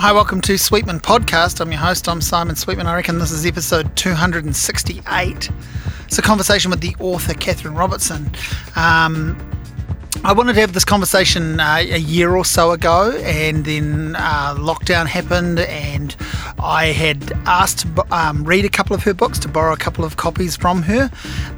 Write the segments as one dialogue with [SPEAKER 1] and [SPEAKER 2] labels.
[SPEAKER 1] Hi, welcome to Sweetman Podcast. I'm your host, I'm Simon Sweetman. I reckon this is episode 268. It's a conversation with the author, Catherine Robertson. Um, I wanted to have this conversation uh, a year or so ago, and then uh, lockdown happened, and I had asked to um, read a couple of her books to borrow a couple of copies from her.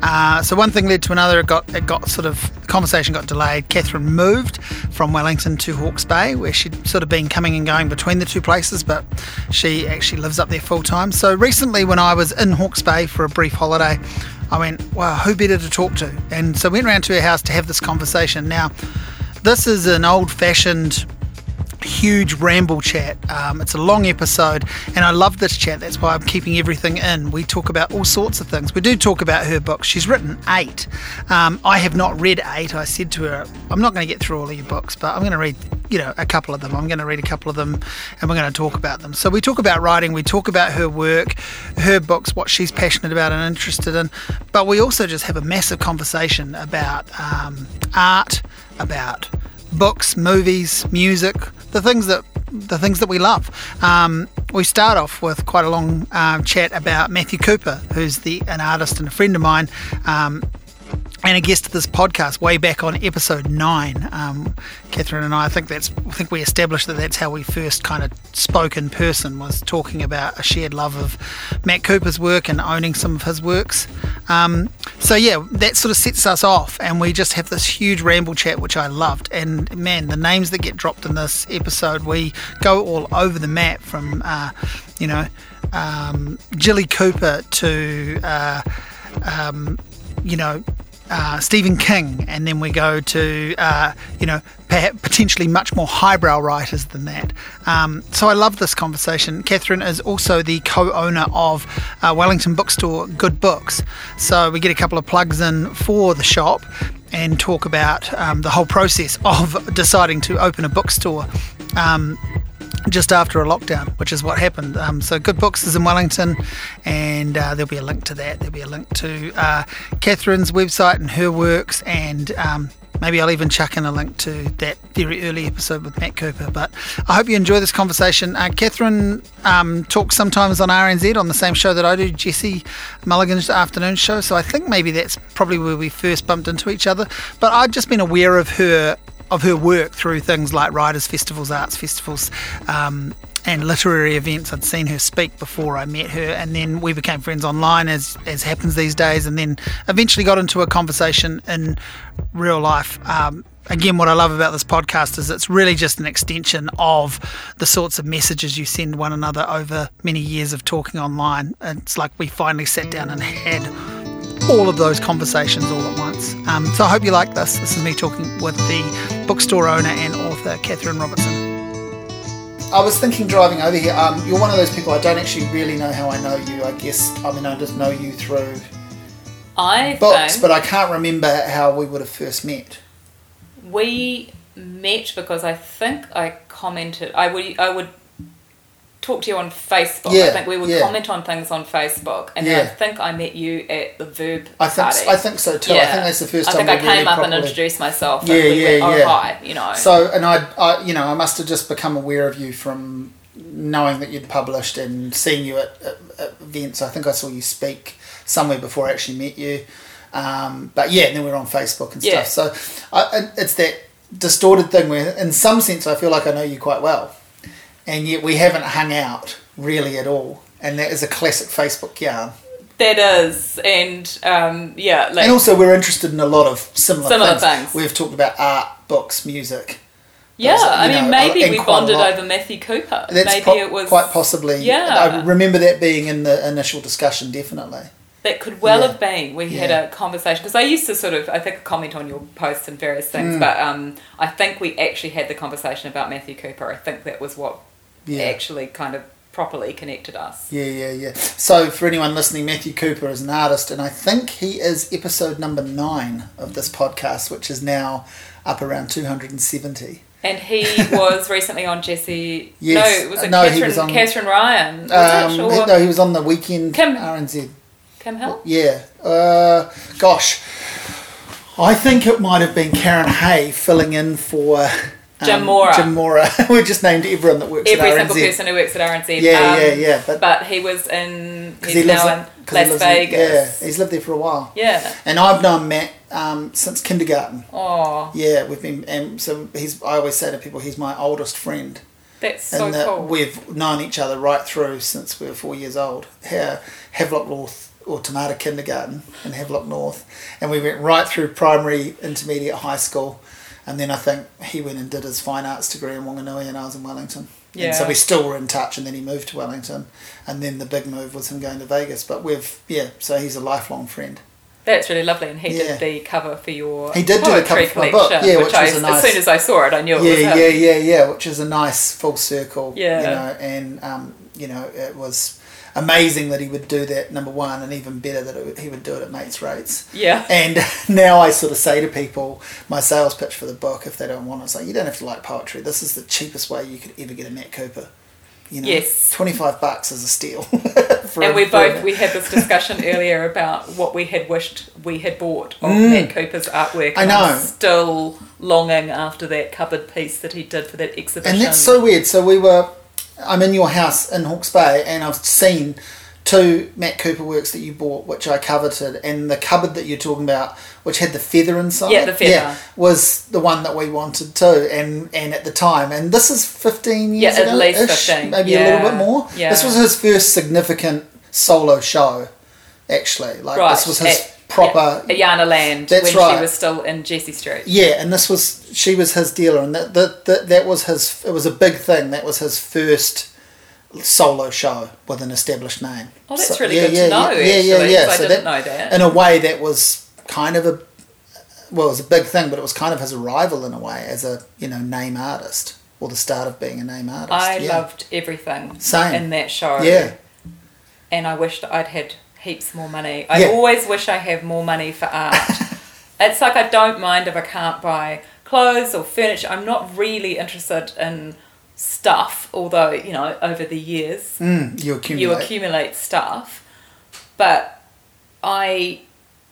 [SPEAKER 1] Uh, so one thing led to another. It got it got sort of conversation got delayed. Catherine moved from Wellington to Hawke's Bay, where she'd sort of been coming and going between the two places, but she actually lives up there full time. So recently, when I was in Hawke's Bay for a brief holiday. I went, wow, who better to talk to? And so went around to her house to have this conversation. Now, this is an old fashioned huge ramble chat. Um, it's a long episode, and I love this chat. That's why I'm keeping everything in. We talk about all sorts of things. We do talk about her books. She's written eight. Um, I have not read eight. I said to her, I'm not going to get through all of your books, but I'm going to read, you know, a couple of them. I'm going to read a couple of them, and we're going to talk about them. So we talk about writing. We talk about her work, her books, what she's passionate about and interested in. But we also just have a massive conversation about um, art, about books, movies, music, the things that the things that we love. Um, we start off with quite a long um, chat about Matthew Cooper, who's the an artist and a friend of mine. Um, and a guest of this podcast way back on episode nine. Um, Catherine and I, I think that's I think we established that that's how we first kind of spoke in person was talking about a shared love of Matt Cooper's work and owning some of his works. Um, so yeah, that sort of sets us off, and we just have this huge ramble chat, which I loved. And man, the names that get dropped in this episode, we go all over the map from uh, you know um, Jilly Cooper to uh, um, you know uh, Stephen King, and then we go to uh, you know potentially much more highbrow writers than that. Um, so I love this conversation. Catherine is also the co-owner of uh, Wellington bookstore Good Books, so we get a couple of plugs in for the shop and talk about um, the whole process of deciding to open a bookstore. Um, just after a lockdown, which is what happened. Um, so, Good Books is in Wellington, and uh, there'll be a link to that. There'll be a link to uh, Catherine's website and her works, and um, maybe I'll even chuck in a link to that very early episode with Matt Cooper. But I hope you enjoy this conversation. Uh, Catherine um, talks sometimes on RNZ on the same show that I do, Jesse Mulligan's afternoon show. So I think maybe that's probably where we first bumped into each other. But I'd just been aware of her of her work through things like writers' festivals, arts festivals, um, and literary events. I'd seen her speak before I met her, and then we became friends online, as as happens these days, and then eventually got into a conversation in real life. Um, again, what I love about this podcast is it's really just an extension of the sorts of messages you send one another over many years of talking online. It's like we finally sat down and had all of those conversations all at once. Um, so I hope you like this. This is me talking with the bookstore owner and author, Catherine Robertson. I was thinking driving over here, um, you're one of those people I don't actually really know how I know you. I guess, I mean, I just know you through
[SPEAKER 2] I
[SPEAKER 1] books,
[SPEAKER 2] think
[SPEAKER 1] but I can't remember how we would have first met.
[SPEAKER 2] we met because I think I commented. I would I would talk to you on Facebook.
[SPEAKER 1] Yeah,
[SPEAKER 2] I think we would
[SPEAKER 1] yeah.
[SPEAKER 2] comment on things on Facebook, and then I think I met you at the Verb
[SPEAKER 1] I think
[SPEAKER 2] party.
[SPEAKER 1] I think so too. I think that's the first
[SPEAKER 2] I
[SPEAKER 1] time
[SPEAKER 2] think I
[SPEAKER 1] we really
[SPEAKER 2] came up
[SPEAKER 1] properly-
[SPEAKER 2] and introduced myself.
[SPEAKER 1] Yeah,
[SPEAKER 2] we
[SPEAKER 1] yeah,
[SPEAKER 2] went, oh,
[SPEAKER 1] yeah.
[SPEAKER 2] hi, you know.
[SPEAKER 1] So, and I, I, you know, I must have just become aware of you from knowing that you'd published and seeing you at, at, at events. I think I saw you speak somewhere before I actually met you. Um, but yeah, and then we were on Facebook and
[SPEAKER 2] Yeah.
[SPEAKER 1] stuff. So I, it's that distorted thing where, in some sense, I feel like I know you quite well, and yet we haven't hung out really at all. And that is a classic Facebook yarn.
[SPEAKER 2] that is, and um, yeah, like
[SPEAKER 1] And also, we're interested in a lot of similar,
[SPEAKER 2] Similar
[SPEAKER 1] things.
[SPEAKER 2] things.
[SPEAKER 1] We've talked about art, books, music.
[SPEAKER 2] yeah.
[SPEAKER 1] those,
[SPEAKER 2] I mean,
[SPEAKER 1] know,
[SPEAKER 2] maybe we bonded over Matthew Cooper.
[SPEAKER 1] That's
[SPEAKER 2] maybe
[SPEAKER 1] po-
[SPEAKER 2] it was
[SPEAKER 1] quite possibly.
[SPEAKER 2] Yeah.
[SPEAKER 1] I remember that being in the initial discussion, definitely.
[SPEAKER 2] That could well
[SPEAKER 1] Yeah.
[SPEAKER 2] have been. We had a conversation because I used to sort of, I think, comment on your posts and various things,
[SPEAKER 1] Mm.
[SPEAKER 2] but um, I think we actually had the conversation about Matthew Cooper. I think that was what
[SPEAKER 1] Yeah.
[SPEAKER 2] actually kind of properly connected us.
[SPEAKER 1] Yeah, yeah, yeah. So, for anyone listening, Matthew Cooper is an artist, and I think he is episode number nine of this podcast, which is now up around 270.
[SPEAKER 2] And he was recently on Jesse.
[SPEAKER 1] Yes.
[SPEAKER 2] No, was it
[SPEAKER 1] No, he was on-
[SPEAKER 2] Kathryn Ryan? Was
[SPEAKER 1] Um,
[SPEAKER 2] it?
[SPEAKER 1] No, he was on the weekend
[SPEAKER 2] Kim-
[SPEAKER 1] RNZ.
[SPEAKER 2] Kim Hill?
[SPEAKER 1] Yeah. Uh, gosh. I think it might have been Karen Hay filling in for
[SPEAKER 2] Jim Mora.
[SPEAKER 1] Jim Mora. we just named everyone that works
[SPEAKER 2] Every single person who works at RNZ.
[SPEAKER 1] Yeah,
[SPEAKER 2] um,
[SPEAKER 1] yeah, yeah. But,
[SPEAKER 2] But he was in, He's
[SPEAKER 1] he lives
[SPEAKER 2] now
[SPEAKER 1] in-
[SPEAKER 2] in Las
[SPEAKER 1] lives in-
[SPEAKER 2] Vegas.
[SPEAKER 1] yeah, he's lived there for a while.
[SPEAKER 2] Yeah.
[SPEAKER 1] And I've known Matt um, since kindergarten.
[SPEAKER 2] Oh,
[SPEAKER 1] Yeah, we've been, and so he's. I always say to people, he's my oldest friend,
[SPEAKER 2] that's so
[SPEAKER 1] and that
[SPEAKER 2] cool.
[SPEAKER 1] we've known each other right through since we were four years old. Here, Havelock North or Te Mata Kindergarten in Havelock North, and we went right through primary, intermediate, high school, and then I think he went and did his fine arts degree in Wanganui, and I was in Wellington. And so we still were in touch, and then he moved to Wellington, and then the big move was him going to Vegas. But we've, yeah, so he's a lifelong friend.
[SPEAKER 2] That's really lovely, and he
[SPEAKER 1] Yeah.
[SPEAKER 2] did the cover for your
[SPEAKER 1] He did do cover for my book,
[SPEAKER 2] collection,
[SPEAKER 1] yeah,
[SPEAKER 2] which,
[SPEAKER 1] which
[SPEAKER 2] I,
[SPEAKER 1] was a nice-
[SPEAKER 2] as soon as I saw it, I knew it was
[SPEAKER 1] yeah, yeah, yeah, yeah, which is a nice full circle.
[SPEAKER 2] Yeah.
[SPEAKER 1] You know, and um, you know, it was amazing that he would do that. Number one, and even better that it, he would do it at mates' rates.
[SPEAKER 2] Yeah.
[SPEAKER 1] And now I sort of say to people, my sales pitch for the book, if they don't want it, it's like you don't have to like poetry. This is the cheapest way you could ever get a Matt Cooper. You know,
[SPEAKER 2] Yes.
[SPEAKER 1] twenty five bucks is a steal.
[SPEAKER 2] And we both we had this discussion earlier about what we had wished we had bought of
[SPEAKER 1] Mm.
[SPEAKER 2] Matt Cooper's artwork.
[SPEAKER 1] I
[SPEAKER 2] and I'm
[SPEAKER 1] know.
[SPEAKER 2] still longing after that cupboard piece that he did for that exhibition.
[SPEAKER 1] And that's so weird. So we were, I'm in your house in Hawke's Bay, and I've seen two Matt Cooper works that you bought, which I coveted, and the cupboard that you're talking about, which had the feather inside,
[SPEAKER 2] Yeah, the feather.
[SPEAKER 1] Yeah, was the one that we wanted too, and and at the time, and this is 15 years
[SPEAKER 2] Yeah, at
[SPEAKER 1] ago,
[SPEAKER 2] least
[SPEAKER 1] ish,
[SPEAKER 2] 15,
[SPEAKER 1] maybe a little bit more.
[SPEAKER 2] yeah.
[SPEAKER 1] This was his first significant solo show, actually. Like
[SPEAKER 2] right.
[SPEAKER 1] this was his
[SPEAKER 2] at,
[SPEAKER 1] proper.
[SPEAKER 2] yeah, at Janne Land
[SPEAKER 1] That's
[SPEAKER 2] when
[SPEAKER 1] right.
[SPEAKER 2] she was still in Jesse Street.
[SPEAKER 1] Yeah, and this was she was his dealer, and that that, that that was his. It was a big thing. That was his first solo show with an established name.
[SPEAKER 2] Oh, that's
[SPEAKER 1] So-
[SPEAKER 2] really
[SPEAKER 1] yeah,
[SPEAKER 2] good
[SPEAKER 1] yeah,
[SPEAKER 2] to know.
[SPEAKER 1] Yeah,
[SPEAKER 2] actually,
[SPEAKER 1] yeah, yeah. yeah. So
[SPEAKER 2] I didn't
[SPEAKER 1] that,
[SPEAKER 2] know that.
[SPEAKER 1] in a way, that was kind of a well, it was a big thing, but it was kind of his arrival in a way as a you know name artist or the start of being a name artist.
[SPEAKER 2] I
[SPEAKER 1] yeah.
[SPEAKER 2] loved everything
[SPEAKER 1] Same.
[SPEAKER 2] in that show.
[SPEAKER 1] Yeah,
[SPEAKER 2] and I wished I'd had heaps more money. I
[SPEAKER 1] Yeah.
[SPEAKER 2] always wish I have more money for art. it's like I don't mind if I can't buy clothes or furniture. I'm not really interested in stuff, although, you know, over the years
[SPEAKER 1] mm, you accumulate.
[SPEAKER 2] you accumulate stuff. But I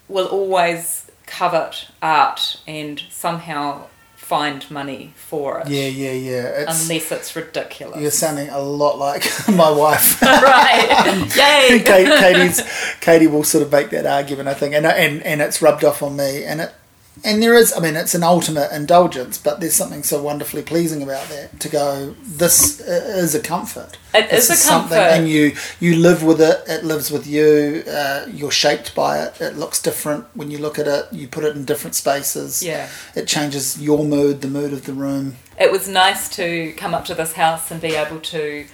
[SPEAKER 2] will always covet art and somehow find money for it.
[SPEAKER 1] yeah, yeah, yeah. It's,
[SPEAKER 2] Unless it's ridiculous.
[SPEAKER 1] you're sounding a lot like my wife.
[SPEAKER 2] right. Yay.
[SPEAKER 1] Kate, Katie's, Katie will sort of make that argument, I think, and and and it's rubbed off on me, and it and there is, I mean, it's an ultimate indulgence, but there's something so wonderfully pleasing about that. To go, this is a comfort.
[SPEAKER 2] It
[SPEAKER 1] This
[SPEAKER 2] is a
[SPEAKER 1] something,
[SPEAKER 2] comfort.
[SPEAKER 1] and you you live with it. It lives with you. Uh, you're shaped by it. It looks different when you look at it. You put it in different spaces.
[SPEAKER 2] Yeah.
[SPEAKER 1] It changes your mood, the mood of the room.
[SPEAKER 2] it was nice to come up to this house and be able to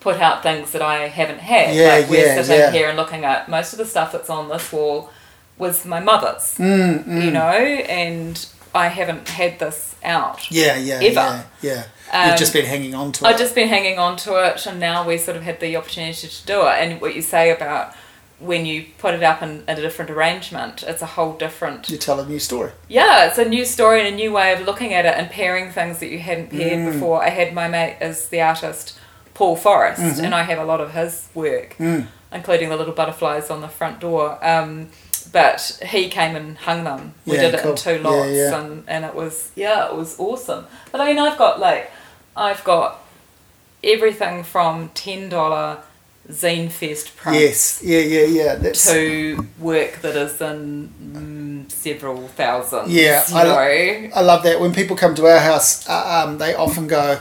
[SPEAKER 2] put out things that I haven't had.
[SPEAKER 1] Yeah,
[SPEAKER 2] like we're
[SPEAKER 1] yeah,
[SPEAKER 2] sitting
[SPEAKER 1] yeah.
[SPEAKER 2] here and looking at most of the stuff that's on this wall was my mother's.
[SPEAKER 1] Mm, mm.
[SPEAKER 2] You know, and I haven't had this out.
[SPEAKER 1] Yeah, yeah,
[SPEAKER 2] Ever.
[SPEAKER 1] yeah, yeah.
[SPEAKER 2] Um,
[SPEAKER 1] You've just been hanging on to it.
[SPEAKER 2] I've just been hanging on to it, and now we sort of had the opportunity to do it. And what you say about when you put it up in, in a different arrangement, it's a whole different.
[SPEAKER 1] you tell a new story.
[SPEAKER 2] Yeah, it's a new story and a new way of looking at it and pairing things that you hadn't paired
[SPEAKER 1] Mm.
[SPEAKER 2] before. I had my mate as the artist Paul Forrest,
[SPEAKER 1] Mm-hmm.
[SPEAKER 2] and I have a lot of his work,
[SPEAKER 1] Mm.
[SPEAKER 2] including the little butterflies on the front door. Um, but he came and hung them. We
[SPEAKER 1] Yeah,
[SPEAKER 2] did it
[SPEAKER 1] cool.
[SPEAKER 2] in two lots,
[SPEAKER 1] yeah.
[SPEAKER 2] and and it was yeah, it was awesome. But I mean, I've got like, I've got everything from ten dollar zine fest prints
[SPEAKER 1] Yes, yeah, yeah, yeah. That's
[SPEAKER 2] to work that is in mm, several thousands.
[SPEAKER 1] Yeah, I-
[SPEAKER 2] know.
[SPEAKER 1] I love that. When people come to our house, uh, um, they often go,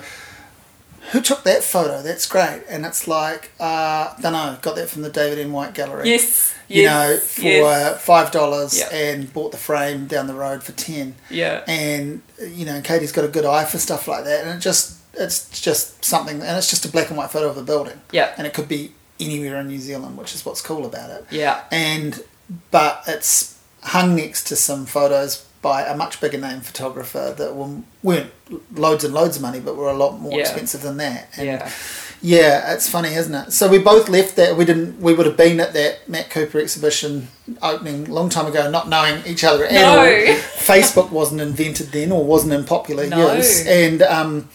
[SPEAKER 1] "Who took that photo? That's great." And it's like, uh, don't know, got that from the David N. White Gallery.
[SPEAKER 2] Yes,
[SPEAKER 1] You know, for
[SPEAKER 2] yes.
[SPEAKER 1] five dollars,
[SPEAKER 2] Yeah.
[SPEAKER 1] and bought the frame down the road for ten.
[SPEAKER 2] yeah,
[SPEAKER 1] And you know, Katie's got a good eye for stuff like that, and it just it's just something, and it's just a black and white photo of a building,
[SPEAKER 2] yeah,
[SPEAKER 1] and it could be anywhere in New Zealand, which is what's cool about it
[SPEAKER 2] yeah,
[SPEAKER 1] and but it's hung next to some photos by a much bigger name photographer that were, weren't loads and loads of money, but were a lot more
[SPEAKER 2] Yeah.
[SPEAKER 1] expensive than that. And
[SPEAKER 2] yeah.
[SPEAKER 1] Yeah, it's funny, isn't it? So we both left that. We didn't. We would have been at that Matt Cooper exhibition opening a long time ago, not knowing each other at
[SPEAKER 2] No.
[SPEAKER 1] all. Facebook wasn't invented then, or wasn't in popular
[SPEAKER 2] No.
[SPEAKER 1] use, and. Um,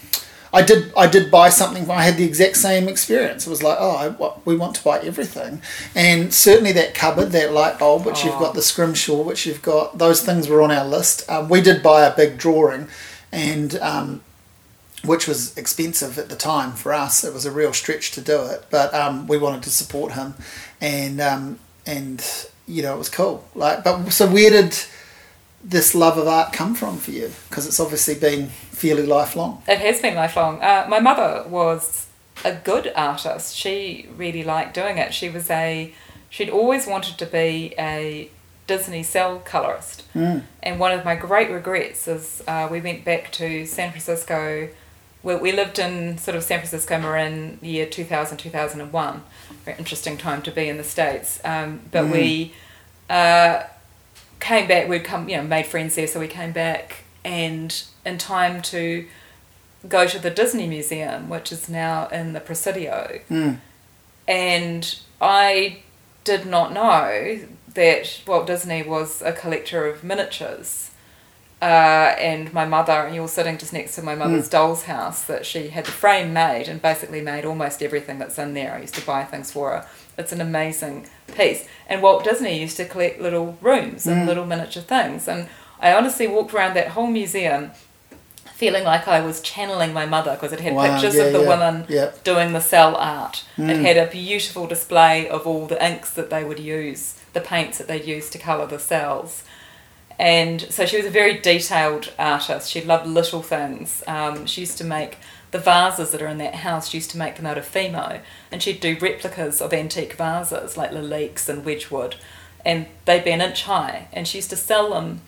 [SPEAKER 1] I did. I did buy something. I had the exact same experience. It was like, oh, I, what, we want to buy everything, and certainly that cupboard, that light bulb, which you've
[SPEAKER 2] Oh.
[SPEAKER 1] got, the scrimshaw, which you've got. Those things were on our list. Um, we did buy a big drawing, and um, which was expensive at the time for us. It was a real stretch to do it, but um, we wanted to support him, and um, and you know it was cool. Like, but so where did this love of art come from for you? Because it's obviously been fairly lifelong.
[SPEAKER 2] It has been lifelong. Uh, my mother was a good artist. She really liked doing it. She was a she'd always wanted to be a Disney cell colorist.
[SPEAKER 1] Mm.
[SPEAKER 2] And one of my great regrets is uh, we went back to San Francisco. We, we lived in sort of San Francisco Marin year 2000, 2001. Very interesting time to be in the States. Um, but
[SPEAKER 1] Mm.
[SPEAKER 2] we uh, came back, we'd come, you know, made friends there, so we came back and in time to go to the Disney Museum, which is now in the Presidio.
[SPEAKER 1] Mm.
[SPEAKER 2] And I did not know that Walt Disney was a collector of miniatures. Uh, and my mother, and you were sitting just next to my mother's doll's house, that she had the frame made and basically made almost everything that's in there. I used to buy things for her. It's an amazing piece. And Walt Disney used to collect little rooms and little miniature things. And I honestly walked around that whole museum feeling like I was channeling my mother because it had
[SPEAKER 1] Wow,
[SPEAKER 2] pictures
[SPEAKER 1] yeah,
[SPEAKER 2] of the
[SPEAKER 1] yeah,
[SPEAKER 2] women
[SPEAKER 1] yeah.
[SPEAKER 2] doing the cell art.
[SPEAKER 1] Mm.
[SPEAKER 2] It had a beautiful display of all the inks that they would use, the paints that they'd use to colour the cells. And so she was a very detailed artist. She loved little things. Um, she used to make the vases that are in that house, she used to make them out of Fimo. And she'd do replicas of antique vases like Laliques and Wedgwood. And they'd be an inch high. And she used to sell them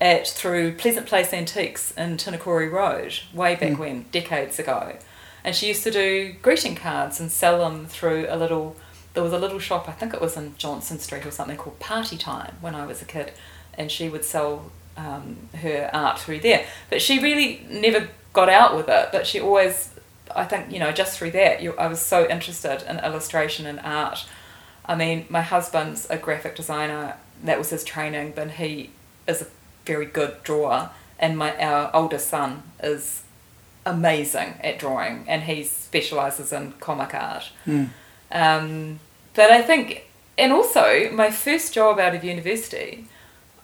[SPEAKER 2] at through Pleasant Place Antiques in Tinakori Road, way back when, decades ago. And she used to do greeting cards and sell them through a little. There was a little shop, I think it was in Johnson Street or something called Party Time when I was a kid, and she would sell um, her art through there. But she really never got out with it. But she always, I think, you know, just through that, you, I was so interested in illustration and art. I mean, my husband's a graphic designer. That was his training, but he is a very good drawer, and my our oldest son is amazing at drawing, and he specializes in comic art.
[SPEAKER 1] Mm.
[SPEAKER 2] Um, but I think, and also my first job out of university,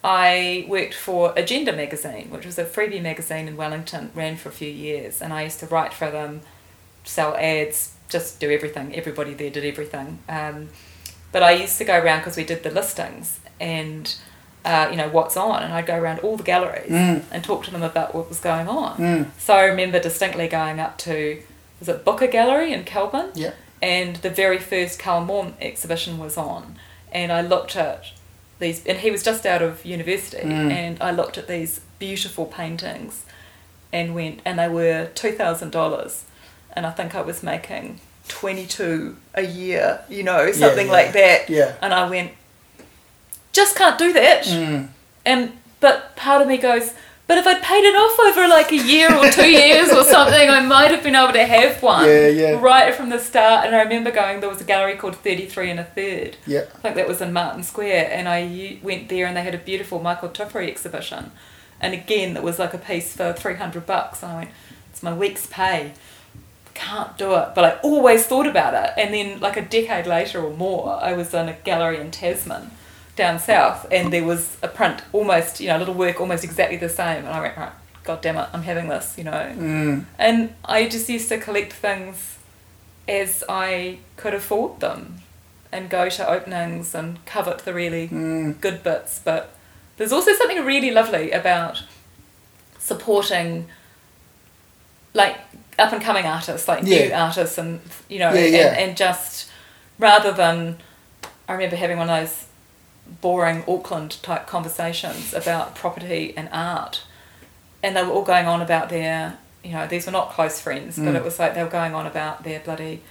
[SPEAKER 2] I worked for Agenda magazine, which was a freebie magazine in Wellington, ran for a few years, and I used to write for them, sell ads, just do everything. Everybody there did everything. Um, but I used to go around because we did the listings and uh, you know what's on, and I'd go around all the galleries
[SPEAKER 1] Mm.
[SPEAKER 2] and talk to them about what was going on.
[SPEAKER 1] Mm.
[SPEAKER 2] So I remember distinctly going up to was it Booker Gallery in Kelburn,
[SPEAKER 1] Yeah.
[SPEAKER 2] and the very first Karl Maughan exhibition was on, and I looked at these, and he was just out of university,
[SPEAKER 1] Mm.
[SPEAKER 2] and I looked at these beautiful paintings, and went, and they were two thousand dollars, and I think I was making twenty two a year, you know, something
[SPEAKER 1] yeah.
[SPEAKER 2] like that,
[SPEAKER 1] Yeah.
[SPEAKER 2] and I went, just can't do that.
[SPEAKER 1] Mm.
[SPEAKER 2] And but part of me goes, but if I'd paid it off over like a year or two years or something, I might have been able to have one.
[SPEAKER 1] Yeah, yeah.
[SPEAKER 2] Right from the start. And I remember going, there was a gallery called 33 and a Third.
[SPEAKER 1] Yeah.
[SPEAKER 2] I think that was in Martin Square. And I went there and they had a beautiful Michel Tuffery exhibition. And again, it was like a piece for 300 bucks. And I went, it's my week's pay. Can't do it. But I always thought about it. And then, like a decade later or more, I was in a gallery in Tasman down south and there was a print almost, you know, a little work almost exactly the same. And I went, right, God damn it, I'm having this, you know.
[SPEAKER 1] Mm.
[SPEAKER 2] And I just used to collect things as I could afford them and go to openings and covet the really
[SPEAKER 1] Mm.
[SPEAKER 2] good bits. But there's also something really lovely about supporting like up and coming artists, like new artists and you know
[SPEAKER 1] Yeah, yeah.
[SPEAKER 2] And, and just rather than I remember having one of those boring Auckland type conversations about property and art. And they were all going on about their, you know, these were not close friends, but
[SPEAKER 1] Mm.
[SPEAKER 2] it was like they were going on about their bloody,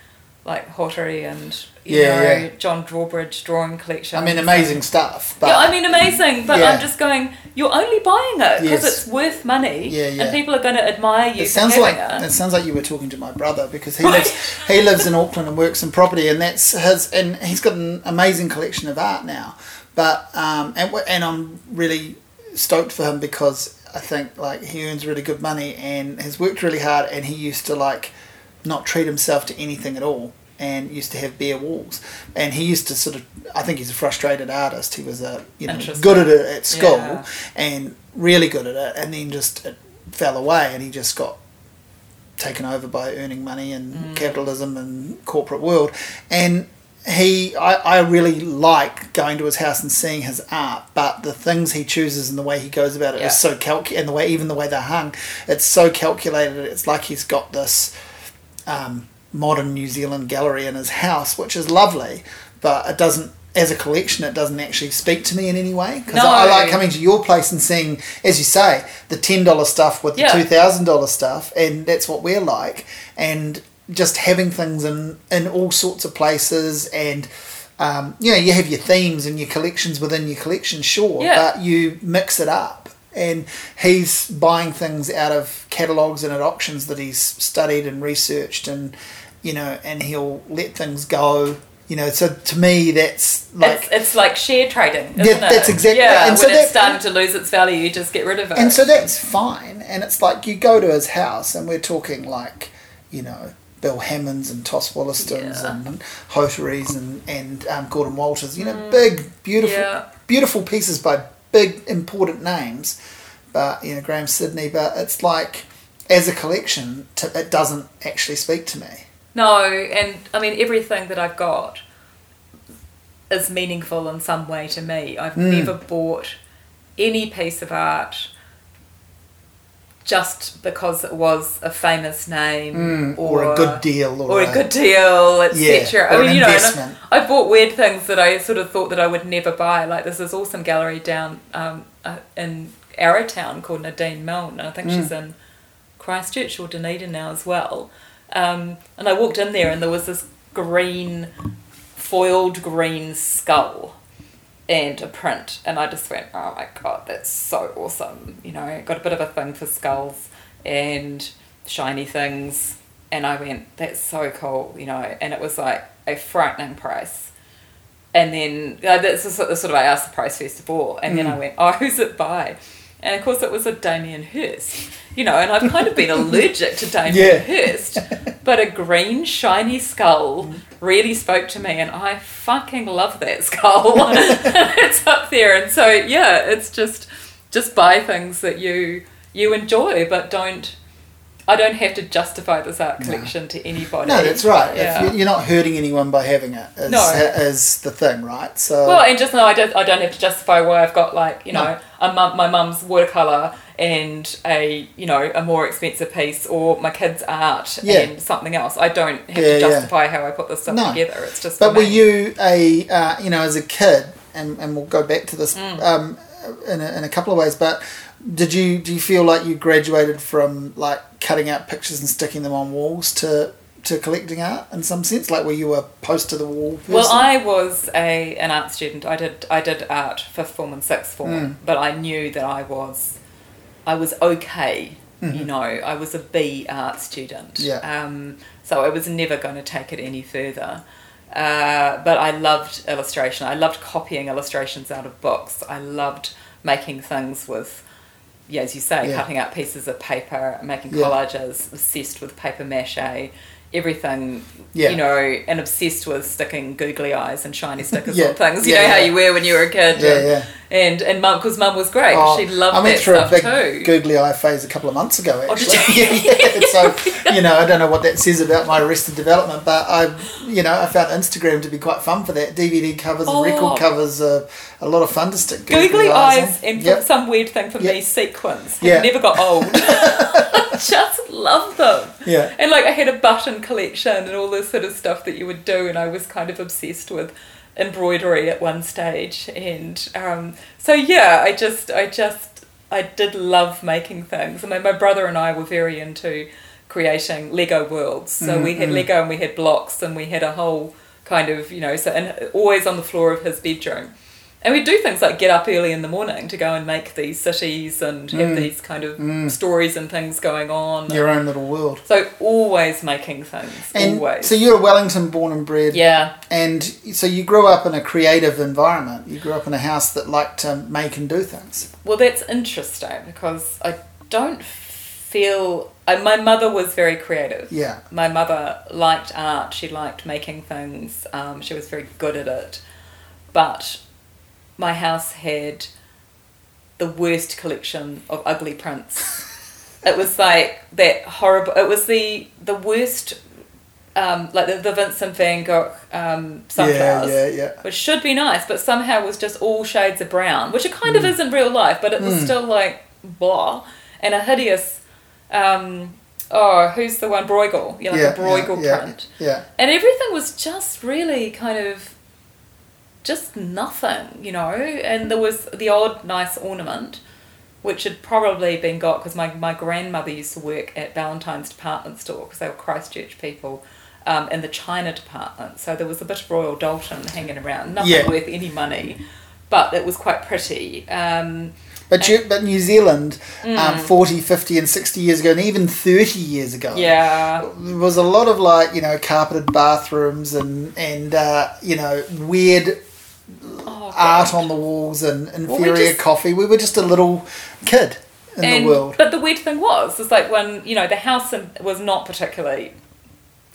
[SPEAKER 2] like, Hotere and, you
[SPEAKER 1] Yeah,
[SPEAKER 2] know,
[SPEAKER 1] yeah.
[SPEAKER 2] John Drawbridge drawing collection.
[SPEAKER 1] I mean, amazing stuff. But
[SPEAKER 2] yeah, I mean, amazing, but
[SPEAKER 1] Yeah.
[SPEAKER 2] I'm just going, you're only buying it because
[SPEAKER 1] Yes.
[SPEAKER 2] it's worth money
[SPEAKER 1] Yeah, yeah.
[SPEAKER 2] and people are going to admire you
[SPEAKER 1] it sounds like
[SPEAKER 2] it.
[SPEAKER 1] it sounds like you were talking to my brother because he lives he lives in Auckland and works in property, and that's his. And he's got an amazing collection of art now. But um, and and I'm really stoked for him because I think like he earns really good money and has worked really hard, and he used to like not treat himself to anything at all and used to have bare walls. And he used to sort of I think he's a frustrated artist. He was a you know good at it at school
[SPEAKER 2] Yeah.
[SPEAKER 1] and really good at it. And then just it fell away and he just got taken over by earning money and capitalism and corporate world. And he, I, I really like going to his house and seeing his art, but the things he chooses and the way he goes about it is
[SPEAKER 2] Yeah.
[SPEAKER 1] so calc, and the way even the way they're hung, it's so calculated. It's like he's got this um, modern New Zealand gallery in his house, which is lovely, but it doesn't. As a collection, it doesn't actually speak to me in any way because I, I like coming to your place and seeing, as you say, the ten dollar stuff with
[SPEAKER 2] Yeah.
[SPEAKER 1] the two thousand dollar stuff, and that's what we're like. And just having things in in all sorts of places, and um, you know, you have your themes and your collections within your collection, sure,
[SPEAKER 2] Yeah.
[SPEAKER 1] but you mix it up. And he's buying things out of catalogues and at auctions that he's studied and researched, and you know, and he'll let things go. You know, so to me, that's like
[SPEAKER 2] it's, it's like share trading, isn't
[SPEAKER 1] Yeah,
[SPEAKER 2] it?
[SPEAKER 1] that's exactly-
[SPEAKER 2] Yeah,
[SPEAKER 1] and
[SPEAKER 2] when
[SPEAKER 1] so
[SPEAKER 2] it's
[SPEAKER 1] that-
[SPEAKER 2] starting to lose its value, you just get rid of it.
[SPEAKER 1] And so that's fine. And it's like you go to his house, and we're talking like, you know, Bill Hammonds and Toss Woollastons
[SPEAKER 2] Yeah.
[SPEAKER 1] and Hoteres and and um, Gordon Walters. You know, big, beautiful,
[SPEAKER 2] Mm. Yeah.
[SPEAKER 1] beautiful pieces by big, important names. But you know, Grahame Sydney. But it's like, as a collection, t- it doesn't actually speak to me.
[SPEAKER 2] No, and I mean everything that I've got is meaningful in some way to me. I've
[SPEAKER 1] Mm.
[SPEAKER 2] never bought any piece of art just because it was a famous name
[SPEAKER 1] Mm, or, a good deal, or,
[SPEAKER 2] or a good deal, etc.
[SPEAKER 1] Yeah,
[SPEAKER 2] I mean,
[SPEAKER 1] an
[SPEAKER 2] you know,
[SPEAKER 1] investment.
[SPEAKER 2] I, I bought weird things that I sort of thought that I would never buy. Like there's this awesome gallery down um, uh, in Arrowtown called Nadene Milne. I think
[SPEAKER 1] Mm.
[SPEAKER 2] she's in Christchurch or Dunedin now as well. Um, and I walked in there and there was this green, foiled green skull and a print. And I just went, oh my god, that's so awesome. You know, got a bit of a thing for skulls and shiny things. And I went, that's so cool, you know. And it was like a frightening price. And then uh, that's the sort of, sort of I asked the price first of all, and then I went, "Oh, who's it by?" And of course, it was a Damien Hirst, you know. And I've kind of been allergic to Damien
[SPEAKER 1] Yeah.
[SPEAKER 2] Hirst, but a green shiny skull really spoke to me, and I fucking love that skull. it's up there, and so yeah, it's just just buy things that you you enjoy, but don't. I don't have to justify this art collection to anybody.
[SPEAKER 1] No, that's right.
[SPEAKER 2] Yeah.
[SPEAKER 1] You're not hurting anyone by having it, is,
[SPEAKER 2] No.
[SPEAKER 1] is the thing, right? So
[SPEAKER 2] Well, and just know I don't, I don't have to justify why I've got like you know
[SPEAKER 1] No.
[SPEAKER 2] A mum, my mum's watercolor and a you know a more expensive piece or my kid's art
[SPEAKER 1] Yeah.
[SPEAKER 2] and something else. I don't have
[SPEAKER 1] Yeah,
[SPEAKER 2] to
[SPEAKER 1] yeah.
[SPEAKER 2] justify how I put this stuff
[SPEAKER 1] No.
[SPEAKER 2] together. It's just.
[SPEAKER 1] But were you a uh, you know as a kid, and, and we'll go back to this
[SPEAKER 2] Mm.
[SPEAKER 1] um, in, a, in a couple of ways. But did you do you feel like you graduated from like cutting out pictures and sticking them on walls to to collecting art in some sense? Like were you a post to the wall person?
[SPEAKER 2] Well, I was a an art student. I did I did art fifth form and sixth form,
[SPEAKER 1] Mm.
[SPEAKER 2] but I knew that I was I was okay. You know, I was a B art student.
[SPEAKER 1] Mm-hmm. Yeah.
[SPEAKER 2] Um, so I was never going to take it any further. Uh, but I loved illustration. I loved copying illustrations out of books. I loved making things with, yeah, as you say,
[SPEAKER 1] Yeah.
[SPEAKER 2] cutting out pieces of paper, making
[SPEAKER 1] Yeah.
[SPEAKER 2] collages, obsessed with paper mache, everything,
[SPEAKER 1] Yeah.
[SPEAKER 2] you know, and obsessed with sticking googly eyes and shiny stickers
[SPEAKER 1] Yeah.
[SPEAKER 2] on things. You
[SPEAKER 1] Yeah,
[SPEAKER 2] know how you were when you were a kid.
[SPEAKER 1] Yeah,
[SPEAKER 2] and,
[SPEAKER 1] yeah.
[SPEAKER 2] And and mum, because mum was great.
[SPEAKER 1] Oh,
[SPEAKER 2] she loved it.
[SPEAKER 1] I went through a big
[SPEAKER 2] too.
[SPEAKER 1] googly eye phase a couple of months ago.
[SPEAKER 2] Oh,
[SPEAKER 1] Actually, yeah, so you know, I don't know what that says about my arrested development, but I, you know, I found Instagram to be quite fun for that. DVD covers, and
[SPEAKER 2] Oh.
[SPEAKER 1] record covers, are a lot of fun to stick
[SPEAKER 2] Googly eyes
[SPEAKER 1] on.
[SPEAKER 2] and
[SPEAKER 1] Yep.
[SPEAKER 2] some weird thing for
[SPEAKER 1] Yep.
[SPEAKER 2] me, sequins.
[SPEAKER 1] Yeah.
[SPEAKER 2] Never got old. Just love them.
[SPEAKER 1] Yeah.
[SPEAKER 2] And like I had a button collection and all this sort of stuff that you would do, and I was kind of obsessed with embroidery at one stage. And um, so yeah, I just, I just, I did love making things. I mean, my brother and I were very into creating Lego worlds. So we had Lego and we had blocks and we had a whole kind of, you know, so and always on the floor of his bedroom. And we do things like get up early in the morning to go and make these cities and have these kind of stories and things going on.
[SPEAKER 1] Your own little world.
[SPEAKER 2] So always making things.
[SPEAKER 1] And
[SPEAKER 2] always.
[SPEAKER 1] so you're a Wellington born and bred.
[SPEAKER 2] yeah.
[SPEAKER 1] And so you grew up in a creative environment. You grew up in a house that liked to make and do things.
[SPEAKER 2] Well, that's interesting because I don't feel. I, my mother was very creative.
[SPEAKER 1] Yeah.
[SPEAKER 2] My mother liked art. She liked making things. Um, she was very good at it. But my house had the worst collection of ugly prints it was like that horrible. It was the the worst. Um, like the, the Vincent van Gogh um, sunflowers,
[SPEAKER 1] Yeah, yeah, yeah.
[SPEAKER 2] which should be nice, but somehow was just all shades of brown, which it kind
[SPEAKER 1] Mm.
[SPEAKER 2] of is in real life, but it was still like blah, and a hideous. Um, oh, who's the one Bruegel? Yeah, like
[SPEAKER 1] yeah,
[SPEAKER 2] a Bruegel
[SPEAKER 1] yeah,
[SPEAKER 2] print,
[SPEAKER 1] Yeah,
[SPEAKER 2] and everything was just really kind of just nothing, you know. And there was the odd nice ornament, which had probably been got because my, my grandmother used to work at Ballantyne's department store because they were Christchurch people um, in the China department. So there was a bit of Royal Doulton hanging around, nothing
[SPEAKER 1] Yeah.
[SPEAKER 2] worth any money, but it was quite pretty. Um,
[SPEAKER 1] But you, but New Zealand,
[SPEAKER 2] Mm.
[SPEAKER 1] um, 40, 50 and 60 years ago, and even 30 years ago,
[SPEAKER 2] yeah,
[SPEAKER 1] there was a lot of like, you know, carpeted bathrooms and, and uh, you know, weird
[SPEAKER 2] oh,
[SPEAKER 1] art on the walls and
[SPEAKER 2] we
[SPEAKER 1] inferior
[SPEAKER 2] just-
[SPEAKER 1] coffee. We were just a little kid in
[SPEAKER 2] and,
[SPEAKER 1] the world.
[SPEAKER 2] But the weird thing was, is like when you know the house was not particularly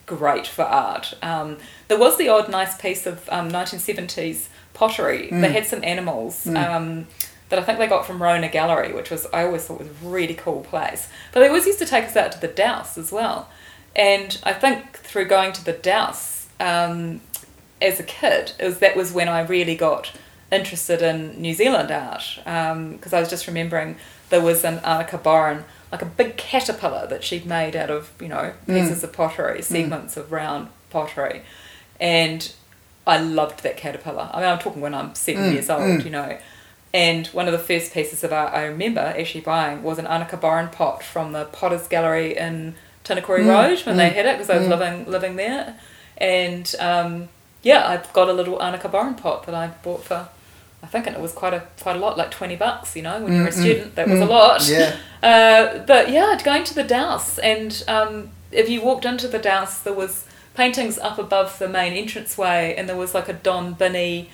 [SPEAKER 2] great for art. Um, there was the odd nice piece of um, 1970s pottery.
[SPEAKER 1] Mm.
[SPEAKER 2] They had some animals um, that I think they got from Rona Gallery, which was I always thought was a really cool place. But they always used to take us out to the Dowse as well. And I think through going to the Dowse um, as a kid, was, that was when I really got interested in New Zealand art um, because I was just remembering there was an Anneke Borren, like a big caterpillar that she'd made out of you know mm. pieces of pottery, mm. segments of round pottery, and I loved that caterpillar. I mean, I'm talking when I'm seven mm, years old, you know. And one of the first pieces of art I remember actually buying was an Anneke Borren pot from the Potters Gallery in Tinakori Road when they had it because I was living living there. And um, yeah, I've got a little Anneke Borren pot that I bought for, I think it was quite a quite a lot, like twenty bucks. You know, when you're a student, that was a lot.
[SPEAKER 1] Yeah.
[SPEAKER 2] Uh, but yeah, going to the Dowse, and um, if you walked into the Dowse, there was paintings up above the main entranceway, and there was like a Don Binney,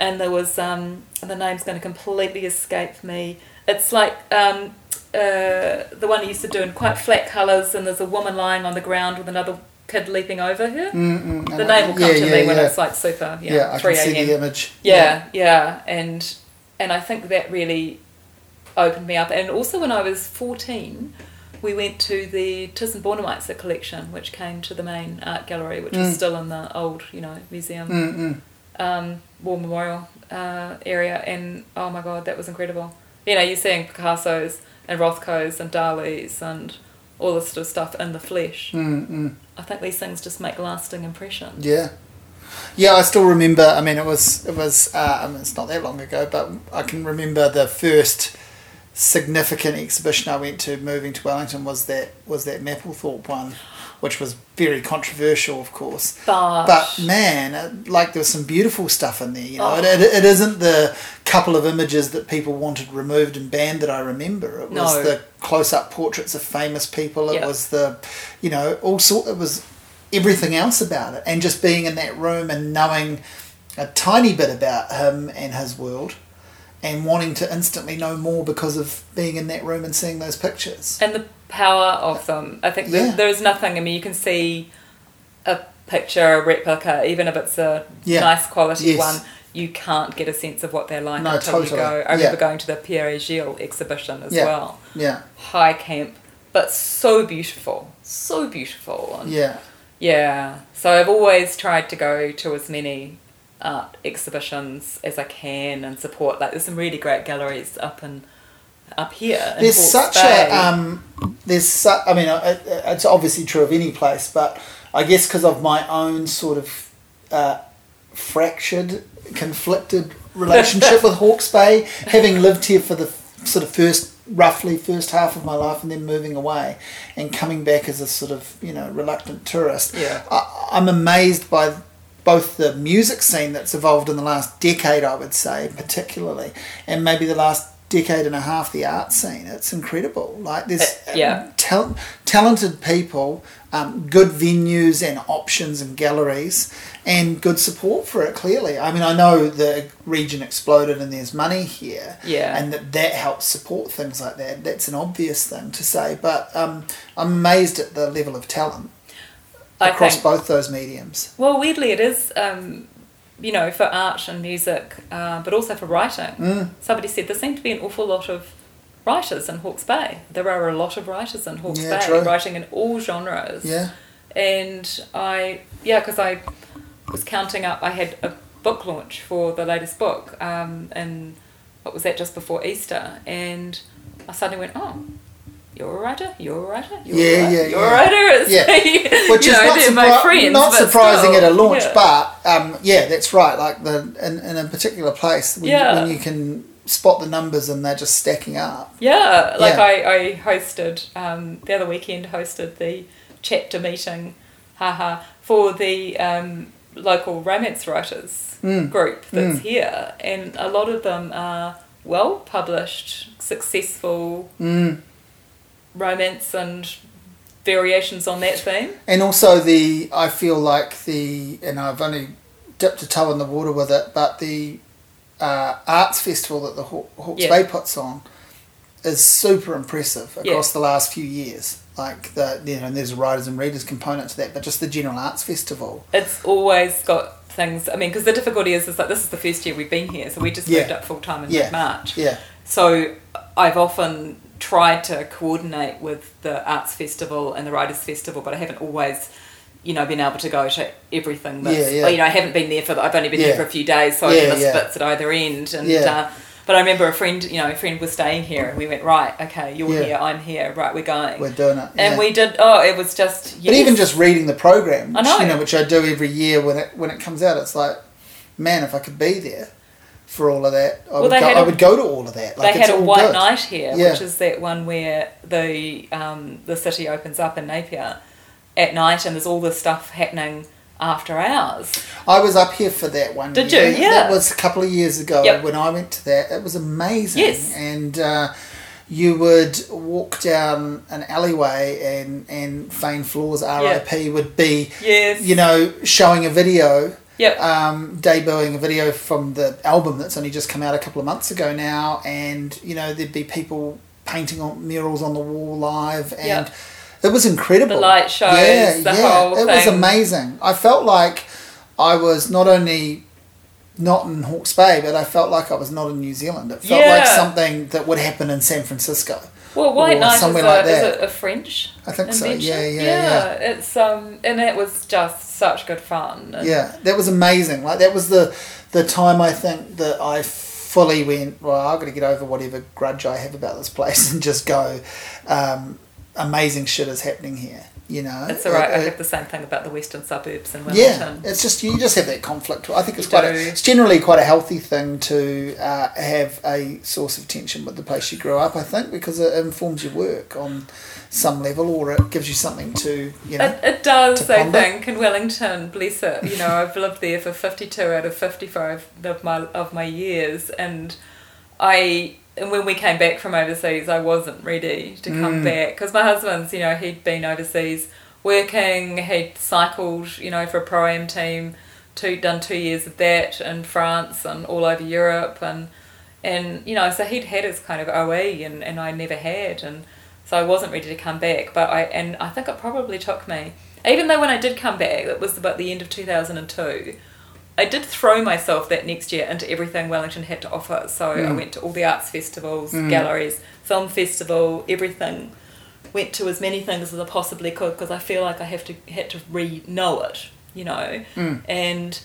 [SPEAKER 2] and there was um, the name's going to completely escape me. It's like um, uh, the one he used to do in quite flat colours, and there's a woman lying on the ground with another kid leaping over her.
[SPEAKER 1] Mm-mm.
[SPEAKER 2] The name will come
[SPEAKER 1] yeah,
[SPEAKER 2] to
[SPEAKER 1] yeah,
[SPEAKER 2] me when
[SPEAKER 1] yeah.
[SPEAKER 2] it's like super, know,
[SPEAKER 1] yeah, I
[SPEAKER 2] 3
[SPEAKER 1] can see the image.
[SPEAKER 2] Yeah, yeah, and and I think that really opened me up. And also when I was fourteen, we went to the Thyssen Bornemisza collection, which came to the main art gallery, which
[SPEAKER 1] Mm.
[SPEAKER 2] is still in the old, you know, museum um, war memorial uh, area, and oh my god, that was incredible. You know, you're seeing Picasso's and Rothko's and Dali's and all this sort of stuff in the flesh.
[SPEAKER 1] Mm-mm.
[SPEAKER 2] I think these things just make lasting impressions.
[SPEAKER 1] Yeah. Yeah, I still remember. I mean, it was it was. Uh, I mean, it's not that long ago, but I can remember the first significant exhibition I went to moving to Wellington was that was that Mapplethorpe one, which was very controversial, of course.
[SPEAKER 2] But,
[SPEAKER 1] But man, it, like there was some beautiful stuff in there. You know,
[SPEAKER 2] Oh.
[SPEAKER 1] it, it, it isn't the couple of images that people wanted removed and banned that I remember. It was
[SPEAKER 2] No.
[SPEAKER 1] the close-up portraits of famous people. It
[SPEAKER 2] Yeah.
[SPEAKER 1] was the, you know, all sort. It was everything else about it, and just being in that room and knowing a tiny bit about him and his world, and wanting to instantly know more because of being in that room and seeing those pictures.
[SPEAKER 2] and the power of them. I think
[SPEAKER 1] Yeah.
[SPEAKER 2] there's nothing. I mean, you can see a picture, a replica, even if it's a
[SPEAKER 1] Yeah.
[SPEAKER 2] nice quality
[SPEAKER 1] Yes.
[SPEAKER 2] one. You can't get a sense of what they're like
[SPEAKER 1] No,
[SPEAKER 2] until you go. I remember
[SPEAKER 1] Yeah.
[SPEAKER 2] going to the Pierre Gilles exhibition as well.
[SPEAKER 1] Yeah,
[SPEAKER 2] High camp, but so beautiful, so beautiful. And
[SPEAKER 1] yeah,
[SPEAKER 2] yeah. So I've always tried to go to as many art exhibitions as I can and support. Like there's some really great galleries up in up here.
[SPEAKER 1] there's such
[SPEAKER 2] Bay.
[SPEAKER 1] a um, there's su- I mean, uh, it's obviously true of any place, but I guess because of my own sort of uh, fractured, conflicted relationship with Hawke's Bay, having lived here for the sort of first roughly first half of my life and then moving away and coming back as a sort of you know reluctant tourist
[SPEAKER 2] Yeah.
[SPEAKER 1] I, i'm amazed by both the music scene that's evolved in the last decade i would say particularly and maybe the last decade and a half the art scene it's incredible like there's
[SPEAKER 2] Uh, yeah.
[SPEAKER 1] tal- talented people um, good venues and options and galleries and good support for it clearly i mean i know the region exploded and there's money here
[SPEAKER 2] Yeah.
[SPEAKER 1] and that that helps support things like that that's an obvious thing to say but um, i'm amazed at the level of talent
[SPEAKER 2] I
[SPEAKER 1] across
[SPEAKER 2] think-
[SPEAKER 1] both those mediums
[SPEAKER 2] Well, weirdly, it is, um, you know, for art and music, uh, but also for writing.
[SPEAKER 1] Mm.
[SPEAKER 2] Somebody said there seemed to be an awful lot of writers in Hawke's Bay. There are a lot of writers in Hawke's
[SPEAKER 1] Yeah,
[SPEAKER 2] Bay
[SPEAKER 1] true.
[SPEAKER 2] writing in all genres.
[SPEAKER 1] Yeah.
[SPEAKER 2] And I, yeah, because I was counting up, I had a book launch for the latest book, um, and what was that just before Easter? And I suddenly went, oh, you're a writer, you're a writer, you're
[SPEAKER 1] Yeah,
[SPEAKER 2] a writer,
[SPEAKER 1] yeah,
[SPEAKER 2] you're
[SPEAKER 1] yeah.
[SPEAKER 2] a writer. It's
[SPEAKER 1] Yeah. Which is
[SPEAKER 2] know,
[SPEAKER 1] not, surpri-
[SPEAKER 2] friends,
[SPEAKER 1] not surprising
[SPEAKER 2] still,
[SPEAKER 1] at a launch,
[SPEAKER 2] yeah.
[SPEAKER 1] but um, yeah, that's right. Like the in, in a particular place, when,
[SPEAKER 2] Yeah.
[SPEAKER 1] when you can spot the numbers and they're just stacking up.
[SPEAKER 2] Yeah, like. I, I hosted um, the other weekend hosted the chapter meeting, haha, for the um, local romance writers
[SPEAKER 1] Mm.
[SPEAKER 2] group that's
[SPEAKER 1] Mm.
[SPEAKER 2] here, and a lot of them are well published, successful
[SPEAKER 1] Mm.
[SPEAKER 2] Romance and variations on that theme.
[SPEAKER 1] And also the, I feel like the, and I've only dipped a toe in the water with it, but the uh, arts festival that the Haw- Hawke's
[SPEAKER 2] Yeah.
[SPEAKER 1] Bay puts on is super impressive across
[SPEAKER 2] Yeah.
[SPEAKER 1] the last few years. Like the, you know, and there's a writers and readers component to that, but just the general arts festival.
[SPEAKER 2] It's always got things. I mean, because the difficulty is, is like this is the first year we've been here, so we just
[SPEAKER 1] Yeah.
[SPEAKER 2] moved up full time in
[SPEAKER 1] Yeah.
[SPEAKER 2] mid-March.
[SPEAKER 1] Yeah,
[SPEAKER 2] So I've often tried to coordinate with the arts festival and the writers festival, but I haven't always, you know, been able to go to everything. That's,
[SPEAKER 1] Yeah, yeah.
[SPEAKER 2] You know, I haven't been there for. The, I've only been
[SPEAKER 1] Yeah.
[SPEAKER 2] there for a few days, so
[SPEAKER 1] Yeah,
[SPEAKER 2] I've missed bits at either end. And
[SPEAKER 1] Yeah.
[SPEAKER 2] uh, but I remember a friend, you know, a friend was staying here, and we went right. Okay, you're here, I'm here. Right, we're going.
[SPEAKER 1] we're doing it.
[SPEAKER 2] and we did. Oh, it was just.
[SPEAKER 1] But even just reading the program,
[SPEAKER 2] I
[SPEAKER 1] which,
[SPEAKER 2] know.
[SPEAKER 1] you know, which I do every year when it when it comes out, it's like, man, if I could be there for all of that, I,
[SPEAKER 2] Well,
[SPEAKER 1] would, go,
[SPEAKER 2] had
[SPEAKER 1] I
[SPEAKER 2] a-
[SPEAKER 1] would go to all of that. Like
[SPEAKER 2] they had a white
[SPEAKER 1] good.
[SPEAKER 2] night here,
[SPEAKER 1] Yeah.
[SPEAKER 2] which is that one where the um, the city opens up in Napier at night, and there's all this stuff happening after hours.
[SPEAKER 1] I was up here for that one.
[SPEAKER 2] Did
[SPEAKER 1] year.
[SPEAKER 2] you? Yeah.
[SPEAKER 1] That was a couple of years ago
[SPEAKER 2] Yep.
[SPEAKER 1] when I went to that. It was amazing.
[SPEAKER 2] Yes.
[SPEAKER 1] And uh, you would walk down an alleyway and, and Fane Flaws RIP would be,
[SPEAKER 2] Yes.
[SPEAKER 1] you know, showing a video.
[SPEAKER 2] Yep.
[SPEAKER 1] Um, debuting a video from the album that's only just come out a couple of months ago now, and you know there'd be people painting on murals on the wall live, and
[SPEAKER 2] Yep.
[SPEAKER 1] it was incredible.
[SPEAKER 2] The light shows,
[SPEAKER 1] yeah,
[SPEAKER 2] the
[SPEAKER 1] yeah,
[SPEAKER 2] whole
[SPEAKER 1] it was amazing. I felt like I was not only not in Hawke's Bay, but I felt like I was not in New Zealand. It felt like something that would happen in San Francisco.
[SPEAKER 2] Well, White
[SPEAKER 1] or
[SPEAKER 2] Night is,
[SPEAKER 1] somewhere
[SPEAKER 2] a,
[SPEAKER 1] like
[SPEAKER 2] is
[SPEAKER 1] that.
[SPEAKER 2] a, a French
[SPEAKER 1] I think so.
[SPEAKER 2] invention.
[SPEAKER 1] Yeah, yeah, yeah.
[SPEAKER 2] It's um, and it was just such good fun.
[SPEAKER 1] Yeah, that was amazing. Like that was the the time I think that I fully went. Well, I've got to get over whatever grudge I have about this place and just go. Um, amazing shit is happening here. You know,
[SPEAKER 2] It's all right.
[SPEAKER 1] It-
[SPEAKER 2] I have the same thing about the western suburbs in
[SPEAKER 1] yeah, it's just you just have that conflict. I think it's
[SPEAKER 2] You
[SPEAKER 1] quite. A, it's generally quite a healthy thing to uh, have a source of tension with the place you grew up. I think because it informs your work on some level, or it gives you something to you know.
[SPEAKER 2] It, it does, I
[SPEAKER 1] ponder.
[SPEAKER 2] think, in Wellington, bless it. You know, I've lived there for 52 out of 55 of my, of my years, and I, and when we came back from overseas, I wasn't ready to come
[SPEAKER 1] Mm.
[SPEAKER 2] back because my husband's, you know, he'd been overseas working, he'd cycled, you know, for a pro am team, two, done two years of that in France and all over Europe, and, and you know, so he'd had his kind of OE, and, and I never had, and so I wasn't ready to come back. But I and I think it probably took me, even though when I did come back, it was about the end of two thousand and two. I did throw myself that next year into everything Wellington had to offer. So I
[SPEAKER 1] Mm.
[SPEAKER 2] went to all the arts festivals,
[SPEAKER 1] Mm.
[SPEAKER 2] galleries, film festival, everything. Went to as many things as I possibly could because I feel like I have to had to re know it, you know,
[SPEAKER 1] Mm.
[SPEAKER 2] and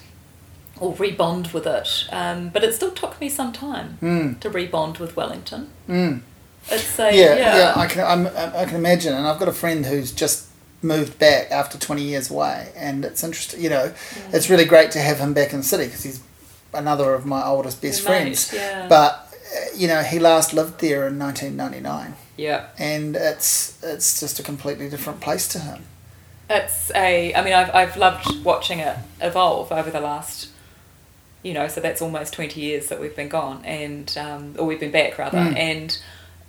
[SPEAKER 2] or rebond with it. Um, but it still took me some time
[SPEAKER 1] Mm,
[SPEAKER 2] to rebond with Wellington.
[SPEAKER 1] mm.
[SPEAKER 2] It's a
[SPEAKER 1] yeah,
[SPEAKER 2] yeah,
[SPEAKER 1] yeah, I can I'm, I can imagine, and I've got a friend who's just moved back after twenty years away, and it's interesting. You know, it's really great to have him back in the city because he's another of my oldest best
[SPEAKER 2] Your mate,
[SPEAKER 1] friends.
[SPEAKER 2] Yeah.
[SPEAKER 1] But uh, you know, he last lived there in nineteen ninety nine,
[SPEAKER 2] yeah.
[SPEAKER 1] and it's it's just a completely different place to him.
[SPEAKER 2] It's a. I mean, I've I've loved watching it evolve over the last, you know, so that's almost twenty years that we've been gone, and um, or we've been back rather,
[SPEAKER 1] Mm.
[SPEAKER 2] and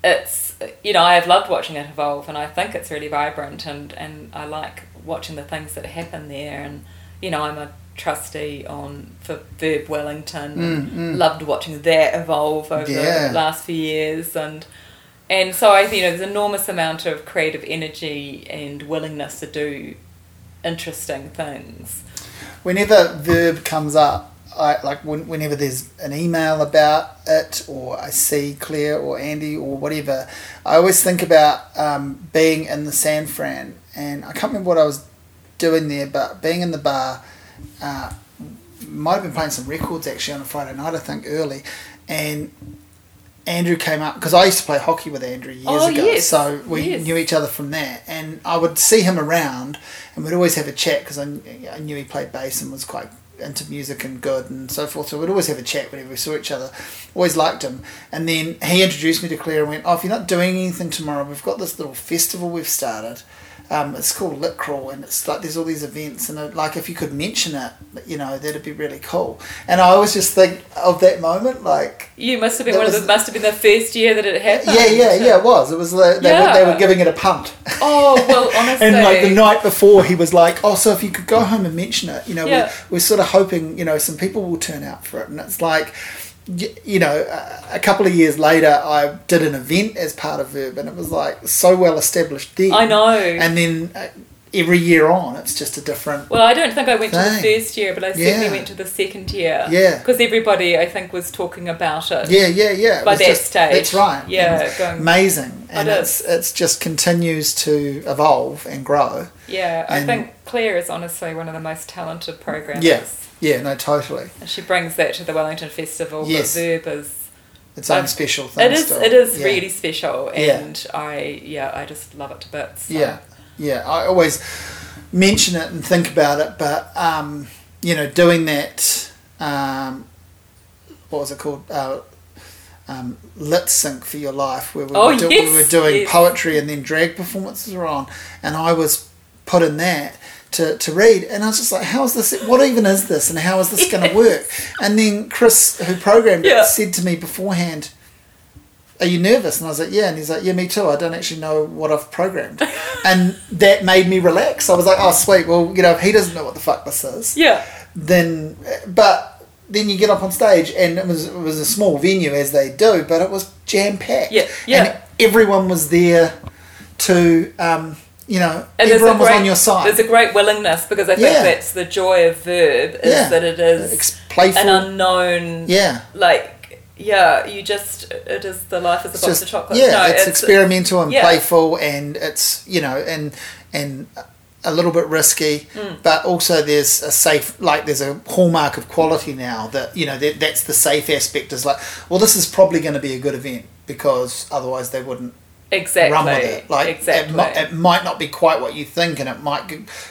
[SPEAKER 2] it's you know I've loved watching it evolve, and I think it's really vibrant, and and I like watching the things that happen there, and you know I'm a trustee on for Verb Wellington, and
[SPEAKER 1] Mm, mm.
[SPEAKER 2] loved watching that evolve over
[SPEAKER 1] Yeah.
[SPEAKER 2] the last few years, and. And so I think you know there's enormous amount of creative energy and willingness to do interesting things.
[SPEAKER 1] Whenever Verb comes up, I like when, whenever there's an email about it, or I see Claire or Andy or whatever, I always think about um, being in the San Fran, and I can't remember what I was doing there, but being in the bar, uh, might have been playing some records actually on a Friday night, I think, early, and Andrew came up because I used to play hockey with Andrew years
[SPEAKER 2] Oh,
[SPEAKER 1] ago,
[SPEAKER 2] yes,
[SPEAKER 1] so we
[SPEAKER 2] yes.
[SPEAKER 1] knew each other from there. And I would see him around, and we'd always have a chat because I, I knew he played bass and was quite into music and good and so forth. So we'd always have a chat whenever we saw each other. Always liked him. And then he introduced me to Claire and went, "Oh, if you're not doing anything tomorrow, we've got this little festival we've started." Um, it's called Lit Crawl, and it's like there's all these events, and it, like if you could mention it, you know, that'd be really cool. And I always just think of that moment, like
[SPEAKER 2] You must have been one of
[SPEAKER 1] was-
[SPEAKER 2] the must have been the first year that it happened.
[SPEAKER 1] yeah, yeah, yeah, it was. It was like they, were, they were giving it a punt.
[SPEAKER 2] Oh well, honestly.
[SPEAKER 1] and like the night before, he was like, "Oh, so if you could go home and mention it, you know,
[SPEAKER 2] Yeah.
[SPEAKER 1] we're, we're sort of hoping, you know, some people will turn out for it." And it's like, you know, a- couple of years later, I did an event as part of Verb, and it was like so well established then.
[SPEAKER 2] I know.
[SPEAKER 1] And then uh, every year on, it's just a different.
[SPEAKER 2] Well, I don't think I went to the first year, but I certainly
[SPEAKER 1] Yeah.
[SPEAKER 2] went to the second year.
[SPEAKER 1] Yeah.
[SPEAKER 2] Because everybody, I think, was talking about it.
[SPEAKER 1] Yeah, yeah, yeah. It
[SPEAKER 2] By that
[SPEAKER 1] just-
[SPEAKER 2] stage.
[SPEAKER 1] That's right.
[SPEAKER 2] Yeah, going-
[SPEAKER 1] amazing, and
[SPEAKER 2] It
[SPEAKER 1] it's
[SPEAKER 2] is.
[SPEAKER 1] it's just continues to evolve and grow.
[SPEAKER 2] Yeah, I think Claire is honestly one of the most talented programmers.
[SPEAKER 1] Yeah, yeah, no, totally.
[SPEAKER 2] And she brings that to the Wellington Festival.
[SPEAKER 1] Yes.
[SPEAKER 2] Verb is.
[SPEAKER 1] Its own special thing.
[SPEAKER 2] It is.
[SPEAKER 1] still.
[SPEAKER 2] It is
[SPEAKER 1] Yeah.
[SPEAKER 2] really special,
[SPEAKER 1] Yeah.
[SPEAKER 2] and I yeah I just love it to bits. so.
[SPEAKER 1] Yeah, yeah. I always mention it and think about it, but um, you know, doing that. Um, what was it called? Uh, um, Lit Sync for Your Life, where we,
[SPEAKER 2] Oh,
[SPEAKER 1] were, do-
[SPEAKER 2] yes,
[SPEAKER 1] we were doing
[SPEAKER 2] yes.
[SPEAKER 1] poetry and then drag performances were on, and I was put in that. To, to read and I was just like, how is this? What even is this? And how is this going to work? And then Chris, who programmed
[SPEAKER 2] Yeah.
[SPEAKER 1] it, said to me beforehand, are you nervous? And I was like, yeah. And he's like, yeah, me too. I don't actually know what I've programmed. and that made me relax. I was like, oh, sweet. Well, you know, if he doesn't know what the fuck this is,
[SPEAKER 2] Yeah.
[SPEAKER 1] then, but then you get up on stage and it was, it was a small venue as they do, but it was jam packed.
[SPEAKER 2] Yeah, yeah.
[SPEAKER 1] And everyone was there to, um, you know,
[SPEAKER 2] And there's a
[SPEAKER 1] everyone was
[SPEAKER 2] great-
[SPEAKER 1] on your side.
[SPEAKER 2] There's a great willingness because I think
[SPEAKER 1] Yeah.
[SPEAKER 2] that's the joy of Verb is
[SPEAKER 1] Yeah.
[SPEAKER 2] that it is
[SPEAKER 1] Ex- playful.
[SPEAKER 2] an unknown.
[SPEAKER 1] yeah.
[SPEAKER 2] Like yeah, you just it is the life is a
[SPEAKER 1] It's
[SPEAKER 2] box
[SPEAKER 1] just,
[SPEAKER 2] of chocolates.
[SPEAKER 1] yeah,
[SPEAKER 2] No,
[SPEAKER 1] it's, experimental and
[SPEAKER 2] yeah.
[SPEAKER 1] playful, and it's you know, and and a little bit risky,
[SPEAKER 2] Mm.
[SPEAKER 1] but also there's a safe, like there's a hallmark of quality now that you know that that's the safe aspect. Is like, well, this is probably going to be a good event because otherwise they wouldn't
[SPEAKER 2] exactly
[SPEAKER 1] run with it. Like
[SPEAKER 2] exactly.
[SPEAKER 1] it, mi- it might not be quite what you think, and it might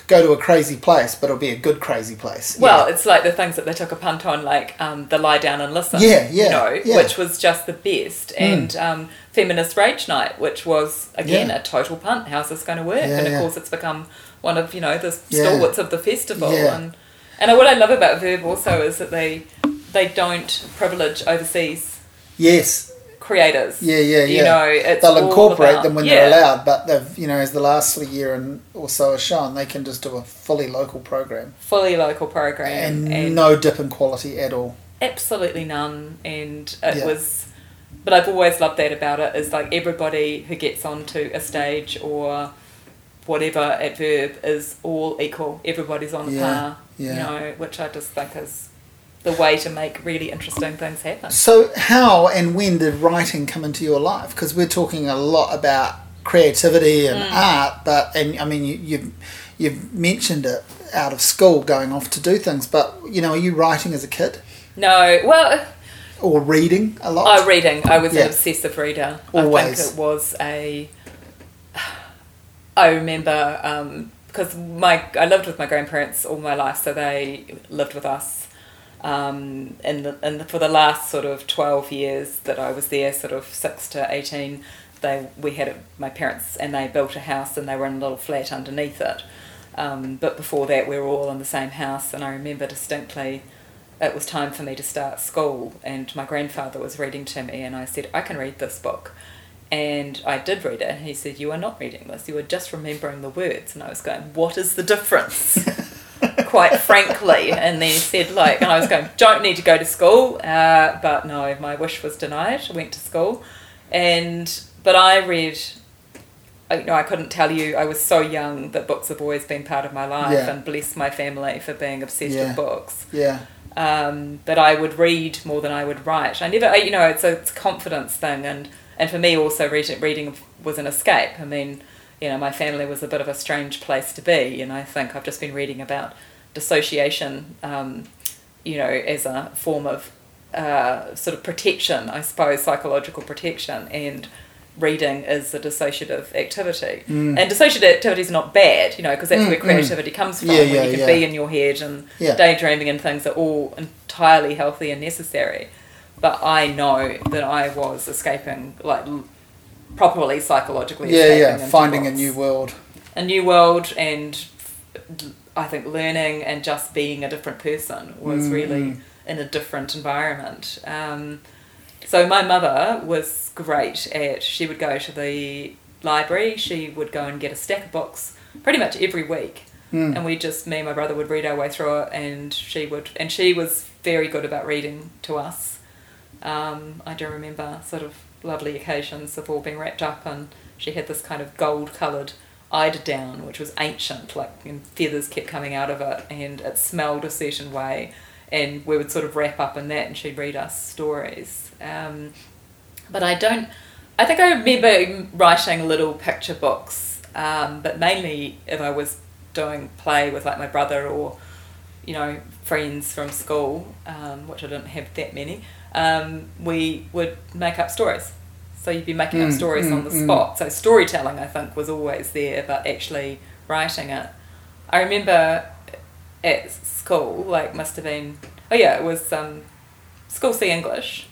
[SPEAKER 1] go to a crazy place, but it'll be a good crazy place.
[SPEAKER 2] Well,
[SPEAKER 1] Yeah.
[SPEAKER 2] it's like the things that they took a punt on, like um, the lie down and listen.
[SPEAKER 1] Yeah, yeah,
[SPEAKER 2] You know,
[SPEAKER 1] yeah.
[SPEAKER 2] Which was just the best, and um, feminist rage night, which was again
[SPEAKER 1] Yeah.
[SPEAKER 2] a total punt. How's this going to work? And of course, it's become one of you know the stalwarts of the festival. And and what I love about Verb also is that they they don't privilege overseas
[SPEAKER 1] yes,
[SPEAKER 2] creators.
[SPEAKER 1] yeah, yeah, yeah.
[SPEAKER 2] You know, it's
[SPEAKER 1] They'll incorporate
[SPEAKER 2] about-
[SPEAKER 1] them when
[SPEAKER 2] yeah.
[SPEAKER 1] they're allowed, but they've, you know, as the last year and or so has shown, they can just do a fully local program
[SPEAKER 2] Fully local program
[SPEAKER 1] and, no dip in quality at all.
[SPEAKER 2] absolutely none and it
[SPEAKER 1] Yeah.
[SPEAKER 2] was but i've always loved that about it is like everybody who gets onto a stage or whatever at verb is all equal everybody's on
[SPEAKER 1] Yeah,
[SPEAKER 2] par you know which i just think is the way to make really interesting things happen
[SPEAKER 1] So, how and when did writing come into your life? Because we're talking a lot about creativity and
[SPEAKER 2] Mm.
[SPEAKER 1] art, but and I mean, you, you've you've mentioned it out of school, going off to do things. But you know, are you writing as a kid
[SPEAKER 2] no well
[SPEAKER 1] or reading a lot?
[SPEAKER 2] oh reading i was
[SPEAKER 1] Yeah.
[SPEAKER 2] an obsessive reader i
[SPEAKER 1] Always.
[SPEAKER 2] think it was a i remember because my i lived with my grandparents all my life so they lived with us um, in the, in the, for the last sort of 12 years that I was there, sort of 6 to 18, they we had my parents and they built a house and they were in a little flat underneath it. Um, but before that, we were all in the same house, and I remember distinctly it was time for me to start school, and my grandfather was reading to me, and I said, I can read this book. And I did read it, and he said, You are not reading this, you are just remembering the words. And I was going, What is the difference? quite frankly. And then he said, like, and I was going, don't need to go to school. Uh, but no, my wish was denied. I went to school. And, but I read, I, you know, I couldn't tell you, I was so young that books have always been part of my life
[SPEAKER 1] Yeah.
[SPEAKER 2] and bless my family for being obsessed
[SPEAKER 1] Yeah.
[SPEAKER 2] with books.
[SPEAKER 1] yeah,
[SPEAKER 2] Um, but I would read more than I would write. I never, you know, it's a, it's a confidence thing, and and for me also reading reading was an escape. I mean, you know, my family was a bit of a strange place to be, and I think I've just been reading about dissociation, um, you know, as a form of uh, sort of protection, I suppose, psychological protection, and reading is a dissociative activity.
[SPEAKER 1] Mm.
[SPEAKER 2] And dissociative activity is not bad, you know, because that's
[SPEAKER 1] Mm,
[SPEAKER 2] where
[SPEAKER 1] mm.
[SPEAKER 2] creativity comes from,
[SPEAKER 1] Yeah,
[SPEAKER 2] when
[SPEAKER 1] yeah,
[SPEAKER 2] you can
[SPEAKER 1] yeah.
[SPEAKER 2] be in your head and daydreaming and things are all entirely healthy and necessary. But I know that I was escaping, like, properly psychologically
[SPEAKER 1] Yeah, yeah. Finding a new world.
[SPEAKER 2] a new world and I think learning and just being a different person was
[SPEAKER 1] Mm,
[SPEAKER 2] really in a different environment. Um, so my mother was great at she would go to the library, she would go and get a stack of books pretty much every week.
[SPEAKER 1] Mm.
[SPEAKER 2] And we just me and my brother would read our way through it and she would and she was very good about reading to us. Um, I do remember sort of lovely occasions of all being wrapped up and she had this kind of gold coloured eider down which was ancient like and feathers kept coming out of it and it smelled a certain way. And we would sort of wrap up in that and she'd read us stories. Um, but I don't I think I remember writing little picture books um, but mainly if I was doing play with like my brother or you know friends from school um, which I didn't have that many um, we would make up stories so you'd be making up
[SPEAKER 1] Mm,
[SPEAKER 2] stories
[SPEAKER 1] mm,
[SPEAKER 2] on the
[SPEAKER 1] mm.
[SPEAKER 2] spot so storytelling I think was always there but actually writing it I remember at school like must have been oh yeah it was um, school C English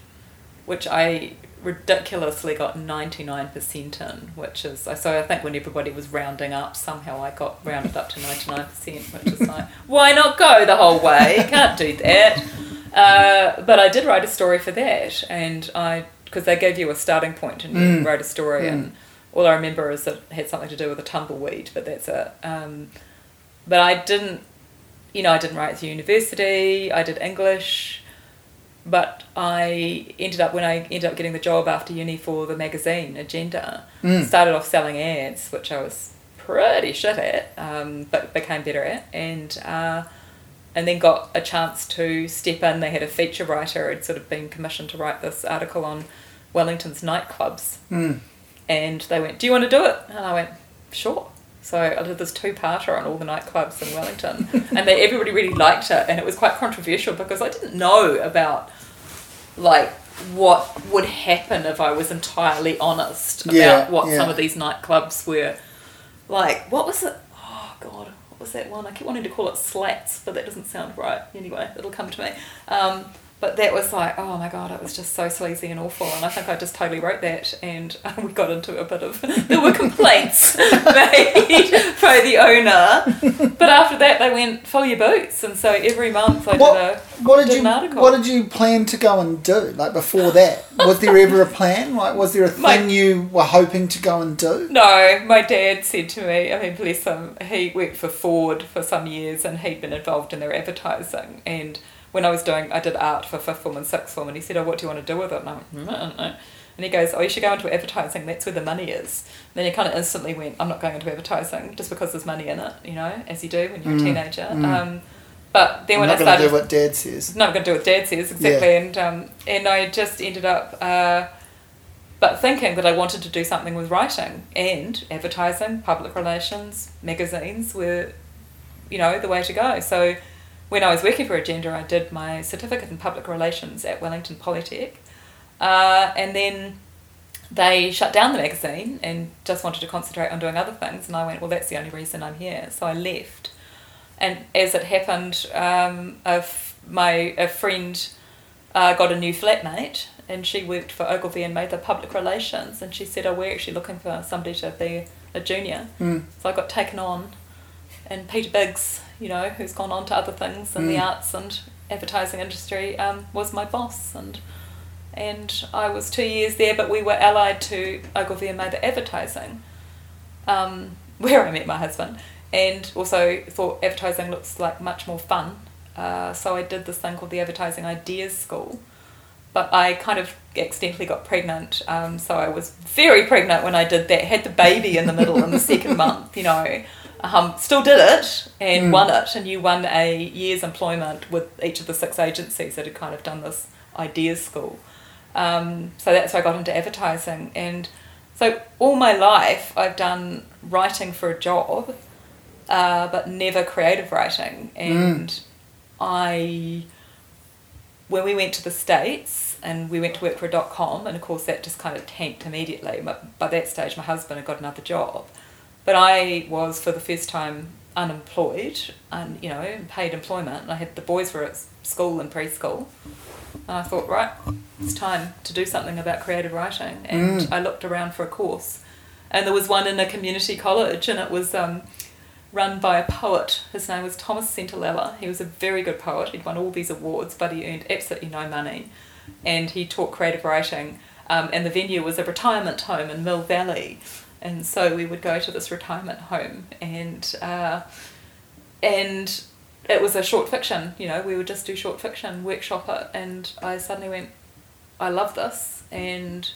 [SPEAKER 2] which I ridiculously got 99% in, which is, so I think when everybody was rounding up, somehow I got rounded up to 99%, which is like, why not go the whole way? Can't do that. Uh, but I did write a story for that, and I, because they gave you a starting point and you
[SPEAKER 1] Mm.
[SPEAKER 2] wrote a story,
[SPEAKER 1] Mm.
[SPEAKER 2] and all I remember is that it had something to do with a tumbleweed, but that's it. Um, but I didn't, you know, I didn't write at university, I did English, but I ended up when I ended up getting the job after uni for the magazine Agenda.
[SPEAKER 1] Mm.
[SPEAKER 2] Started off selling ads, which I was pretty shit at, um, but became better at, and uh, and then got a chance to step in. They had a feature writer had sort of been commissioned to write this article on Wellington's nightclubs,
[SPEAKER 1] Mm.
[SPEAKER 2] and they went, "Do you want to do it?" And I went, "Sure." So I did this two-parter on all the nightclubs in Wellington, and they, everybody really liked it, and it was quite controversial because I didn't know about like what would happen if I was entirely honest about
[SPEAKER 1] Yeah,
[SPEAKER 2] what
[SPEAKER 1] yeah.
[SPEAKER 2] some of these nightclubs were like. What was it? Oh God, what was that one? I keep wanting to call it slats, but that doesn't sound right. Anyway, it'll come to me. Um, but that was like, oh my god, it was just so sleazy and awful. And I think I just totally wrote that, and um, we got into a bit of there were complaints made by the owner. But after that, they went fill your boots, and so every month I
[SPEAKER 1] What,
[SPEAKER 2] did a
[SPEAKER 1] what did
[SPEAKER 2] did
[SPEAKER 1] you
[SPEAKER 2] an article.
[SPEAKER 1] What did you plan to go and do? Like before that, was there ever a plan? Like, was there a thing
[SPEAKER 2] My-
[SPEAKER 1] you were hoping to go and do?
[SPEAKER 2] No, my dad said to me, I mean, bless him, he worked for Ford for some years and he'd been involved in their advertising. And when I was doing, I did art for fifth form and sixth form, and he said, Oh, what do you want to do with it? And I went, "Mm, I don't know. And he goes, Oh, you should go into advertising, that's where the money is. And then he kind of instantly went, I'm not going into advertising just because there's money in it, you know, as you do when you're
[SPEAKER 1] Mm,
[SPEAKER 2] a teenager.
[SPEAKER 1] mm.
[SPEAKER 2] Um, but then
[SPEAKER 1] I'm
[SPEAKER 2] when
[SPEAKER 1] not
[SPEAKER 2] I
[SPEAKER 1] going to
[SPEAKER 2] started
[SPEAKER 1] do what Dad says.
[SPEAKER 2] not going to do what Dad says exactly, and um, and I just ended up, uh, but thinking that I wanted to do something with writing and advertising, public relations, magazines were, you know, the way to go. So when I was working for Agenda, I did my certificate in public relations at Wellington Polytech, uh, and then they shut down the magazine and just wanted to concentrate on doing other things. And I went, well, that's the only reason I'm here. So I left. And as it happened, um, a f- my a friend uh, got a new flatmate, and she worked for Ogilvy and Mather public relations. And she said, "Oh, we're actually looking for somebody to be a junior."
[SPEAKER 1] Mm.
[SPEAKER 2] So I got taken on, and Peter Biggs, you know, who's gone on to other things in the
[SPEAKER 1] Mm.
[SPEAKER 2] arts and advertising industry, um, was my boss, and and I was two years there, but we were allied to Ogilvy and Mather Advertising, um, where I met my husband, and also thought advertising looks like much more fun. Uh, so I did this thing called the Advertising Ideas School, but I kind of accidentally got pregnant. Um, so I was very pregnant when I did that. Had the baby in the middle in the second month, you know, um, still did it and won it, and you won a year's employment with each of the six agencies that had kind of done this ideas school. Um, so that's how I got into advertising, and so all my life I've done writing for a job, uh, but never creative writing, and I when we went to the States and we went to work for a dot com, and of course that just kind of tanked immediately. But by that stage, my husband had got another job. But I was, for the first time, unemployed and, you know, paid employment. And I had the boys were at school and preschool. And I thought, right, it's time to do something about creative writing. And I looked around for a course. And there was one in a community college, and it was um, run by a poet. His name was Thomas Centolella. He was a very good poet. He'd won all these awards, but he earned absolutely no money. And he taught creative writing. Um, and the venue was a retirement home in Mill Valley. And so we would go to this retirement home, and uh, and it was a short fiction. You know, we would just do short fiction, workshop it, and I suddenly went, I love this, and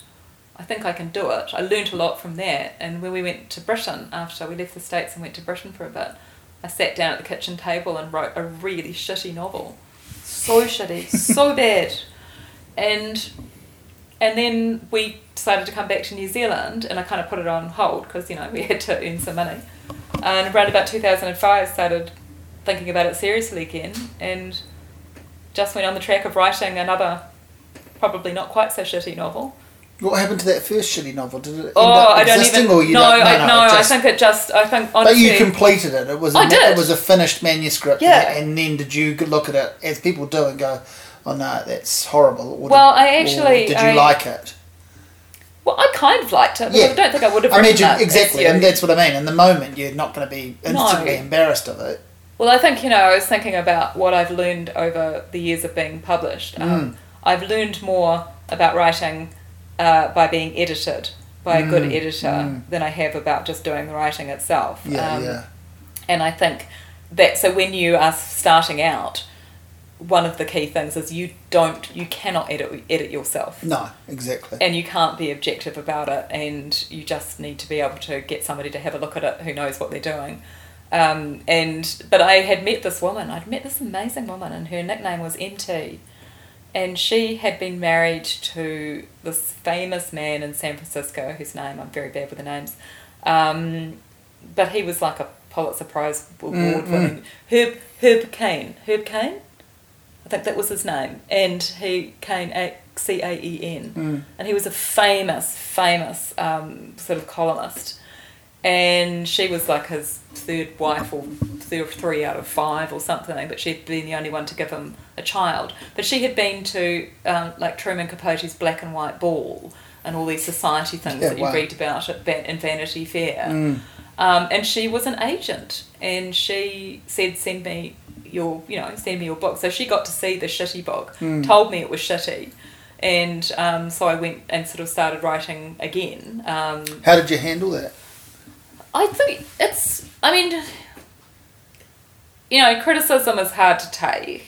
[SPEAKER 2] I think I can do it. I learnt a lot from that. And when we went to Britain after we left the States and went to Britain for a bit, I sat down at the kitchen table and wrote a really shitty novel. So shitty, so bad. And and then we decided to come back to New Zealand and I kind of put it on hold because, you know, we had to earn some money. And around about 2005 started thinking about it seriously again and just went on the track of writing another probably not quite so shitty novel.
[SPEAKER 1] What happened to that first shitty novel? Did it end
[SPEAKER 2] Oh,
[SPEAKER 1] up
[SPEAKER 2] I don't
[SPEAKER 1] existing
[SPEAKER 2] even.
[SPEAKER 1] or you
[SPEAKER 2] no? I, no,
[SPEAKER 1] it
[SPEAKER 2] I think it just. I think honestly.
[SPEAKER 1] But you completed it. It was a,
[SPEAKER 2] I did.
[SPEAKER 1] it was a finished manuscript.
[SPEAKER 2] Yeah.
[SPEAKER 1] And then did you look at it as people do and go, "Oh no, that's horrible." Or
[SPEAKER 2] Well,
[SPEAKER 1] did,
[SPEAKER 2] I actually-
[SPEAKER 1] did you
[SPEAKER 2] I-
[SPEAKER 1] like it?
[SPEAKER 2] Well, I kind of liked it. But
[SPEAKER 1] Yeah.
[SPEAKER 2] I don't think I would have.
[SPEAKER 1] I
[SPEAKER 2] written
[SPEAKER 1] imagine exactly, and that's what I mean. In the moment, you're not going to be instantly
[SPEAKER 2] No.
[SPEAKER 1] embarrassed of it.
[SPEAKER 2] Well, I think you know. I was thinking about what I've learned over the years of being published.
[SPEAKER 1] Mm.
[SPEAKER 2] Um, I've learned more about writing uh, by being edited by a good
[SPEAKER 1] Mm,
[SPEAKER 2] editor
[SPEAKER 1] mm.
[SPEAKER 2] than I have about just doing the writing itself.
[SPEAKER 1] Yeah,
[SPEAKER 2] Um,
[SPEAKER 1] yeah.
[SPEAKER 2] And I think that so when you are starting out, one of the key things is you don't, you cannot edit edit yourself.
[SPEAKER 1] No, exactly.
[SPEAKER 2] and you can't be objective about it and you just need to be able to get somebody to have a look at it who knows what they're doing. Um, and but i had met this woman i'd met this amazing woman and her nickname was mt and she had been married to this famous man in san francisco whose name i'm very bad with the names um, but he was like a pulitzer prize award winning. herb Herb Caen Herb Caen I think that was his name, and he came at C A E N,
[SPEAKER 1] Mm.
[SPEAKER 2] and he was a famous, famous um, sort of columnist, and she was like his third wife or third three out of five or something, but she'd been the only one to give him a child. But she had been to um, like Truman Capote's Black and White Ball and all these society things
[SPEAKER 1] Yeah,
[SPEAKER 2] that you
[SPEAKER 1] wow.
[SPEAKER 2] read about at in Vanity Fair.
[SPEAKER 1] Mm.
[SPEAKER 2] Um, and she was an agent, and she said, "Send me your, you know, send me your book." So she got to see the shitty book,
[SPEAKER 1] Mm.
[SPEAKER 2] told me it was shitty, and um, so I went and sort of started writing again. Um,
[SPEAKER 1] How did you handle that?
[SPEAKER 2] I think it's, I mean, you know, criticism is hard to take,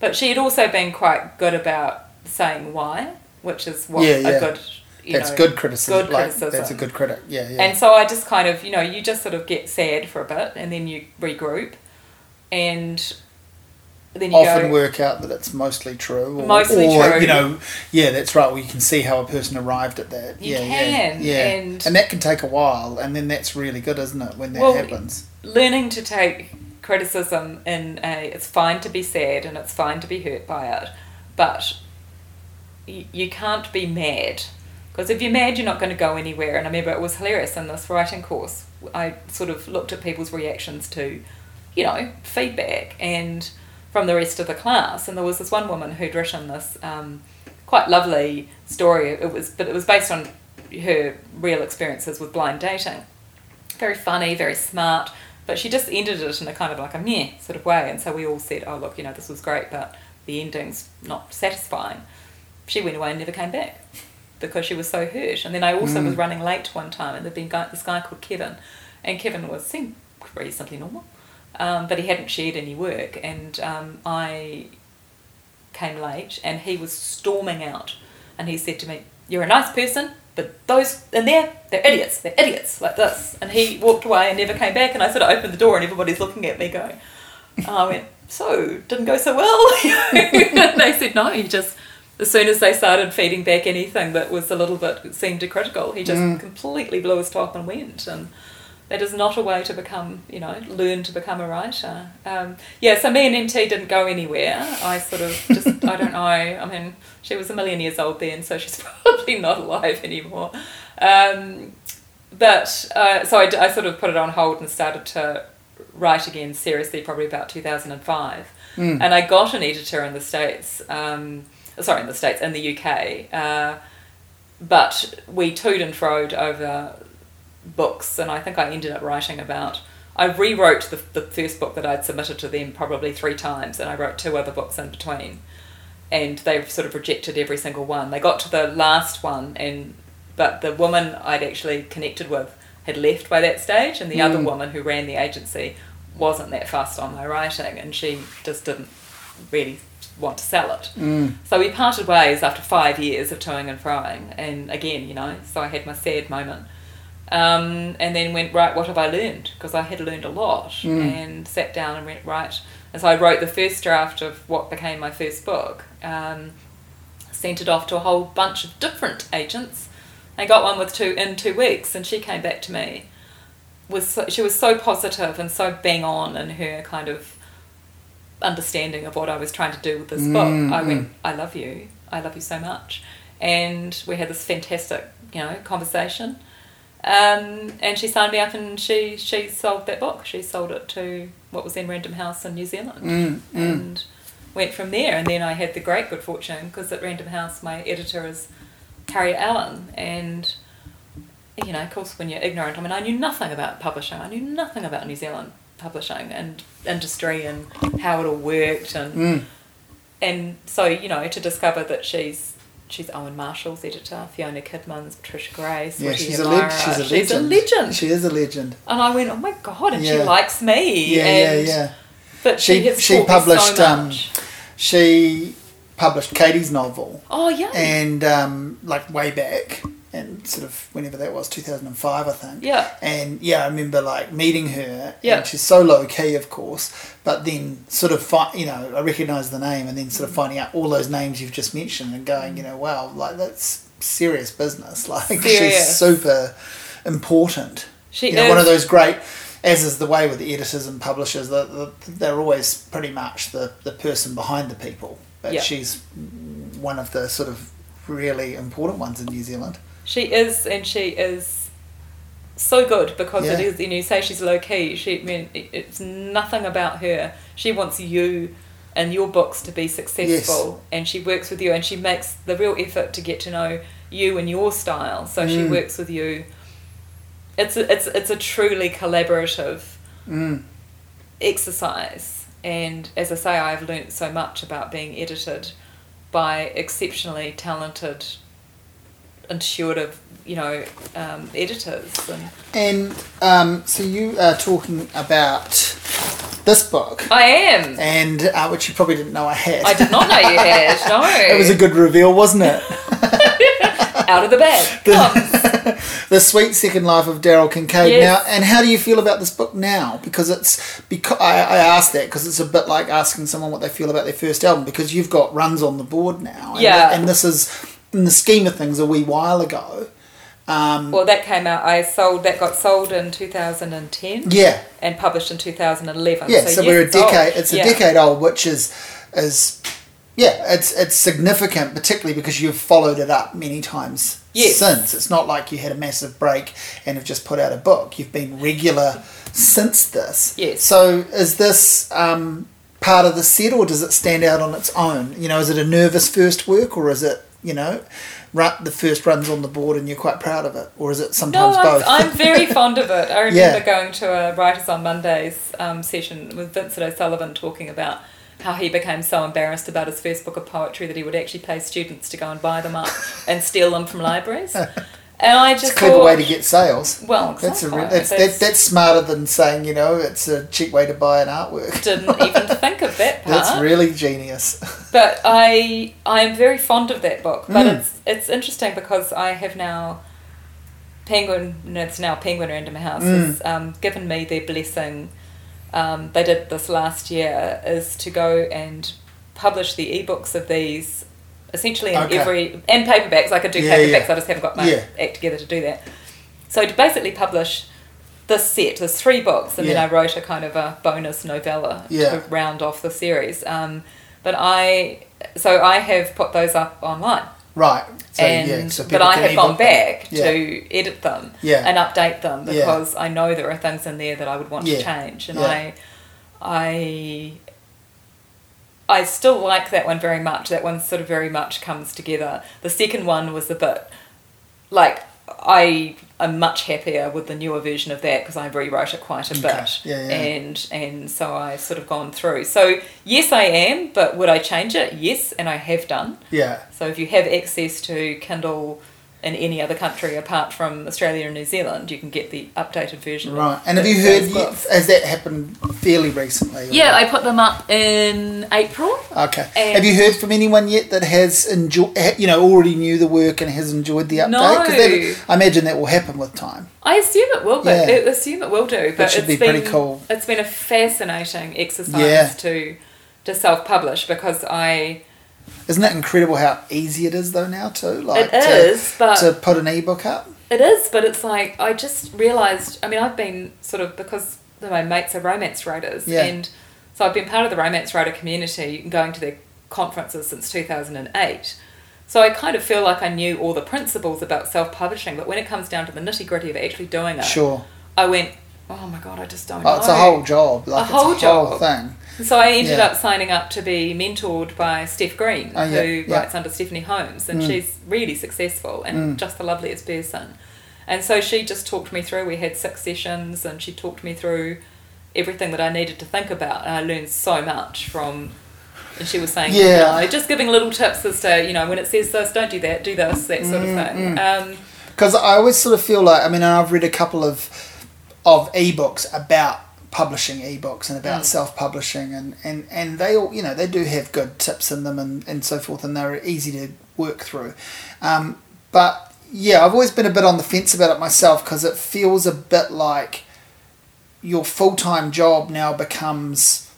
[SPEAKER 2] but she had also been quite good about saying why, which is what
[SPEAKER 1] Yeah, yeah.
[SPEAKER 2] a good, you
[SPEAKER 1] That's
[SPEAKER 2] know,
[SPEAKER 1] good criticism.
[SPEAKER 2] good
[SPEAKER 1] like,
[SPEAKER 2] criticism.
[SPEAKER 1] That's a good critic. Yeah, yeah.
[SPEAKER 2] And so I just kind of, you know, you just sort of get sad for a bit and then you regroup and then you
[SPEAKER 1] often
[SPEAKER 2] go,
[SPEAKER 1] work out that it's mostly true. Or,
[SPEAKER 2] Mostly
[SPEAKER 1] or,
[SPEAKER 2] true.
[SPEAKER 1] You know, yeah, that's right. Well, you can see how a person arrived at that.
[SPEAKER 2] You
[SPEAKER 1] yeah,
[SPEAKER 2] can,
[SPEAKER 1] yeah, yeah.
[SPEAKER 2] and-
[SPEAKER 1] that can take a while, and then that's really good, isn't it? When that
[SPEAKER 2] Well,
[SPEAKER 1] happens.
[SPEAKER 2] learning to take criticism in a, it's fine to be sad and it's fine to be hurt by it, but you, you can't be mad. Because if you're mad, you're not going to go anywhere. And I remember it was hilarious in this writing course. I sort of looked at people's reactions to, you know, feedback and from the rest of the class. And there was this one woman who'd written this um, quite lovely story. It was, but it was based on her real experiences with blind dating. Very funny, very smart, but she just ended it in a kind of like a meh sort of way. And so we all said, "Oh, look, you know, this was great, but the ending's not satisfying." She went away and never came back because she was so hurt. And then I also was running late one time, and there'd been guy, this guy called Kevin, and Kevin was seemed reasonably normal, um, but he hadn't shared any work, and um, I came late, and he was storming out, and he said to me, "You're a nice person, but those in they're they're idiots. They're idiots like this." And he walked away and never came back. And I sort of opened the door, and everybody's looking at me, going, and I went, "So didn't go so well." and they said, "No, he just." As soon as they started feeding back anything that was a little bit seemed critical, he just
[SPEAKER 1] Mm.
[SPEAKER 2] completely blew his top and went. And that is not a way to become, you know, learn to become a writer. Um, yeah, so me and MT didn't go anywhere. I sort of just, I don't know. I mean, she was a million years old then, so she's probably not alive anymore. Um, but uh, so I sort of put it on hold and started to write again seriously, probably about 2005.
[SPEAKER 1] Mm.
[SPEAKER 2] And I got an editor in the States, um, sorry, in the States, in the UK. Uh, but we toed and froed over books, and I think I ended up writing about. I rewrote the, the first book that I'd submitted to them probably three times, and I wrote two other books in between. And they sort of rejected every single one. They got to the last one, and but the woman I'd actually connected with had left by that stage, and the other
[SPEAKER 1] Mm.
[SPEAKER 2] woman who ran the agency wasn't that fussed on my writing, and she just didn't really want to sell it.
[SPEAKER 1] Mm.
[SPEAKER 2] So we parted ways after five years of toing and froing, and again, you know, so I had my sad moment. Um, and then went, right, what have I learned? Because I had learned a lot,
[SPEAKER 1] Mm.
[SPEAKER 2] and sat down and went, right. And so I wrote the first draft of what became my first book, um, sent it off to a whole bunch of different agents. I got one with two in two weeks, and she came back to me. Was so, she was so positive and so bang on in her kind of understanding of what I was trying to do with this
[SPEAKER 1] Mm,
[SPEAKER 2] book. I
[SPEAKER 1] mm.
[SPEAKER 2] went, I love you. I love you so much. And we had this fantastic, you know, conversation. Um, and she signed me up and she, she sold that book. She sold it to what was then Random House in New Zealand.
[SPEAKER 1] Mm. Mm.
[SPEAKER 2] And went from there. And then I had the great good fortune because at Random House my editor is Harriet Allen. And, you know, of course, when you're ignorant, I mean, I knew nothing about publishing. I knew nothing about New Zealand publishing and industry and how it all worked and
[SPEAKER 1] Mm.
[SPEAKER 2] and so you know to discover that she's she's Owen Marshall's editor, Fiona Kidman's, Patricia Grace,
[SPEAKER 1] Yeah, she's a, leg- she's a legend.
[SPEAKER 2] She's a legend.
[SPEAKER 1] She is a legend.
[SPEAKER 2] and I went, oh my god, and she likes me.
[SPEAKER 1] Yeah,
[SPEAKER 2] and,
[SPEAKER 1] yeah, yeah.
[SPEAKER 2] But she,
[SPEAKER 1] She- she published,
[SPEAKER 2] so
[SPEAKER 1] um. She published Katie's novel,
[SPEAKER 2] oh yeah,
[SPEAKER 1] and um, like way back, and sort of whenever that was, two thousand and five, I think.
[SPEAKER 2] yeah,
[SPEAKER 1] And yeah, I remember like meeting her.
[SPEAKER 2] Yeah.
[SPEAKER 1] And she's so low key, of course, but then sort of fi- you know, I recognise the name, and then sort of mm-hmm. finding out all those names you've just mentioned, and going, you know, wow, like that's serious business. Like she's super important.
[SPEAKER 2] she
[SPEAKER 1] you know,
[SPEAKER 2] is.
[SPEAKER 1] one of those great, as is the way with the editors and publishers, the, the, they're always pretty much the, the person behind the people. But
[SPEAKER 2] Yeah.
[SPEAKER 1] she's one of the sort of really important ones in New Zealand.
[SPEAKER 2] She is, and she is so good because it
[SPEAKER 1] Yeah.
[SPEAKER 2] is. You know, you say she's low key. She, I mean, it's nothing about her. She wants you and your books to be successful, and she works with you, and she makes the real effort to get to know you and your style. So she
[SPEAKER 1] Mm.
[SPEAKER 2] works with you. It's a, it's it's a truly collaborative
[SPEAKER 1] Mm.
[SPEAKER 2] exercise. And as I say, I've learnt so much about being edited by exceptionally talented, intuitive, you know, um, editors. And
[SPEAKER 1] And um, so you are talking about this book,
[SPEAKER 2] I am.
[SPEAKER 1] and uh, which you probably didn't know I had.
[SPEAKER 2] I did not know you had. No.
[SPEAKER 1] it was a good reveal, wasn't it?
[SPEAKER 2] out of the bag. Comes.
[SPEAKER 1] the Sweet Second Life of Daryl Kincaid.
[SPEAKER 2] Yes.
[SPEAKER 1] Now, and how do you feel about this book now? Because it's because I, I asked that because it's a bit like asking someone what they feel about their first album because you've got runs on the board now. And,
[SPEAKER 2] Yeah.
[SPEAKER 1] and this is in the scheme of things a wee while ago. Um,
[SPEAKER 2] well, that came out. I sold that got sold in 2010
[SPEAKER 1] yeah,
[SPEAKER 2] and published in 2011.
[SPEAKER 1] yeah. So,
[SPEAKER 2] yes,
[SPEAKER 1] we're a
[SPEAKER 2] it's
[SPEAKER 1] decade. It's a
[SPEAKER 2] Yeah.
[SPEAKER 1] decade old, which is is yeah, it's it's significant, particularly because you've followed it up many times
[SPEAKER 2] Yes.
[SPEAKER 1] since. It's not like you had a massive break and have just put out a book. You've been regular since this.
[SPEAKER 2] Yes.
[SPEAKER 1] So is this um, part of the set, or does it stand out on its own? You know, is it a nervous first work, or is it you know, run, the first runs on the board and you're quite proud of it, or is it
[SPEAKER 2] No,
[SPEAKER 1] sometimes
[SPEAKER 2] I'm,
[SPEAKER 1] both?
[SPEAKER 2] I'm very fond of it. I remember
[SPEAKER 1] Yeah.
[SPEAKER 2] going to a Writers on Mondays um, session with Vincent O'Sullivan talking about how he became so embarrassed about his first book of poetry that he would actually pay students to go and buy them up and steal them from libraries. And I just
[SPEAKER 1] it's a clever
[SPEAKER 2] thought,
[SPEAKER 1] way to get sales.
[SPEAKER 2] well,
[SPEAKER 1] That's a re-
[SPEAKER 2] exactly.
[SPEAKER 1] that's, that, that's smarter than saying you know it's a cheap way to buy an artwork.
[SPEAKER 2] didn't even think of that part.
[SPEAKER 1] That's really genius.
[SPEAKER 2] but I I am very fond of that book. But
[SPEAKER 1] Mm.
[SPEAKER 2] it's it's interesting because I have now Penguin, it's now Penguin Random House,
[SPEAKER 1] Mm.
[SPEAKER 2] has um, given me their blessing. Um, they did this last year is to go and publish the ebooks of these essentially in
[SPEAKER 1] Okay.
[SPEAKER 2] every and paperbacks. I could do
[SPEAKER 1] Yeah,
[SPEAKER 2] paperbacks.
[SPEAKER 1] yeah.
[SPEAKER 2] I just haven't got my
[SPEAKER 1] Yeah.
[SPEAKER 2] act together to do that. So to basically publish this set, there's three books, and then I wrote a kind of a bonus novella to round off the series. Um, but I, so I have put those up online,
[SPEAKER 1] Right. So,
[SPEAKER 2] and
[SPEAKER 1] yeah, so
[SPEAKER 2] but I have gone back to edit them and update them because I know there are things in there that I would want to change, and. I, I. I still like that one very much. That one sort of very much comes together. The second one was a bit like I am much happier with the newer version of that because I rewrote it quite a
[SPEAKER 1] Okay.
[SPEAKER 2] bit,
[SPEAKER 1] Yeah, yeah.
[SPEAKER 2] and and so I've sort of gone through. So yes, I am, but would I change it? Yes, and I have done.
[SPEAKER 1] Yeah.
[SPEAKER 2] So if you have access to Kindle in any other country apart from Australia and New Zealand, you can get the updated version.
[SPEAKER 1] Right. And have you heard, has that happened fairly recently?
[SPEAKER 2] Yeah, I put them up in April.
[SPEAKER 1] Okay. Have you heard from anyone yet that has enjoyed, you know, already knew the work and has enjoyed the update?
[SPEAKER 2] No.
[SPEAKER 1] that, I imagine that will happen with time.
[SPEAKER 2] I assume it will, but
[SPEAKER 1] Yeah.
[SPEAKER 2] I assume it will do. But
[SPEAKER 1] should
[SPEAKER 2] it's
[SPEAKER 1] be
[SPEAKER 2] been,
[SPEAKER 1] pretty cool.
[SPEAKER 2] It's been a fascinating exercise
[SPEAKER 1] Yeah.
[SPEAKER 2] to to self publish because I
[SPEAKER 1] Isn't that incredible how easy it is though now too? Like
[SPEAKER 2] it
[SPEAKER 1] to,
[SPEAKER 2] but
[SPEAKER 1] to put an ebook up.
[SPEAKER 2] It is, but it's like I just realised. I mean, I've been sort of because my mates are romance writers,
[SPEAKER 1] Yeah.
[SPEAKER 2] and so I've been part of the romance writer community, going to their conferences since two thousand and eight. So I kind of feel like I knew all the principles about self publishing, but when it comes down to the nitty gritty of actually doing it,
[SPEAKER 1] Sure.
[SPEAKER 2] I went, oh my god, I just don't
[SPEAKER 1] Oh,
[SPEAKER 2] know.
[SPEAKER 1] it's a whole job. Like
[SPEAKER 2] A whole
[SPEAKER 1] it's a whole
[SPEAKER 2] job.
[SPEAKER 1] thing.
[SPEAKER 2] So I ended
[SPEAKER 1] Yeah.
[SPEAKER 2] up signing up to be mentored by Steph Green,
[SPEAKER 1] Oh, yeah,
[SPEAKER 2] who writes under Stephanie Holmes, and
[SPEAKER 1] Mm.
[SPEAKER 2] she's really successful and
[SPEAKER 1] Mm.
[SPEAKER 2] just the loveliest person. And so she just talked me through. We had six sessions, and she talked me through everything that I needed to think about, and I learned so much from. And she was saying,
[SPEAKER 1] Yeah.
[SPEAKER 2] you know, just giving little tips as to, you know, when it says this, don't do that, do this, that sort of
[SPEAKER 1] Mm,
[SPEAKER 2] thing. Um,
[SPEAKER 1] Because I always sort of feel like I mean I've read a couple of of ebooks about publishing ebooks and about
[SPEAKER 2] Mm.
[SPEAKER 1] self publishing and, and, and they all you know they do have good tips in them and, and so forth and they're easy to work through, um, but yeah I've always been a bit on the fence about it myself because it feels a bit like your full time job now becomes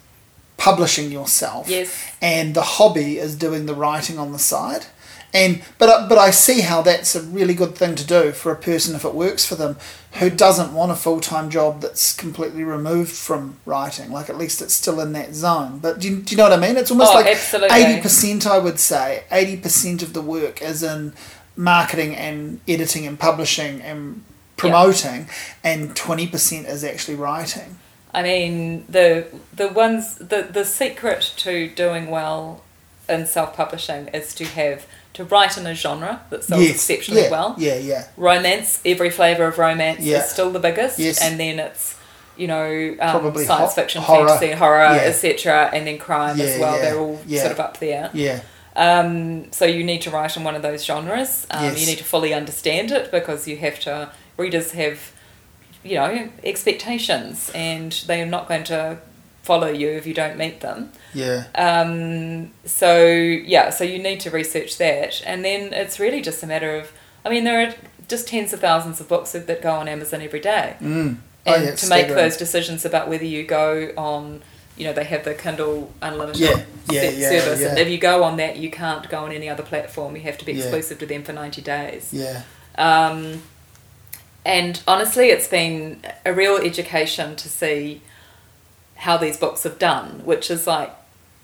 [SPEAKER 1] publishing yourself
[SPEAKER 2] yes.
[SPEAKER 1] and the hobby is doing the writing on the side. And but I- but I see how that's a really good thing to do for a person if it works for them who doesn't want a full time job that's completely removed from writing. Like at least it's still in that zone. But do you, do you know what I mean? It's almost
[SPEAKER 2] Oh,
[SPEAKER 1] like eighty percent. I would say eighty percent of the work is in marketing and editing and publishing and promoting, and twenty percent is actually writing.
[SPEAKER 2] I mean, the the ones the the secret to doing well in self publishing is to have to write in a genre that sells exceptionally
[SPEAKER 1] yeah,
[SPEAKER 2] well.
[SPEAKER 1] Yeah, yeah.
[SPEAKER 2] Romance, every flavour of romance
[SPEAKER 1] Yeah.
[SPEAKER 2] is still the biggest,
[SPEAKER 1] Yes.
[SPEAKER 2] and then it's you know um,
[SPEAKER 1] Probably
[SPEAKER 2] science
[SPEAKER 1] ho-
[SPEAKER 2] fiction,
[SPEAKER 1] horror.
[SPEAKER 2] fantasy, horror,
[SPEAKER 1] Yeah.
[SPEAKER 2] etc., and then crime
[SPEAKER 1] Yeah,
[SPEAKER 2] as well. They're all sort of up there.
[SPEAKER 1] Yeah,
[SPEAKER 2] Um, so you need to write in one of those genres. Um,
[SPEAKER 1] Yes.
[SPEAKER 2] You need to fully understand it because you have to. Readers have, you know, expectations, and they are not going to follow you if you don't meet them.
[SPEAKER 1] yeah.
[SPEAKER 2] Um, so yeah, so you need to research that, and then it's really just a matter of. I mean, there are just tens of thousands of books that go on Amazon every day
[SPEAKER 1] Mm. Oh,
[SPEAKER 2] and
[SPEAKER 1] yeah,
[SPEAKER 2] to make those decisions about whether you go on you know they have the kindle unlimited
[SPEAKER 1] Yeah, yeah, yeah,
[SPEAKER 2] service and if you go on that you can't go on any other platform you have to be exclusive to them for 90 days
[SPEAKER 1] Yeah.
[SPEAKER 2] um, and honestly it's been a real education to see how these books have done which is like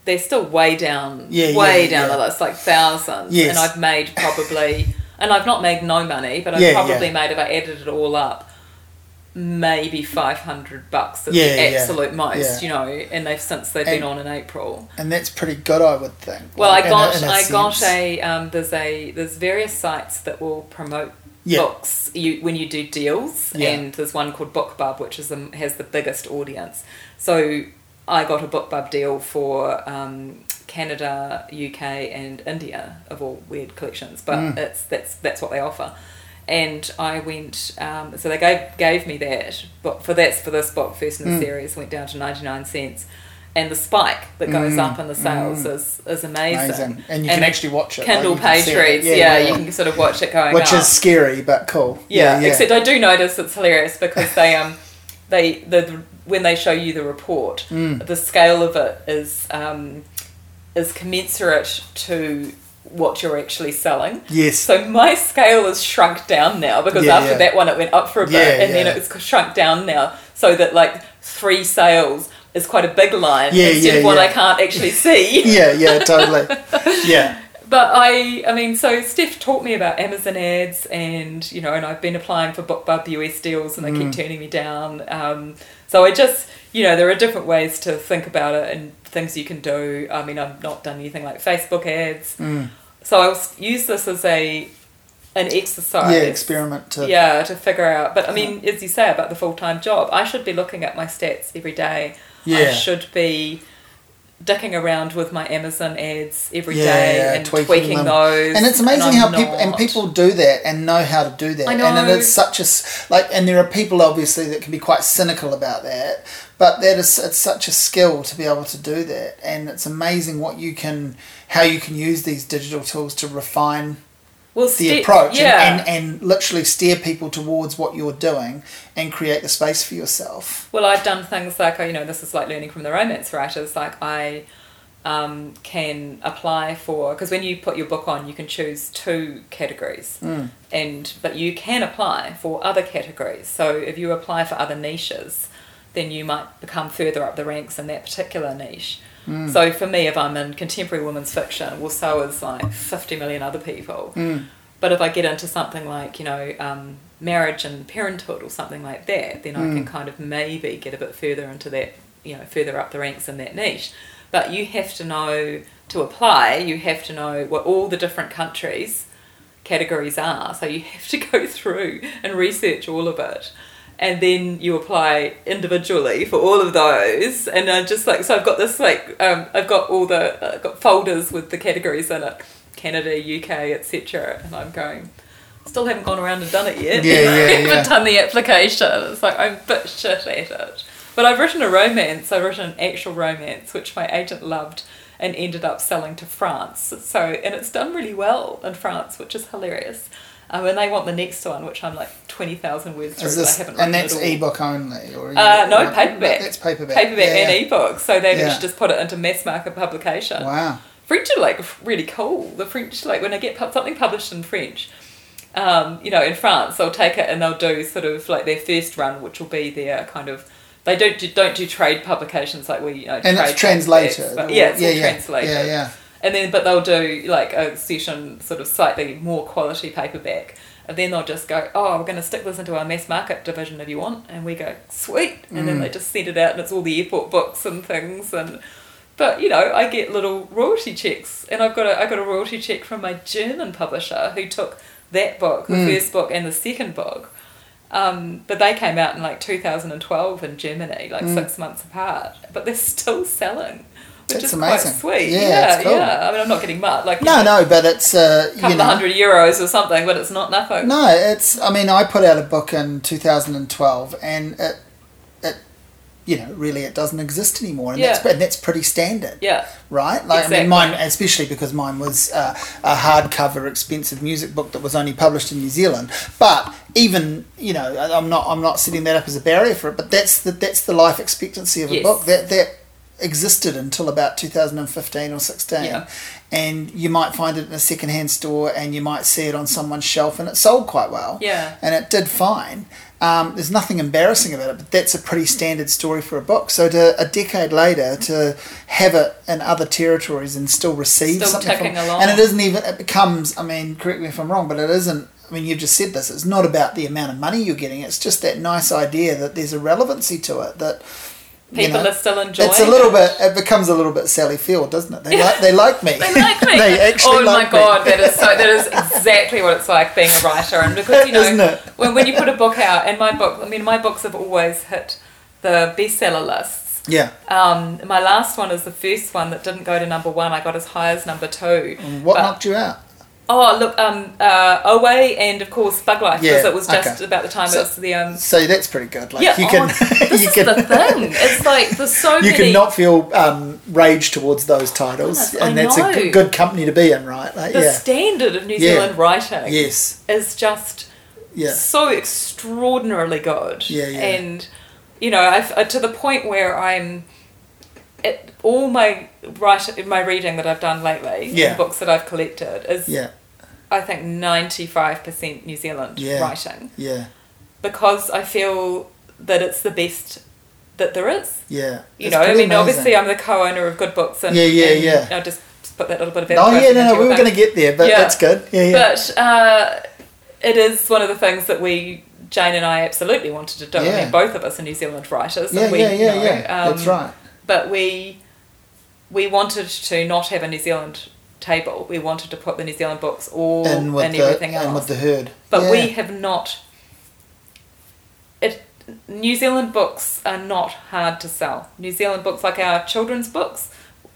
[SPEAKER 2] they're still way down
[SPEAKER 1] Yeah,
[SPEAKER 2] way
[SPEAKER 1] yeah,
[SPEAKER 2] down
[SPEAKER 1] yeah.
[SPEAKER 2] the list like thousands
[SPEAKER 1] Yes.
[SPEAKER 2] and i've made probably and i've not made no money but i've probably made if i added it all up maybe 500 bucks at
[SPEAKER 1] Yeah,
[SPEAKER 2] the absolute most you know and they've since they've
[SPEAKER 1] And-
[SPEAKER 2] been on in april
[SPEAKER 1] And that's pretty good, I would think.
[SPEAKER 2] well
[SPEAKER 1] Like,
[SPEAKER 2] i
[SPEAKER 1] in a-
[SPEAKER 2] got
[SPEAKER 1] in a
[SPEAKER 2] i got a um, there's a there's various sites that will promote
[SPEAKER 1] Yeah.
[SPEAKER 2] books you when you do deals
[SPEAKER 1] Yeah.
[SPEAKER 2] and there's one called bookbub which is the, has the biggest audience so i got a bookbub deal for um, canada uk and india of all weird collections but
[SPEAKER 1] Mm.
[SPEAKER 2] it's that's that's what they offer and I went. Um, so they gave gave me that, but for that's for this book, first in the
[SPEAKER 1] Mm.
[SPEAKER 2] series, went down to ninety nine cents, and the spike that goes up in the sales is, is amazing.
[SPEAKER 1] Mm, Amazing. And you can actually watch it.
[SPEAKER 2] Kindle
[SPEAKER 1] you
[SPEAKER 2] page
[SPEAKER 1] see it.
[SPEAKER 2] reads, yeah, you can sort of watch it going up.
[SPEAKER 1] Which
[SPEAKER 2] up.
[SPEAKER 1] is scary, but cool.
[SPEAKER 2] yeah,
[SPEAKER 1] yeah.
[SPEAKER 2] except I do notice it's hilarious because they um they the when they show you the report,
[SPEAKER 1] Mm.
[SPEAKER 2] the scale of it is um is commensurate to what you're actually selling.
[SPEAKER 1] Yes.
[SPEAKER 2] So my scale is shrunk down now because
[SPEAKER 1] Yeah,
[SPEAKER 2] after
[SPEAKER 1] yeah.
[SPEAKER 2] that one it went up for a bit
[SPEAKER 1] Yeah,
[SPEAKER 2] and then
[SPEAKER 1] yeah.
[SPEAKER 2] it's shrunk down now so that like three sales is quite a big line
[SPEAKER 1] Yeah,
[SPEAKER 2] instead
[SPEAKER 1] yeah,
[SPEAKER 2] of one
[SPEAKER 1] yeah.
[SPEAKER 2] I can't actually see.
[SPEAKER 1] yeah, yeah, totally. Yeah.
[SPEAKER 2] But I, I mean, so Steph taught me about Amazon ads, and you know, and I've been applying for BookBub US deals, and they
[SPEAKER 1] Mm.
[SPEAKER 2] keep turning me down. Um, so I just, you know, there are different ways to think about it and things you can do. I mean, I've not done anything like Facebook ads,
[SPEAKER 1] Mm.
[SPEAKER 2] so I'll use this as a an exercise.
[SPEAKER 1] Yeah, experiment to.
[SPEAKER 2] Yeah, to figure out. But I mean, as you say about the full time job, I should be looking at my stats every day. I should be dicking around with my Amazon ads every day
[SPEAKER 1] Yeah, yeah,
[SPEAKER 2] and
[SPEAKER 1] tweaking
[SPEAKER 2] tweaking, those.
[SPEAKER 1] And it's amazing
[SPEAKER 2] I'm
[SPEAKER 1] how people and people do that and know how to do that.
[SPEAKER 2] I know.
[SPEAKER 1] And it is such a like, and there are people obviously that can be quite cynical about that, but that is it's such a skill to be able to do that, and it's amazing what you can, how you can use these digital tools to refine
[SPEAKER 2] well,
[SPEAKER 1] the approach
[SPEAKER 2] Yeah.
[SPEAKER 1] and, and, and literally steer people towards what you're doing and create the space for yourself.
[SPEAKER 2] Well, I've done things like, you know, this is like learning from the romance writers. Like, I um, can apply for, because when you put your book on, you can choose two categories.
[SPEAKER 1] Mm.
[SPEAKER 2] And, but you can apply for other categories. So if you apply for other niches, then you might become further up the ranks in that particular niche.
[SPEAKER 1] Mm.
[SPEAKER 2] So for me, if I'm in contemporary women's fiction, well, so is like 50 million other people.
[SPEAKER 1] Mm.
[SPEAKER 2] But if I get into something like, you know, um, marriage and parenthood or something like that, then I
[SPEAKER 1] Mm.
[SPEAKER 2] can kind of maybe get a bit further into that, you know, further up the ranks in that niche. But you have to know to apply, you have to know what all the different countries' categories are. So you have to go through and research all of it. And then you apply individually for all of those, and I just like so. I've got this like um, I've got all the I've got folders with the categories in it, Canada, UK, etc. And I'm going, still haven't gone around and done it yet.
[SPEAKER 1] Yeah, yeah,
[SPEAKER 2] I haven't
[SPEAKER 1] yeah.
[SPEAKER 2] done the application. It's like I'm a bit shit at it. But I've written a romance. I've written an actual romance, which my agent loved and ended up selling to France. So and it's done really well in France, which is hilarious. Um, and they want the next one, which I'm like twenty thousand words through.
[SPEAKER 1] Is
[SPEAKER 2] but I
[SPEAKER 1] this,
[SPEAKER 2] haven't
[SPEAKER 1] and that's ebook only, or
[SPEAKER 2] Uh, no, paperback.
[SPEAKER 1] That's paperback.
[SPEAKER 2] paperback
[SPEAKER 1] Yeah,
[SPEAKER 2] and ebook. So they've
[SPEAKER 1] Yeah.
[SPEAKER 2] just put it into mass market publication.
[SPEAKER 1] Wow.
[SPEAKER 2] French are like really cool. The French, like when I get pub- something published in French, um, you know, in France, they'll take it and they'll do sort of like their first run, which will be their kind of. They don't do, don't do trade publications like we, you know,
[SPEAKER 1] And
[SPEAKER 2] trade
[SPEAKER 1] it's translated.
[SPEAKER 2] but yeah, it's
[SPEAKER 1] yeah, yeah.
[SPEAKER 2] translated.
[SPEAKER 1] Yeah, yeah.
[SPEAKER 2] And then, but they'll do like a session, sort of slightly more quality paperback. And then they'll just go, oh, we're going to stick this into our mass market division if you want. And we go, sweet. And then
[SPEAKER 1] Mm.
[SPEAKER 2] they just send it out and it's all the airport books and things. And But, you know, I get little royalty checks. And I've got a, I got a royalty check from my German publisher who took that book, the
[SPEAKER 1] Mm.
[SPEAKER 2] first book and the second book. Um, but they came out in like 2012 in Germany, like
[SPEAKER 1] Mm.
[SPEAKER 2] six months apart. But they're still selling, which
[SPEAKER 1] That's
[SPEAKER 2] is
[SPEAKER 1] amazing.
[SPEAKER 2] quite sweet.
[SPEAKER 1] Yeah,
[SPEAKER 2] yeah,
[SPEAKER 1] it's cool.
[SPEAKER 2] yeah. I mean, I'm not getting much, like
[SPEAKER 1] No,
[SPEAKER 2] know,
[SPEAKER 1] no, but it's uh,
[SPEAKER 2] a couple
[SPEAKER 1] you know,
[SPEAKER 2] of hundred euros or something, but it's not nothing.
[SPEAKER 1] No, it's. I mean, I put out a book in 2012, and it, it, you know, really, it doesn't exist anymore, and that's
[SPEAKER 2] Yeah.
[SPEAKER 1] and that's pretty standard,
[SPEAKER 2] Yeah,
[SPEAKER 1] right? Like, I mean, mine, especially because mine was uh, a hardcover, expensive music book that was only published in New Zealand. But even, you know, I'm not, I'm not setting that up as a barrier for it, but that's the that's the life expectancy of a
[SPEAKER 2] Yes.
[SPEAKER 1] book that that existed until about 2015 or 16
[SPEAKER 2] Yeah.
[SPEAKER 1] and you might find it in a secondhand store and you might see it on someone's shelf and it sold quite well
[SPEAKER 2] yeah.
[SPEAKER 1] and it did fine. Um, there's nothing embarrassing about it, but that's a pretty standard story for a book. So to a decade later to have it in other territories and still receive
[SPEAKER 2] Still
[SPEAKER 1] something from,
[SPEAKER 2] along.
[SPEAKER 1] and it isn't even it becomes. I mean, correct me if I'm wrong, but it isn't. I mean, you've just said this. It's not about the amount of money you're getting. It's just that nice idea that there's a relevancy to it. That you
[SPEAKER 2] People
[SPEAKER 1] know,
[SPEAKER 2] are still enjoying
[SPEAKER 1] it's a little
[SPEAKER 2] it.
[SPEAKER 1] bit. It becomes a little bit Sally Field, doesn't it? They like. They like me.
[SPEAKER 2] They like me.
[SPEAKER 1] they actually
[SPEAKER 2] oh
[SPEAKER 1] like
[SPEAKER 2] my god,
[SPEAKER 1] me.
[SPEAKER 2] that is so. That is exactly what it's like being a writer, and because you know,
[SPEAKER 1] Isn't it?
[SPEAKER 2] when when you put a book out, and my book, I mean, my books have always hit the bestseller lists.
[SPEAKER 1] Yeah.
[SPEAKER 2] Um, my last one is the first one that didn't go to number one. I got as high as number two.
[SPEAKER 1] What knocked you out?
[SPEAKER 2] Oh, look, um, uh, Auē and of course Bug Life because
[SPEAKER 1] Yeah,
[SPEAKER 2] it was just
[SPEAKER 1] okay.
[SPEAKER 2] about the time
[SPEAKER 1] So-
[SPEAKER 2] it was the um.
[SPEAKER 1] So that's pretty good. Like
[SPEAKER 2] Yeah,
[SPEAKER 1] you can,
[SPEAKER 2] oh, this
[SPEAKER 1] you
[SPEAKER 2] is
[SPEAKER 1] can,
[SPEAKER 2] the thing. It's like there's so
[SPEAKER 1] you
[SPEAKER 2] many.
[SPEAKER 1] can not feel um, rage towards those titles,
[SPEAKER 2] I
[SPEAKER 1] and that's a
[SPEAKER 2] know.
[SPEAKER 1] good, good company to be in, right? Like,
[SPEAKER 2] the
[SPEAKER 1] yeah,
[SPEAKER 2] standard of New
[SPEAKER 1] Yeah.
[SPEAKER 2] Zealand writing
[SPEAKER 1] yes,
[SPEAKER 2] is just
[SPEAKER 1] yeah,
[SPEAKER 2] so extraordinarily good.
[SPEAKER 1] Yeah, yeah.
[SPEAKER 2] And you know, I've uh, to the point where I'm. It, all my write, my reading that I've done lately,
[SPEAKER 1] Yeah.
[SPEAKER 2] the books that I've collected, is
[SPEAKER 1] yeah,
[SPEAKER 2] I think ninety five percent New Zealand
[SPEAKER 1] Yeah.
[SPEAKER 2] writing
[SPEAKER 1] yeah,
[SPEAKER 2] because I feel that it's the best that there is.
[SPEAKER 1] yeah.
[SPEAKER 2] You know, I mean,
[SPEAKER 1] amazing.
[SPEAKER 2] obviously, I'm the co-owner of Good Books, and
[SPEAKER 1] Yeah, yeah,
[SPEAKER 2] and
[SPEAKER 1] yeah.
[SPEAKER 2] I'll just put that little bit of
[SPEAKER 1] Oh yeah, no, no, we were going to get there, but
[SPEAKER 2] Yeah.
[SPEAKER 1] that's good. Yeah, yeah,
[SPEAKER 2] But uh, it is one of the things that we, Jane and I, absolutely wanted to do. I mean, both of us are New Zealand writers.
[SPEAKER 1] yeah,
[SPEAKER 2] we,
[SPEAKER 1] yeah, yeah,
[SPEAKER 2] know,
[SPEAKER 1] yeah.
[SPEAKER 2] um,
[SPEAKER 1] that's right.
[SPEAKER 2] But we we wanted to not have a New Zealand table. We wanted to put the New Zealand books all
[SPEAKER 1] And with
[SPEAKER 2] and
[SPEAKER 1] the
[SPEAKER 2] everything else.
[SPEAKER 1] and with the herd,
[SPEAKER 2] But
[SPEAKER 1] yeah.
[SPEAKER 2] we have not. It New Zealand books are not hard to sell. New Zealand books, like our children's books,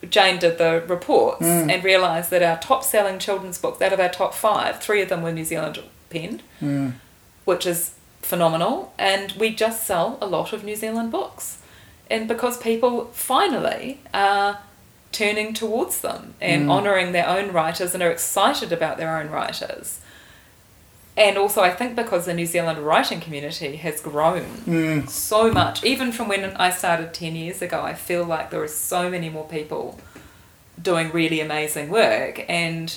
[SPEAKER 2] Jane did the reports
[SPEAKER 1] Mm.
[SPEAKER 2] and realised that our top selling children's books, out of our top five, three of them were New Zealand penned,
[SPEAKER 1] Mm.
[SPEAKER 2] which is phenomenal. And we just sell a lot of New Zealand books. And because people finally are turning towards them and
[SPEAKER 1] Mm.
[SPEAKER 2] honouring their own writers and are excited about their own writers. And also, I think because the New Zealand writing community has grown
[SPEAKER 1] Mm.
[SPEAKER 2] so much, even from when I started 10 years ago, I feel like there are so many more people doing really amazing work and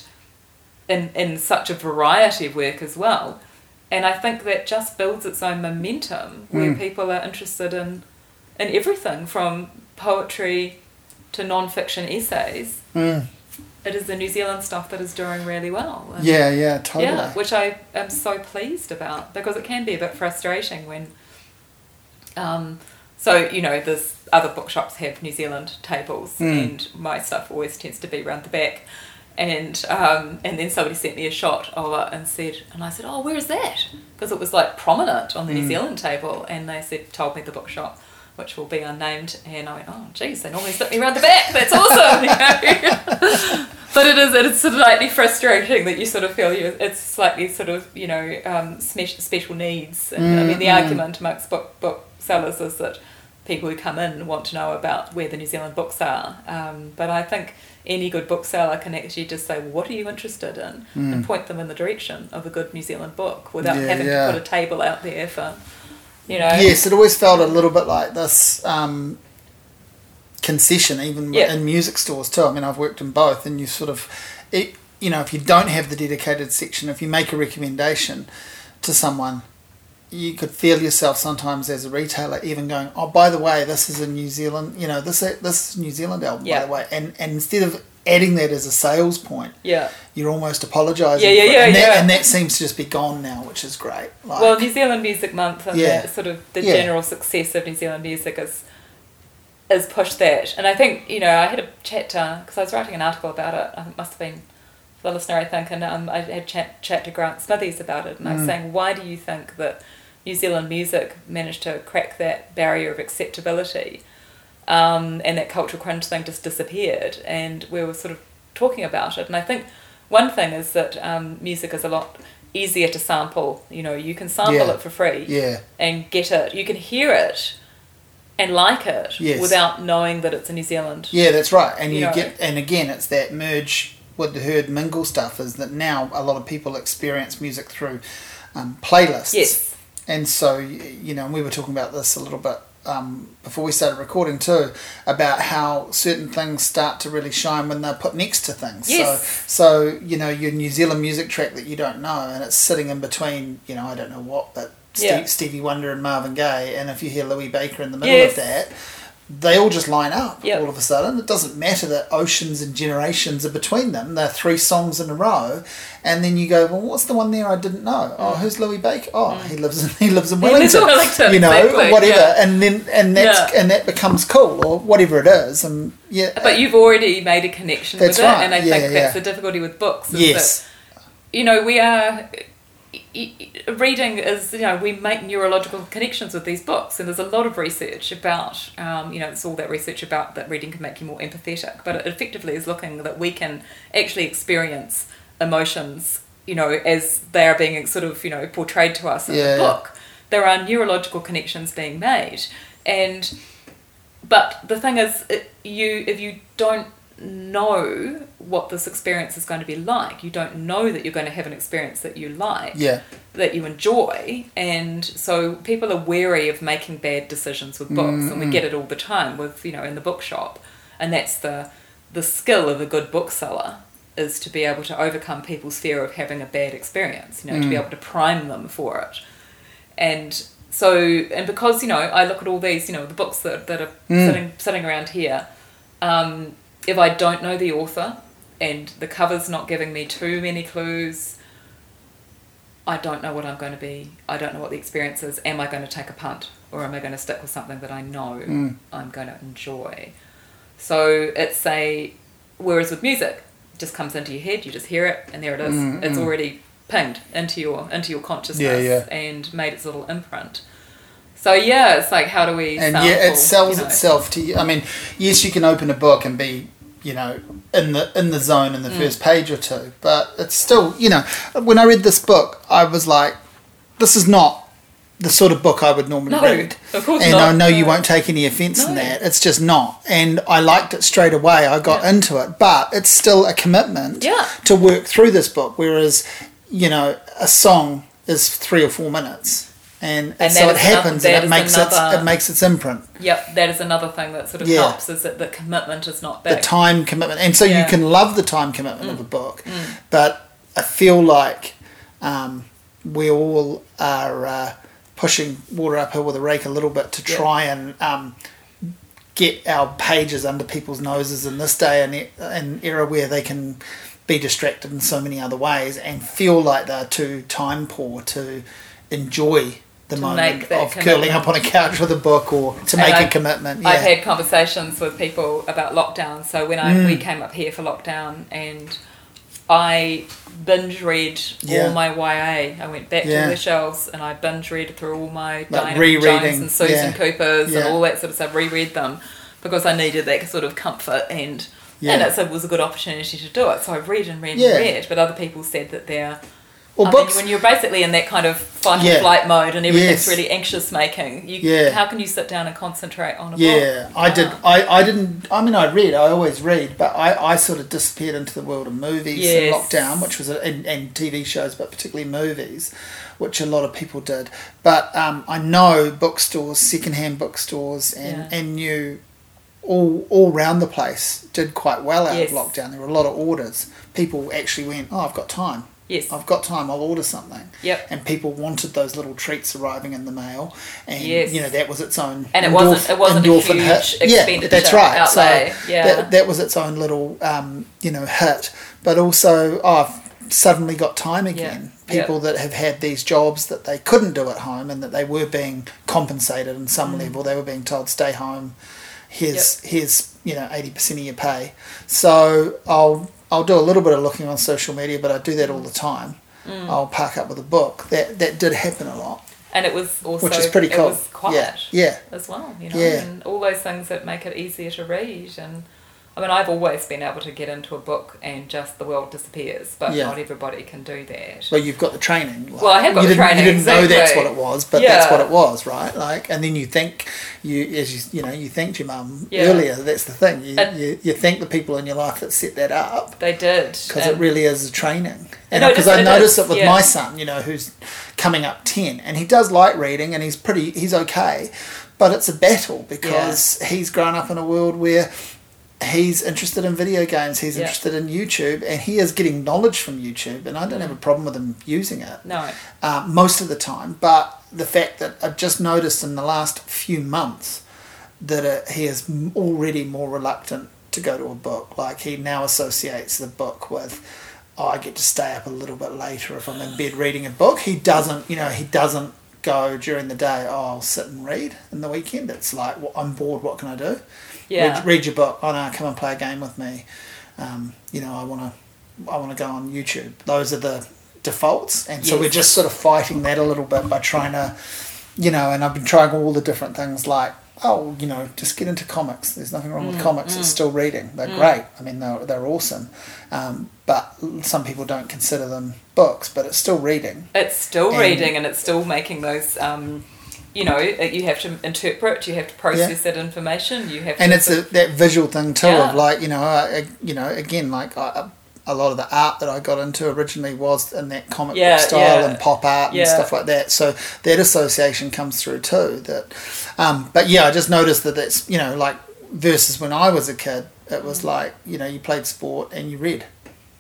[SPEAKER 2] in, in such a variety of work as well. And I think that just builds its own momentum where
[SPEAKER 1] Mm.
[SPEAKER 2] people are interested in, in everything from poetry to non fiction essays.
[SPEAKER 1] Mm.
[SPEAKER 2] It is the New Zealand stuff that is doing really well. And-
[SPEAKER 1] Yeah, yeah, totally.
[SPEAKER 2] yeah, which I am so pleased about because it can be a bit frustrating when. Um, so you know, there's other bookshops have New Zealand tables,
[SPEAKER 1] Mm.
[SPEAKER 2] and my stuff always tends to be round the back. And um, and then somebody sent me a shot of it and said, and I said, oh, where is that? Because it was like prominent on the New
[SPEAKER 1] Mm.
[SPEAKER 2] Zealand table, and they said, told me the bookshop. Which will be unnamed, and I went, oh, geez, they normally slip me around the back. That's awesome, you know? but it is it's slightly frustrating that you sort of feel you it's slightly sort of you know um, spe- special needs and I mean the
[SPEAKER 1] Mm, mm.
[SPEAKER 2] argument amongst book book sellers is that people who come in want to know about where the New Zealand books are um, but I think any good bookseller can actually just say well, what are you interested in and point them in the direction of a good New Zealand book without
[SPEAKER 1] Yeah,
[SPEAKER 2] having
[SPEAKER 1] yeah.
[SPEAKER 2] to put a table out there for you know
[SPEAKER 1] Yes, it always felt a little bit like this um, concession, even
[SPEAKER 2] Yeah.
[SPEAKER 1] in music stores too. I mean, I've worked in both, and you sort of, it, you know, if you don't have the dedicated section, if you make a recommendation to someone, you could feel yourself sometimes as a retailer even going, oh, by the way, this is a New Zealand, you know, this this is a New Zealand album,
[SPEAKER 2] Yeah.
[SPEAKER 1] by the way, and and instead of adding that as a sales point,
[SPEAKER 2] yeah
[SPEAKER 1] you're almost apologising.
[SPEAKER 2] Yeah, yeah, yeah,
[SPEAKER 1] and that,
[SPEAKER 2] yeah.
[SPEAKER 1] And that seems to just be gone now, which is great. Like,
[SPEAKER 2] Well, New Zealand Music Month and
[SPEAKER 1] Yeah.
[SPEAKER 2] the sort of the
[SPEAKER 1] Yeah.
[SPEAKER 2] general success of New Zealand music is is pushed that. And I think you know I had a chat because I was writing an article about it. I think it must have been for the listener, I think, and um, I had chat chat to Grant Smithies about it, and I was
[SPEAKER 1] Mm.
[SPEAKER 2] saying, why do you think that New Zealand music managed to crack that barrier of acceptability? Um, and that cultural crunch thing just disappeared, and we were sort of talking about it. And I think one thing is that um, music is a lot easier to sample. You know, you can sample
[SPEAKER 1] Yeah.
[SPEAKER 2] it for free
[SPEAKER 1] yeah,
[SPEAKER 2] and get it. You can hear it and like it
[SPEAKER 1] Yes.
[SPEAKER 2] without knowing that it's a New Zealand.
[SPEAKER 1] Yeah, that's right. And
[SPEAKER 2] You
[SPEAKER 1] you,
[SPEAKER 2] know.
[SPEAKER 1] get and again it's that merge with the herd mingle stuff is that now a lot of people experience music through um, playlists.
[SPEAKER 2] Yes.
[SPEAKER 1] And so you know, we were talking about this a little bit um, before we started recording too about how certain things start to really shine when they're put next to things.
[SPEAKER 2] Yes.
[SPEAKER 1] So so you know your New Zealand music track that you don't know and it's sitting in between you know I don't know what but
[SPEAKER 2] Yeah.
[SPEAKER 1] Stevie Wonder and Marvin Gaye and if you hear Louis Baker in the middle
[SPEAKER 2] Yes.
[SPEAKER 1] of that they all just line up
[SPEAKER 2] Yep.
[SPEAKER 1] all of a sudden. It doesn't matter that oceans and generations are between them. They're three songs in a row, and then you go, "Well, what's the one there I didn't know? Oh, who's Louis Baker? Oh, he lives in he lives in
[SPEAKER 2] Mm.
[SPEAKER 1] Wellington.
[SPEAKER 2] in Wellington,
[SPEAKER 1] you know,
[SPEAKER 2] exactly,
[SPEAKER 1] whatever."
[SPEAKER 2] yeah.
[SPEAKER 1] And then and that's
[SPEAKER 2] Yeah.
[SPEAKER 1] and that becomes cool or whatever it is. And yeah,
[SPEAKER 2] But you've already made a connection
[SPEAKER 1] That's
[SPEAKER 2] with it, and I
[SPEAKER 1] yeah,
[SPEAKER 2] think that's the difficulty with books. Is
[SPEAKER 1] yes,
[SPEAKER 2] That, you know, we are. Reading is, you know, we make neurological connections with these books, and there's a lot of research about, um, you know, it's all that research about that reading can make you more empathetic, but it effectively is looking that we can actually experience emotions, you know, as they are being sort of, you know, portrayed to us in
[SPEAKER 1] Yeah,
[SPEAKER 2] the
[SPEAKER 1] yeah.
[SPEAKER 2] book. There are neurological connections being made. And but the thing is it, you if you don't know what this experience is going to be like, you don't know that you're going to have an experience that you like
[SPEAKER 1] Yeah.
[SPEAKER 2] that you enjoy. And so people are wary of making bad decisions with books and we mm-hmm. get it all the time with you know in the bookshop. And that's the the skill of a good bookseller is to be able to overcome people's fear of having a bad experience you know to be mm. able to prime them for it. And so and because you know I look at all these you know the books that, that are mm. sitting sitting around here um, if I don't know the author and the cover's not giving me too many clues I don't know what I'm going to be. I don't know what the experience is. Am I going to take a punt or am I going to stick with something that I know hmm. I'm going to enjoy? So it's a. Whereas with music, it just comes into your head. You just hear it, and there it is. Hmm, hmm. It's already pinged into your into your consciousness
[SPEAKER 1] Yeah, yeah.
[SPEAKER 2] and made its little imprint. So yeah, it's like how do we?
[SPEAKER 1] and
[SPEAKER 2] sample,
[SPEAKER 1] yeah, it sells
[SPEAKER 2] you know?
[SPEAKER 1] itself to you. I mean, yes, you can open a book and be, you know, in the in the zone in the
[SPEAKER 2] Mm.
[SPEAKER 1] first page or two, but it's still, you know, when I read this book, I was like, this is not the sort of book I would normally
[SPEAKER 2] No,
[SPEAKER 1] read.
[SPEAKER 2] of course
[SPEAKER 1] and
[SPEAKER 2] not,
[SPEAKER 1] I know you won't take any offence in that. It's just not. And I liked it straight away. I got
[SPEAKER 2] Yeah.
[SPEAKER 1] into it, but it's still a commitment
[SPEAKER 2] Yeah.
[SPEAKER 1] to work through this book. Whereas, you know, a song is three or four minutes. And,
[SPEAKER 2] And
[SPEAKER 1] so it
[SPEAKER 2] is another-
[SPEAKER 1] happens and it makes its, it makes its imprint.
[SPEAKER 2] Yep, that is another thing that sort of
[SPEAKER 1] Yeah.
[SPEAKER 2] helps is that the commitment is not big.
[SPEAKER 1] the time commitment and so you
[SPEAKER 2] Yeah. Mm.
[SPEAKER 1] can love the time commitment of a book but i feel like um, we all are uh, pushing water uphill with a rake a little bit to
[SPEAKER 2] Yeah.
[SPEAKER 1] try and um, get our pages under people's noses in this day and, and era where they can be distracted in so many other ways and feel like they're too time poor to enjoy the moment of curling up on a couch with a book or to
[SPEAKER 2] And
[SPEAKER 1] make a commitment yeah
[SPEAKER 2] I've had conversations with people about lockdown. So when I
[SPEAKER 1] Mm.
[SPEAKER 2] we came up here for lockdown, and I binge read
[SPEAKER 1] Yeah.
[SPEAKER 2] all my YA. I went back
[SPEAKER 1] Yeah.
[SPEAKER 2] to the shelves and I binge read through all my Diana
[SPEAKER 1] rereading,
[SPEAKER 2] Jones and Susan. Coopers and all that sort of stuff. Reread them because I needed that sort of comfort and.
[SPEAKER 1] Yeah.
[SPEAKER 2] And it was a good opportunity to do it. So I read and read and read. But other people said that they're
[SPEAKER 1] Well,
[SPEAKER 2] I
[SPEAKER 1] books-
[SPEAKER 2] mean, when you're basically in that kind of fight
[SPEAKER 1] Yeah.
[SPEAKER 2] or flight mode and everything's
[SPEAKER 1] Yes.
[SPEAKER 2] really anxious making, you
[SPEAKER 1] Yeah.
[SPEAKER 2] how can you sit down and concentrate on a
[SPEAKER 1] Yeah,
[SPEAKER 2] book?
[SPEAKER 1] Yeah, I did. I, I didn't. I mean, I read. I always read, but I, I sort of disappeared into the world of movies
[SPEAKER 2] Yes.
[SPEAKER 1] lockdown, which was a, and, and TV shows, but particularly movies, which a lot of people did. But um, I know bookstores, secondhand bookstores, and
[SPEAKER 2] Yeah.
[SPEAKER 1] and new all all round the place did quite well out
[SPEAKER 2] Yes.
[SPEAKER 1] of lockdown. There were a lot of orders. People actually went, "Oh, I've got time."
[SPEAKER 2] Yes.
[SPEAKER 1] I've got time. I'll order something.
[SPEAKER 2] Yep.
[SPEAKER 1] And people wanted those little treats arriving in the mail, and
[SPEAKER 2] Yes.
[SPEAKER 1] you know that was its own.
[SPEAKER 2] And it wasn't- it wasn't a huge
[SPEAKER 1] hit. Yeah, that's right.
[SPEAKER 2] outlay.
[SPEAKER 1] So
[SPEAKER 2] Yeah.
[SPEAKER 1] that, that was its own little, um, you know, hit. But also, oh, I've suddenly got time again.
[SPEAKER 2] Yeah.
[SPEAKER 1] People that have had these jobs that they couldn't do at home, and that they were being compensated in
[SPEAKER 2] Mm.
[SPEAKER 1] some level. They were being told, "Stay home. Here's here's you know eighty percent of your pay." So I'll I'll do a little bit of looking on social media, but I do that all the time.
[SPEAKER 2] Mm.
[SPEAKER 1] I'll park up with a book. That that did happen a lot,
[SPEAKER 2] And it was also
[SPEAKER 1] which is pretty
[SPEAKER 2] it
[SPEAKER 1] cool.
[SPEAKER 2] was quiet
[SPEAKER 1] Yeah, yeah.
[SPEAKER 2] as well, you know,
[SPEAKER 1] Yeah.
[SPEAKER 2] and all those things that make it easier to read. And I mean, I've always been able to get into a book and just the world disappears, but
[SPEAKER 1] Yeah.
[SPEAKER 2] not everybody can do that.
[SPEAKER 1] Well, you've got the training. like,
[SPEAKER 2] Well, I have got the training,
[SPEAKER 1] You didn't know that's what it was, but that's what it was, right? Like, and then you think you, as you, you know, you thanked your mum
[SPEAKER 2] Yeah.
[SPEAKER 1] earlier. That's the thing. You,
[SPEAKER 2] And-
[SPEAKER 1] you, you thank the people in your life that set that up
[SPEAKER 2] They did
[SPEAKER 1] because it really is a training. And because
[SPEAKER 2] is-
[SPEAKER 1] I notice it with
[SPEAKER 2] yeah.
[SPEAKER 1] my son, you know, who's coming up ten, and he does like reading, and he's pretty, he's okay, but it's a battle because he's grown up in a world where he's interested in video games, he's
[SPEAKER 2] Yeah.
[SPEAKER 1] interested in YouTube, and he is getting knowledge from YouTube, and I don't have a problem with him using it
[SPEAKER 2] No.
[SPEAKER 1] uh, most of the time. But the fact that I've just noticed in the last few months that uh, he is already more reluctant to go to a book. Like he now associates the book with, oh, I get to stay up a little bit later if I'm in bed reading a book. He doesn't, you know, he doesn't go during the day. Oh, I'll sit and read in the weekend. It's like well, I'm bored. What can I do?
[SPEAKER 2] Yeah.
[SPEAKER 1] Read, read your book. Oh no, come and play a game with me. Um, you know, I want to, I want to go on YouTube. Those are the defaults, and so
[SPEAKER 2] Yes.
[SPEAKER 1] we're just sort of fighting that a little bit by trying to, you know, and I've been trying all the different things like oh, you know, just get into comics. There's nothing wrong with
[SPEAKER 2] Mm,
[SPEAKER 1] comics. It's still reading. They're great. I mean, they're, they're awesome. Um, but some people don't consider them books, but it's still reading.
[SPEAKER 2] It's still
[SPEAKER 1] And-
[SPEAKER 2] reading and it's still making those. Um, you know, you have to interpret. You have to process that information. You have
[SPEAKER 1] and it's a, that visual thing too
[SPEAKER 2] Yeah.
[SPEAKER 1] of like you know uh, you know again like I, a lot of the art that I got into originally was in that comic
[SPEAKER 2] Yeah,
[SPEAKER 1] book style
[SPEAKER 2] yeah.
[SPEAKER 1] and pop art and stuff like that so that association comes through too that um, but yeah I just noticed that it's you know like versus when I was a kid it was like you know you played sport and you read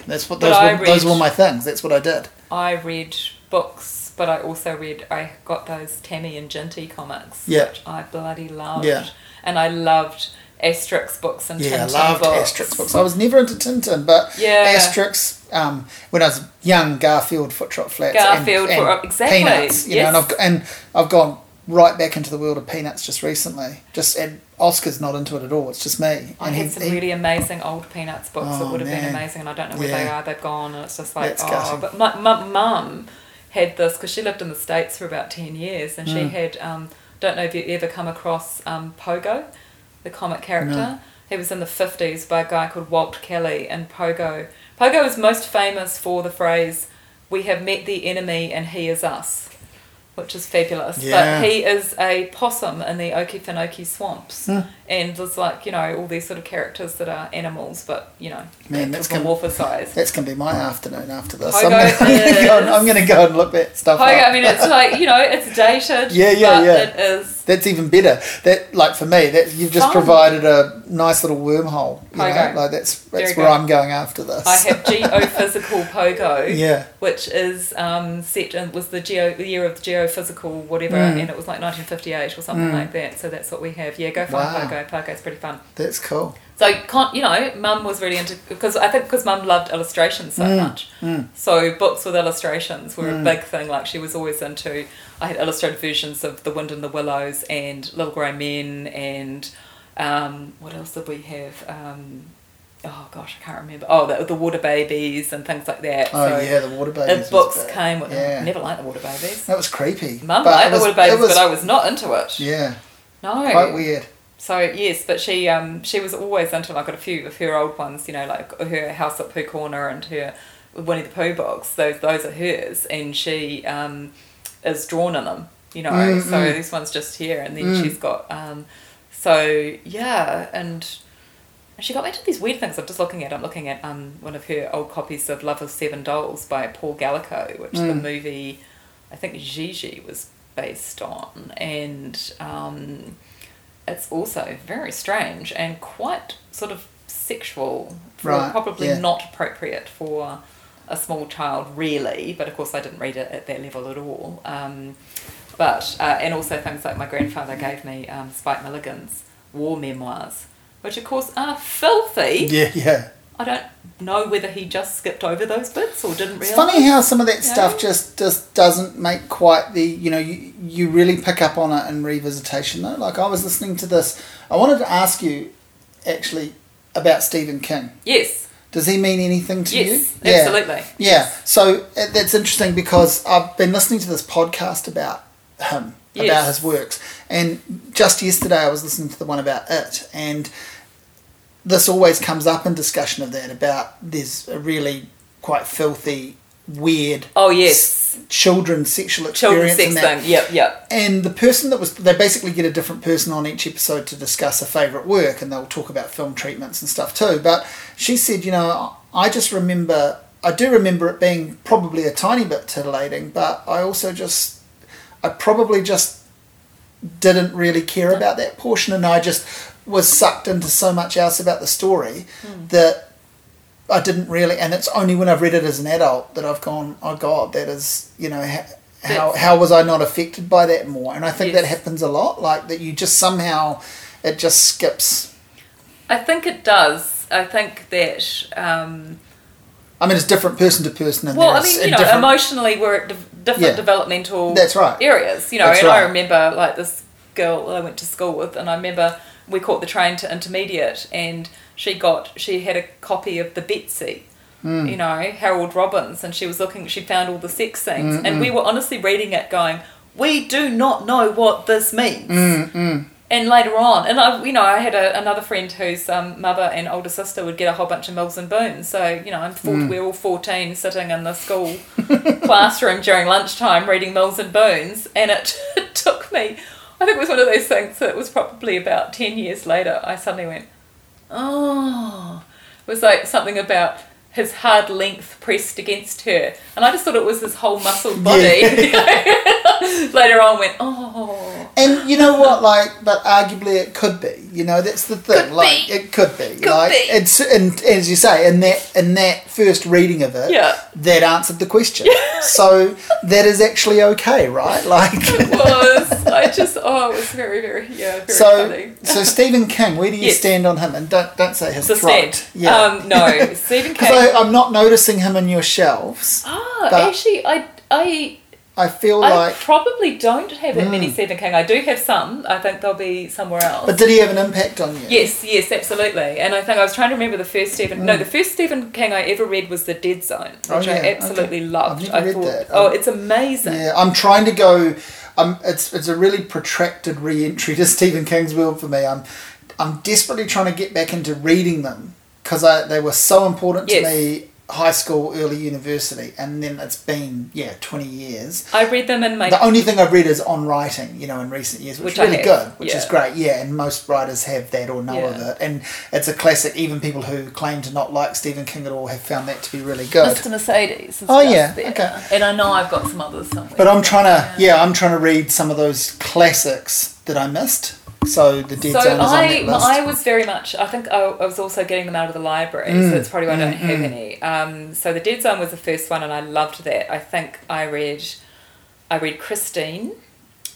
[SPEAKER 1] that's what those were, those were my things that's what I did
[SPEAKER 2] I read books, but I also read. I got those Tammy and Jinty comics,
[SPEAKER 1] Yeah.
[SPEAKER 2] which I bloody loved.
[SPEAKER 1] Yeah.
[SPEAKER 2] and I loved Asterix books and
[SPEAKER 1] Yeah, I
[SPEAKER 2] Tintin
[SPEAKER 1] loved
[SPEAKER 2] books.
[SPEAKER 1] Asterix books. I was never into Tintin, but
[SPEAKER 2] Yeah.
[SPEAKER 1] Asterix. Um, when I was young, Garfield, Footrot Flats,
[SPEAKER 2] Garfield,
[SPEAKER 1] and, and
[SPEAKER 2] exactly,
[SPEAKER 1] Peanuts. You know, and. I've and I've gone right back into the world of Peanuts just recently. Just and Oscar's not into it at all. It's just me.
[SPEAKER 2] I
[SPEAKER 1] and
[SPEAKER 2] had
[SPEAKER 1] he-
[SPEAKER 2] some really amazing old Peanuts books that
[SPEAKER 1] Oh,
[SPEAKER 2] would have been amazing, and I don't know where they are. They've gone, and it's just like,
[SPEAKER 1] That's
[SPEAKER 2] oh.
[SPEAKER 1] gutting.
[SPEAKER 2] But my, my mum had this because she lived in the States for about 10 years, and
[SPEAKER 1] Mm.
[SPEAKER 2] she had, um, don't know if you ever come across um, Pogo, the comic character.
[SPEAKER 1] No.
[SPEAKER 2] He was in the 50s by a guy called Walt Kelly, and Pogo. Pogo is most famous for the phrase, We have met the enemy and he is us. Which is fabulous.
[SPEAKER 1] Yeah.
[SPEAKER 2] But he is a possum in the Okefenokee swamps.
[SPEAKER 1] Hmm.
[SPEAKER 2] And there's like, you know, all these sort of characters that are animals, but, you know,
[SPEAKER 1] Man, that's gonna-
[SPEAKER 2] anthropomorphized.
[SPEAKER 1] That's gonna be my afternoon after this.
[SPEAKER 2] Pogo
[SPEAKER 1] I'm gonna, go and,
[SPEAKER 2] is-
[SPEAKER 1] I'm gonna go and look that stuff
[SPEAKER 2] Pogo,
[SPEAKER 1] up.
[SPEAKER 2] I mean, it's like, you know, it's dated.
[SPEAKER 1] Yeah, yeah,
[SPEAKER 2] but
[SPEAKER 1] yeah.
[SPEAKER 2] It is.
[SPEAKER 1] That's even better. That like for me, that you've just
[SPEAKER 2] Fun.
[SPEAKER 1] provided a nice little wormhole. You know? Like that's that's where. I'm going after this.
[SPEAKER 2] I have geophysical Pogo.
[SPEAKER 1] yeah.
[SPEAKER 2] which is um, set in was the geo the year of the geophysical whatever,
[SPEAKER 1] Mm.
[SPEAKER 2] and it was like 1958 or something
[SPEAKER 1] Mm.
[SPEAKER 2] like that. So that's what we have. Yeah, go find
[SPEAKER 1] Wow.
[SPEAKER 2] Pogo. Pogo's pretty fun.
[SPEAKER 1] That's cool.
[SPEAKER 2] So can't you know, Mum was really into because I think because Mum loved illustrations so
[SPEAKER 1] Mm,
[SPEAKER 2] much.
[SPEAKER 1] mm.
[SPEAKER 2] So books with illustrations were
[SPEAKER 1] Mm.
[SPEAKER 2] a big thing. Like she was always into. I had illustrated versions of The Wind and the Willows and Little Grey Men and um, what else did we have? Um, oh gosh, I can't remember. Oh, the, the Water Babies and things like that.
[SPEAKER 1] Oh
[SPEAKER 2] so
[SPEAKER 1] yeah, the water babies. was
[SPEAKER 2] books came with.
[SPEAKER 1] Yeah.
[SPEAKER 2] Never liked the Water Babies.
[SPEAKER 1] That was creepy.
[SPEAKER 2] Mum liked
[SPEAKER 1] it
[SPEAKER 2] the
[SPEAKER 1] was-
[SPEAKER 2] Water Babies,
[SPEAKER 1] was-
[SPEAKER 2] but I was not into it.
[SPEAKER 1] Yeah,
[SPEAKER 2] No.
[SPEAKER 1] quite weird.
[SPEAKER 2] So yes, but she um she was always into like got a few of her old ones, you know, like her House at Pooh Corner and her Winnie the Pooh books. Those those are hers, and she um is drawn in them, you know.
[SPEAKER 1] Mm,
[SPEAKER 2] so
[SPEAKER 1] mm.
[SPEAKER 2] this one's just here, and then
[SPEAKER 1] Mm.
[SPEAKER 2] she's got um so yeah, and she got me into these weird things. I'm just looking at. I'm looking at um one of her old copies of Love of Seven Dolls by Paul Gallico, which the
[SPEAKER 1] Mm.
[SPEAKER 2] movie I think Gigi was based on, and um it's also very strange and quite sort of sexual,
[SPEAKER 1] Right,
[SPEAKER 2] probably
[SPEAKER 1] yeah.
[SPEAKER 2] not appropriate for a small child, really. But of course, I didn't read it at that level at all. Um, but uh, and also things like my grandfather gave me um, Spike Milligan's war memoirs, which of course are filthy.
[SPEAKER 1] Yeah, yeah.
[SPEAKER 2] I don't know whether he just skipped over those bits or didn't
[SPEAKER 1] It's funny how some of that
[SPEAKER 2] Yeah.
[SPEAKER 1] stuff just just doesn't make quite the you know you you really pick up on it in revisitation though. Like I was listening to this. I wanted to ask you actually about Stephen King.
[SPEAKER 2] Yes.
[SPEAKER 1] Does he mean anything to
[SPEAKER 2] Yes.
[SPEAKER 1] you?
[SPEAKER 2] Yes, absolutely.
[SPEAKER 1] Yeah. So uh, that's interesting because I've been listening to this podcast about him, about his works. And just yesterday I was listening to the one about it. And this always comes up in discussion of that about there's a really quite filthy, weird
[SPEAKER 2] Oh yes.
[SPEAKER 1] children's sexual
[SPEAKER 2] Children's
[SPEAKER 1] experience.
[SPEAKER 2] sex
[SPEAKER 1] in that.
[SPEAKER 2] thing. Yep. Yep.
[SPEAKER 1] And the person that was, they basically get a different person on each episode to discuss a favourite work, and they'll talk about film treatments and stuff too. But she said, you know, I just remember, I do remember it being probably a tiny bit titillating, but I also just, I probably just didn't really care about that portion, and I just was sucked into so much else about the story that I didn't really, and it's only when I've read it as an adult that I've gone, oh God, that is, you know, ha- how, how was I not affected by that more? And I think that happens a lot, like that you just somehow, it just skips.
[SPEAKER 2] I think it does. I think that. Um,
[SPEAKER 1] I mean, it's different person to person, and
[SPEAKER 2] well, I mean, you know,
[SPEAKER 1] different-
[SPEAKER 2] emotionally we're at different
[SPEAKER 1] Yeah.
[SPEAKER 2] developmental
[SPEAKER 1] That's right.
[SPEAKER 2] areas. You know,
[SPEAKER 1] That's
[SPEAKER 2] and I remember like this girl I went to school with, and I remember we caught the train to intermediate, and she got she had a copy of the Betsy.
[SPEAKER 1] Hmm.
[SPEAKER 2] You know, Harold Robbins, and she was looking. She found all the sex scenes,
[SPEAKER 1] Hmm,
[SPEAKER 2] and we were honestly reading it, going, "We do not know what this means."
[SPEAKER 1] Mm, mm.
[SPEAKER 2] and later on, and I, you know, I had a, another friend whose um, mother and older sister would get a whole bunch of Mills and Boons. So you know, I'm four,
[SPEAKER 1] Mm.
[SPEAKER 2] we're all fourteen sitting in the school classroom during lunchtime reading Mills and Boons, and it, took me. I think it was one of those things that was probably about ten years later. I suddenly went, oh, it was like something about his hard length pressed against her, and I just thought it was his whole muscled body. later on, went, oh.
[SPEAKER 1] And you know what, like, but arguably it could be. You know, that's the thing.
[SPEAKER 2] Could
[SPEAKER 1] like,
[SPEAKER 2] be.
[SPEAKER 1] it could be.
[SPEAKER 2] Could
[SPEAKER 1] like,
[SPEAKER 2] be.
[SPEAKER 1] it's and as you say, in that in that first reading of it,
[SPEAKER 2] Yeah.
[SPEAKER 1] that answered the question. so that is actually okay, right? Like, it
[SPEAKER 2] was. I just oh, it was very very yeah very
[SPEAKER 1] so
[SPEAKER 2] funny.
[SPEAKER 1] so Stephen King, where do you
[SPEAKER 2] Yes.
[SPEAKER 1] stand on him? And don't don't say his
[SPEAKER 2] The
[SPEAKER 1] throat.
[SPEAKER 2] stand.
[SPEAKER 1] Yeah.
[SPEAKER 2] Um, no, Stephen King.
[SPEAKER 1] I'm not noticing him in your shelves.
[SPEAKER 2] Ah, actually, I I
[SPEAKER 1] I feel
[SPEAKER 2] I
[SPEAKER 1] like.
[SPEAKER 2] probably don't have that many
[SPEAKER 1] Mm.
[SPEAKER 2] Stephen King. I do have some. I think they'll be somewhere else.
[SPEAKER 1] But did he have an impact on you?
[SPEAKER 2] Yes, yes, absolutely. And I think I was trying to remember the first Stephen. No,
[SPEAKER 1] Mm.
[SPEAKER 2] the first Stephen King I ever read was The Dead Zone, which
[SPEAKER 1] Oh,
[SPEAKER 2] I absolutely
[SPEAKER 1] okay.
[SPEAKER 2] loved. I
[SPEAKER 1] read
[SPEAKER 2] thought,
[SPEAKER 1] that.
[SPEAKER 2] oh,
[SPEAKER 1] Um,
[SPEAKER 2] it's amazing.
[SPEAKER 1] Yeah, I'm trying to go. Um, it's it's a really protracted re-entry to Stephen King's world for me. I'm I'm desperately trying to get back into reading them because they were so important to
[SPEAKER 2] Yes.
[SPEAKER 1] me. High school, early university, and then it's been yeah twenty years.
[SPEAKER 2] I read them in my
[SPEAKER 1] The only thing I've read is on writing, you know, in recent years, which,
[SPEAKER 2] Which
[SPEAKER 1] is really good, which is great. Yeah, and most writers have that or know of it, and it's a classic. Even people who claim to not like Stephen King at all have found that to be really good.
[SPEAKER 2] Mr. Mercedes.
[SPEAKER 1] Oh, yeah,
[SPEAKER 2] there.
[SPEAKER 1] okay.
[SPEAKER 2] And I know I've got some others somewhere.
[SPEAKER 1] But I'm trying to, yeah, I'm trying to read some of those classics that I missed. So the Dead
[SPEAKER 2] so
[SPEAKER 1] Zone is on
[SPEAKER 2] I,
[SPEAKER 1] that list.
[SPEAKER 2] I was very much. I think I, I was also getting them out of the library,
[SPEAKER 1] Mm,
[SPEAKER 2] so that's probably why I don't
[SPEAKER 1] mm,
[SPEAKER 2] have
[SPEAKER 1] mm.
[SPEAKER 2] any. Um, so the Dead Zone was the first one, and I loved that. I think I read, I read Christine,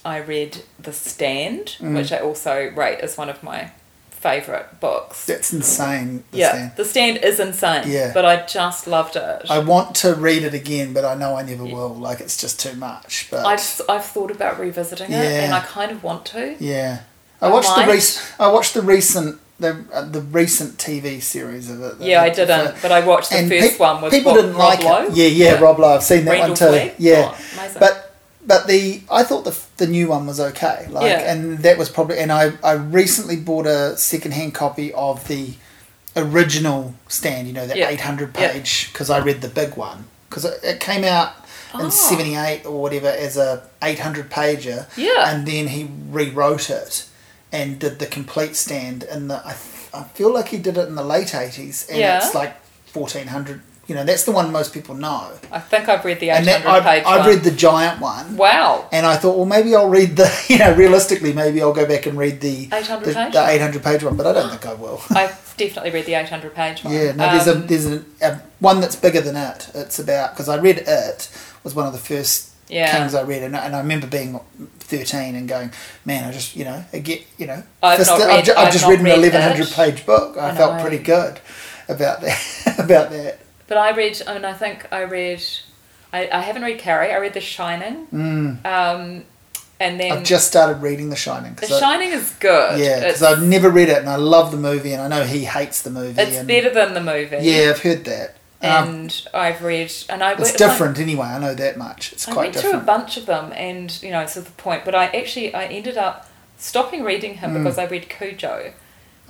[SPEAKER 2] I read The Stand,
[SPEAKER 1] Mm.
[SPEAKER 2] which I also rate as one of my favourite books.
[SPEAKER 1] That's insane. The
[SPEAKER 2] yeah,
[SPEAKER 1] Stand.
[SPEAKER 2] The Stand is insane.
[SPEAKER 1] Yeah.
[SPEAKER 2] but I just loved it.
[SPEAKER 1] I want to read it again, but I know I never
[SPEAKER 2] Yeah.
[SPEAKER 1] will. Like it's just too much. But
[SPEAKER 2] I've I've thought about revisiting it, and I kind of want to.
[SPEAKER 1] yeah, I
[SPEAKER 2] I
[SPEAKER 1] watched the. I watched the recent the uh, the recent TV series of it.
[SPEAKER 2] Yeah, I didn't, but I watched the first
[SPEAKER 1] pe-
[SPEAKER 2] one with
[SPEAKER 1] people
[SPEAKER 2] Rob,
[SPEAKER 1] didn't
[SPEAKER 2] Rob
[SPEAKER 1] like
[SPEAKER 2] Lowe.
[SPEAKER 1] it. Yeah, yeah, Rob Lowe. I've seen that
[SPEAKER 2] Randall
[SPEAKER 1] one too. Yeah,
[SPEAKER 2] Oh,
[SPEAKER 1] but but the I thought the the new one was okay. Like,
[SPEAKER 2] Yeah.
[SPEAKER 1] and that was probably. And I I recently bought a second hand copy of the original stand. You know, the
[SPEAKER 2] Yeah.
[SPEAKER 1] eight hundred page because I read the big one because it, it came out in
[SPEAKER 2] Oh.
[SPEAKER 1] seventy eight or whatever as a eight hundred pager.
[SPEAKER 2] Yeah.
[SPEAKER 1] and then he rewrote it and did the complete stand in the. I, I feel like he did it in the late eighties, and
[SPEAKER 2] Yeah.
[SPEAKER 1] it's like fourteen hundred. You know, that's the one most people know.
[SPEAKER 2] I think I've read the
[SPEAKER 1] And
[SPEAKER 2] 800
[SPEAKER 1] that, I've,
[SPEAKER 2] page
[SPEAKER 1] I've
[SPEAKER 2] one.
[SPEAKER 1] read the giant one.
[SPEAKER 2] Wow.
[SPEAKER 1] And I thought, well, maybe I'll read the, you know, realistically, maybe I'll go back and read the
[SPEAKER 2] 800
[SPEAKER 1] the,
[SPEAKER 2] page
[SPEAKER 1] the
[SPEAKER 2] one?
[SPEAKER 1] 800 page one, but I don't think I will.
[SPEAKER 2] I've definitely read the 800 page one.
[SPEAKER 1] yeah, no, there's a
[SPEAKER 2] Um,
[SPEAKER 1] there's a, a one that's bigger than it. It's about because I read it was one of the first
[SPEAKER 2] Yeah.
[SPEAKER 1] Kings I read, and, I- and I remember being 13 and going, man, I just you know I get you know
[SPEAKER 2] I've
[SPEAKER 1] I've,
[SPEAKER 2] read-
[SPEAKER 1] ju- I've
[SPEAKER 2] I've
[SPEAKER 1] just read an 1100
[SPEAKER 2] it.
[SPEAKER 1] page book. I,
[SPEAKER 2] I
[SPEAKER 1] felt pretty good about that about that.
[SPEAKER 2] But I read, I mean, I think I read, I, I haven't read Carrie, I read The Shining.
[SPEAKER 1] Mm.
[SPEAKER 2] Um, and then
[SPEAKER 1] I've just started reading The Shining.
[SPEAKER 2] The
[SPEAKER 1] I-
[SPEAKER 2] Shining is good.
[SPEAKER 1] Yeah, because I've never read it and I love the movie and I know he hates the movie.
[SPEAKER 2] it's better than the movie.
[SPEAKER 1] Yeah, I've heard that. Um,
[SPEAKER 2] And I've read, and I
[SPEAKER 1] it's
[SPEAKER 2] I-
[SPEAKER 1] different anyway. I know that much. It's
[SPEAKER 2] I
[SPEAKER 1] quite
[SPEAKER 2] went through a bunch of them, and you know, it's to the point. But I actually, I ended up stopping reading him
[SPEAKER 1] Mm.
[SPEAKER 2] because I read Cujo,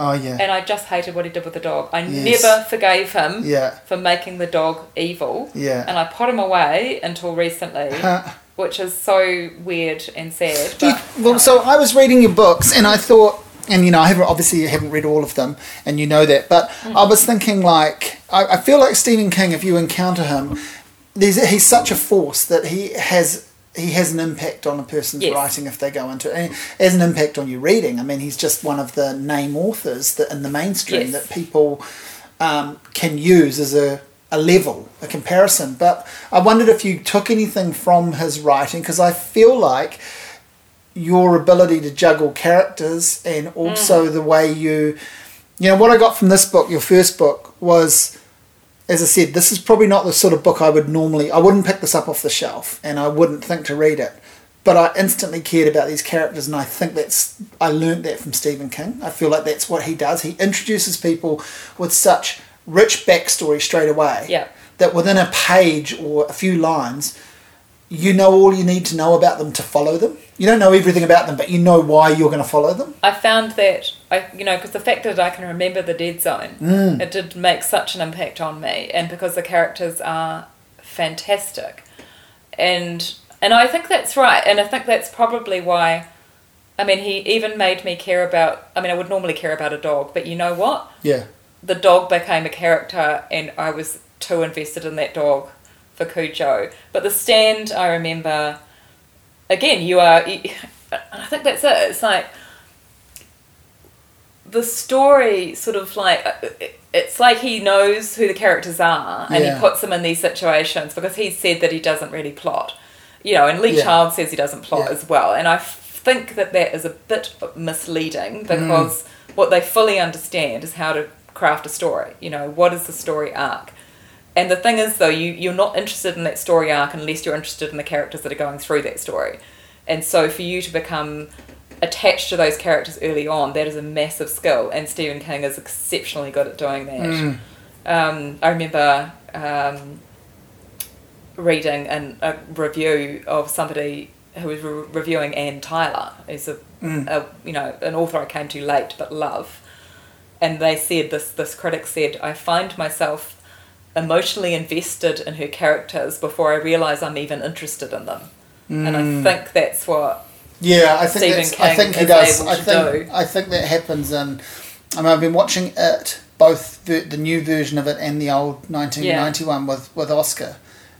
[SPEAKER 1] Oh yeah,
[SPEAKER 2] and I just hated what he did with the dog. I
[SPEAKER 1] Yes.
[SPEAKER 2] never forgave him
[SPEAKER 1] yeah,
[SPEAKER 2] for making the dog evil,
[SPEAKER 1] yeah.
[SPEAKER 2] and I put him away until recently, which is so weird and sad.
[SPEAKER 1] Do you-
[SPEAKER 2] But,
[SPEAKER 1] well, so I was reading your books and I thought, and you know, I haven't obviously I haven't read all of them, and you know that, but
[SPEAKER 2] Mm.
[SPEAKER 1] I was thinking like, I, I feel like Stephen King. If you encounter him, there's he's such a force that he has. He has an impact on a person's
[SPEAKER 2] Yes.
[SPEAKER 1] writing if they go into it. And has an impact on your reading. I mean, he's just one of the name authors that in the mainstream
[SPEAKER 2] Yes.
[SPEAKER 1] that people um, can use as a, a level, a comparison. But I wondered if you took anything from his writing because I feel like your ability to juggle characters and also mm. the way you you know what I got from this book your first book was as I said this is probably not the sort of book I would normally I wouldn't pick this up off the shelf and I wouldn't think to read it. But I instantly cared about these characters and I think that's I learnt that from Stephen King. I feel like that's what he does. He introduces people with such rich backstory straight away
[SPEAKER 2] Yeah.
[SPEAKER 1] that within a page or a few lines you know all you need to know about them to follow them You don't know everything about them, but you know why you're going to follow them.
[SPEAKER 2] I found that I, you know, because the fact that I can remember the Dead Zone,
[SPEAKER 1] Mm.
[SPEAKER 2] it did make such an impact on me, and because the characters are fantastic, and and I think that's right, and I think that's probably why. I mean, he even made me care about. I mean, I would normally care about a dog, but you know what?
[SPEAKER 1] Yeah.
[SPEAKER 2] The dog became a character, and I was too invested in that dog for Cujo. But the stand, I remember. Again, you are. I think that's it. It's like the story sort of like it's like he knows who the characters are and
[SPEAKER 1] Yeah.
[SPEAKER 2] he puts them in these situations because he said that he doesn't really plot you know and lee
[SPEAKER 1] Yeah.
[SPEAKER 2] child says he doesn't plot
[SPEAKER 1] Yeah.
[SPEAKER 2] as well and I think that that is a bit misleading
[SPEAKER 1] Mm.
[SPEAKER 2] because what they fully understand is how to craft a story you know what is the story arc and the thing is though you you're not interested in that story arc unless you're interested in the characters that are going through that story and so for you to become attached to those characters early on, that is a massive skill, and Stephen King is exceptionally good at doing that.
[SPEAKER 1] Mm.
[SPEAKER 2] Um, I remember um, reading an, a review of somebody who was re- reviewing Anne Tyler, who's a,
[SPEAKER 1] Mm.
[SPEAKER 2] a you know an author I came to late but love, and they said this this critic said I find myself emotionally invested in her characters before I realise I'm even interested in them, and I
[SPEAKER 1] Mm.
[SPEAKER 2] think that's what
[SPEAKER 1] Yeah, I think
[SPEAKER 2] Stephen
[SPEAKER 1] that's, I think he does. I think
[SPEAKER 2] do.
[SPEAKER 1] I think that happens, and I mean, I've been watching it both the, the new version of it and the old nineteen ninety one with with Oscar,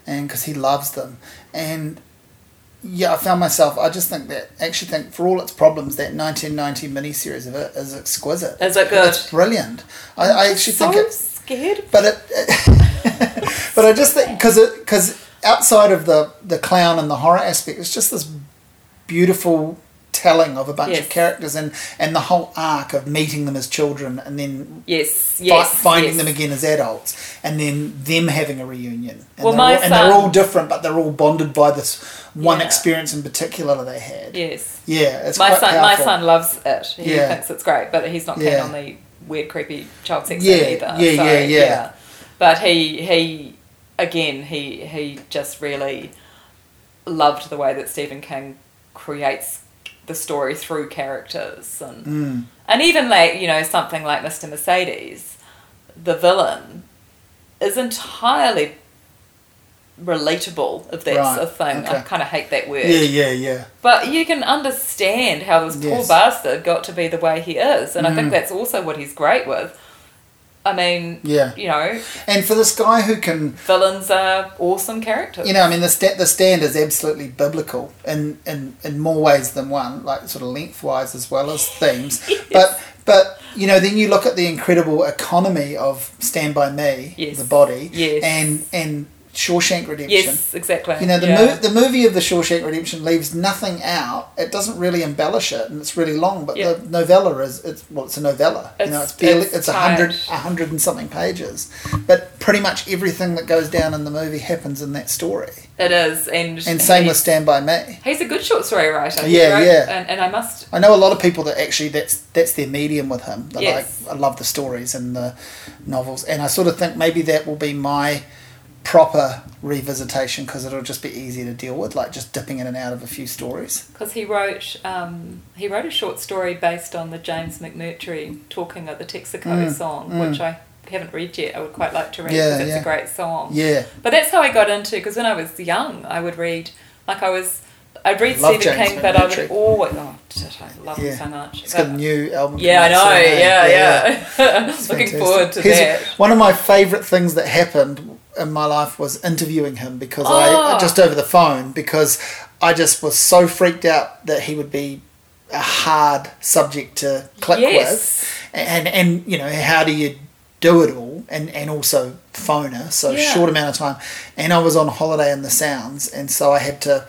[SPEAKER 1] and because he loves them, and yeah, I found myself. I just think that actually think for all its problems, that nineteen ninety miniseries of it is exquisite.
[SPEAKER 2] Is it good?
[SPEAKER 1] It's brilliant. I, I actually
[SPEAKER 2] so
[SPEAKER 1] think it
[SPEAKER 2] scared.
[SPEAKER 1] but it, but I just think because it because outside of the the clown and the horror aspect, it's just this beautiful telling of a bunch
[SPEAKER 2] Yes.
[SPEAKER 1] of characters and and the whole arc of meeting them as children and then
[SPEAKER 2] Yes,
[SPEAKER 1] fi-
[SPEAKER 2] yes,
[SPEAKER 1] finding
[SPEAKER 2] yes.
[SPEAKER 1] them again as adults and then them having a reunion and,
[SPEAKER 2] Well,
[SPEAKER 1] they're,
[SPEAKER 2] my
[SPEAKER 1] all, and they're all different but they're all bonded by this one
[SPEAKER 2] Yeah.
[SPEAKER 1] experience in particular that they had
[SPEAKER 2] Yes,
[SPEAKER 1] yeah it's
[SPEAKER 2] my son. My son loves it. He
[SPEAKER 1] Yeah.
[SPEAKER 2] thinks it's great, but he's not keen
[SPEAKER 1] Yeah.
[SPEAKER 2] on the weird, creepy child sex
[SPEAKER 1] Yeah,
[SPEAKER 2] either.
[SPEAKER 1] yeah,
[SPEAKER 2] so,
[SPEAKER 1] yeah, yeah.
[SPEAKER 2] But he he again he he just really loved the way that Stephen King creates the story through characters and
[SPEAKER 1] Mm.
[SPEAKER 2] and even like you know something like Mr. Mercedes, the villain, is entirely relatable if that's
[SPEAKER 1] Right,
[SPEAKER 2] a thing. I kind of hate that word.
[SPEAKER 1] yeah yeah yeah
[SPEAKER 2] But you can understand how this poor bastard got to be the way he is, and I think
[SPEAKER 1] Mm.
[SPEAKER 2] that's also what he's great with. I mean,
[SPEAKER 1] yeah
[SPEAKER 2] you know,
[SPEAKER 1] and for this guy who can
[SPEAKER 2] villains are awesome characters.
[SPEAKER 1] You know, I mean, the sta- the stand is absolutely biblical in, in in more ways than one, like sort of lengthwise as well as themes. But but you know, then you look at the incredible economy of Stand by Me,
[SPEAKER 2] Yes.
[SPEAKER 1] the body,
[SPEAKER 2] Yes.
[SPEAKER 1] and and Shawshank Redemption.
[SPEAKER 2] yes, exactly.
[SPEAKER 1] You know, the,
[SPEAKER 2] yeah.
[SPEAKER 1] mo- the movie of the Shawshank Redemption leaves nothing out. It doesn't really embellish it, and it's really long. But
[SPEAKER 2] Yeah.
[SPEAKER 1] the novella is it's well, it's a novella. you know,
[SPEAKER 2] It's-
[SPEAKER 1] it's barely
[SPEAKER 2] it's
[SPEAKER 1] it's a hundred a hundred and something pages. But pretty much everything that goes down in the movie happens in that story.
[SPEAKER 2] It is, and
[SPEAKER 1] And same with Stand by Me.
[SPEAKER 2] he's a good short story writer.
[SPEAKER 1] Yeah,
[SPEAKER 2] wrote-
[SPEAKER 1] yeah.
[SPEAKER 2] And, and I must.
[SPEAKER 1] I know a lot of people that actually that's that's their medium with him.
[SPEAKER 2] Yes.
[SPEAKER 1] like I love the stories and the novels, and I sort of think maybe that will be my proper revisitation because it'll just be easier to deal with, like just dipping in and out of a few stories.
[SPEAKER 2] Because he wrote, um, he wrote a short story based on the James McMurtry talking at the Texaco
[SPEAKER 1] Mm,
[SPEAKER 2] song,
[SPEAKER 1] mm.
[SPEAKER 2] which I haven't read yet. I would quite like to read
[SPEAKER 1] Yeah,
[SPEAKER 2] because it's
[SPEAKER 1] yeah.
[SPEAKER 2] a great song.
[SPEAKER 1] Yeah,
[SPEAKER 2] But that's how I got into because when I was young, I would read like I was. I'd read
[SPEAKER 1] Love
[SPEAKER 2] Stephen
[SPEAKER 1] James
[SPEAKER 2] King, but I would always. Oh, shit, I love
[SPEAKER 1] Yeah.
[SPEAKER 2] him so much.
[SPEAKER 1] he's got a new album.
[SPEAKER 2] yeah, I know.
[SPEAKER 1] soon, eh?
[SPEAKER 2] Yeah, yeah.
[SPEAKER 1] It's
[SPEAKER 2] Looking
[SPEAKER 1] fantastic.
[SPEAKER 2] forward to
[SPEAKER 1] He's-
[SPEAKER 2] that.
[SPEAKER 1] One of my favourite things that happened in my life was interviewing him because
[SPEAKER 2] Oh.
[SPEAKER 1] I just over the phone because I just was so freaked out that he would be a hard subject to click with, and and you know how do you do it all and and also phoner so
[SPEAKER 2] Yeah.
[SPEAKER 1] short amount of time, and I was on holiday in the Sounds, and so I had to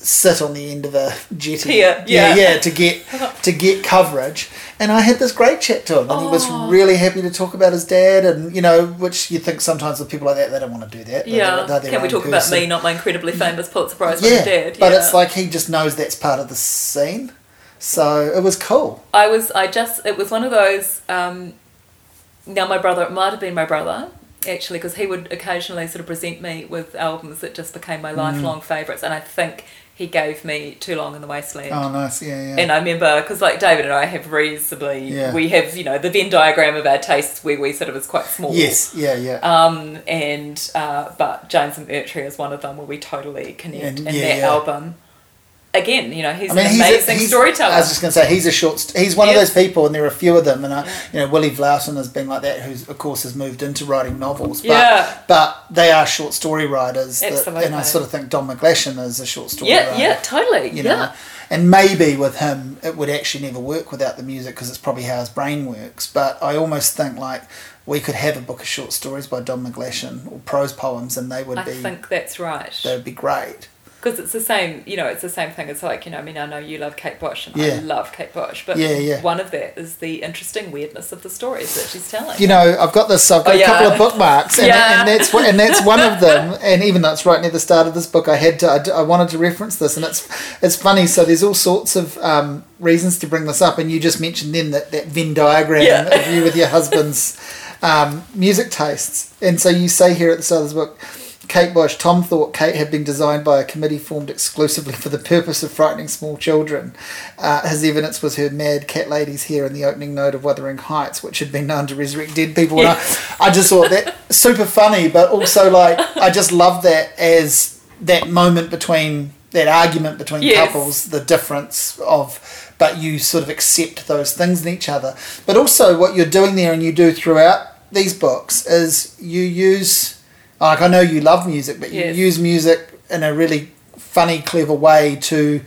[SPEAKER 1] sit on the end of a jetty
[SPEAKER 2] Pier,
[SPEAKER 1] yeah
[SPEAKER 2] yeah.
[SPEAKER 1] yeah to get to get coverage and I had this great chat to him and he was
[SPEAKER 2] Oh.
[SPEAKER 1] really happy to talk about his dad and you know which you think sometimes with people like that they don't want to do that They're-
[SPEAKER 2] Yeah.
[SPEAKER 1] they're
[SPEAKER 2] Can we talk about me, not my incredibly famous Pulitzer Prize
[SPEAKER 1] yeah
[SPEAKER 2] dad?
[SPEAKER 1] but it's like he just knows that's part of the scene so it was cool
[SPEAKER 2] I was, I just, it was one of those. Um, now, my brother, it might have been my brother, actually, because he would occasionally sort of present me with albums that just became
[SPEAKER 1] Mm.
[SPEAKER 2] my lifelong favourites. And I think he gave me Too Long in the Wasteland.
[SPEAKER 1] Oh, nice. Yeah, yeah.
[SPEAKER 2] And I remember, because like David and I have reasonably,
[SPEAKER 1] Yeah.
[SPEAKER 2] we have, you know, the Venn diagram of our tastes where we sort of is quite small.
[SPEAKER 1] yes. Yeah, yeah.
[SPEAKER 2] Um, and, uh, but James McMurtry is one of them where we totally connect.
[SPEAKER 1] And-
[SPEAKER 2] And,
[SPEAKER 1] yeah,
[SPEAKER 2] that
[SPEAKER 1] yeah.
[SPEAKER 2] album, again, you know, he's
[SPEAKER 1] I mean,
[SPEAKER 2] an
[SPEAKER 1] he's, a-
[SPEAKER 2] amazing
[SPEAKER 1] he's
[SPEAKER 2] storyteller.
[SPEAKER 1] I was just going to say he's a short. He's one of those people, and there are a few of them. And I, you know, Willy Vlautin has been like that, who's of course has moved into writing novels. But,
[SPEAKER 2] Yeah.
[SPEAKER 1] But they are short story writers. That, and I sort of think Don McGlashan is a short story
[SPEAKER 2] yeah,
[SPEAKER 1] writer.
[SPEAKER 2] yeah, totally.
[SPEAKER 1] You
[SPEAKER 2] yeah.
[SPEAKER 1] know, and maybe with him it would actually never work without the music because it's probably how his brain works. But I almost think like we could have a book of short stories by Don McGlashan or prose poems, and they would
[SPEAKER 2] I
[SPEAKER 1] be I
[SPEAKER 2] think that's right.
[SPEAKER 1] they would be great.
[SPEAKER 2] Because it's the same, you know, it's the same thing. It's like, you know, I mean, I know you love Kate Bush and
[SPEAKER 1] Yeah.
[SPEAKER 2] I love Kate Bush, but
[SPEAKER 1] Yeah, yeah.
[SPEAKER 2] one of that is the interesting weirdness of the stories that she's telling.
[SPEAKER 1] you know, I've got this. I've got
[SPEAKER 2] Oh,
[SPEAKER 1] a couple of bookmarks, and,
[SPEAKER 2] Yeah.
[SPEAKER 1] and that's one- and that's one of them. And even though it's right near the start of this book, I had to. I wanted to reference this, and it's it's funny. So there's all sorts of um, reasons to bring this up, and you just mentioned then that that Venn diagram of you with your husband's um, music tastes, and so you say here at the start of this book. Kate Bush, Tom thought Kate had been designed by a committee formed exclusively for the purpose of frightening small children. Uh, his evidence was her mad cat lady's hair in the opening note of Wuthering Heights, which had been known to resurrect dead people. And I, I just thought that super funny, but also like I just love that as that moment between that argument between
[SPEAKER 2] Yes.
[SPEAKER 1] couples, the difference of, but you sort of accept those things in each other. But also what you're doing there, and you do throughout these books, is you use like I know you love music, but you
[SPEAKER 2] Yes.
[SPEAKER 1] use music in a really funny, clever way to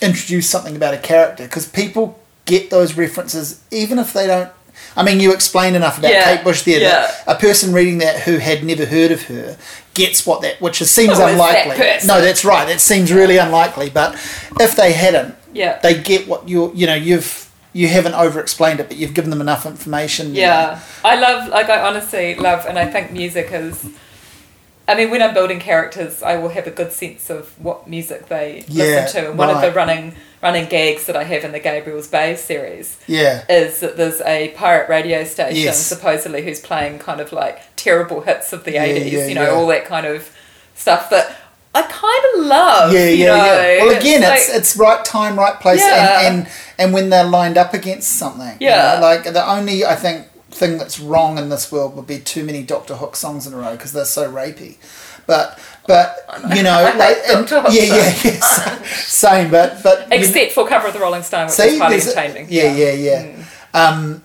[SPEAKER 1] introduce something about a character because people get those references even if they don't. I mean, you explain enough about
[SPEAKER 2] Yeah,
[SPEAKER 1] Kate Bush there that a person reading that who had never heard of her gets what that, which seems
[SPEAKER 2] oh, that
[SPEAKER 1] unlikely.
[SPEAKER 2] person?
[SPEAKER 1] No, that's right. That seems really unlikely. But if they hadn't,
[SPEAKER 2] Yeah.
[SPEAKER 1] they get what you you know you've you haven't over explained it, but you've given them enough information.
[SPEAKER 2] Yeah, I love, like, I honestly love, and I think music is. I mean, when I'm building characters, I will have a good sense of what music they
[SPEAKER 1] Yeah,
[SPEAKER 2] listen to. And one of the running running gags that I have in the Gabriel's Bay series
[SPEAKER 1] Yeah.
[SPEAKER 2] is that there's a pirate radio station
[SPEAKER 1] Yes.
[SPEAKER 2] supposedly who's playing kind of like terrible hits of the
[SPEAKER 1] Yeah,
[SPEAKER 2] 80s,
[SPEAKER 1] yeah,
[SPEAKER 2] you know, all that kind of stuff that I kind of love.
[SPEAKER 1] Yeah,
[SPEAKER 2] you
[SPEAKER 1] yeah,
[SPEAKER 2] know?
[SPEAKER 1] yeah. Well, again, it's
[SPEAKER 2] like-
[SPEAKER 1] it's right time, right place, and, and and when they're lined up against something. you
[SPEAKER 2] Yeah.
[SPEAKER 1] know, like the only I think thing that's wrong in this world would be too many Doctor Hook songs in a row because they're so rapey. But but you know, like and- yeah, yeah, yeah, sa- same. But but you-
[SPEAKER 2] except for cover of the Rolling Stone, which
[SPEAKER 1] See,
[SPEAKER 2] is
[SPEAKER 1] a-
[SPEAKER 2] entertaining.
[SPEAKER 1] Yeah, yeah, yeah. Um,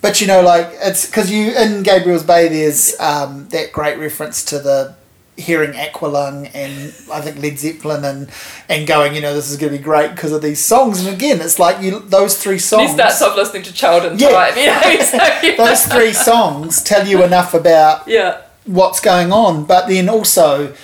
[SPEAKER 1] but you know, like it's because you in Gabriel's Bay, there's um, that great reference to the hearing Aqualung and I think Led Zeppelin and and going, you know, this is going to be great because of these songs. And again, it's like you those three songs.
[SPEAKER 2] starts off listening to Child in
[SPEAKER 1] Yeah.
[SPEAKER 2] Time, you know. So, you
[SPEAKER 1] those three songs tell you enough about
[SPEAKER 2] yeah,
[SPEAKER 1] what's going on, but then also,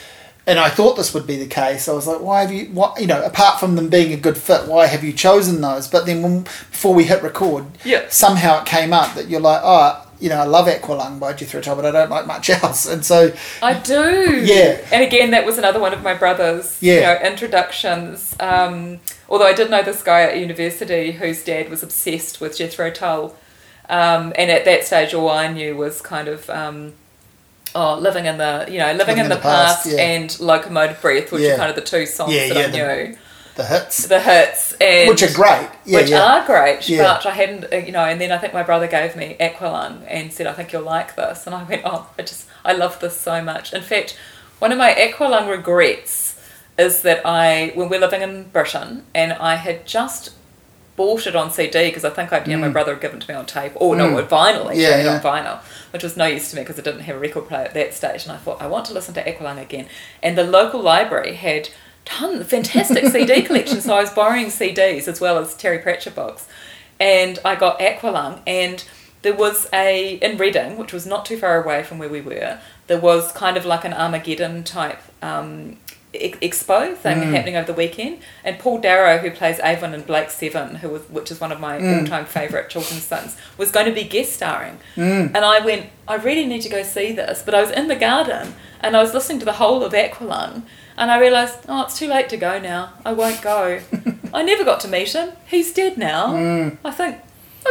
[SPEAKER 1] and I thought this would be the case. I was like, why have you? What you know? Apart from them being a good fit, why have you chosen those? But then when, before we hit record,
[SPEAKER 2] Yeah.
[SPEAKER 1] somehow it came up that you're like, oh, you know, I love Aqualung by Jethro Tull, but I don't like much else, and so
[SPEAKER 2] I do.
[SPEAKER 1] Yeah.
[SPEAKER 2] And again, that was another one of my brother's
[SPEAKER 1] Yeah.
[SPEAKER 2] you know, introductions. Um, although I did know this guy at university whose dad was obsessed with Jethro Tull. Um, and at that stage, all I knew was kind of, um, oh, living in the, you know, living, in, the, past,
[SPEAKER 1] yeah.
[SPEAKER 2] and locomotive breath, which
[SPEAKER 1] Yeah.
[SPEAKER 2] are kind of the two songs
[SPEAKER 1] Yeah,
[SPEAKER 2] that I
[SPEAKER 1] the-
[SPEAKER 2] knew.
[SPEAKER 1] the hits,
[SPEAKER 2] The hits, and
[SPEAKER 1] which are great, yeah,
[SPEAKER 2] which
[SPEAKER 1] yeah.
[SPEAKER 2] are great,
[SPEAKER 1] Yeah.
[SPEAKER 2] but I hadn't, uh, you know, and then I think my brother gave me Aqualung and said, I think you'll like this. And I went, oh, I just, I love this so much. In fact, one of my Aqualung regrets is that I, when we're living in Britain, and I had just bought it on CD because I think I'd, you know, my brother had given it to me on tape, or no,
[SPEAKER 1] Mm.
[SPEAKER 2] vinyl, actually, yeah,
[SPEAKER 1] yeah.
[SPEAKER 2] on vinyl, which was no use to me because I didn't have a record player at that stage. And I thought, I want to listen to Aqualung again. And the local library had ton fantastic CD collection, so I was borrowing CDs as well as Terry Pratchett books. And I got Aqualung, and there was a, in Reading, which was not too far away from where we were, there was kind of like an Armageddon type um, ex- expo thing mm. happening over the weekend. And Paul Darrow, who plays Avon in Blake Seven, who was, which is one of my mm. all time favourite children's sons, was going to be guest starring. Mm. And I went, I really need to go see this. But I was in the garden and I was listening to the whole of Aqualung. And I realised, oh, it's too late to go now. I won't go. I never got to meet him. He's dead now. I think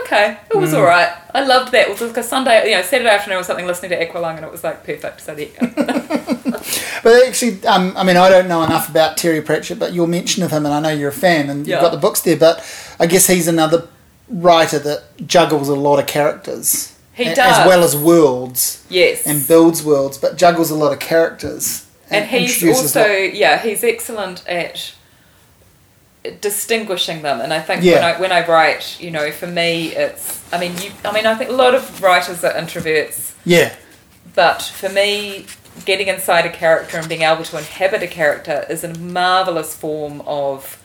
[SPEAKER 2] okay, it was all right. I loved that. It was like a Sunday, you know, Saturday afternoon or something, listening to Aqualung, and it was like perfect. So there you go.
[SPEAKER 1] But actually, um, I mean, I don't know enough about Terry Pratchett, but your mention of him, and I know you're a fan, and
[SPEAKER 2] Yeah.
[SPEAKER 1] you've got the books there. But I guess he's another writer that juggles a lot of characters,
[SPEAKER 2] He does.
[SPEAKER 1] as well as worlds,
[SPEAKER 2] yes.
[SPEAKER 1] and builds worlds, but juggles a lot of characters.
[SPEAKER 2] And he's also
[SPEAKER 1] lot-
[SPEAKER 2] yeah he's excellent at distinguishing them. And i think when i when i write you know for me it's i mean you i mean i think a lot of writers are introverts.
[SPEAKER 1] Yeah,
[SPEAKER 2] but for me getting inside a character and being able to inhabit a character is a marvelous form of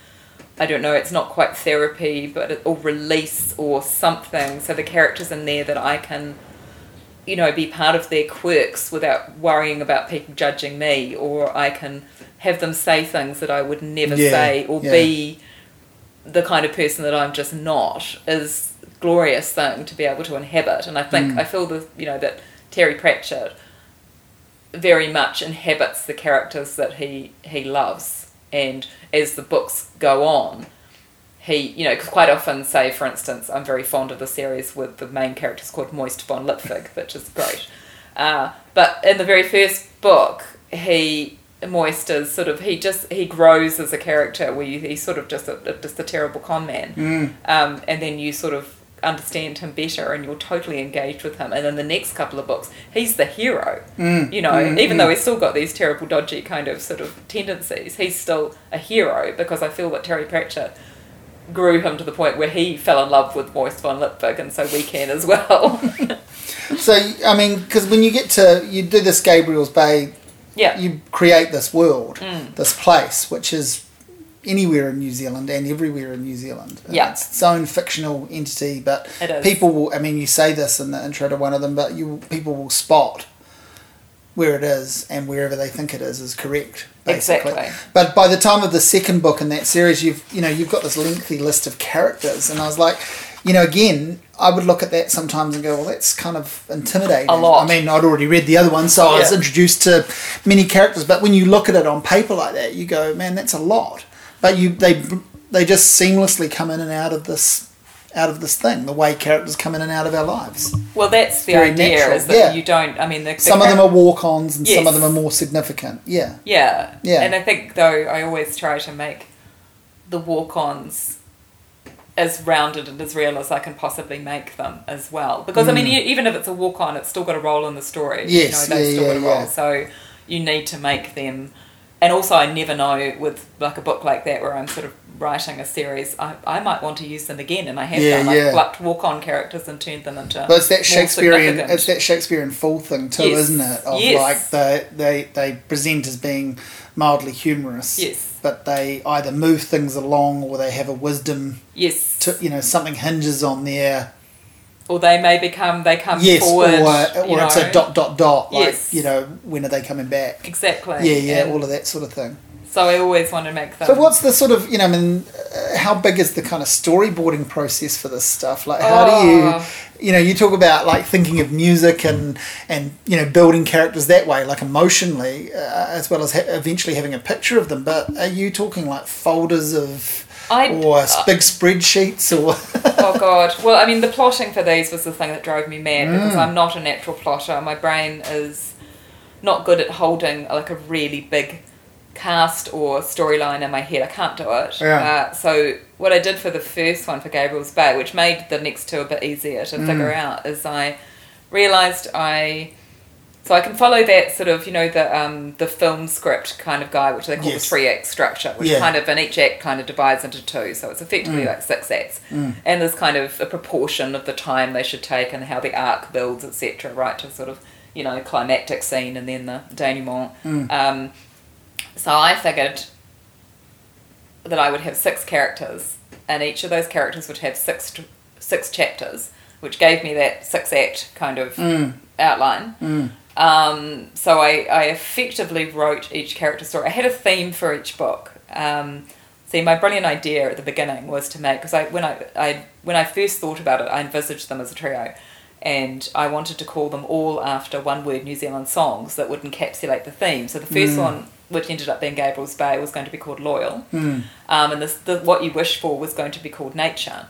[SPEAKER 2] I don't know, it's not quite therapy, but it, or release or something. So the characters in there that I can, you know, be part of their quirks without worrying about people judging me, or I can have them say things that I would never
[SPEAKER 1] Yeah,
[SPEAKER 2] say, or
[SPEAKER 1] yeah.
[SPEAKER 2] be the kind of person that I'm just not, is a glorious thing to be able to inhabit. And I think
[SPEAKER 1] Mm.
[SPEAKER 2] I feel that you know that Terry Pratchett very much inhabits the characters that he he loves and as the books go on he you know 'cause quite often say for instance i'm very fond of the series with the main characters called moist von lipwig which is great. Uh, but in the very first book he moist is sort of he just he grows as a character where you, he's sort of just a, just a terrible con man.
[SPEAKER 1] Mm.
[SPEAKER 2] um, and then you sort of understand him better and you're totally engaged with him. And in the next couple of books he's the hero
[SPEAKER 1] Mm,
[SPEAKER 2] you know
[SPEAKER 1] mm,
[SPEAKER 2] even
[SPEAKER 1] mm.
[SPEAKER 2] though he's still got these terrible dodgy kind of sort of tendencies he's still a hero because i feel that terry pratchett grew him to the point where he fell in love with Moist von Lipwig and so we can as well
[SPEAKER 1] So I mean, because when you get to you do this Gabriel's Bay,
[SPEAKER 2] yeah
[SPEAKER 1] you create this world,
[SPEAKER 2] Mm.
[SPEAKER 1] this place, which is anywhere in New Zealand and everywhere in New Zealand. And
[SPEAKER 2] Yeah.
[SPEAKER 1] it's its own fictional entity, but
[SPEAKER 2] It is.
[SPEAKER 1] people will. I mean, you say this in the intro to one of them, but you people will spot where it is and wherever they think it is is correct. Basically.
[SPEAKER 2] Exactly.
[SPEAKER 1] But by the time of the second book in that series, you've you know you've got this lengthy list of characters, and I was like, you know, again, I would look at that sometimes and go, well, that's kind of intimidating.
[SPEAKER 2] A lot.
[SPEAKER 1] I mean, I'd already read the other one, so I was introduced to many characters. But when you look at it on paper like that, you go, man, that's a lot. But you they they just seamlessly come in and out of this out of this thing, the way characters come in and out of our lives.
[SPEAKER 2] well that's the
[SPEAKER 1] Very
[SPEAKER 2] idea
[SPEAKER 1] natural,
[SPEAKER 2] is that
[SPEAKER 1] yeah.
[SPEAKER 2] you don't i mean the, the
[SPEAKER 1] Some of them are walk-ons, and some of them are more significant. Yeah,
[SPEAKER 2] Yeah.
[SPEAKER 1] Yeah.
[SPEAKER 2] And I think though I always try to make the walk-ons as rounded and as real as I can possibly make them as well. Because I mean, e- even if it's a walk-on, it's still got a role in the story.
[SPEAKER 1] Mm. Yes,
[SPEAKER 2] you know, they've
[SPEAKER 1] yeah,
[SPEAKER 2] still
[SPEAKER 1] yeah,
[SPEAKER 2] got a role.
[SPEAKER 1] yeah.
[SPEAKER 2] So you need to make them. And also, I never know with like a book like that where I'm sort of writing a series, I, I might want to use them again, and I have
[SPEAKER 1] Yeah,
[SPEAKER 2] done. I've
[SPEAKER 1] yeah.
[SPEAKER 2] plucked walk-on characters and turned them into.
[SPEAKER 1] but it's that Shakespearean, it's that Shakespearean full thing too,
[SPEAKER 2] Yes.
[SPEAKER 1] isn't it? Of
[SPEAKER 2] Yes.
[SPEAKER 1] like they they they present as being mildly humorous.
[SPEAKER 2] Yes.
[SPEAKER 1] But they either move things along or they have a wisdom
[SPEAKER 2] yes.
[SPEAKER 1] to you know something hinges on their
[SPEAKER 2] or they may become they come
[SPEAKER 1] yes
[SPEAKER 2] forward.
[SPEAKER 1] or
[SPEAKER 2] you
[SPEAKER 1] or it's
[SPEAKER 2] know.
[SPEAKER 1] a dot dot dot like
[SPEAKER 2] Yes.
[SPEAKER 1] you know when are they coming back?
[SPEAKER 2] Exactly.
[SPEAKER 1] Yeah, yeah,
[SPEAKER 2] And
[SPEAKER 1] all of that sort of thing.
[SPEAKER 2] So I always want to make them.
[SPEAKER 1] So what's the sort of you know I mean uh, how big is the kind of storyboarding process for this stuff? Like how do you
[SPEAKER 2] Oh.
[SPEAKER 1] you know you talk about like thinking of music and and you know building characters that way like emotionally uh, as well as ha- eventually having a picture of them. But are you talking like folders of
[SPEAKER 2] I-
[SPEAKER 1] or s- big spreadsheets or
[SPEAKER 2] oh god. Well, I mean, the plotting for these was the thing that drove me mad because
[SPEAKER 1] Mm.
[SPEAKER 2] I'm not a natural plotter. My brain is not good at holding like a really big cast or storyline in my head. I can't do it.
[SPEAKER 1] Yeah.
[SPEAKER 2] Uh, so what I did for the first one for Gabriel's Bay, which made the next two a bit easier to
[SPEAKER 1] Mm.
[SPEAKER 2] figure out, is I realised I. So I can follow that sort of, you know, the um, the film script kind of guy, which they call
[SPEAKER 1] Yes.
[SPEAKER 2] the three act structure, which
[SPEAKER 1] Yeah.
[SPEAKER 2] kind of, and each act kind of divides into two, so it's effectively
[SPEAKER 1] Mm.
[SPEAKER 2] like six acts,
[SPEAKER 1] Mm.
[SPEAKER 2] and there's kind of a proportion of the time they should take and how the arc builds, etc., right, to sort of, you know, climactic scene and then the denouement.
[SPEAKER 1] Mm.
[SPEAKER 2] Um, so I figured that I would have six characters, and each of those characters would have six six chapters, which gave me that six act kind of
[SPEAKER 1] Mm.
[SPEAKER 2] outline.
[SPEAKER 1] Mm.
[SPEAKER 2] Um, so I, I effectively wrote each character story. I had a theme for each book. Um, see, my brilliant idea at the beginning was to make because I when I, I when I first thought about it, I envisaged them as a trio, and I wanted to call them all after one word New Zealand songs that would encapsulate the theme. So the first
[SPEAKER 1] Mm.
[SPEAKER 2] one, which ended up being Gabriel's Bay, was going to be called Loyal,
[SPEAKER 1] Mm.
[SPEAKER 2] um, and this, the, what you wish for was going to be called Nature.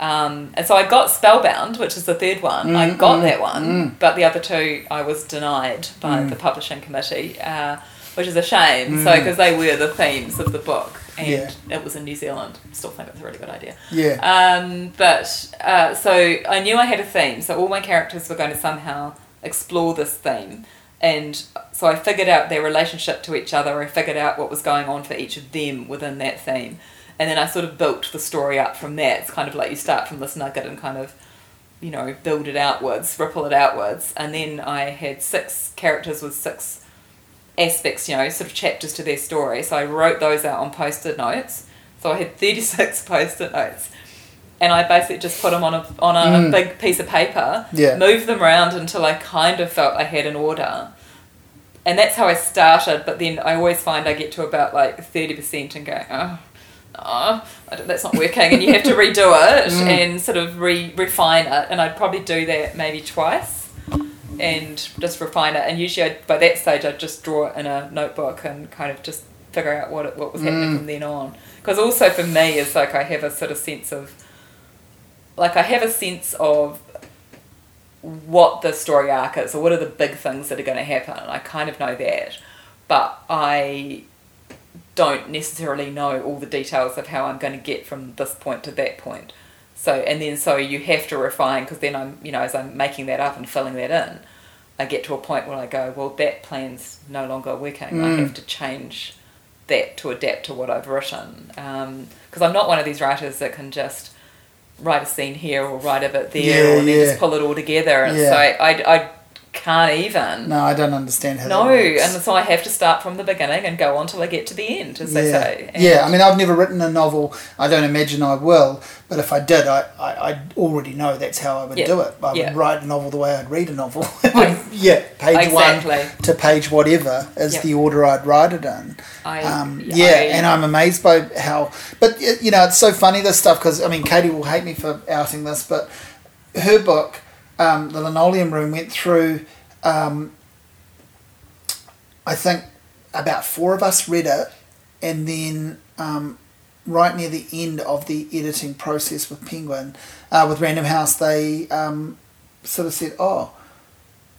[SPEAKER 2] Um, and so I got Spellbound, which is the third one. I
[SPEAKER 1] Mm,
[SPEAKER 2] got
[SPEAKER 1] mm,
[SPEAKER 2] that one,
[SPEAKER 1] mm.
[SPEAKER 2] but the other two I was denied by
[SPEAKER 1] Mm.
[SPEAKER 2] the publishing committee, uh, which is a shame. So because they were the themes of the book, and
[SPEAKER 1] Yeah.
[SPEAKER 2] it was in New Zealand. Still think it's a really good idea.
[SPEAKER 1] Yeah.
[SPEAKER 2] Um, but uh, so I knew I had a theme, so all my characters were going to somehow explore this theme. And so I figured out their relationship to each other, I figured out what was going on for each of them within that theme. And then I sort of built the story up from that. It's kind of like you start from this nugget and kind of, you know, build it outwards, ripple it outwards. And then I had six characters with six aspects, you know, sort of chapters to their story. So I wrote those out on post it notes. So I had 36 post it notes. And I basically just put them on a, on a
[SPEAKER 1] Mm.
[SPEAKER 2] big piece of paper,
[SPEAKER 1] Yeah.
[SPEAKER 2] moved them around until I kind of felt I had an order. And that's how I started, but then I always find I get to about like 30% and go, oh, oh that's not working. And you have to redo it
[SPEAKER 1] Mm.
[SPEAKER 2] and sort of re- refine it. And I'd probably do that maybe twice and just refine it. And usually I'd, by that stage, I'd just draw it in a notebook and kind of just figure out what it, what was happening
[SPEAKER 1] Mm.
[SPEAKER 2] from then on. Because also for me, it's like I have a sort of sense of, like I have a sense of what the story arc is or what are the big things that are going to happen. And I kind of know that, but I don't necessarily know all the details of how I'm going to get from this point to that point. So and then so you have to refine because then I'm you know as I'm making that up and filling that in, I get to a point where I go well that plan's no longer working. I
[SPEAKER 1] Mm.
[SPEAKER 2] have to change that to adapt to what I've written because I'm not one of these writers that can just write a scene here or write a bit there
[SPEAKER 1] Yeah,
[SPEAKER 2] and then
[SPEAKER 1] yeah.
[SPEAKER 2] just pull it all together. And
[SPEAKER 1] Yeah.
[SPEAKER 2] so I, I, I can't even.
[SPEAKER 1] No, I don't understand how
[SPEAKER 2] No,
[SPEAKER 1] that works.
[SPEAKER 2] and so I have to start from the beginning and go on till I get to the end, as they say. And
[SPEAKER 1] yeah, I mean, I've never written a novel. I don't imagine I will. But if I did, I, I, I already know that's how I would
[SPEAKER 2] Yeah.
[SPEAKER 1] do it. I
[SPEAKER 2] Yeah.
[SPEAKER 1] would write a novel the way I'd read a novel. Yeah, page
[SPEAKER 2] Exactly.
[SPEAKER 1] one to page whatever is
[SPEAKER 2] Yep.
[SPEAKER 1] the order I'd write it in.
[SPEAKER 2] I,
[SPEAKER 1] Um,
[SPEAKER 2] yeah,
[SPEAKER 1] yeah,
[SPEAKER 2] I-
[SPEAKER 1] and I'm amazed by how. But you know, it's so funny this stuff because I mean, Katie will hate me for outing this, but her book, um, The Linoleum Room, went through. Um, I think about four of us read it, and then um, right near the end of the editing process with Penguin, uh, with Random House, they um, sort of said, "Oh."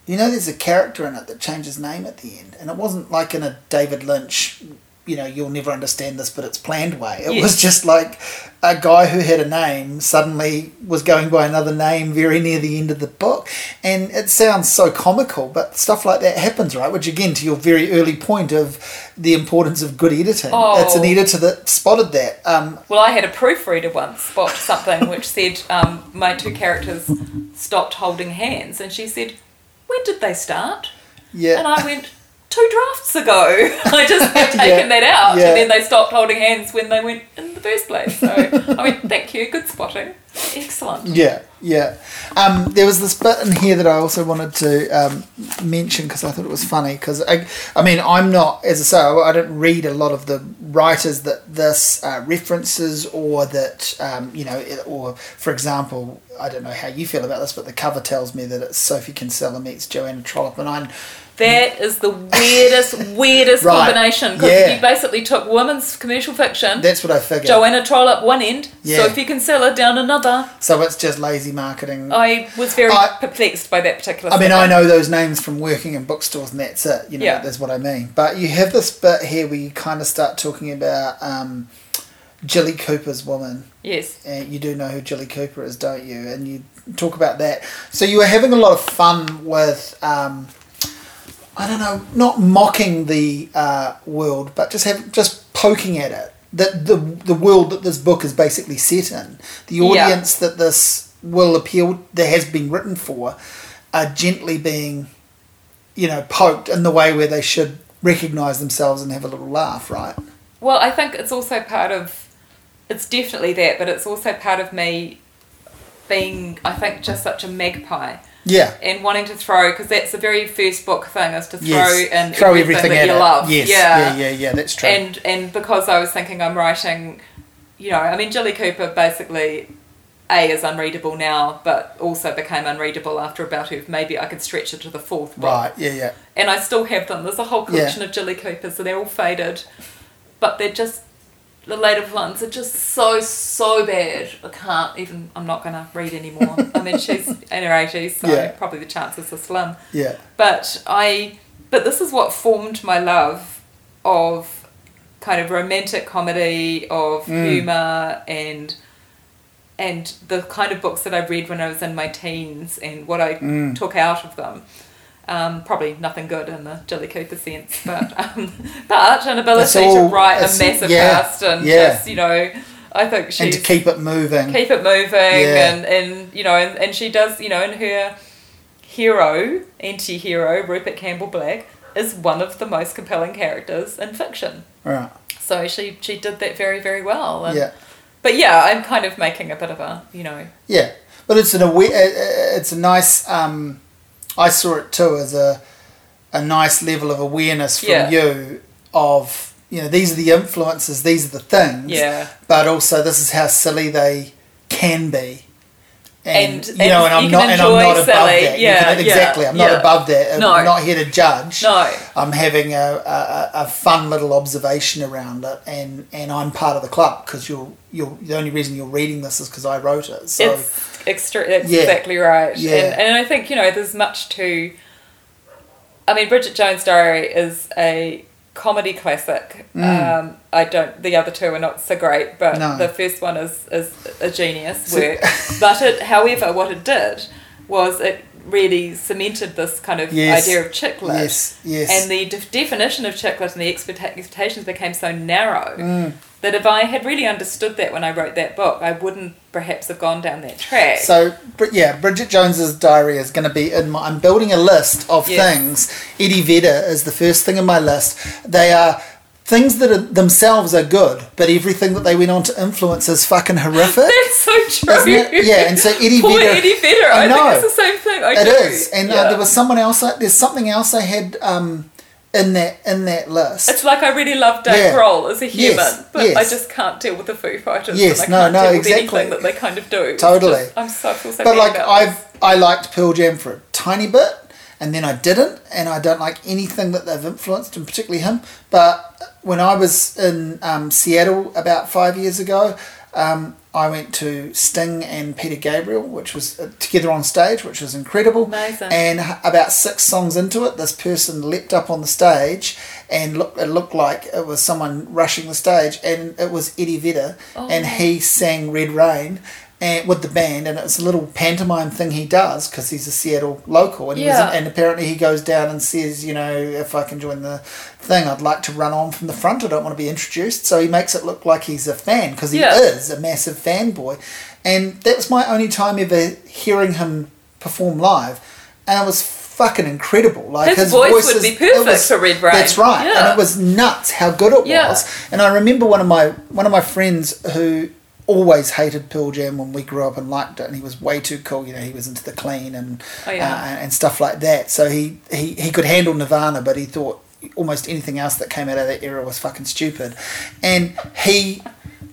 [SPEAKER 1] You know, there's a character in it that changes name at the end, and it wasn't like in a David Lynch, you know, you'll never understand this, but it's planned way. It
[SPEAKER 2] Yes.
[SPEAKER 1] was just like a guy who had a name suddenly was going by another name very near the end of the book, and it sounds so comical, but stuff like that happens, right? Which again, to your very early point of the importance of good editing,
[SPEAKER 2] Oh.
[SPEAKER 1] it's an editor that spotted that. Um,
[SPEAKER 2] Well, I had a proofreader once spot something which said um, my two characters stopped holding hands, and she said, "When did they start?"
[SPEAKER 1] yeah,
[SPEAKER 2] And I went, two drafts ago. I just had taken
[SPEAKER 1] Yeah,
[SPEAKER 2] that out,
[SPEAKER 1] yeah.
[SPEAKER 2] and then they stopped holding hands when they went in the first place. So I mean, thank you, good spotting, excellent.
[SPEAKER 1] Yeah, yeah. Um, there was this bit in here that I also wanted to um, mention because I thought it was funny. Because I, I mean, I'm not, as I say, I don't read a lot of the writers that this uh, references or that um, you know, or for example, I don't know how you feel about this, but the cover tells me that it's Sophie Kinsella meets Joanna Trollope, and I,
[SPEAKER 2] That is the weirdest, weirdest
[SPEAKER 1] Right,
[SPEAKER 2] combination because
[SPEAKER 1] yeah.
[SPEAKER 2] you basically took women's commercial fiction,
[SPEAKER 1] that's what I figured.
[SPEAKER 2] Joanna Trollope one end,
[SPEAKER 1] Yeah.
[SPEAKER 2] Sophie Kinsella down another.
[SPEAKER 1] so it's just lazy marketing.
[SPEAKER 2] I was very
[SPEAKER 1] I-
[SPEAKER 2] perplexed by that particular.
[SPEAKER 1] I mean. I know those names from working in bookstores, and that's it. You know,
[SPEAKER 2] Yeah.
[SPEAKER 1] that's what I mean. But you have this bit here where you kind of start talking about um, Jilly Cooper's woman.
[SPEAKER 2] Yes.
[SPEAKER 1] And you do know who Jilly Cooper is, don't you? And you talk about that. So you were having a lot of fun with. Um, I don't know, not mocking the uh, world, but just have just poking at it. That the the world that this book is basically set in, the
[SPEAKER 2] Yeah.
[SPEAKER 1] audience that this will appeal that has been written for, are gently being, you know, poked in the way where they should recognise themselves and have a little laugh, right?
[SPEAKER 2] Well, I think it's also part of. It's definitely that, but it's also part of me being, I think, just such a magpie
[SPEAKER 1] Yeah.
[SPEAKER 2] and wanting to throw because that's the very first book thing is to throw
[SPEAKER 1] Yes.
[SPEAKER 2] in
[SPEAKER 1] Throw
[SPEAKER 2] everything,
[SPEAKER 1] everything
[SPEAKER 2] that
[SPEAKER 1] at
[SPEAKER 2] you
[SPEAKER 1] it.
[SPEAKER 2] love.
[SPEAKER 1] Yes.
[SPEAKER 2] Yeah.
[SPEAKER 1] Yeah. Yeah. Yeah. That's true.
[SPEAKER 2] And and because I was thinking I'm writing, you know, I mean, Jilly Cooper basically. A is unreadable now, but also became unreadable after about of maybe I could stretch it to the fourth book.
[SPEAKER 1] right. Yeah. Yeah.
[SPEAKER 2] And I still have them. There's a whole collection of Jilly Coopers, so they're all faded, but they're just the later ones are just so so bad. I can't even. I'm not gonna read anymore. I mean, she's in her eighties, so
[SPEAKER 1] Yeah.
[SPEAKER 2] probably the chances are slim.
[SPEAKER 1] Yeah.
[SPEAKER 2] But I, but this is what formed my love of kind of romantic comedy, of
[SPEAKER 1] Mm.
[SPEAKER 2] humor, and and the kind of books that I read when I was in my teens, and what I
[SPEAKER 1] Mm.
[SPEAKER 2] took out of them. Um, probably nothing good in the Jilly Cooper sense, but um, but an ability
[SPEAKER 1] all-
[SPEAKER 2] to write a massive
[SPEAKER 1] yeah,
[SPEAKER 2] cast and
[SPEAKER 1] yeah.
[SPEAKER 2] just you know, I think she
[SPEAKER 1] and to keep it moving.
[SPEAKER 2] keep it moving
[SPEAKER 1] Yeah.
[SPEAKER 2] and, and you know and, and she does you know and her hero anti-hero rupert campbell black is one of the most compelling characters in fiction
[SPEAKER 1] right.
[SPEAKER 2] so she she did that very very well and,
[SPEAKER 1] Yeah.
[SPEAKER 2] but yeah i'm kind of making a bit of a you know
[SPEAKER 1] Yeah, but it's an awa- it's a nice. Um, I saw it too as a a nice level of awareness from
[SPEAKER 2] Yeah.
[SPEAKER 1] you of you know these are the influences, these are the things.
[SPEAKER 2] yeah
[SPEAKER 1] But also, this is how silly they can be. And,
[SPEAKER 2] And-
[SPEAKER 1] you know, and I'm not, and I'm not above that.
[SPEAKER 2] Yeah,
[SPEAKER 1] can- exactly. I'm not
[SPEAKER 2] yeah.
[SPEAKER 1] above that. I'm
[SPEAKER 2] No.
[SPEAKER 1] not here to judge.
[SPEAKER 2] no
[SPEAKER 1] I'm having a, a, a fun little observation around it, and, and I'm part of the club because you're you're the only reason you're reading this is because I wrote it. So
[SPEAKER 2] it's extra that's
[SPEAKER 1] Yeah.
[SPEAKER 2] exactly right
[SPEAKER 1] Yeah.
[SPEAKER 2] and, and i think you know there's much to i mean bridget jones diary is a comedy classic um, i don't the other two are not so great but.
[SPEAKER 1] No.
[SPEAKER 2] the first one is is a genius work but it however what it did was it really cemented this kind of
[SPEAKER 1] Yes.
[SPEAKER 2] idea of chick lit
[SPEAKER 1] yes, yes,
[SPEAKER 2] and the def- definition of chick lit and the expecta- expectations became so narrow
[SPEAKER 1] Mm.
[SPEAKER 2] that if I had really understood that when I wrote that book, I wouldn't perhaps have gone down that track.
[SPEAKER 1] So, yeah, Bridget Jones's diary is going to be in my. I'm building a list of
[SPEAKER 2] Yes.
[SPEAKER 1] things. Eddie Vedder is the first thing in my list. They are things that are, themselves are good, but everything that they went on to influence is fucking horrific.
[SPEAKER 2] That's so true.
[SPEAKER 1] Yeah, and so Eddie
[SPEAKER 2] Poor
[SPEAKER 1] Vedder.
[SPEAKER 2] Eddie Vedder. I,
[SPEAKER 1] I know.
[SPEAKER 2] think it's the same thing. I
[SPEAKER 1] It
[SPEAKER 2] do.
[SPEAKER 1] is, and uh, there was someone else. uh, There's something else I had um, in that in that list.
[SPEAKER 2] It's like I really love Dave
[SPEAKER 1] Yeah.
[SPEAKER 2] Grohl as a human,
[SPEAKER 1] Yes,
[SPEAKER 2] but I just can't deal with the Foo Fighters.
[SPEAKER 1] Yes,
[SPEAKER 2] and I
[SPEAKER 1] no,
[SPEAKER 2] can't
[SPEAKER 1] no,
[SPEAKER 2] deal with
[SPEAKER 1] exactly.
[SPEAKER 2] anything that they kind of do.
[SPEAKER 1] Totally.
[SPEAKER 2] just- I'm so so
[SPEAKER 1] but like I've I liked Pearl Jam for a tiny bit, and then I didn't, and I don't like anything that they've influenced, and particularly him. But when I was in um, Seattle about five years ago, um, I went to Sting and Peter Gabriel, which was uh, together on stage, which was incredible.
[SPEAKER 2] Amazing.
[SPEAKER 1] And about six songs into it, this person leapt up on the stage, and look, it looked like it was someone rushing the stage, and it was Eddie Vedder, and
[SPEAKER 2] Oh.
[SPEAKER 1] he sang Red Rain. And with the band, and it's a little pantomime thing he does because he's a Seattle local, and he was
[SPEAKER 2] Yeah.
[SPEAKER 1] and apparently he goes down and says, you know, if I can join the thing, I'd like to run on from the front. I don't want to be introduced. So he makes it look like he's a fan because he
[SPEAKER 2] Yeah.
[SPEAKER 1] is a massive fanboy, and that was my only time ever hearing him perform live, and it was fucking incredible. Like
[SPEAKER 2] His
[SPEAKER 1] his,
[SPEAKER 2] voice would
[SPEAKER 1] is-
[SPEAKER 2] be perfect
[SPEAKER 1] was-
[SPEAKER 2] for Red Rain.
[SPEAKER 1] That's right, and it was nuts how good it
[SPEAKER 2] Yeah.
[SPEAKER 1] was. And I remember one of my one of my friends who always hated Pearl Jam when we grew up and liked it, and he was way too cool. You know, he was into the clean and
[SPEAKER 2] Oh, yeah.
[SPEAKER 1] uh, and stuff like that. So he, he he could handle Nirvana, but he thought almost anything else that came out of that era was fucking stupid. And he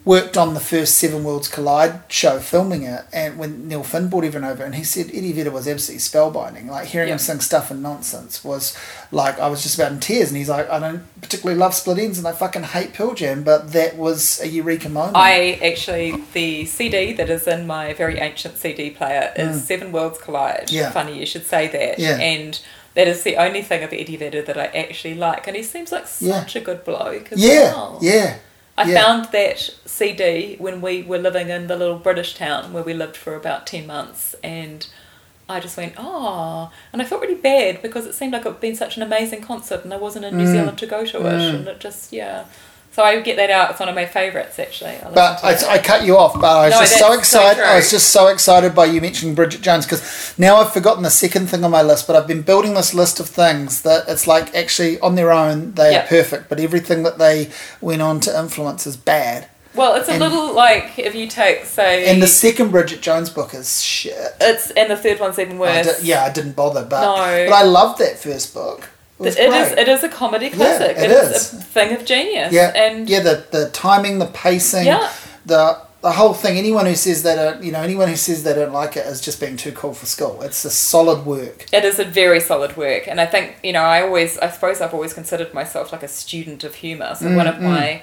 [SPEAKER 1] worked on the first Seven Worlds Collide show, filming it, and when Neil Finn brought everyone over, and he said Eddie Vedder was absolutely spellbinding. Like hearing
[SPEAKER 2] Yeah.
[SPEAKER 1] him sing stuff and nonsense was like I was just about in tears. And he's like, I don't particularly love Split Enz, and I fucking hate Pearl Jam, but that was a eureka moment.
[SPEAKER 2] I actually the CD that is in my very ancient CD player is Seven Worlds Collide.
[SPEAKER 1] Mm. Yeah.
[SPEAKER 2] Funny you should say that.
[SPEAKER 1] Yeah.
[SPEAKER 2] And that is the only thing of Eddie Vedder that I actually like, and he seems like
[SPEAKER 1] Yeah.
[SPEAKER 2] such a good bloke. As
[SPEAKER 1] yeah,
[SPEAKER 2] well.
[SPEAKER 1] yeah,
[SPEAKER 2] I
[SPEAKER 1] yeah.
[SPEAKER 2] found that CD when we were living in the little British town where we lived for about 10 months and I just went, oh, and I felt really bad because it seemed like it had been such an amazing concert and I wasn't in New
[SPEAKER 1] Mm.
[SPEAKER 2] Zealand to go to it and it just, yeah. So I get that out. It's one of my favourites actually. I
[SPEAKER 1] But I. I cut you off, but I was
[SPEAKER 2] No,
[SPEAKER 1] just so
[SPEAKER 2] that's so
[SPEAKER 1] excited. I was just so excited by you mentioning Bridget Jones because now I've forgotten the second thing on my list. But I've been building this list of things that it's like actually on their own they
[SPEAKER 2] Yeah.
[SPEAKER 1] are perfect, but everything that they went on to influence is bad.
[SPEAKER 2] well, it's a
[SPEAKER 1] and-
[SPEAKER 2] little like if you take, say,
[SPEAKER 1] And the second Bridget Jones book is shit.
[SPEAKER 2] it's and the third one's even
[SPEAKER 1] I
[SPEAKER 2] worse.
[SPEAKER 1] yeah, I didn't bother, but
[SPEAKER 2] No.
[SPEAKER 1] but I loved that first book. It
[SPEAKER 2] it is. It is a comedy classic.
[SPEAKER 1] it
[SPEAKER 2] it is.
[SPEAKER 1] is.
[SPEAKER 2] a thing of genius.
[SPEAKER 1] yeah,
[SPEAKER 2] And
[SPEAKER 1] yeah, the the timing, the pacing,
[SPEAKER 2] Yeah.
[SPEAKER 1] the the whole thing. Anyone who says they don't, you know, anyone who says they don't like it is just being too cool for school. It's a solid work.
[SPEAKER 2] It is a very solid work, and I think you know I always, I suppose I've always considered myself like a student of humour. So one
[SPEAKER 1] Mm,
[SPEAKER 2] of my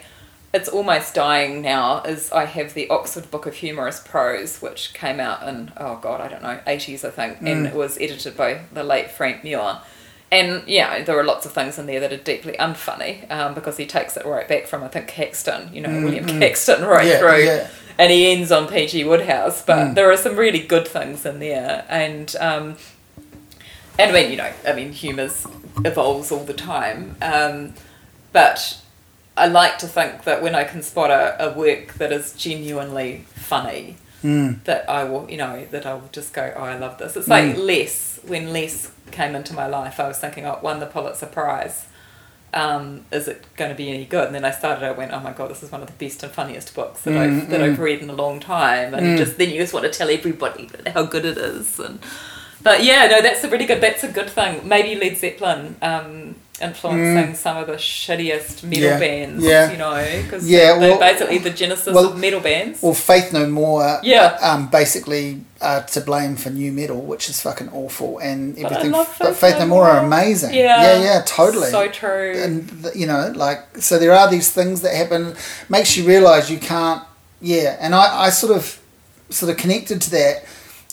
[SPEAKER 2] it's almost dying now. Is I have the Oxford Book of Humorous Prose, which came out in oh god, I don't know, eighties I think, and it was edited by the late Frank Muir. And yeah, there are lots of things in there that are deeply unfunny um, because he takes it right back from I think Caxton, you know, William Caxton right
[SPEAKER 1] Yeah,
[SPEAKER 2] through,
[SPEAKER 1] yeah.
[SPEAKER 2] and he ends on P.G. Wodehouse. But there are some really good things in there, and um, and I mean, you know, I mean, humours evolves all the time. Um, but I like to think that when I can spot a, a work that is genuinely funny, Mm. that I will, you know, that I will just go, oh, I love this. It's like mm. Less. When Less came into my life, I was thinking, oh, it won the Pulitzer Prize. Um, is it going to be any good? And then I started. I went, oh my god, this is one of the best and funniest books that mm, I've that I've read in a long time. And just then you just want to tell everybody how good it is. And but yeah, no, that's a really good. That's a good thing. Maybe Led Zeppelin um, influencing some of the shittiest metal
[SPEAKER 1] Yeah,
[SPEAKER 2] bands.
[SPEAKER 1] yeah.
[SPEAKER 2] you know, because
[SPEAKER 1] Yeah,
[SPEAKER 2] they're
[SPEAKER 1] well-
[SPEAKER 2] basically the genesis
[SPEAKER 1] well-
[SPEAKER 2] of metal bands.
[SPEAKER 1] Well, Faith No More,
[SPEAKER 2] Yeah.
[SPEAKER 1] um, basically uh, to blame for new metal, which is fucking awful, and
[SPEAKER 2] But
[SPEAKER 1] everything. but
[SPEAKER 2] Faith
[SPEAKER 1] Faith
[SPEAKER 2] No
[SPEAKER 1] More are amazing.
[SPEAKER 2] Yeah.
[SPEAKER 1] yeah, yeah, totally.
[SPEAKER 2] So true.
[SPEAKER 1] and you know, like so, there are these things that happen. Makes you realize you can't. Yeah, and I, I sort of, sort of connected to that.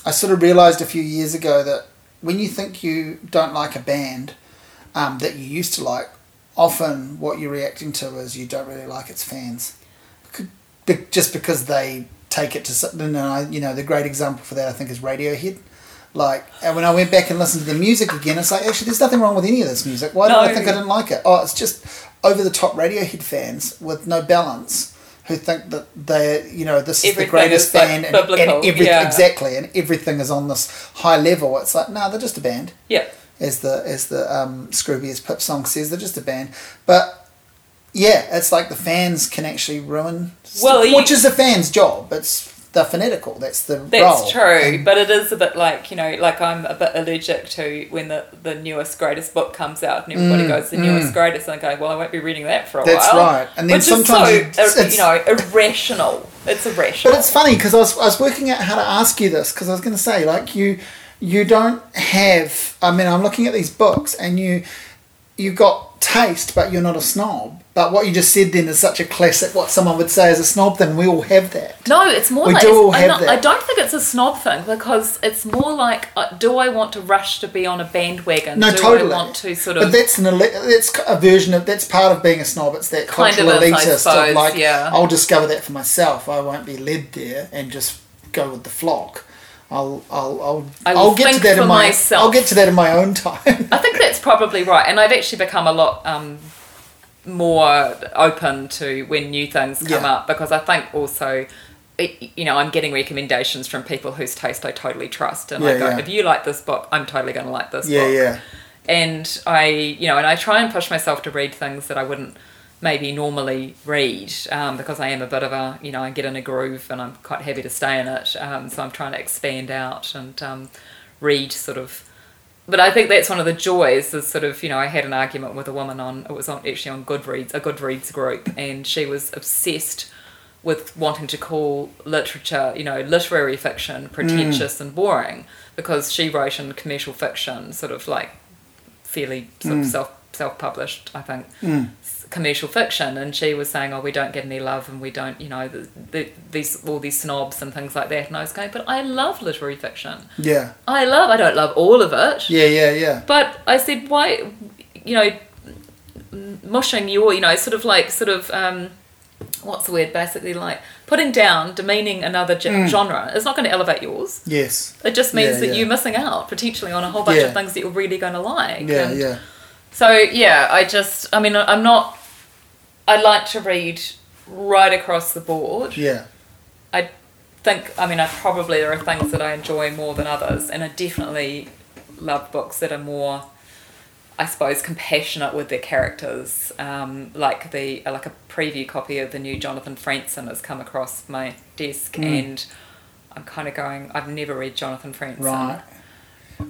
[SPEAKER 1] I sort of realized a few years ago that when you think you don't like a band um, that you used to like, often what you're reacting to is you don't really like its fans, just because they take it to something. And I, you know, the great example for that I think is Radiohead. Like, and when I went back and listened to the music again, it's like actually there's nothing wrong with any of this music. Why do I think I didn't like it? Oh, it's just over the top Radiohead fans with no balance who think that they, you know, this is the greatest
[SPEAKER 2] is, like,
[SPEAKER 1] band and, and everything
[SPEAKER 2] yeah.
[SPEAKER 1] exactly, and everything is on this high level. It's like no, they're just a band
[SPEAKER 2] yeah,
[SPEAKER 1] as the as the um, Scroobius Pip song says, they're just a band. But yeah, it's like the fans can actually ruin.
[SPEAKER 2] Well, you-
[SPEAKER 1] which is the fans' job. It's the phonetical. That's the
[SPEAKER 2] that's
[SPEAKER 1] role.
[SPEAKER 2] true.
[SPEAKER 1] And-
[SPEAKER 2] but it is a bit like you know, like I'm a bit allergic to when the the newest greatest book comes out and everybody goes the newest greatest, and I go, well, I won't be reading that for a
[SPEAKER 1] Mm, That's
[SPEAKER 2] while.
[SPEAKER 1] right. And then
[SPEAKER 2] which
[SPEAKER 1] sometimes
[SPEAKER 2] is so
[SPEAKER 1] it's-
[SPEAKER 2] you know irrational. It's irrational.
[SPEAKER 1] But it's funny because I was, I was working out how to ask you this because I was going to say like you you don't have. I mean, I'm looking at these books and you you got taste, but you're not a snob. But what you just said then is such a classic. What someone would say is a snob thing. We all have that.
[SPEAKER 2] No, it's more
[SPEAKER 1] We
[SPEAKER 2] like
[SPEAKER 1] do all have
[SPEAKER 2] not-
[SPEAKER 1] that.
[SPEAKER 2] I don't think it's a snob thing because it's more like, uh, do I want to rush to be on a bandwagon?
[SPEAKER 1] No,
[SPEAKER 2] do
[SPEAKER 1] totally.
[SPEAKER 2] I want to sort of.
[SPEAKER 1] But that's an that's a version of that's part of being a snob. It's that
[SPEAKER 2] Kind
[SPEAKER 1] cultural
[SPEAKER 2] of is,
[SPEAKER 1] elitist
[SPEAKER 2] suppose,
[SPEAKER 1] of like
[SPEAKER 2] yeah.
[SPEAKER 1] I'll discover that for myself. I won't be led there and just go with the flock. I'll I'll I'll,
[SPEAKER 2] I will
[SPEAKER 1] I'll get to that
[SPEAKER 2] for
[SPEAKER 1] in my
[SPEAKER 2] myself.
[SPEAKER 1] I'll get to that in my own time.
[SPEAKER 2] I think that's probably right, and I've actually become a lot um, more open to when new things come
[SPEAKER 1] Yeah.
[SPEAKER 2] up because I think also. It, you know, I'm getting recommendations from people whose taste I totally trust, and I go,
[SPEAKER 1] yeah.
[SPEAKER 2] if you like this book, I'm totally going to like this
[SPEAKER 1] yeah,
[SPEAKER 2] book.
[SPEAKER 1] Yeah, yeah.
[SPEAKER 2] and I, you know, and I try and push myself to read things that I wouldn't maybe normally read um, because I am a bit of a, you know, I get in a groove and I'm quite happy to stay in it. Um, so I'm trying to expand out and um, read sort of. But I think that's one of the joys is sort of, you know, I had an argument with a woman on, it was on actually on Goodreads, a Goodreads group, and she was obsessed with wanting to call literature, you know, literary fiction pretentious and boring because she wrote in commercial fiction, sort of like fairly sort of self self published, I think, s- commercial fiction, and she was saying, "Oh, we don't get any love, and we don't, you know, the, the, these all these snobs and things like that." And I was going, "But I love literary fiction.
[SPEAKER 1] Yeah,
[SPEAKER 2] I love. I don't love all of it,
[SPEAKER 1] yeah, yeah, yeah.
[SPEAKER 2] but I said, why, you know, mushing your, you know, sort of like sort of." um What's the word? Basically, like putting down, demeaning another ge- genre is not going to elevate yours.
[SPEAKER 1] Yes.
[SPEAKER 2] It just means
[SPEAKER 1] Yeah,
[SPEAKER 2] that
[SPEAKER 1] yeah.
[SPEAKER 2] you're missing out potentially on a whole bunch
[SPEAKER 1] Yeah.
[SPEAKER 2] of things that you're really going to like.
[SPEAKER 1] Yeah,
[SPEAKER 2] And
[SPEAKER 1] yeah.
[SPEAKER 2] So yeah, I just, I mean, I'm not. I like to read right across the board.
[SPEAKER 1] Yeah.
[SPEAKER 2] I think, I mean, I probably there are things that I enjoy more than others, and I definitely love books that are more, I suppose, compassionate with their characters. Um, like the like a preview copy of the new Jonathan Franzen has come across my desk,
[SPEAKER 1] Hmm.
[SPEAKER 2] and I'm kind of going. I've never read Jonathan Franzen.
[SPEAKER 1] Right.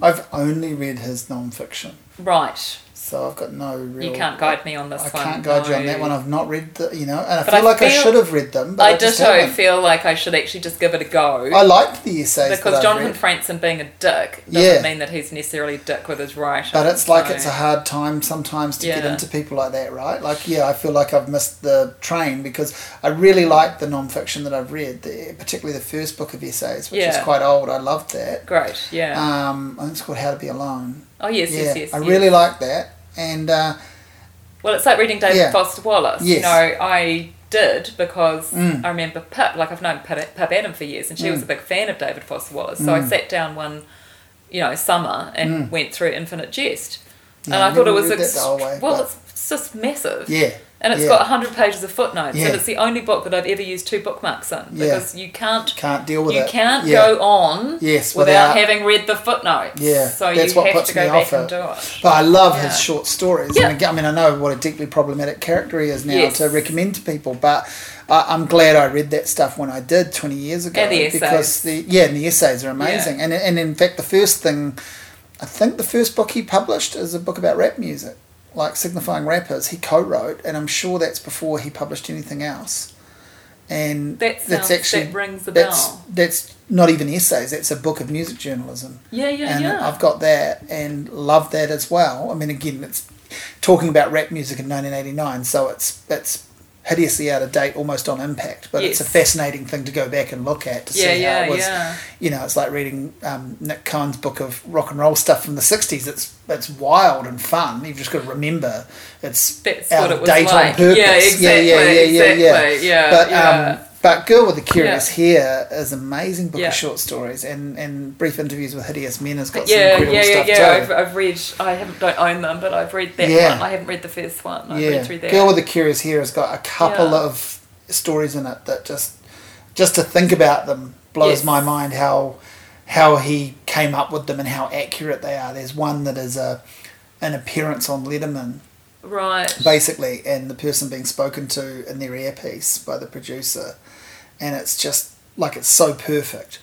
[SPEAKER 1] I've only read his non-fiction.
[SPEAKER 2] Right.
[SPEAKER 1] So I've got no real.
[SPEAKER 2] You can't guide me on this one.
[SPEAKER 1] I
[SPEAKER 2] one.
[SPEAKER 1] can't guide you on that one. I've not read the, you know, and I
[SPEAKER 2] But
[SPEAKER 1] feel
[SPEAKER 2] I
[SPEAKER 1] like I should have read them, but I,
[SPEAKER 2] I
[SPEAKER 1] just
[SPEAKER 2] ditto feel like I should actually just give it a go.
[SPEAKER 1] I liked the essays
[SPEAKER 2] because Jonathan Franzen being a dick doesn't
[SPEAKER 1] Yeah.
[SPEAKER 2] mean that he's necessarily a dick with his writing.
[SPEAKER 1] but it's like
[SPEAKER 2] so-
[SPEAKER 1] it's a hard time sometimes to get into people like that, right? Like, yeah, I feel like I've missed the train because I really like the non-fiction that I've read, the, particularly the first book of essays, which is quite old. I loved that.
[SPEAKER 2] great. Yeah.
[SPEAKER 1] Um, I think it's called How to Be Alone.
[SPEAKER 2] oh yes,
[SPEAKER 1] yeah,
[SPEAKER 2] yes, yes.
[SPEAKER 1] I
[SPEAKER 2] yes.
[SPEAKER 1] really like that, and uh,
[SPEAKER 2] Well, it's like reading David
[SPEAKER 1] Yeah.
[SPEAKER 2] Foster Wallace. You know, I did because
[SPEAKER 1] Mm.
[SPEAKER 2] I remember Pip, like I've known Pip, Pip Adam for years, and she
[SPEAKER 1] Mm.
[SPEAKER 2] was a big fan of David Foster Wallace. So I sat down one, you know, summer and
[SPEAKER 1] Mm.
[SPEAKER 2] went through Infinite Jest,
[SPEAKER 1] Yeah,
[SPEAKER 2] and
[SPEAKER 1] I
[SPEAKER 2] I thought it was ex-
[SPEAKER 1] way,
[SPEAKER 2] well, it's, it's just massive.
[SPEAKER 1] yeah,
[SPEAKER 2] And it's
[SPEAKER 1] yeah.
[SPEAKER 2] got 100 pages of footnotes,
[SPEAKER 1] Yeah.
[SPEAKER 2] and it's the only book that I've ever used two bookmarks in
[SPEAKER 1] Yeah.
[SPEAKER 2] because you can't
[SPEAKER 1] can't deal with it.
[SPEAKER 2] you
[SPEAKER 1] it.
[SPEAKER 2] can't
[SPEAKER 1] yeah.
[SPEAKER 2] go on
[SPEAKER 1] Yes,
[SPEAKER 2] without,
[SPEAKER 1] without-
[SPEAKER 2] having read the footnotes.
[SPEAKER 1] Yeah,
[SPEAKER 2] so
[SPEAKER 1] that's
[SPEAKER 2] you
[SPEAKER 1] what
[SPEAKER 2] have
[SPEAKER 1] puts
[SPEAKER 2] to go
[SPEAKER 1] me
[SPEAKER 2] back
[SPEAKER 1] off
[SPEAKER 2] and
[SPEAKER 1] it.
[SPEAKER 2] do it.
[SPEAKER 1] But I love
[SPEAKER 2] Yeah.
[SPEAKER 1] his short stories.
[SPEAKER 2] Yeah.
[SPEAKER 1] And again, I mean, I know what a deeply problematic character he is now
[SPEAKER 2] Yes.
[SPEAKER 1] to recommend to people, but I, I'm glad I read that stuff when I did 20 years ago.
[SPEAKER 2] And the essays.
[SPEAKER 1] Because the, yeah, and the essays are amazing. And, and in fact, the first thing, I think the first book he published is a book about rap music, like signifying rappers. He co wrote, and I'm sure that's before he published anything else. And
[SPEAKER 2] That
[SPEAKER 1] that's actually
[SPEAKER 2] that rings a
[SPEAKER 1] that's,
[SPEAKER 2] bell.
[SPEAKER 1] That's not even essays. That's a book of music journalism
[SPEAKER 2] Yeah, yeah,
[SPEAKER 1] and
[SPEAKER 2] yeah.
[SPEAKER 1] I've got that and love that as well. I mean, again, it's talking about rap music in 1989, so it's it's hideously out of date, almost on impact. But it's a fascinating thing to go back and look at to
[SPEAKER 2] yeah,
[SPEAKER 1] see
[SPEAKER 2] yeah,
[SPEAKER 1] how it was.
[SPEAKER 2] yeah.
[SPEAKER 1] You know, it's like reading um, Nik Cohn's book of rock and roll stuff from the 60s. It's it's wild and fun. You've just got to remember it's
[SPEAKER 2] That's
[SPEAKER 1] out of
[SPEAKER 2] it was
[SPEAKER 1] date
[SPEAKER 2] like.
[SPEAKER 1] on purpose.
[SPEAKER 2] Yeah, exactly,
[SPEAKER 1] yeah, yeah, yeah, yeah, yeah.
[SPEAKER 2] exactly. Yeah,
[SPEAKER 1] But um, but Girl with the Curious Hair is amazing book
[SPEAKER 2] Yeah.
[SPEAKER 1] of short stories, and, and Brief Interviews with Hideous Men has got some
[SPEAKER 2] Yeah,
[SPEAKER 1] incredible
[SPEAKER 2] yeah, yeah,
[SPEAKER 1] stuff
[SPEAKER 2] yeah.
[SPEAKER 1] too.
[SPEAKER 2] I've, I've read. I haven't don't own them, but I've read that
[SPEAKER 1] Yeah.
[SPEAKER 2] one. I haven't read the first one. I've
[SPEAKER 1] yeah,
[SPEAKER 2] read through that.
[SPEAKER 1] Girl with the Curious Hair has got a couple
[SPEAKER 2] Yeah.
[SPEAKER 1] of stories in it that just just to think about them blows
[SPEAKER 2] Yes.
[SPEAKER 1] my mind how how he came up with them and how accurate they are. There's one that is a an appearance on Letterman
[SPEAKER 2] right.
[SPEAKER 1] basically, and the person being spoken to in their earpiece by the producer, and it's just like it's so perfect,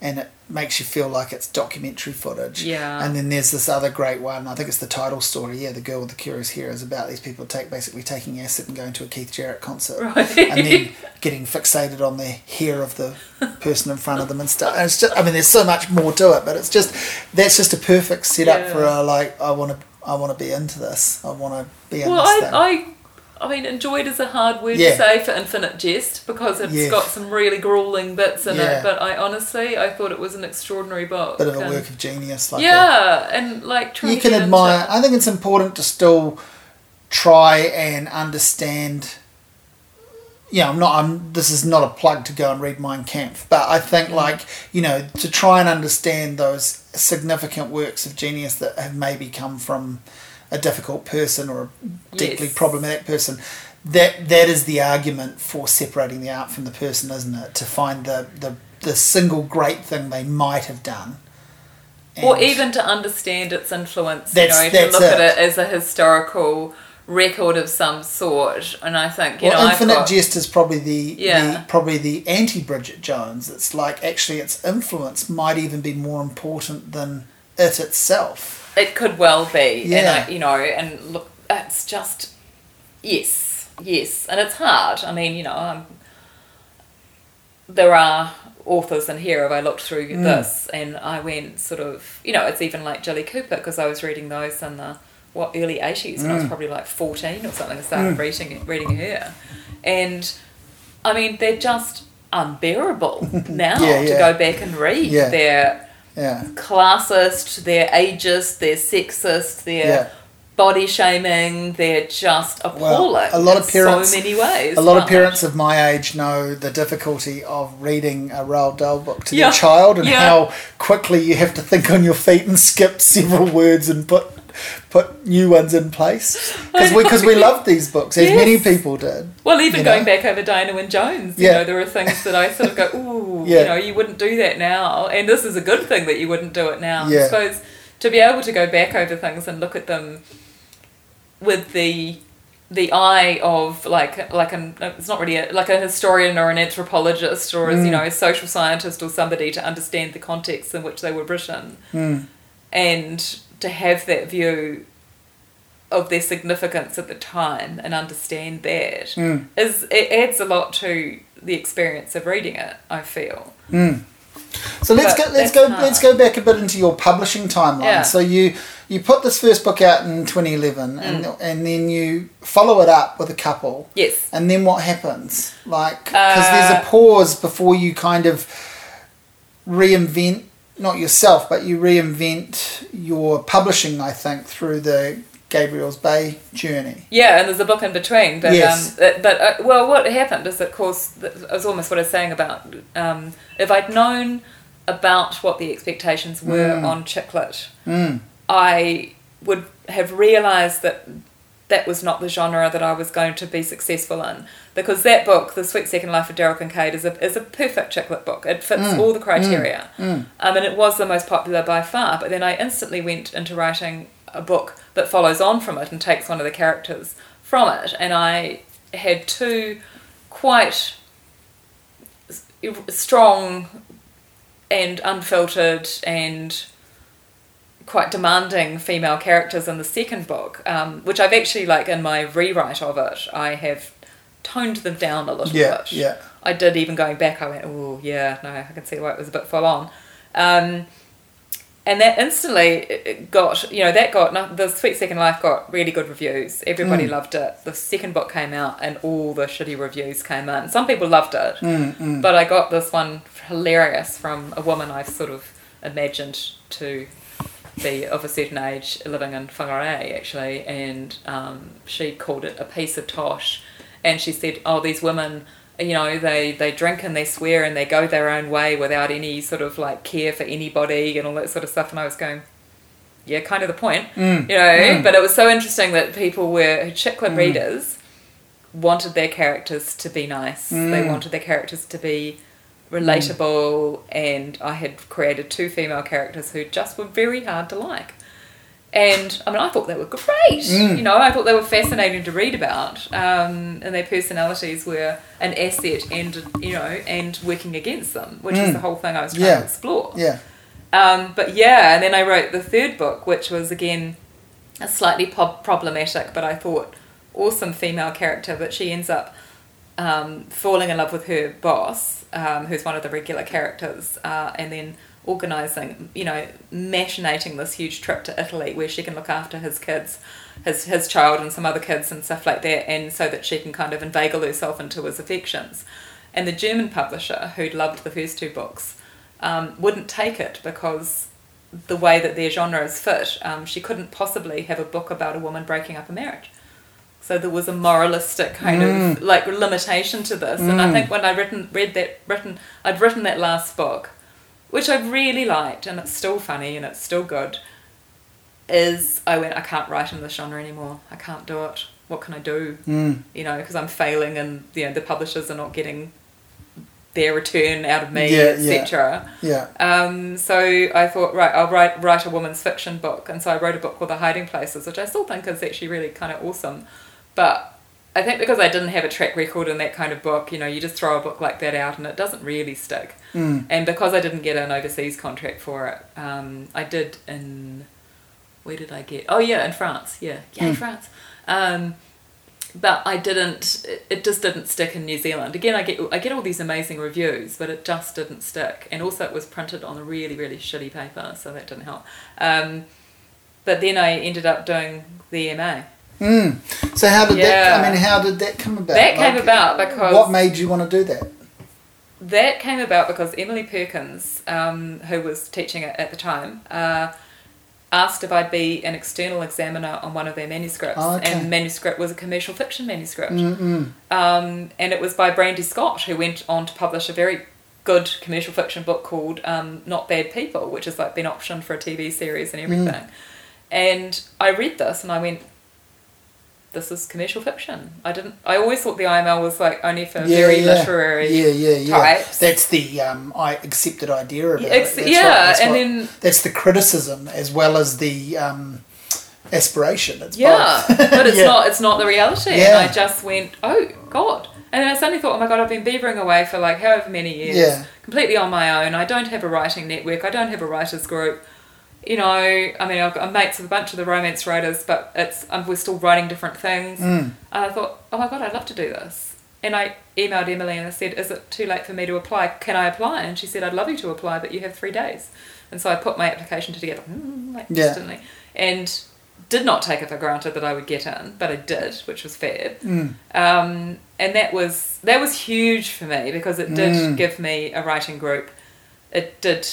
[SPEAKER 1] and it makes you feel like it's documentary footage.
[SPEAKER 2] Yeah.
[SPEAKER 1] And then there's this other great one. I think it's the title story. Yeah, the girl with the curious hair is about these people take basically taking acid and going to a Keith Jarrett concert,
[SPEAKER 2] Right.
[SPEAKER 1] and then getting fixated on the hair of the person in front of them and stuff. And it's just, I mean, there's so much more to it, but it's just that's just a perfect setup
[SPEAKER 2] Yeah.
[SPEAKER 1] for a like I want to. I want to be into this. I want to be in
[SPEAKER 2] Well. I, I, I mean, enjoyed is a hard word
[SPEAKER 1] Yeah.
[SPEAKER 2] to say for Infinite Jest because it's
[SPEAKER 1] Yeah.
[SPEAKER 2] got some really grueling bits in
[SPEAKER 1] Yeah.
[SPEAKER 2] it. But I honestly, I thought it was an extraordinary book.
[SPEAKER 1] bit of a
[SPEAKER 2] and-
[SPEAKER 1] work of genius. Like a-
[SPEAKER 2] yeah, and like trying
[SPEAKER 1] you can admire.
[SPEAKER 2] Into,
[SPEAKER 1] I think it's important to still try and understand. Yeah, I'm not. I'm. This is not a plug to go and read Mein Kampf, but I think like you know to try and understand those significant works of genius that have maybe come from a difficult person or a deeply
[SPEAKER 2] Yes.
[SPEAKER 1] problematic person. That that is the argument for separating the art from the person, isn't it? To find the the, the single great thing they might have done.
[SPEAKER 2] or even to understand its influence. You know, to look at
[SPEAKER 1] it.
[SPEAKER 2] it as a historical record of some sort. And I think you
[SPEAKER 1] well,
[SPEAKER 2] know,
[SPEAKER 1] Infinite
[SPEAKER 2] got,
[SPEAKER 1] Jest is probably the,
[SPEAKER 2] Yeah.
[SPEAKER 1] the probably the anti Bridget Jones. It's like actually its influence might even be more important than it itself.
[SPEAKER 2] It could well be, and
[SPEAKER 1] Yeah.
[SPEAKER 2] I, you know, and look, it's just yes, yes, and it's hard. I mean, you know, um, there are authors in here. If I looked through
[SPEAKER 1] Mm.
[SPEAKER 2] this, and I went sort of, you know, it's even like Jilly Cooper because I was reading those in the what early eighties, and I was
[SPEAKER 1] Mm.
[SPEAKER 2] probably like fourteen or something. I started reading reading her, and I mean, they're just unbearable now
[SPEAKER 1] Yeah,
[SPEAKER 2] to
[SPEAKER 1] yeah.
[SPEAKER 2] go back and read.
[SPEAKER 1] Yeah.
[SPEAKER 2] They're
[SPEAKER 1] Yeah,
[SPEAKER 2] classist, they're ageist, they're sexist, they're body shaming, they're just appalling.
[SPEAKER 1] a lot of parents-
[SPEAKER 2] so many ways.
[SPEAKER 1] a lot of parents of my age know the difficulty of reading a Roald Dahl book to their child and how quickly you have to think on your feet and skip several words and put put new ones in place because we because we loved these books as many people did.
[SPEAKER 2] Well, even going
[SPEAKER 1] know?
[SPEAKER 2] back over Diana Wynne Jones, you
[SPEAKER 1] Yeah.
[SPEAKER 2] know, there are things that I sort of go, ooh,
[SPEAKER 1] Yeah.
[SPEAKER 2] you know, you wouldn't do that now. And this is a good thing that you wouldn't do it now.
[SPEAKER 1] Yeah.
[SPEAKER 2] I suppose to be able to go back over things and look at them with the the eye of like like an it's not really a, like a historian or an anthropologist or as you
[SPEAKER 1] Mm.
[SPEAKER 2] know a social scientist or somebody to understand the context in which they were written
[SPEAKER 1] Mm.
[SPEAKER 2] and to have that view of their significance at the time and understand that
[SPEAKER 1] Mm.
[SPEAKER 2] is it adds a lot to the experience of reading it. I feel.
[SPEAKER 1] So let's
[SPEAKER 2] But
[SPEAKER 1] go. Let's go.
[SPEAKER 2] hard.
[SPEAKER 1] Let's go back a bit into your publishing timeline.
[SPEAKER 2] Yeah.
[SPEAKER 1] So you you put this first book out in 2011, and
[SPEAKER 2] Mm.
[SPEAKER 1] and then you follow it up with a couple.
[SPEAKER 2] Yes.
[SPEAKER 1] And then what happens? Like, because there's a
[SPEAKER 2] Uh,
[SPEAKER 1] pause before you kind of reinvent not yourself, but you reinvent your publishing. I think through the Gabriel's Bay journey.
[SPEAKER 2] Yeah, and there's a book in between. But
[SPEAKER 1] Yes.
[SPEAKER 2] um, but uh, well, what happened is, of course, that was almost what I was saying about um, if I'd known about what the expectations were
[SPEAKER 1] Mm.
[SPEAKER 2] on chick lit,
[SPEAKER 1] Mm.
[SPEAKER 2] I would have realised that that was not the genre that I was going to be successful in. Because that book, The Sweet Second Life of Dara Kincaid, is a, is a perfect chick lit book. It fits
[SPEAKER 1] Mm,
[SPEAKER 2] all the criteria.
[SPEAKER 1] Mm.
[SPEAKER 2] Um, and it was the most popular by far. But then I instantly went into writing a book that follows on from it and takes one of the characters from it. And I had two quite strong and unfiltered and quite demanding female characters in the second book, um, which I've actually like in my rewrite of it, I have toned them down a little
[SPEAKER 1] Yeah.
[SPEAKER 2] bit.
[SPEAKER 1] Yeah.
[SPEAKER 2] I did even going back. I went, oh yeah, no, I can see why it was a bit full on. Um, and that instantly got, you know, that got the Sweet Second Life got really good reviews. Everybody
[SPEAKER 1] Mm.
[SPEAKER 2] loved it. The second book came out, and all the shitty reviews came in. Some people loved it,
[SPEAKER 1] Mm, mm.
[SPEAKER 2] but I got this one hilarious from a woman I've sort of imagined to be of a certain age living in Whangarei actually and um, she called it a piece of tosh and she said oh these women you know they, they drink and they swear and they go their own way without any sort of like care for anybody and all that sort of stuff and I was going yeah kind of the point
[SPEAKER 1] Mm.
[SPEAKER 2] you know
[SPEAKER 1] Mm.
[SPEAKER 2] but it was so interesting that people were chick lit
[SPEAKER 1] Mm.
[SPEAKER 2] readers wanted their characters to be nice they
[SPEAKER 1] Mm.
[SPEAKER 2] wanted their characters to be relatable and i had created two female characters who just were very hard to like and i mean i thought they were great
[SPEAKER 1] Mm.
[SPEAKER 2] you know i thought they were fascinating to read about um, and their personalities were an asset and you know and working against them which
[SPEAKER 1] Mm.
[SPEAKER 2] is the whole thing i was trying
[SPEAKER 1] Yeah.
[SPEAKER 2] to explore
[SPEAKER 1] Yeah.
[SPEAKER 2] um, but yeah, and then I wrote the third book, which was again a slightly po- problematic, but I thought awesome female character. But she ends up um, falling in love with her boss, um, who's one of the regular characters, uh, and then organising, you know, machinating this huge trip to Italy where she can look after his kids, his his child, and some other kids and stuff like that, and so that she can kind of inveigle herself into his affections. And the German publisher, who'd loved the first two books, um, wouldn't take it because the way that their genres fit, um, she couldn't possibly have a book about a woman breaking up a marriage. So there was a moralistic kind of like limitation to this, and I
[SPEAKER 1] Mm.
[SPEAKER 2] think when I written read that written I'd written that last book, which I've really liked, and it's still funny and it's still good. Is I went I can't write in this genre anymore. I can't do it. What can I do?
[SPEAKER 1] Mm.
[SPEAKER 2] You know, because I'm failing, and you know the publishers are not getting their return out of me,
[SPEAKER 1] Yeah, yeah.
[SPEAKER 2] etc.
[SPEAKER 1] Yeah.
[SPEAKER 2] Um, so I thought, right, I'll write write a woman's fiction book, and so I wrote a book called The Hiding Places, which I still think is actually really kind of awesome. But I think because I didn't have a track record in that kind of book, you know, you just throw a book like that out and it doesn't really stick.
[SPEAKER 1] Mm.
[SPEAKER 2] And because I didn't get an overseas contract for it, um, I did in where did I get? Oh yeah, in France. Yeah, yay
[SPEAKER 1] Mm.
[SPEAKER 2] France. Um, but I didn't. It, it just didn't stick in New Zealand. Again, I get I get all these amazing reviews, but it just didn't stick. And also, it was printed on a really really shitty paper, so that didn't help. Um, but then I ended up doing the MA.
[SPEAKER 1] Mm. So how did that? I mean, how did that come about?
[SPEAKER 2] That came about because-
[SPEAKER 1] what made you want to do that?
[SPEAKER 2] That came about because Emily Perkins, um, who was teaching it at the time, uh, asked if I'd be an external examiner on one of their manuscripts.
[SPEAKER 1] Oh, okay.
[SPEAKER 2] And the manuscript was a commercial fiction manuscript. Um, and it was by Brandy Scott, who went on to publish a very good commercial fiction book called um, Not Bad People, which has like been optioned for a TV series and everything. And I read this and I went, this is commercial fiction. I didn't. I always thought the IIML was like only for very
[SPEAKER 1] yeah.
[SPEAKER 2] literary.
[SPEAKER 1] Yeah, yeah, yeah.
[SPEAKER 2] types.
[SPEAKER 1] That's the um, I accepted idea about
[SPEAKER 2] Yeah,
[SPEAKER 1] it. That's
[SPEAKER 2] yeah,
[SPEAKER 1] right,
[SPEAKER 2] and
[SPEAKER 1] what-
[SPEAKER 2] then
[SPEAKER 1] that's the criticism as well as the um, aspiration. It's
[SPEAKER 2] yeah, but it's
[SPEAKER 1] Yeah.
[SPEAKER 2] not. It's not the reality.
[SPEAKER 1] Yeah.
[SPEAKER 2] And I just went, oh god. And then I suddenly thought, oh my god, I've been beavering away for like however many years,
[SPEAKER 1] Yeah.
[SPEAKER 2] completely on my own. I don't have a writing network. I don't have a writers group. You know, I mean, I've got mates with a bunch of the romance writers, but it's um, we're still writing different things.
[SPEAKER 1] Mm.
[SPEAKER 2] And I thought, oh my god, I'd love to do this. And I emailed Emily and I said, is it too late for me to apply? Can I apply? And she said, I'd love you to apply, but you have three days. And so I put my application together, mm, like
[SPEAKER 1] Yeah.
[SPEAKER 2] instantly, and did not take it for granted that I would get in, but I did, which was fair.
[SPEAKER 1] Mm.
[SPEAKER 2] Um, and that was that was huge for me because it did
[SPEAKER 1] Mm.
[SPEAKER 2] give me a writing group. It did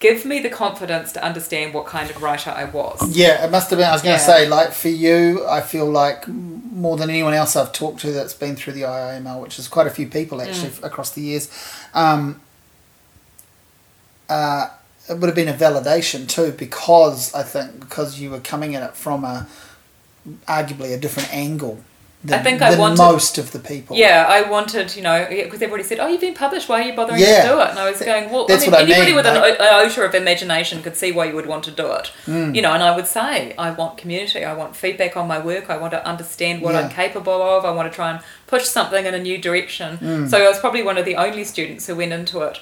[SPEAKER 2] give me the confidence to understand what kind of writer I was.
[SPEAKER 1] Yeah, it must have been. I was going to
[SPEAKER 2] Yeah.
[SPEAKER 1] say, like for you, I feel like more than anyone else I've talked to that's been through the IIML, which is quite a few people actually
[SPEAKER 2] Mm.
[SPEAKER 1] across the years. Um, uh, it would have been a validation too, because I think because you were coming at it from a arguably a different angle than,
[SPEAKER 2] I think I wanted-
[SPEAKER 1] most of the people.
[SPEAKER 2] Yeah, I wanted, you know, because everybody said, "Oh, you've been published. Why are you bothering
[SPEAKER 1] Yeah.
[SPEAKER 2] to do it?" And I was going, "Well,
[SPEAKER 1] That's
[SPEAKER 2] I mean,
[SPEAKER 1] what I
[SPEAKER 2] anybody
[SPEAKER 1] mean,
[SPEAKER 2] with an, an iota of imagination could see why you would want to do it."
[SPEAKER 1] Mm.
[SPEAKER 2] You know, and I would say, "I want community. I want feedback on my work. I want to understand what I'm capable of. I want to try and push something in a new direction."
[SPEAKER 1] Mm.
[SPEAKER 2] So I was probably one of the only students who went into it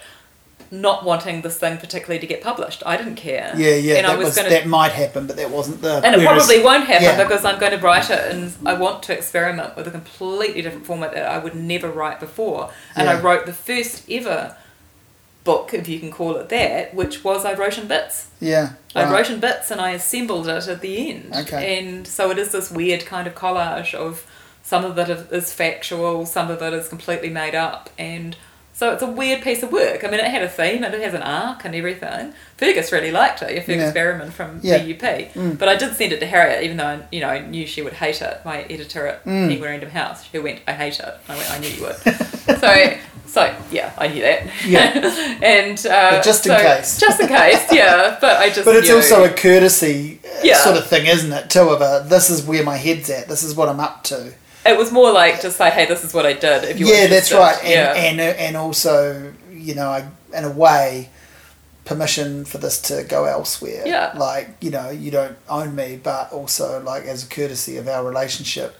[SPEAKER 2] not wanting this thing particularly to get published. I didn't care.
[SPEAKER 1] yeah, yeah.
[SPEAKER 2] And
[SPEAKER 1] that
[SPEAKER 2] I was,
[SPEAKER 1] was,
[SPEAKER 2] going
[SPEAKER 1] that might happen, but that wasn't the.
[SPEAKER 2] And it
[SPEAKER 1] whereas-
[SPEAKER 2] probably won't happen
[SPEAKER 1] yeah.
[SPEAKER 2] because I'm going to write it and I want to experiment with a completely different format that I would never write before. And I wrote the first ever book, if you can call it that, which was I wrote in bits.
[SPEAKER 1] Yeah,
[SPEAKER 2] I wrote in bits and I assembled it at the end.
[SPEAKER 1] Okay.
[SPEAKER 2] And so it is this weird kind of collage of some of it is factual, some of it is completely made up, and so it's a weird piece of work. I mean, it had a theme and it has an arc and everything. Fergus really liked it, your Fergus
[SPEAKER 1] Yeah.
[SPEAKER 2] Barrowman from
[SPEAKER 1] Yeah. Mm.
[SPEAKER 2] But I did send it to Harriet, even though I, you know I knew she would hate it. My editor at
[SPEAKER 1] Mm.
[SPEAKER 2] Penguin Random House, who went, "I hate it." I went, "I knew you would." so, so yeah, I knew that.
[SPEAKER 1] Yeah.
[SPEAKER 2] and uh,
[SPEAKER 1] But just in
[SPEAKER 2] so-
[SPEAKER 1] case.
[SPEAKER 2] just in case, yeah. But I just
[SPEAKER 1] But it's
[SPEAKER 2] knew.
[SPEAKER 1] also a courtesy uh,
[SPEAKER 2] Yeah.
[SPEAKER 1] sort of thing, isn't it? Too of a this is where my head's at. This is what I'm up to.
[SPEAKER 2] It was more like just say, "Hey, this is what I did." If you
[SPEAKER 1] yeah, that's right. And,
[SPEAKER 2] yeah,
[SPEAKER 1] and and also, you know, I, in a way, permission for this to go elsewhere.
[SPEAKER 2] Yeah.
[SPEAKER 1] Like you know, you don't own me, but also like as a courtesy of our relationship.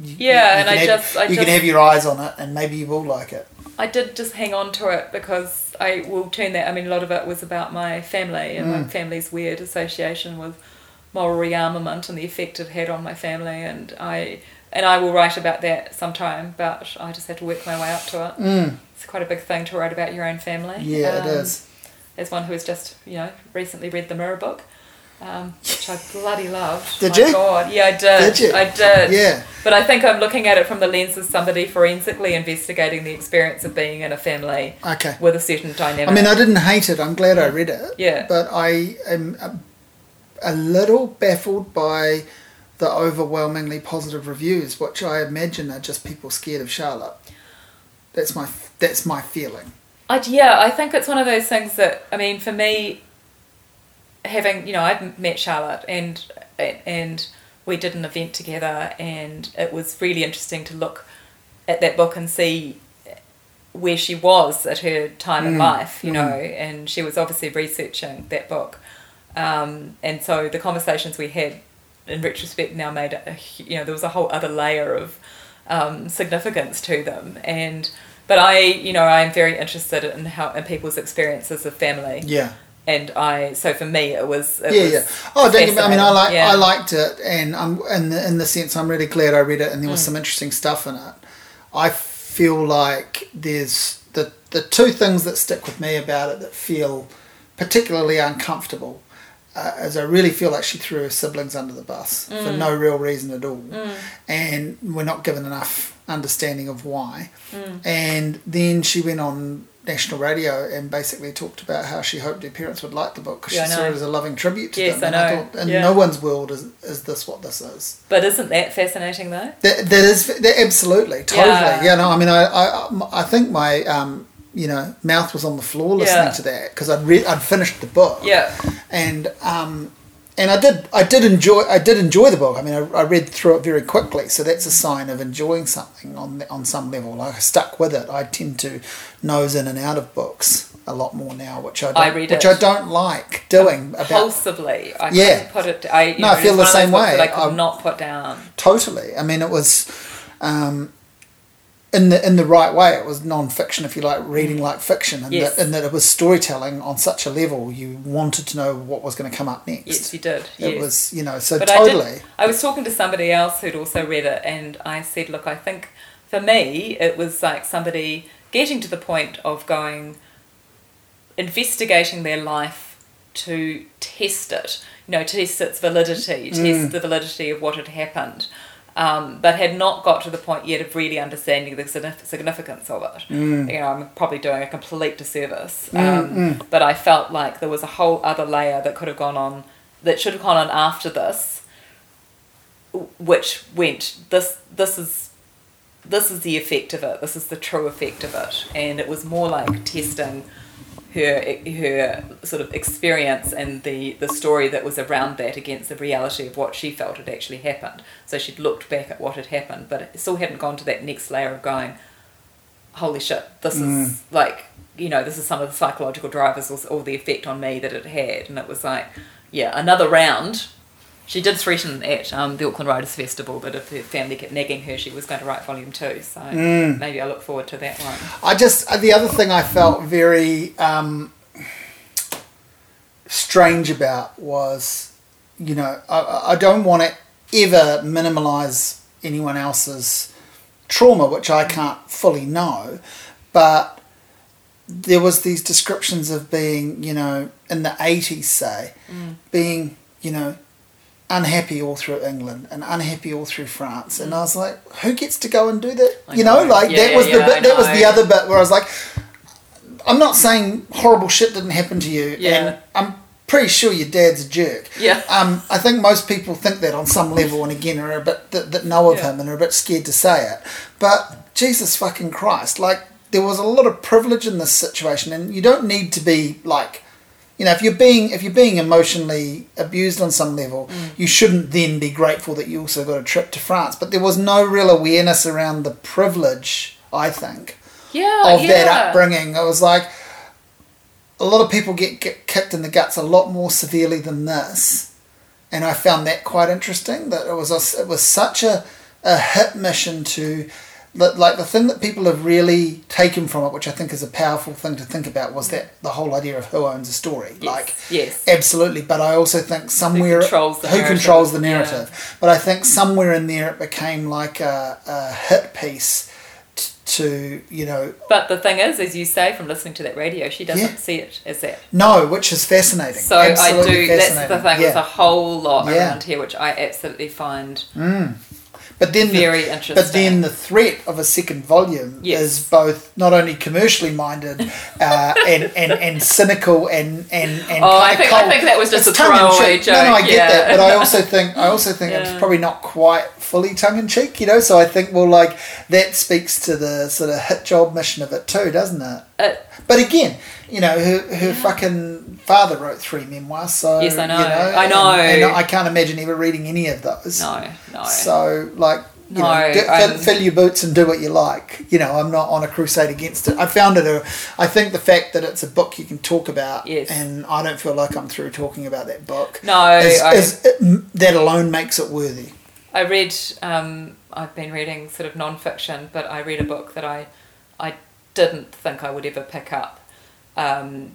[SPEAKER 1] You,
[SPEAKER 2] Yeah, and I
[SPEAKER 1] have,
[SPEAKER 2] just- I
[SPEAKER 1] you
[SPEAKER 2] just-
[SPEAKER 1] can have your eyes on it, and maybe you will like it.
[SPEAKER 2] I did just hang on to it because I will turn that. I mean, a lot of it was about my family and my
[SPEAKER 1] Mm.
[SPEAKER 2] family's weird association with moral rearmament and the effect it had on my family, and I and I will write about that sometime. But I just have to work my way up to it.
[SPEAKER 1] Mm.
[SPEAKER 2] It's quite a big thing to write about your own family.
[SPEAKER 1] Yeah,
[SPEAKER 2] Um,
[SPEAKER 1] it is.
[SPEAKER 2] As one who has just you know recently read the Mirror book. Um, which I bloody loved.
[SPEAKER 1] Did
[SPEAKER 2] My
[SPEAKER 1] you?
[SPEAKER 2] God, yeah, I did.
[SPEAKER 1] Did you?
[SPEAKER 2] I did.
[SPEAKER 1] Yeah.
[SPEAKER 2] But I think I'm looking at it from the lens of somebody forensically investigating the experience of being in a family
[SPEAKER 1] Okay.
[SPEAKER 2] with a certain dynamic.
[SPEAKER 1] I mean, I didn't hate it. I'm glad I read it.
[SPEAKER 2] Yeah.
[SPEAKER 1] But I am a, a little baffled by the overwhelmingly positive reviews, which I imagine are just people scared of Charlotte. That's my that's my feeling.
[SPEAKER 2] I, yeah, I think it's one of those things that I mean, for me, having you know, I've met Charlotte and and we did an event together, and it was really interesting to look at that book and see where she was at her time in
[SPEAKER 1] Mm,
[SPEAKER 2] life, you
[SPEAKER 1] mm.
[SPEAKER 2] know, and she was obviously researching that book, um, and so the conversations we had, in retrospect, now made a, you know there was a whole other layer of um, significance to them, and but I you know I'm very interested in how in people's experiences of family,
[SPEAKER 1] Yeah.
[SPEAKER 2] and I so for me it was it
[SPEAKER 1] yeah,
[SPEAKER 2] was
[SPEAKER 1] yeah. Oh, don't get me, I mean, I like
[SPEAKER 2] Yeah.
[SPEAKER 1] I liked it, and I'm in the, in the sense I'm really glad I read it, and there was
[SPEAKER 2] Mm.
[SPEAKER 1] some interesting stuff in it. I feel like there's the the two things that stick with me about it that feel particularly uncomfortable. Uh, is I really feel like she threw her siblings under the bus for
[SPEAKER 2] Mm.
[SPEAKER 1] no real reason at all,
[SPEAKER 2] Mm.
[SPEAKER 1] and we're not given enough understanding of why.
[SPEAKER 2] Mm.
[SPEAKER 1] And then she went on national radio and basically talked about how she hoped her parents would like the book because
[SPEAKER 2] Yeah,
[SPEAKER 1] she saw it as a loving tribute to
[SPEAKER 2] Yes,
[SPEAKER 1] them.
[SPEAKER 2] I
[SPEAKER 1] and
[SPEAKER 2] know.
[SPEAKER 1] thought, in
[SPEAKER 2] Yeah.
[SPEAKER 1] no one's world is, is this what this is.
[SPEAKER 2] But isn't that fascinating though?
[SPEAKER 1] That, that is that absolutely totally.
[SPEAKER 2] Yeah.
[SPEAKER 1] Yeah, no, I mean, I, I, I think my um, you know mouth was on the floor listening
[SPEAKER 2] Yeah.
[SPEAKER 1] to that because I'd read, I'd finished the book.
[SPEAKER 2] Yeah.
[SPEAKER 1] and um, and I did I did enjoy I did enjoy the book. I mean, I, I read through it very quickly, so that's a sign of enjoying something on the, on some level. Like I stuck with it. I tend to nose in and out of books a lot more now, which I don't,
[SPEAKER 2] I read
[SPEAKER 1] which. I don't like doing. About
[SPEAKER 2] I
[SPEAKER 1] Yeah.
[SPEAKER 2] put it. I you
[SPEAKER 1] No, I feel the
[SPEAKER 2] one of those
[SPEAKER 1] same
[SPEAKER 2] way. I could
[SPEAKER 1] I-
[SPEAKER 2] not put down.
[SPEAKER 1] totally. I mean, it was. Um, in the in the right way. It was non-fiction, if you like, reading like fiction, and
[SPEAKER 2] Yes.
[SPEAKER 1] that and that it was storytelling on such a level. You wanted to know what was going to come up next.
[SPEAKER 2] Yes, you did.
[SPEAKER 1] It
[SPEAKER 2] yes.
[SPEAKER 1] was, you know, so
[SPEAKER 2] But
[SPEAKER 1] totally.
[SPEAKER 2] I did. I was talking to somebody else who'd also read it, and I said, "Look, I think for me, it was like somebody getting to the point of going, investigating their life to test it, you know, test its validity,
[SPEAKER 1] Mm.
[SPEAKER 2] test the validity of what had happened." Um, but had not got to the point yet of really understanding the significance of it.
[SPEAKER 1] Mm.
[SPEAKER 2] You know, I'm probably doing a complete disservice. Um, But I felt like there was a whole other layer that could have gone on, that should have gone on after this, which went this this is this is the effect of it this is the true effect of it and it was more like testing her her sort of experience and the the story that was around that against the reality of what she felt had actually happened. So she'd looked back at what had happened but it still hadn't gone to that next layer of going holy shit this is mm. like you know this is some of the psychological drivers or, or the effect on me that it had. And it was like yeah another round she did threaten at um, the Auckland Writers Festival that if her family kept nagging her, she was going to write volume two. So maybe I look forward to that one.
[SPEAKER 1] I just uh, the other thing I felt very um, strange about was, you know, I- I, don't want to ever minimalise anyone else's trauma, which I can't fully know, but there was these descriptions of being, you know, in the eighties, say, being, you know, unhappy all through England and unhappy all through France, and I was like, who gets to go and do that?
[SPEAKER 2] I
[SPEAKER 1] you know,
[SPEAKER 2] know.
[SPEAKER 1] like
[SPEAKER 2] Yeah,
[SPEAKER 1] that was the
[SPEAKER 2] yeah, I
[SPEAKER 1] bit. That was the other bit where I was like, I'm not saying horrible shit didn't happen to you,
[SPEAKER 2] Yeah.
[SPEAKER 1] and I'm pretty sure your dad's a jerk.
[SPEAKER 2] Yeah.
[SPEAKER 1] Um, I think most people think that on some level, and again, are a bit that, that know of him and are a bit scared to say it. But Jesus fucking Christ, like there was a lot of privilege in this situation, and you don't need to be like, you know, if you're being if you're being emotionally abused on some level,
[SPEAKER 2] Mm.
[SPEAKER 1] you shouldn't then be grateful that you also got a trip to France. But there was no real awareness around the privilege. I think
[SPEAKER 2] Yeah,
[SPEAKER 1] of
[SPEAKER 2] yeah.
[SPEAKER 1] that upbringing. i was like a lot of people get, get kicked in the guts a lot more severely than this, and I found that quite interesting. That it was a, it was such a, a hit mission to. That- Like the thing that people have really taken from it, which I think is a powerful thing to think about, was that the whole idea of who owns a story.
[SPEAKER 2] Yes,
[SPEAKER 1] Like,
[SPEAKER 2] yes.
[SPEAKER 1] absolutely. But I also think somewhere
[SPEAKER 2] controls the
[SPEAKER 1] who
[SPEAKER 2] narrative,
[SPEAKER 1] controls the
[SPEAKER 2] yeah.
[SPEAKER 1] narrative. But I think somewhere in there it became like a, a hit piece t- to you know
[SPEAKER 2] But the thing is, as you say from listening to that radio, she doesn't
[SPEAKER 1] Yeah.
[SPEAKER 2] see it as that.
[SPEAKER 1] No, which is fascinating.
[SPEAKER 2] So I do. That's the thing. There's a whole lot
[SPEAKER 1] Yeah.
[SPEAKER 2] around here which I absolutely find mm.
[SPEAKER 1] But then
[SPEAKER 2] very
[SPEAKER 1] the,
[SPEAKER 2] interesting.
[SPEAKER 1] But then the threat of a second volume
[SPEAKER 2] Yes.
[SPEAKER 1] is both not only commercially minded uh, and, and, and cynical and and, and
[SPEAKER 2] Oh, I think- I think that was just
[SPEAKER 1] It's
[SPEAKER 2] a
[SPEAKER 1] tongue-in-cheek. No, no, I
[SPEAKER 2] joke,
[SPEAKER 1] get
[SPEAKER 2] yeah.
[SPEAKER 1] that, but I also think I also think it's probably not quite fully tongue in cheek, you know. So I think well, like that speaks to the sort of hit job mission of it too, doesn't it?
[SPEAKER 2] Uh,
[SPEAKER 1] But again, you know, her, her fucking father wrote three memoirs, so
[SPEAKER 2] Yes, I know.
[SPEAKER 1] You know
[SPEAKER 2] I know.
[SPEAKER 1] and, and I can't imagine ever reading any of those.
[SPEAKER 2] no, no.
[SPEAKER 1] So, like, you
[SPEAKER 2] No,
[SPEAKER 1] know, fill, fill your boots and do what you like. You know, I'm not on a crusade against it. I found it a. I think the fact that it's a book you can talk about,
[SPEAKER 2] Yes.
[SPEAKER 1] and I don't feel like I'm through talking about that book.
[SPEAKER 2] No,
[SPEAKER 1] is,
[SPEAKER 2] I-
[SPEAKER 1] is- it- that alone makes it worthy.
[SPEAKER 2] I read. Um, I've been reading sort of non-fiction, but I read a book that I, I didn't think I would ever pick up, um,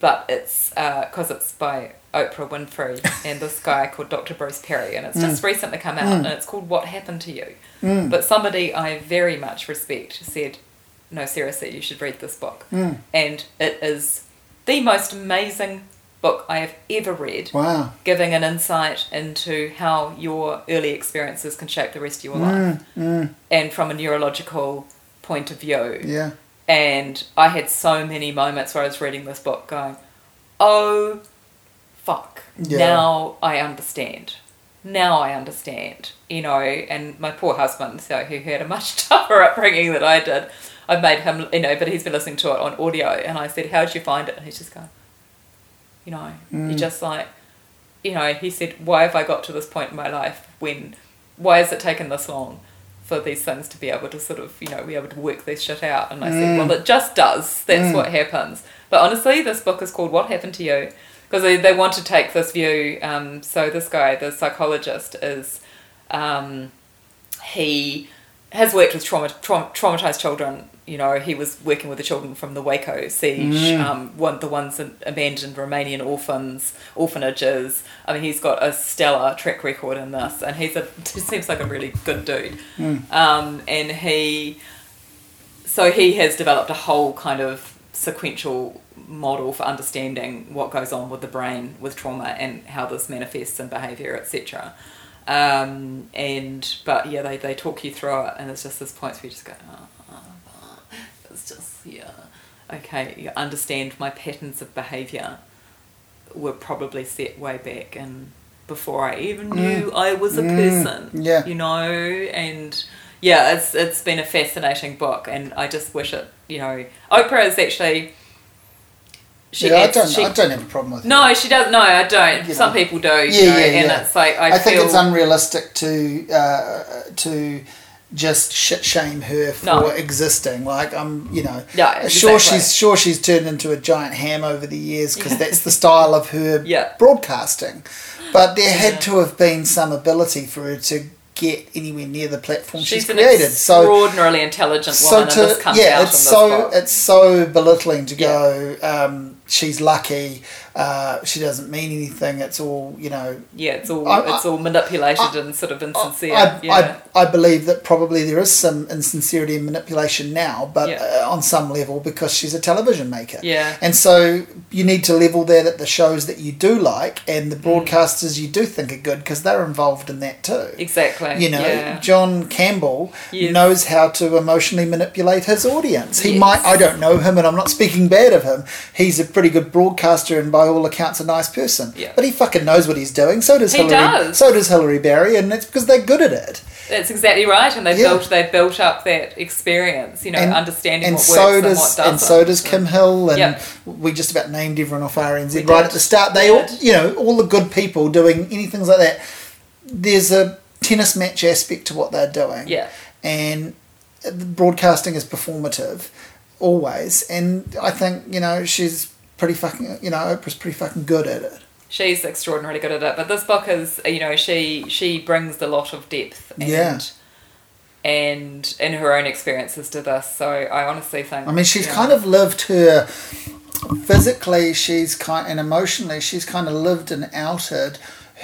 [SPEAKER 2] but it's uh, because it's by Oprah Winfrey and this guy called Dr. Bruce Perry, and it's just mm. recently come out, mm. and it's called What Happened to You. Mm. But somebody I very much respect said, "No, seriously, you should read this book," and it is the most amazing book I have ever read
[SPEAKER 1] Wow.
[SPEAKER 2] giving an insight into how your early experiences can shape the rest of your life and from a neurological point of view.
[SPEAKER 1] Yeah.
[SPEAKER 2] And I had so many moments where I was reading this book going, oh, fuck.
[SPEAKER 1] Yeah.
[SPEAKER 2] Now I understand. Now I understand. You know, and my poor husband, so who had a much tougher upbringing than I did, I've made him, you know, but he's been listening to it on audio, and I said, how'd you find it? And he's just going, you know, he mm. just like, you know, he said, why have I got to this point in my life when, why has it taken this long for these things to be able to sort of, you know, be able to work this shit out? And I said, well, it just does. That's what happens. But honestly, this book is called What Happened to You? Because they, they want to take this view. Um, so this guy, the psychologist, is, um, he has worked with trauma, traum traumatized children. You know, he was working with the children from the Waco siege, um, one the ones in abandoned Romanian orphans, orphanages. I mean, he's got a stellar track record in this, and he's a he seems like a really good dude. Um, and he, so he has developed a whole kind of sequential model for understanding what goes on with the brain with trauma and how this manifests in behavior, etc. Um, and but yeah, they, they talk you through it, and it's just this point where you just go, oh, oh, oh. it's just yeah, okay, you understand my patterns of behavior were probably set way back and before I even knew I was a person,
[SPEAKER 1] yeah.
[SPEAKER 2] you know, and yeah, it's it's been a fascinating book, and I just wish it, you know, Oprah is actually. She
[SPEAKER 1] yeah, I don't.
[SPEAKER 2] she-
[SPEAKER 1] I don't have a problem with it.
[SPEAKER 2] no, she doesn't. No, I don't.
[SPEAKER 1] You
[SPEAKER 2] Some
[SPEAKER 1] know.
[SPEAKER 2] people do. you
[SPEAKER 1] Yeah,
[SPEAKER 2] know,
[SPEAKER 1] yeah,
[SPEAKER 2] and
[SPEAKER 1] yeah.
[SPEAKER 2] it's like I,
[SPEAKER 1] I, think it's unrealistic to uh, to just shit shame her for
[SPEAKER 2] No.
[SPEAKER 1] existing. Like I'm, you know,
[SPEAKER 2] Yeah,
[SPEAKER 1] sure
[SPEAKER 2] exactly.
[SPEAKER 1] she's sure she's turned into a giant ham over the years because that's the style of her
[SPEAKER 2] Yeah.
[SPEAKER 1] broadcasting. But there had to have been some ability for her to get anywhere near the platform she's,
[SPEAKER 2] she's an
[SPEAKER 1] created. So
[SPEAKER 2] extraordinarily intelligent
[SPEAKER 1] so
[SPEAKER 2] woman, this
[SPEAKER 1] to yeah,
[SPEAKER 2] out
[SPEAKER 1] it's so it's so belittling to go. Um, she's lucky. Uh, she doesn't mean anything. It's all you know.
[SPEAKER 2] yeah, it's all
[SPEAKER 1] I-
[SPEAKER 2] it's all manipulated and sort of insincere.
[SPEAKER 1] I,
[SPEAKER 2] yeah.
[SPEAKER 1] I, I believe that probably there is some insincerity and manipulation now, but
[SPEAKER 2] Yeah.
[SPEAKER 1] uh, on some level because she's a television maker.
[SPEAKER 2] Yeah.
[SPEAKER 1] And so you need to level there that at the shows that you do like and
[SPEAKER 2] Mm.
[SPEAKER 1] the broadcasters you do think are good because they're involved in that too.
[SPEAKER 2] exactly.
[SPEAKER 1] You know,
[SPEAKER 2] yeah.
[SPEAKER 1] John Campbell
[SPEAKER 2] Yes.
[SPEAKER 1] knows how to emotionally manipulate his audience. He
[SPEAKER 2] Yes.
[SPEAKER 1] might, I don't know him and I'm not speaking bad of him. He's a pretty good broadcaster and by all accounts a nice person.
[SPEAKER 2] Yeah.
[SPEAKER 1] But he fucking knows what he's doing. So does
[SPEAKER 2] He
[SPEAKER 1] Hilary.
[SPEAKER 2] does.
[SPEAKER 1] So does Hilary Barry and it's because they're good at it.
[SPEAKER 2] That's exactly right, and they've
[SPEAKER 1] Yeah.
[SPEAKER 2] built they've built up that experience. You know,
[SPEAKER 1] And-
[SPEAKER 2] understanding
[SPEAKER 1] and
[SPEAKER 2] what
[SPEAKER 1] so
[SPEAKER 2] works
[SPEAKER 1] does
[SPEAKER 2] and what doesn't.
[SPEAKER 1] and so does Kim Hill and
[SPEAKER 2] Yeah.
[SPEAKER 1] we just about named everyone off RNZ
[SPEAKER 2] We
[SPEAKER 1] right
[SPEAKER 2] did.
[SPEAKER 1] at the start. They
[SPEAKER 2] We
[SPEAKER 1] all
[SPEAKER 2] did.
[SPEAKER 1] you know all the good people doing anything like that. There's a tennis match aspect to what they're doing.
[SPEAKER 2] Yeah.
[SPEAKER 1] and broadcasting is performative always and i think you know she's pretty fucking you know oprah's pretty fucking good at it
[SPEAKER 2] She's extraordinarily good at it, but this book is, you know, she she brings a lot of depth and
[SPEAKER 1] Yeah.
[SPEAKER 2] and in her own experiences to this. So I honestly think.
[SPEAKER 1] i mean she's kind
[SPEAKER 2] know,
[SPEAKER 1] of lived her physically she's kind and emotionally she's kind of lived and outed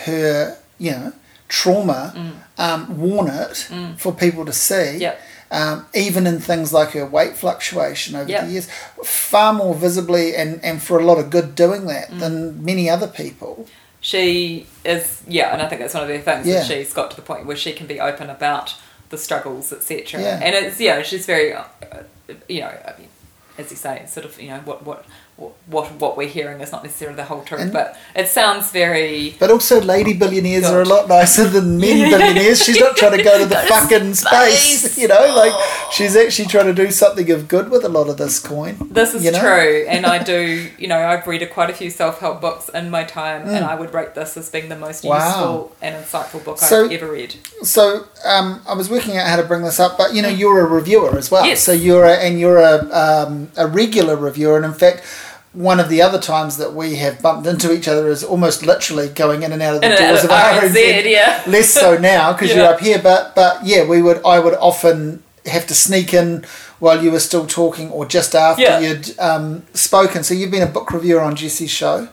[SPEAKER 1] her you know trauma um, worn it for people to see
[SPEAKER 2] Mm. Yep.
[SPEAKER 1] Um, even in things like her weight fluctuation over
[SPEAKER 2] Yep.
[SPEAKER 1] the years, far more visibly and, and for a lot of good doing that
[SPEAKER 2] Mm.
[SPEAKER 1] than many other people.
[SPEAKER 2] she is yeah, and I think that's one of the things
[SPEAKER 1] Yeah.
[SPEAKER 2] that she's got to the point where she can be open about the struggles, etc.
[SPEAKER 1] Yeah.
[SPEAKER 2] And it's yeah, she's very, uh, you know, I mean, as you say, sort of you know what what. What what we're hearing is not necessarily the whole truth,
[SPEAKER 1] And-
[SPEAKER 2] but it sounds very
[SPEAKER 1] But also, lady billionaires are a lot nicer than men billionaires. She's not trying to go to the
[SPEAKER 2] Go to
[SPEAKER 1] fucking space,
[SPEAKER 2] space.
[SPEAKER 1] you know. Like she's actually trying to do something of good with a lot of this coin.
[SPEAKER 2] This is
[SPEAKER 1] you know?
[SPEAKER 2] true, and I do. You know, I've read a, quite a few self-help books in my time, and
[SPEAKER 1] Mm.
[SPEAKER 2] I would rate this as being the most
[SPEAKER 1] Wow.
[SPEAKER 2] useful and insightful book
[SPEAKER 1] So-
[SPEAKER 2] I've ever read.
[SPEAKER 1] So um, I was working out how to bring this up, but you know, you're a reviewer as well.
[SPEAKER 2] Yes.
[SPEAKER 1] So you're a, and you're a um, a regular reviewer, and in fact. One of the other times that we have bumped into each other is almost literally going in and out of the
[SPEAKER 2] And, uh,
[SPEAKER 1] doors of
[SPEAKER 2] RNZ,
[SPEAKER 1] RNZ.
[SPEAKER 2] yeah.
[SPEAKER 1] Less so now because
[SPEAKER 2] Yeah.
[SPEAKER 1] you're up here, but but yeah, we would I would often have to sneak in while you were still talking or just after
[SPEAKER 2] Yeah.
[SPEAKER 1] you'd um, spoken. So you've been a book reviewer on Jesse's show.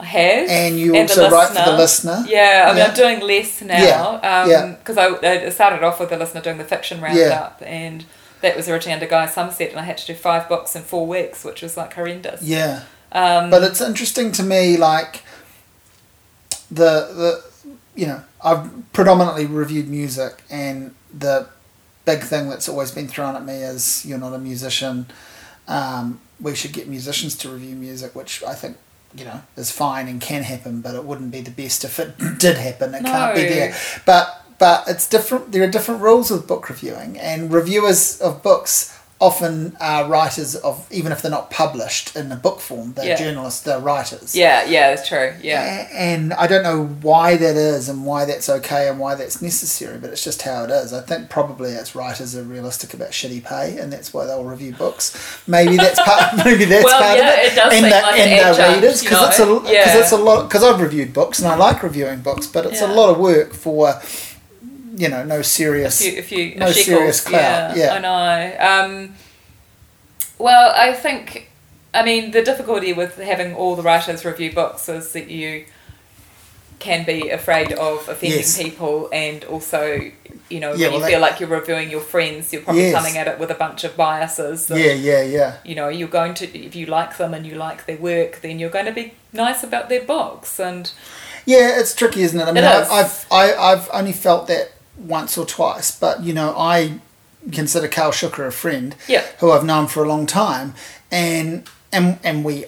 [SPEAKER 2] I have,
[SPEAKER 1] And you
[SPEAKER 2] the
[SPEAKER 1] also write for the listener.
[SPEAKER 2] Yeah, I mean,
[SPEAKER 1] Yeah.
[SPEAKER 2] I'm doing less now.
[SPEAKER 1] Yeah,
[SPEAKER 2] Um,
[SPEAKER 1] yeah.
[SPEAKER 2] Because I, I started off with the listener doing the fiction
[SPEAKER 1] Yeah.
[SPEAKER 2] roundup, and that was originally under Guy Somerset, and I had to do five books in four weeks, which was like horrendous.
[SPEAKER 1] Yeah.
[SPEAKER 2] Um,
[SPEAKER 1] But it's interesting to me, like the the you know I've predominantly reviewed music, and the big thing that's always been thrown at me is you're not a musician. Um, we should get musicians to review music, which I think you know is fine and can happen, but it wouldn't be the best if it did happen. It can't be there. But but it's different. There are different rules with book reviewing, and reviewers of books often are writers of even if they're not published in a book form. They're
[SPEAKER 2] Yeah.
[SPEAKER 1] journalists. They're writers.
[SPEAKER 2] yeah, yeah, that's true. Yeah.
[SPEAKER 1] And I don't know why that is and why that's okay and why that's necessary, but it's just how it is. I think probably it's writers are realistic about shitty pay and that's why they'll review books. Maybe that's part maybe that's
[SPEAKER 2] Well,
[SPEAKER 1] part
[SPEAKER 2] yeah,
[SPEAKER 1] of it.
[SPEAKER 2] it does
[SPEAKER 1] and the,
[SPEAKER 2] like
[SPEAKER 1] and
[SPEAKER 2] an
[SPEAKER 1] the
[SPEAKER 2] adjunct,
[SPEAKER 1] readers
[SPEAKER 2] you
[SPEAKER 1] because it's a because
[SPEAKER 2] Yeah.
[SPEAKER 1] it's a lot because I've reviewed books and I like reviewing books, but it's a lot of work for you know, no
[SPEAKER 2] a
[SPEAKER 1] serious.
[SPEAKER 2] few, a few
[SPEAKER 1] no
[SPEAKER 2] a shekels,
[SPEAKER 1] serious clout, yeah.
[SPEAKER 2] I know. Um, well, I think, I mean, the difficulty with having all the writers review books is that you can be afraid of offending
[SPEAKER 1] Yes.
[SPEAKER 2] people, and also, you know,
[SPEAKER 1] Yeah,
[SPEAKER 2] when
[SPEAKER 1] well,
[SPEAKER 2] you
[SPEAKER 1] that-
[SPEAKER 2] feel like you're reviewing your friends, you're probably
[SPEAKER 1] Yes.
[SPEAKER 2] coming at it with a bunch of biases. that,
[SPEAKER 1] Yeah, yeah, yeah.
[SPEAKER 2] You know, you're going to if you like them and you like their work, then you're going to be nice about their books, and
[SPEAKER 1] Yeah, it's tricky, isn't it? I mean,
[SPEAKER 2] It
[SPEAKER 1] I. I've I, I've only felt that once or twice, but you know, I consider Carl Shuker a friend
[SPEAKER 2] Yeah.
[SPEAKER 1] who I've known for a long time, and and and we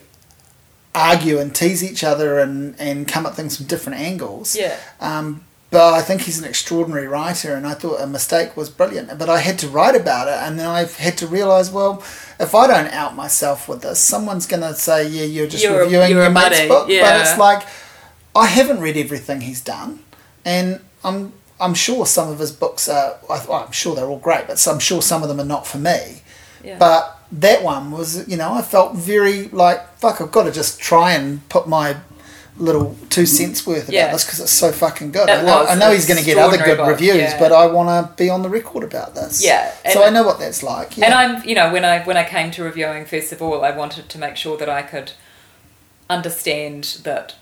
[SPEAKER 1] argue and tease each other and and come at things from different angles.
[SPEAKER 2] yeah,
[SPEAKER 1] Um, but I think he's an extraordinary writer, and I thought a mistake was brilliant. But I had to write about it, and then I had to realise, well, if I don't out myself with this, someone's going to say, "Yeah, you're just
[SPEAKER 2] You're a-
[SPEAKER 1] reviewing
[SPEAKER 2] you're
[SPEAKER 1] your mate's
[SPEAKER 2] buddy,
[SPEAKER 1] book." But it's like I haven't read everything he's done, and I'm I'm sure some of his books are. I- well, I'm sure they're all great, but I'm sure some of them are not for me.
[SPEAKER 2] yeah.
[SPEAKER 1] But that one was, you know, I felt very like, fuck, I've got to just try and put my little two cents worth about
[SPEAKER 2] Yeah.
[SPEAKER 1] this because it's so fucking good.
[SPEAKER 2] It
[SPEAKER 1] I know, I know he's going to get other good
[SPEAKER 2] book,
[SPEAKER 1] reviews,
[SPEAKER 2] yeah.
[SPEAKER 1] but I want to be on the record about this.
[SPEAKER 2] Yeah,
[SPEAKER 1] So I know what that's like. Yeah.
[SPEAKER 2] And I'm, you know, when I when I came to reviewing, first of all, I wanted to make sure that I could understand that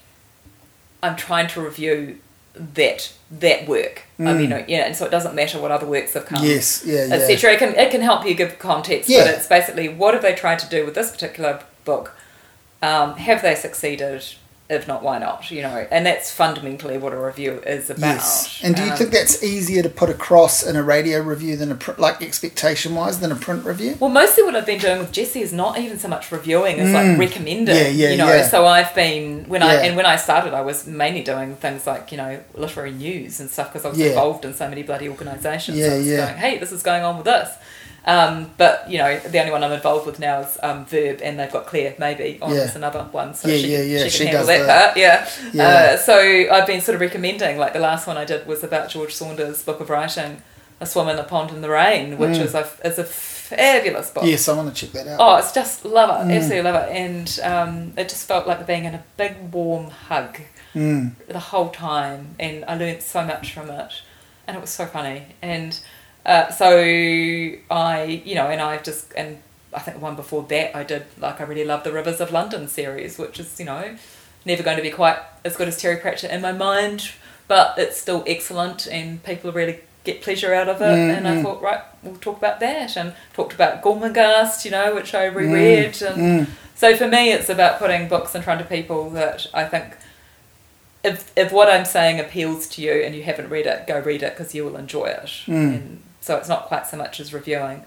[SPEAKER 2] I'm trying to review that that work. I mean, you know, yeah, and so it doesn't matter what other works have come.
[SPEAKER 1] Mm. Yes, yeah, yeah.
[SPEAKER 2] Etc. It can it can help you give context,
[SPEAKER 1] Yeah.
[SPEAKER 2] but it's basically what have they tried to do with this particular book? Um, have they succeeded? If not, why not? You know, and that's fundamentally what a review is about.
[SPEAKER 1] Yes. And do you
[SPEAKER 2] Um,
[SPEAKER 1] think that's easier to put across in a radio review than a pr- like expectation wise than a print review?
[SPEAKER 2] Well, mostly what I've been doing with Jesse is not even so much reviewing as like recommending.
[SPEAKER 1] Mm. Yeah, yeah,
[SPEAKER 2] you know.
[SPEAKER 1] yeah.
[SPEAKER 2] So I've been when I
[SPEAKER 1] Yeah.
[SPEAKER 2] and when I started, I was mainly doing things like you know literary news and stuff because I was
[SPEAKER 1] Yeah.
[SPEAKER 2] involved in so many bloody organisations.
[SPEAKER 1] Yeah,
[SPEAKER 2] I was
[SPEAKER 1] yeah.
[SPEAKER 2] Going, hey, this is going on with this. Um, but you know, the only one I'm involved with now is um, Verb, and they've got Claire Mabey on
[SPEAKER 1] Yeah.
[SPEAKER 2] as another one, so
[SPEAKER 1] Yeah,
[SPEAKER 2] she,
[SPEAKER 1] yeah, yeah,
[SPEAKER 2] she
[SPEAKER 1] she
[SPEAKER 2] can handle
[SPEAKER 1] does
[SPEAKER 2] that
[SPEAKER 1] the-
[SPEAKER 2] part. Yeah.
[SPEAKER 1] Yeah.
[SPEAKER 2] Uh, so I've been sort of recommending. Like the last one I did was about George Saunders' book of writing, A Swim in a Pond in the Rain, which
[SPEAKER 1] Mm.
[SPEAKER 2] is a is a fabulous book.
[SPEAKER 1] Yes, I want to check that out.
[SPEAKER 2] Oh, it's just love it,
[SPEAKER 1] Mm.
[SPEAKER 2] absolutely love it, and um, it just felt like being in a big warm hug
[SPEAKER 1] Mm.
[SPEAKER 2] the whole time, and I learned so much from it, and it was so funny, and uh, so I, you know, and I've just and I think the one before that I did like I really love the Rivers of London series, which is you know never going to be quite as good as Terry Pratchett in my mind, but it's still excellent, and people really get pleasure out of it. And I
[SPEAKER 1] Mm, mm.
[SPEAKER 2] thought, right, we'll talk about that, and talked about Gormenghast, you know, which I reread, and
[SPEAKER 1] Mm.
[SPEAKER 2] so for me, it's about putting books in front of people that I think. If, if what I'm saying appeals to you and you haven't read it, go read it because you will enjoy it.
[SPEAKER 1] Mm.
[SPEAKER 2] And so it's not quite so much as reviewing.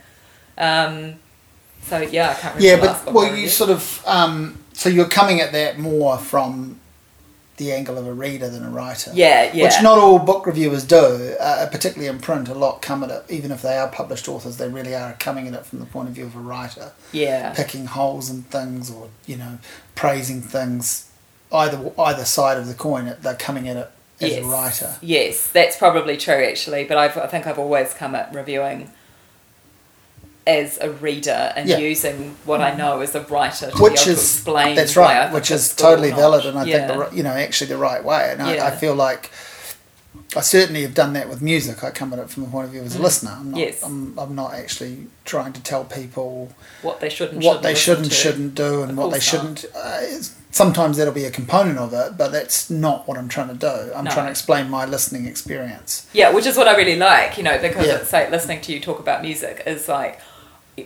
[SPEAKER 2] Um, so yeah, I can't remember.
[SPEAKER 1] Yeah, but well, you sort of um, so you're coming at that more from the angle of a reader than a writer.
[SPEAKER 2] yeah, yeah,
[SPEAKER 1] Which not all book reviewers do, uh, particularly in print. A lot come at it, even if they are published authors, they really are coming at it from the point of view of a writer,
[SPEAKER 2] yeah,
[SPEAKER 1] picking holes in things or you know praising things. Either either side of the coin, they're coming at it as
[SPEAKER 2] yes.
[SPEAKER 1] a writer.
[SPEAKER 2] Yes, that's probably true actually. But I've, I think I've always come at reviewing as a reader and
[SPEAKER 1] Yeah.
[SPEAKER 2] using what I know as a writer to
[SPEAKER 1] which is
[SPEAKER 2] explain.
[SPEAKER 1] that's right which is totally valid and i
[SPEAKER 2] yeah.
[SPEAKER 1] think the, you know actually the right way and I, I feel like i certainly have done that with music i come at it from the point of view as a listener i'm not,
[SPEAKER 2] Mm. Yes.
[SPEAKER 1] I'm, I'm not actually trying to tell people
[SPEAKER 2] what they should and
[SPEAKER 1] what
[SPEAKER 2] shouldn't
[SPEAKER 1] they should and shouldn't do and
[SPEAKER 2] Of
[SPEAKER 1] what they shouldn't uh, sometimes that'll be a component of it but that's not what i'm trying to do i'm
[SPEAKER 2] No.
[SPEAKER 1] trying to explain my listening experience
[SPEAKER 2] Yeah, which is what I really like, you know, because
[SPEAKER 1] Yeah.
[SPEAKER 2] it's like listening to you talk about music is like,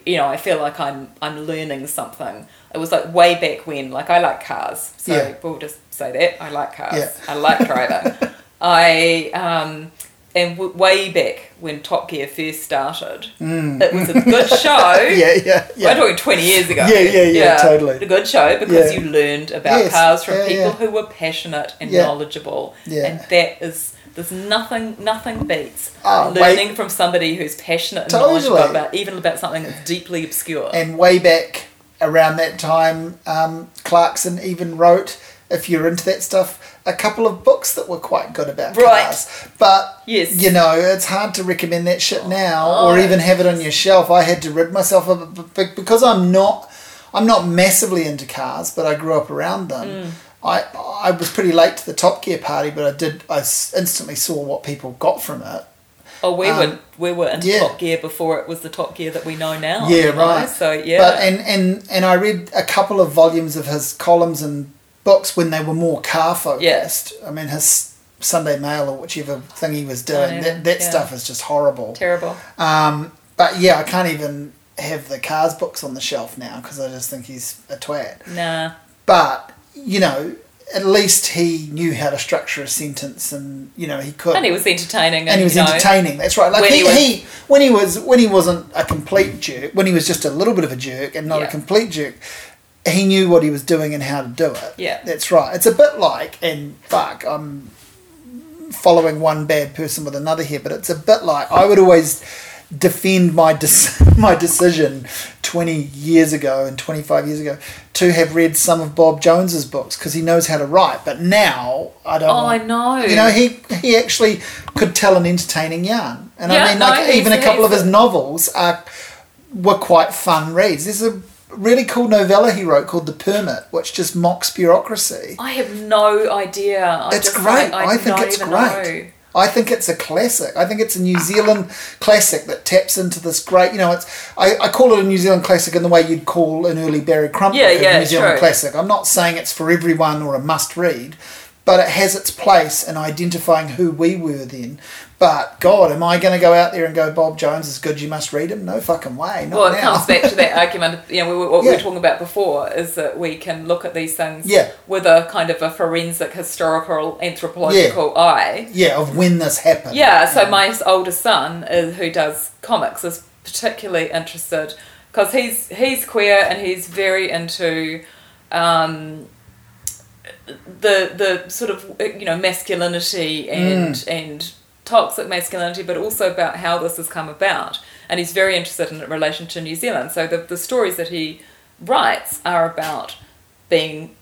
[SPEAKER 2] you know, I feel like I'm I'm learning something. It was like way back when, like I like cars, so
[SPEAKER 1] Yeah.
[SPEAKER 2] we'll just say that I like cars.
[SPEAKER 1] Yeah.
[SPEAKER 2] I like driving. I um, and w- way back when Top Gear first started, it was a good show.
[SPEAKER 1] Mm. yeah yeah yeah
[SPEAKER 2] I'm talking 20 years ago.
[SPEAKER 1] Yeah, yeah, yeah, totally.
[SPEAKER 2] A good show because
[SPEAKER 1] Yeah.
[SPEAKER 2] you learned about
[SPEAKER 1] Yes,
[SPEAKER 2] cars from
[SPEAKER 1] yeah,
[SPEAKER 2] people
[SPEAKER 1] yeah.
[SPEAKER 2] who were passionate and
[SPEAKER 1] Yeah.
[SPEAKER 2] knowledgeable.
[SPEAKER 1] Yeah.
[SPEAKER 2] And that is, there's nothing, nothing beats
[SPEAKER 1] Oh,
[SPEAKER 2] learning from somebody who's passionate and
[SPEAKER 1] Totally.
[SPEAKER 2] knowledgeable about, even about something that's deeply obscure.
[SPEAKER 1] And way back around that time, um, Clarkson even wrote, if you're into that stuff, a couple of books that were quite good about
[SPEAKER 2] Right.
[SPEAKER 1] cars. But
[SPEAKER 2] Yes.
[SPEAKER 1] you know, it's hard to recommend that shit now, or
[SPEAKER 2] Oh.
[SPEAKER 1] even have it on your shelf. I had to rid myself of it because I'm not, I'm not massively into cars, but I grew up around them.
[SPEAKER 2] Mm.
[SPEAKER 1] I I was pretty late to the Top Gear party, but I did I instantly saw what people got from it.
[SPEAKER 2] Oh, we
[SPEAKER 1] Um,
[SPEAKER 2] were we were in
[SPEAKER 1] yeah.
[SPEAKER 2] Top Gear before it was the Top Gear that we know now.
[SPEAKER 1] Yeah,
[SPEAKER 2] you know?
[SPEAKER 1] right.
[SPEAKER 2] So yeah,
[SPEAKER 1] But and and and I read a couple of volumes of his columns and books when they were more car focused. I mean, his Sunday Mail or whichever thing he was doing,
[SPEAKER 2] yeah,
[SPEAKER 1] that that
[SPEAKER 2] yeah.
[SPEAKER 1] stuff is just horrible.
[SPEAKER 2] terrible.
[SPEAKER 1] Um, but yeah, I can't even have the cars books on the shelf now because I just think he's a twat.
[SPEAKER 2] Nah.
[SPEAKER 1] But you know, at least he knew how to structure a sentence, and you know he could.
[SPEAKER 2] And he was entertaining, and,
[SPEAKER 1] and he was
[SPEAKER 2] you know,
[SPEAKER 1] entertaining. That's right. Like
[SPEAKER 2] when
[SPEAKER 1] he,
[SPEAKER 2] he was-
[SPEAKER 1] he, when he was when he wasn't a complete jerk, when he was just a little bit of a jerk and not a complete jerk, he knew what he was doing and how to do it.
[SPEAKER 2] Yeah.
[SPEAKER 1] that's right. It's a bit like and fuck, I'm following one bad person with another here, but it's a bit like I would always defend my dec- my decision 20 years ago and 25 years ago to have read some of Bob Jones's books because he knows how to write but now I don't
[SPEAKER 2] Oh,
[SPEAKER 1] want-
[SPEAKER 2] I know.
[SPEAKER 1] you know he he actually could tell an entertaining yarn and
[SPEAKER 2] Yeah,
[SPEAKER 1] I mean like even a couple of his novels are were quite fun reads there's a really cool novella he wrote called The Permit which just mocks bureaucracy
[SPEAKER 2] I have no idea. I
[SPEAKER 1] it's
[SPEAKER 2] just,
[SPEAKER 1] great.
[SPEAKER 2] I,
[SPEAKER 1] I, think it's great.
[SPEAKER 2] know.
[SPEAKER 1] I think it's a classic. I think it's a New Zealand classic that taps into this great. You know, it's I, I call it a New Zealand classic in the way you'd call an early Barry Crump
[SPEAKER 2] Yeah,
[SPEAKER 1] book a
[SPEAKER 2] yeah,
[SPEAKER 1] New Zealand
[SPEAKER 2] true.
[SPEAKER 1] classic. I'm not saying it's for everyone or a must read, but it has its place in identifying who we were then. But God, am I going to go out there and go Bob Jones is good? You must read him? No fucking way. Not
[SPEAKER 2] Well, it
[SPEAKER 1] now.
[SPEAKER 2] comes back to that argument. You know, we what we
[SPEAKER 1] Yeah.
[SPEAKER 2] were talking about before is that we can look at these things
[SPEAKER 1] Yeah.
[SPEAKER 2] with a kind of a forensic, historical, anthropological eye.
[SPEAKER 1] yeah, of when this happened.
[SPEAKER 2] Yeah, so my oldest son, is, who does comics, is particularly interested because he's he's queer and he's very into um, the the sort of you know masculinity and and toxic masculinity, but also about how this has come about. And he's very interested in relation to New Zealand. So the the stories that he writes are about being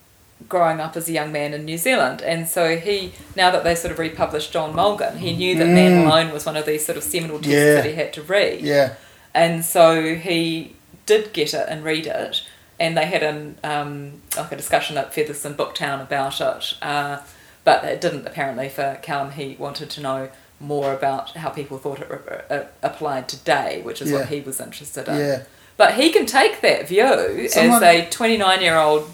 [SPEAKER 2] growing up as a young man in New Zealand. And so he, now that they sort of republished John Mulgan, he knew that Man Alone was one of these sort of seminal texts
[SPEAKER 1] Yeah.
[SPEAKER 2] that he had to read.
[SPEAKER 1] Yeah.
[SPEAKER 2] And so he did get it and read it. And they had an, um, like a discussion at Featherston Booktown about it. Uh, but it didn't apparently for Callum. He wanted to know more about how people thought it re- uh, applied today, which is
[SPEAKER 1] Yeah.
[SPEAKER 2] what he was interested in.
[SPEAKER 1] Yeah.
[SPEAKER 2] But he can take that view
[SPEAKER 1] Someone-
[SPEAKER 2] as a 29 year old.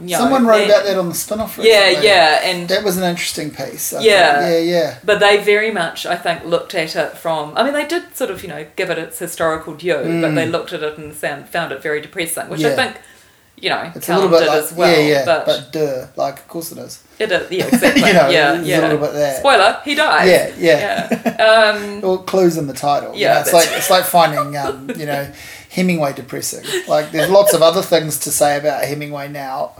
[SPEAKER 2] You know,
[SPEAKER 1] Someone wrote
[SPEAKER 2] man.
[SPEAKER 1] about that on the spin-off.
[SPEAKER 2] Yeah,
[SPEAKER 1] recently.
[SPEAKER 2] yeah, and
[SPEAKER 1] That was an interesting piece. I
[SPEAKER 2] Yeah.
[SPEAKER 1] think. Yeah, yeah.
[SPEAKER 2] but they very much, I think, looked at it from. I mean, they did sort of, you know, give it its historical due, but they looked at it and found found it very depressing, which I
[SPEAKER 1] Mm.
[SPEAKER 2] Think, you know,
[SPEAKER 1] It's
[SPEAKER 2] Callum
[SPEAKER 1] a little bit like
[SPEAKER 2] as well.
[SPEAKER 1] yeah, yeah,
[SPEAKER 2] but,
[SPEAKER 1] but, duh, like of course it is.
[SPEAKER 2] it is, yeah, exactly.
[SPEAKER 1] You know,
[SPEAKER 2] yeah,
[SPEAKER 1] it's a
[SPEAKER 2] yeah.
[SPEAKER 1] little bit that.
[SPEAKER 2] Spoiler: he dies.
[SPEAKER 1] Yeah, yeah.
[SPEAKER 2] yeah. Um,
[SPEAKER 1] Well, clues in the title.
[SPEAKER 2] Yeah,
[SPEAKER 1] Yeah, it's like it's like finding um, you know Hemingway depressing. Like there's lots of other things to say about Hemingway now,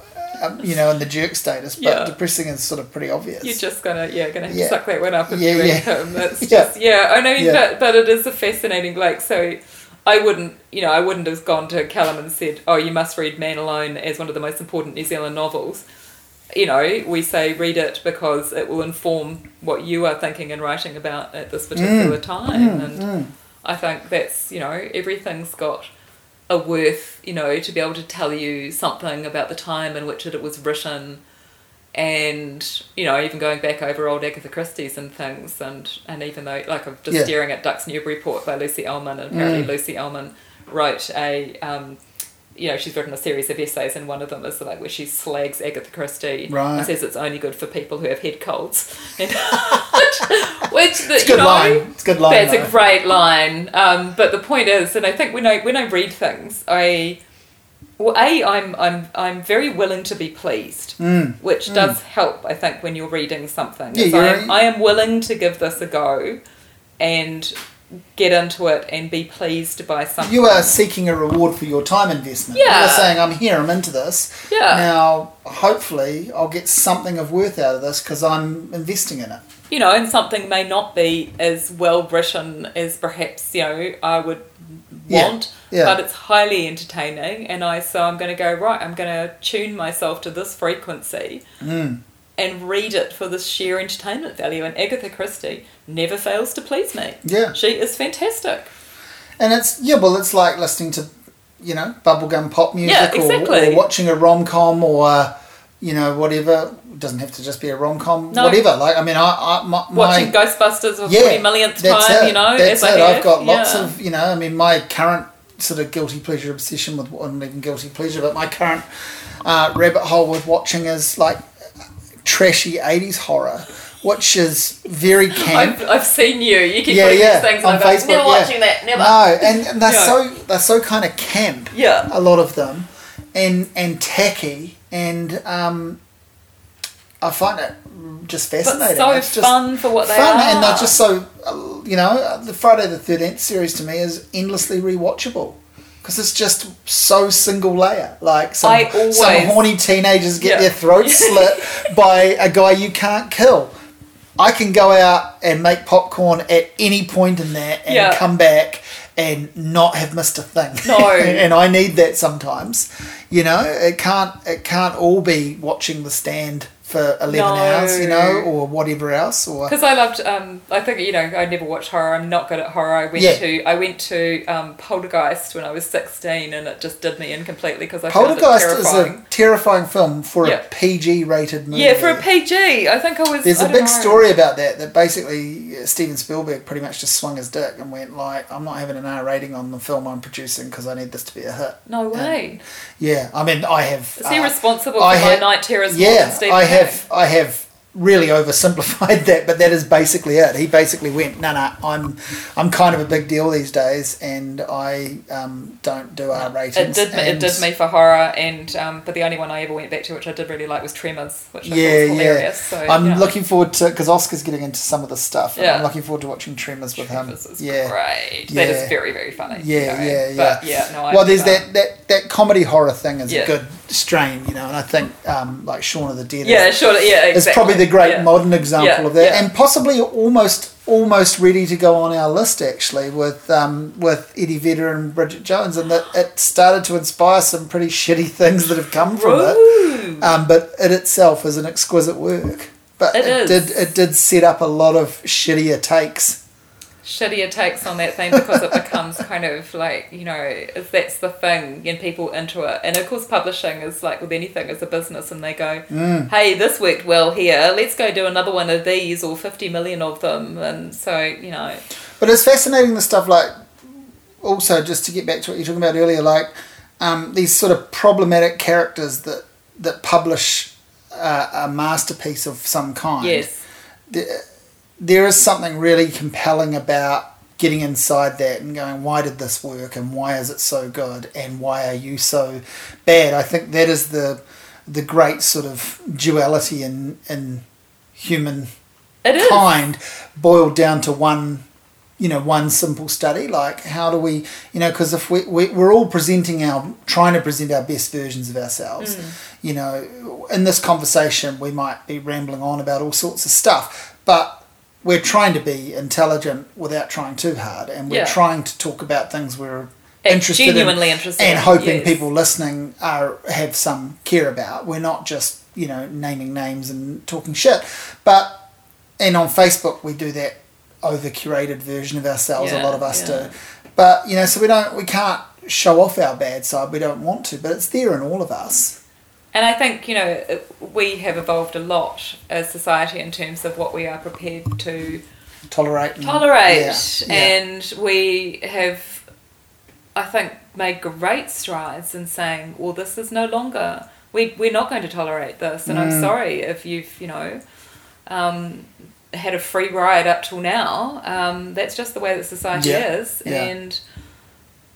[SPEAKER 1] um, you know, in the jerk status, but
[SPEAKER 2] Yeah.
[SPEAKER 1] depressing is sort of pretty obvious.
[SPEAKER 2] You're just gonna, yeah, gonna
[SPEAKER 1] Yeah.
[SPEAKER 2] to suck that one up and
[SPEAKER 1] Yeah, yeah.
[SPEAKER 2] him. It's
[SPEAKER 1] Yeah.
[SPEAKER 2] just, yeah, I know,
[SPEAKER 1] Yeah.
[SPEAKER 2] but but it is a fascinating, like, so. I wouldn't, you know, I wouldn't have gone to Callum and said, "Oh, you must read Man Alone as one of the most important New Zealand novels." You know, we say read it because it will inform what you are thinking and writing about at this particular
[SPEAKER 1] Mm.
[SPEAKER 2] time, and I think that's, you know, everything's got a worth, you know, to be able to tell you something about the time in which it was written and you know even going back over old Agatha Christie's and things and and even though like I'm just
[SPEAKER 1] Yeah.
[SPEAKER 2] staring at Ducks, Newburyport by Lucy Ellmann and apparently
[SPEAKER 1] Mm.
[SPEAKER 2] Lucy Ellmann wrote a um, you know she's written a series of essays and one of them is like where she slags Agatha Christie
[SPEAKER 1] Right.
[SPEAKER 2] and says it's only good for people who have head colds and which the,
[SPEAKER 1] it's a
[SPEAKER 2] you
[SPEAKER 1] good
[SPEAKER 2] know
[SPEAKER 1] line. It's a good line.
[SPEAKER 2] that's
[SPEAKER 1] though.
[SPEAKER 2] a great line. Um, but the point is, and I think when I when I read things, I well, a I'm I'm I'm very willing to be pleased,
[SPEAKER 1] Mm.
[SPEAKER 2] which does help. I think when you're reading something,
[SPEAKER 1] Yeah, you're-
[SPEAKER 2] I'm, I am willing to give this a go, and get into it and be pleased by something.
[SPEAKER 1] You are seeking a reward for your time investment.
[SPEAKER 2] Yeah.
[SPEAKER 1] You're saying, I'm here, I'm into this.
[SPEAKER 2] Yeah.
[SPEAKER 1] Now, hopefully, I'll get something of worth out of this because I'm investing in it.
[SPEAKER 2] You know, and something may not be as well written as perhaps you know I would
[SPEAKER 1] Yeah,
[SPEAKER 2] want,
[SPEAKER 1] yeah.
[SPEAKER 2] but it's highly entertaining, and I so I'm going to go right. I'm going to tune myself to this frequency
[SPEAKER 1] Mm.
[SPEAKER 2] and read it for this sheer entertainment value. And Agatha Christie never fails to please me.
[SPEAKER 1] Yeah.
[SPEAKER 2] She is fantastic.
[SPEAKER 1] And it's, yeah, well, it's like listening to, you know, bubblegum pop music
[SPEAKER 2] Yeah, exactly.
[SPEAKER 1] or, or watching a rom com or, you know, whatever. Doesn't have to just be a rom com.
[SPEAKER 2] No.
[SPEAKER 1] Whatever. Like, I mean, I, I my,
[SPEAKER 2] Watching
[SPEAKER 1] my
[SPEAKER 2] Ghostbusters for
[SPEAKER 1] yeah,
[SPEAKER 2] forty millionth time,
[SPEAKER 1] it.
[SPEAKER 2] you know,
[SPEAKER 1] That's
[SPEAKER 2] as
[SPEAKER 1] it.
[SPEAKER 2] Have.
[SPEAKER 1] I've got lots
[SPEAKER 2] yeah.
[SPEAKER 1] of, you know, I mean, my current sort of guilty pleasure obsession with, well, not even guilty pleasure, but my current uh, rabbit hole with watching is like trashy 80s horror, which is very camp.
[SPEAKER 2] I've, I've seen you. You keep
[SPEAKER 1] Yeah,
[SPEAKER 2] putting
[SPEAKER 1] yeah,
[SPEAKER 2] these things
[SPEAKER 1] on
[SPEAKER 2] and
[SPEAKER 1] Facebook,
[SPEAKER 2] never
[SPEAKER 1] yeah.
[SPEAKER 2] watching that, never.
[SPEAKER 1] No, and, and they're
[SPEAKER 2] Yeah.
[SPEAKER 1] so they're so kind of camp.
[SPEAKER 2] Yeah.
[SPEAKER 1] a lot of them, and and tacky, and um, I find it just fascinating.
[SPEAKER 2] But so
[SPEAKER 1] It's just
[SPEAKER 2] fun for what they
[SPEAKER 1] fun,
[SPEAKER 2] are.
[SPEAKER 1] and they're just so uh, you know the Friday the Thirteenth series to me is endlessly rewatchable. Because it's just so single layer. Like some,
[SPEAKER 2] always-
[SPEAKER 1] some horny teenagers get
[SPEAKER 2] Yeah.
[SPEAKER 1] their throats slit by a guy you can't kill. I can go out and make popcorn at any point in that and
[SPEAKER 2] Yeah.
[SPEAKER 1] come back and not have missed a thing.
[SPEAKER 2] No.
[SPEAKER 1] and I need that sometimes. You know, it can't it can't all be watching The Stand for eleven
[SPEAKER 2] No.
[SPEAKER 1] hours, you know, or whatever else. Or
[SPEAKER 2] Because I loved, um, I think you know, I never watched horror. I'm not good at horror. I went
[SPEAKER 1] Yeah.
[SPEAKER 2] to, I went to um, Poltergeist when I was 16, and it just did me in completely because I found it
[SPEAKER 1] Poltergeist is
[SPEAKER 2] terrifying.
[SPEAKER 1] a terrifying film for
[SPEAKER 2] Yeah.
[SPEAKER 1] a PG rated movie.
[SPEAKER 2] yeah, for a PG, I think I was.
[SPEAKER 1] There's
[SPEAKER 2] I
[SPEAKER 1] a big
[SPEAKER 2] know.
[SPEAKER 1] story about that. That basically uh, Steven Spielberg pretty much just swung his dick and went like, "I'm not having an R rating on the film I'm producing because I need this to be a hit."
[SPEAKER 2] No way.
[SPEAKER 1] Yeah, I mean, I have.
[SPEAKER 2] Is he
[SPEAKER 1] uh,
[SPEAKER 2] responsible for
[SPEAKER 1] I
[SPEAKER 2] my night terrors more
[SPEAKER 1] Yeah,
[SPEAKER 2] than Stephen
[SPEAKER 1] I
[SPEAKER 2] King?
[SPEAKER 1] Have. I have really oversimplified that, but that is basically it. He basically went, "No, no, I'm, I'm kind of a big deal these days, and I um, don't do R ratings."
[SPEAKER 2] It did, me, it did me for horror, and um, but the only one I ever went back to, which I did really like, was Tremors, which I
[SPEAKER 1] Yeah,
[SPEAKER 2] thought was
[SPEAKER 1] yeah.
[SPEAKER 2] hilarious. So,
[SPEAKER 1] I'm
[SPEAKER 2] yeah.
[SPEAKER 1] looking forward to because Oscar's getting into some of the stuff. and
[SPEAKER 2] Yeah.
[SPEAKER 1] I'm looking forward to watching Tremors with him.
[SPEAKER 2] Tremors is
[SPEAKER 1] yeah.
[SPEAKER 2] great.
[SPEAKER 1] Yeah.
[SPEAKER 2] That is very, very funny.
[SPEAKER 1] Yeah,
[SPEAKER 2] you know.
[SPEAKER 1] yeah,
[SPEAKER 2] But
[SPEAKER 1] yeah.
[SPEAKER 2] yeah, no. I
[SPEAKER 1] well, there's that, that that comedy horror thing is
[SPEAKER 2] Yeah.
[SPEAKER 1] good strain, you know, and I think um, like Shaun of the Dead
[SPEAKER 2] Yeah,
[SPEAKER 1] is,
[SPEAKER 2] sure. Yeah, exactly.
[SPEAKER 1] is probably the great
[SPEAKER 2] yeah.
[SPEAKER 1] modern example
[SPEAKER 2] Yeah,
[SPEAKER 1] of that, and possibly almost almost ready to go on our list actually with um, with Eddie Vedder and Bridget Jones, and that it started to inspire some pretty shitty things that have come from it. Um, but it itself is an exquisite work. But
[SPEAKER 2] It
[SPEAKER 1] it, did it did set up a lot of shittier takes.
[SPEAKER 2] Shittier takes on that thing because it becomes kind of like you know if that's the thing and people into it. And of course publishing is like with anything is a business and they go
[SPEAKER 1] Mm.
[SPEAKER 2] hey this worked well here. Let's go do another one of these or 50 million of them. And so you know.
[SPEAKER 1] But it's fascinating the stuff like also just to get back to what you were talking about earlier, like um, these sort of problematic characters that that publish uh, a masterpiece of some kind.
[SPEAKER 2] yes
[SPEAKER 1] there is something really compelling about getting inside that and going, why did this work and why is it so good and why are you so bad? I think that is the the great sort of duality in in human
[SPEAKER 2] it is.
[SPEAKER 1] kind boiled down to one you know one simple study. Like how do we you know because if we, we we're all presenting our trying to present our best versions of ourselves. Mm. You know in this conversation we might be rambling on about all sorts of stuff but we're trying to be intelligent without trying too hard and we're
[SPEAKER 2] Yeah.
[SPEAKER 1] trying to talk about things we're
[SPEAKER 2] And
[SPEAKER 1] interested
[SPEAKER 2] genuinely
[SPEAKER 1] in
[SPEAKER 2] interested
[SPEAKER 1] and
[SPEAKER 2] in,
[SPEAKER 1] hoping
[SPEAKER 2] yes.
[SPEAKER 1] people listening are have some care about we're not just you know naming names and talking shit but and on Facebook we do that over curated version of ourselves. a lot of us
[SPEAKER 2] yeah.
[SPEAKER 1] do, but you know, so we don't we can't show off our bad side. We don't want to, but it's there in all of us.
[SPEAKER 2] And I think, you know, we have evolved a lot as society in terms of what we are prepared to
[SPEAKER 1] Tolerate. and-
[SPEAKER 2] tolerate.
[SPEAKER 1] yeah, yeah.
[SPEAKER 2] And we have, I think, made great strides in saying, well, this is no longer, we, we're not going to tolerate this. And
[SPEAKER 1] Mm.
[SPEAKER 2] I'm sorry if you've, you know, um, had a free ride up till now. Um, that's just the way that society
[SPEAKER 1] Yeah,
[SPEAKER 2] is.
[SPEAKER 1] yeah.
[SPEAKER 2] And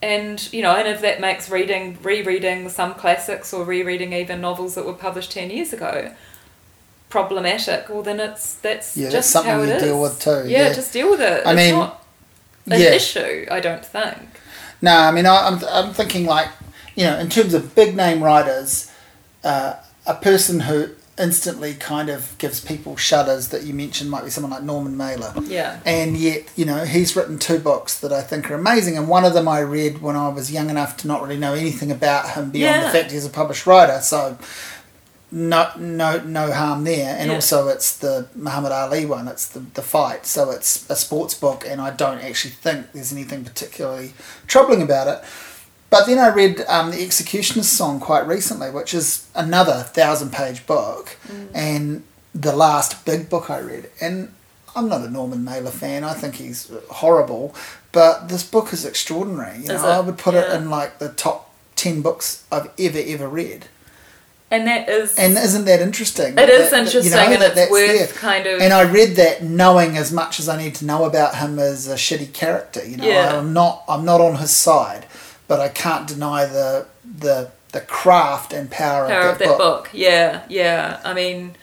[SPEAKER 2] and you know, and if that makes reading, rereading some classics or rereading even novels that were published ten years ago problematic, well then it's that's
[SPEAKER 1] Yeah,
[SPEAKER 2] just
[SPEAKER 1] something
[SPEAKER 2] how it
[SPEAKER 1] you
[SPEAKER 2] is.
[SPEAKER 1] deal with too,
[SPEAKER 2] Yeah,
[SPEAKER 1] yeah.
[SPEAKER 2] just deal with it.
[SPEAKER 1] I
[SPEAKER 2] it's
[SPEAKER 1] mean,
[SPEAKER 2] not an
[SPEAKER 1] yeah.
[SPEAKER 2] issue, I don't think.
[SPEAKER 1] No, I mean, I, I'm, I'm thinking like, you know, in terms of big name writers, uh, a person who instantly kind of gives people shudders that you mentioned might be someone like Norman Mailer.
[SPEAKER 2] Yeah.
[SPEAKER 1] And yet, you know, he's written two books that I think are amazing. And one of them I read when I was young enough to not really know anything about him beyond
[SPEAKER 2] Yeah.
[SPEAKER 1] the fact he's a published writer. So, no, no, no harm there. And
[SPEAKER 2] Yeah.
[SPEAKER 1] also, it's the Muhammad Ali one. It's the the fight. So it's a sports book, and I don't actually think there's anything particularly troubling about it. But then I read um, the Executioner's Song quite recently, which is another thousand page book,
[SPEAKER 2] Mm.
[SPEAKER 1] and the last big book I read. And I'm not a Norman Mailer fan. I think he's horrible, but this book is extraordinary. You
[SPEAKER 2] Is
[SPEAKER 1] know, I would put it in like the top ten books I've ever ever read.
[SPEAKER 2] And that is
[SPEAKER 1] And isn't that interesting?
[SPEAKER 2] It is
[SPEAKER 1] That- that,
[SPEAKER 2] interesting,
[SPEAKER 1] you know,
[SPEAKER 2] and
[SPEAKER 1] that
[SPEAKER 2] it's worth
[SPEAKER 1] there.
[SPEAKER 2] kind of.
[SPEAKER 1] And I read that knowing as much as I need to know about him as a shitty character. You know,
[SPEAKER 2] Yeah.
[SPEAKER 1] I'm not I'm not on his side, but I can't deny the the the craft and power,
[SPEAKER 2] power
[SPEAKER 1] of that, book.
[SPEAKER 2] book. Yeah, yeah. I mean,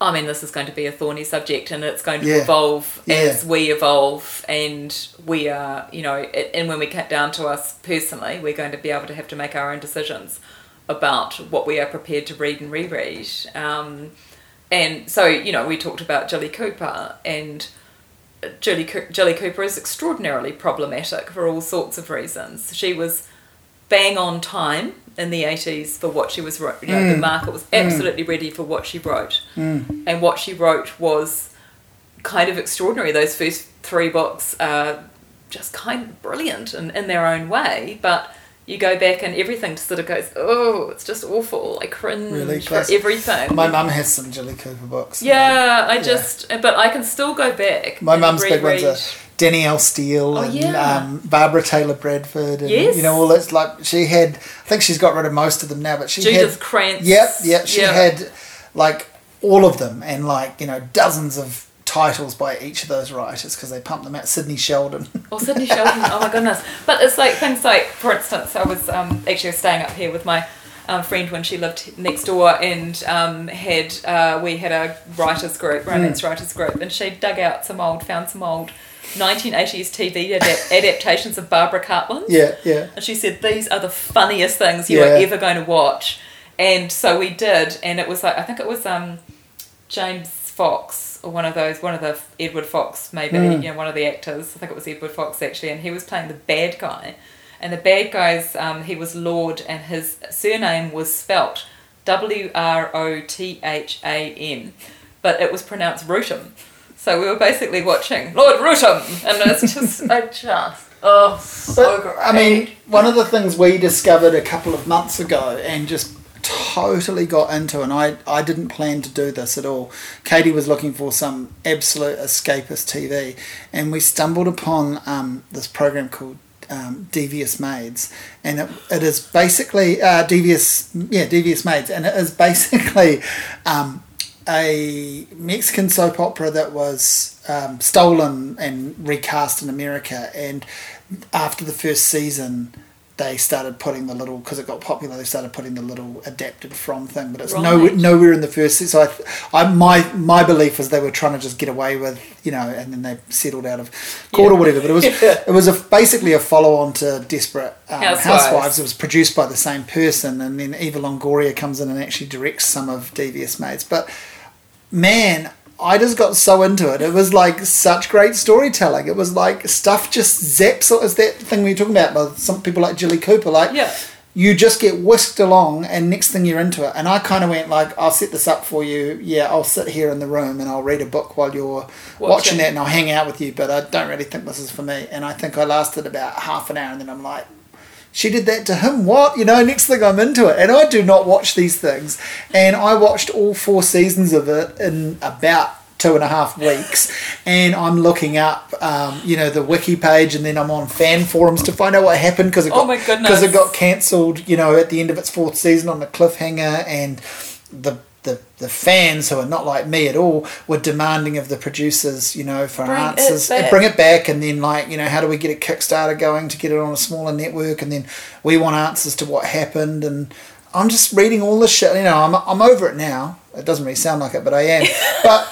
[SPEAKER 2] I mean, this is going to be a thorny subject, and it's going to
[SPEAKER 1] Yeah.
[SPEAKER 2] evolve
[SPEAKER 1] Yeah.
[SPEAKER 2] as we evolve, and we are, you know, it, and when we get down to us personally, we're going to be able to have to make our own decisions about what we are prepared to read and reread. Um, and so, you know, we talked about Jilly Cooper, and Jilly, Co- Jilly Cooper is extraordinarily problematic for all sorts of reasons. She was bang on time in the 80s for what she was wrote. You know, the mm. market was mm. absolutely ready for what she wrote. Mm. And what she wrote was kind of extraordinary. Those first three books are just kind of brilliant in, in their own way, but you go back and everything just sort of goes, oh, it's just awful. I cringe
[SPEAKER 1] Really
[SPEAKER 2] for everything.
[SPEAKER 1] My mum has some Jilly Cooper books.
[SPEAKER 2] yeah, I
[SPEAKER 1] Yeah.
[SPEAKER 2] just, but I can still go back.
[SPEAKER 1] My mum's big ones are Danielle Steel
[SPEAKER 2] Oh,
[SPEAKER 1] and
[SPEAKER 2] yeah.
[SPEAKER 1] um, Barbara Taylor Bradford and
[SPEAKER 2] Yes.
[SPEAKER 1] you know all that's like she had I think she's got rid of most of them now but she
[SPEAKER 2] Judith
[SPEAKER 1] had
[SPEAKER 2] Krantz.
[SPEAKER 1] Yep, yep. She
[SPEAKER 2] Yeah.
[SPEAKER 1] had like all of them and like, you know, dozens of titles by each of those writers because they pumped them out. Sidney Sheldon.
[SPEAKER 2] Or Sidney Sheldon. oh my goodness. But it's like things like, for instance, I was um, actually staying up here with my um, friend when she lived next door and um, had uh, we had a writers group, romance writers group, and she dug out some old, found some old 1980s TV adap- adaptations of Barbara Cartland.
[SPEAKER 1] yeah, yeah.
[SPEAKER 2] And she said, These are the funniest things you
[SPEAKER 1] Yeah.
[SPEAKER 2] are ever going to watch. And so we did. And it was like, I think it was um, James Fox, or one of those, one of the Edward Fox, maybe,
[SPEAKER 1] Mm.
[SPEAKER 2] you know, one of the actors. I think it was Edward Fox actually. And he was playing the bad guy. And the bad guy's, um, he was Lord, and his surname was spelt W R O T H A M, but it was pronounced Rootham. So we were basically watching Lord Rootham, and it's just, I just, oh, so
[SPEAKER 1] But,
[SPEAKER 2] great.
[SPEAKER 1] I mean, one of the things we discovered a couple of months ago and just totally got into, and I, I didn't plan to do this at all. Katie was looking for some absolute escapist TV, and we stumbled upon um, this program called um, Devious Maids, and it, it is basically uh, Devious, yeah, Devious Maids, and it is basically um, a Mexican soap opera that was um, stolen and recast in America. And after the first season, they started putting the little because it got popular. They started putting the little adapted from thing, but it's
[SPEAKER 2] Right.
[SPEAKER 1] nowhere nowhere in the first. So I, I my my belief was they were trying to just get away with you know, and then they settled out of court or whatever. But it was it was a, basically a follow on to Desperate um,
[SPEAKER 2] Housewives.
[SPEAKER 1] Housewives. It was produced by the same person, and then Eva Longoria comes in and actually directs some of Devious Maids. But man, I just got so into it. It was like such great storytelling. It was like stuff just zaps. Is that thing we were talking about with some people like Jilly Cooper? Like,
[SPEAKER 2] Yeah.
[SPEAKER 1] you just get whisked along, and next thing you're into it. And I kind of went like, I'll set this up for you. Yeah, I'll sit here in the room and I'll read a book while you're watching,
[SPEAKER 2] Watching.
[SPEAKER 1] that, and I'll hang out with you. But I don't really think this is for me. And I think I lasted about half an hour, and then I'm like, she did that to him. What? You know, next thing I'm into it. And I do not watch these things. And I watched all four seasons of it in about two and a half weeks. And I'm looking up, um, you know, the wiki page and then I'm on fan forums to find out what happened because it
[SPEAKER 2] Oh
[SPEAKER 1] got. Because it got cancelled, you know, at the end of its fourth season on the cliffhanger. And the the, the fans who are not like me at all were demanding of the producers, you know, for
[SPEAKER 2] Bring it
[SPEAKER 1] answers.
[SPEAKER 2] back.
[SPEAKER 1] Bring it back and then like, you know, how do we get a Kickstarter going to get it on a smaller network and then we want answers to what happened and I'm just reading all this shit. You know, I'm, I'm over it now. It doesn't really sound like it, but I am. but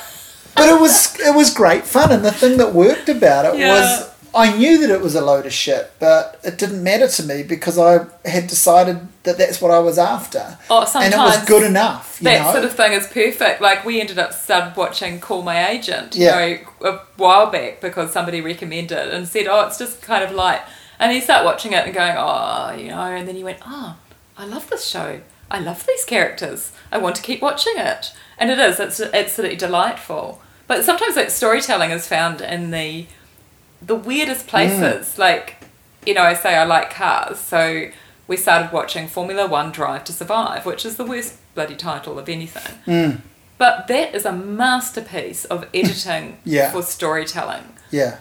[SPEAKER 1] but it was it was great fun and the thing that worked about it
[SPEAKER 2] Yeah.
[SPEAKER 1] was I knew that it was a load of shit, but it didn't matter to me because I had decided that that's what I was after.
[SPEAKER 2] Oh,
[SPEAKER 1] and it was good enough. You
[SPEAKER 2] that
[SPEAKER 1] know?
[SPEAKER 2] sort of thing is perfect. Like we ended up started watching Call My Agent,
[SPEAKER 1] Yeah.
[SPEAKER 2] you know, a while back because somebody recommended and said, "Oh, it's just kind of light." And you start watching it and going, "Oh, you know," and then you went, "Oh, I love this show. I love these characters. I want to keep watching it." And it is. It's absolutely delightful. But sometimes that storytelling is found in the the weirdest places. Like you know, I say I like cars, so we started watching Formula One Drive to Survive, which is the worst bloody title of anything.
[SPEAKER 1] Mm.
[SPEAKER 2] But that is a masterpiece of editing
[SPEAKER 1] Yeah.
[SPEAKER 2] for storytelling
[SPEAKER 1] Yeah.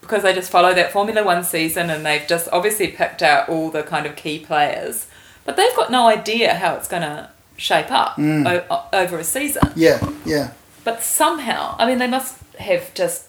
[SPEAKER 2] because they just follow that Formula One season and they've just obviously picked out all the kind of key players, but they've got no idea how it's going to shape up
[SPEAKER 1] Mm.
[SPEAKER 2] o- over a season.
[SPEAKER 1] Yeah. Yeah.
[SPEAKER 2] But somehow, I mean, they must have just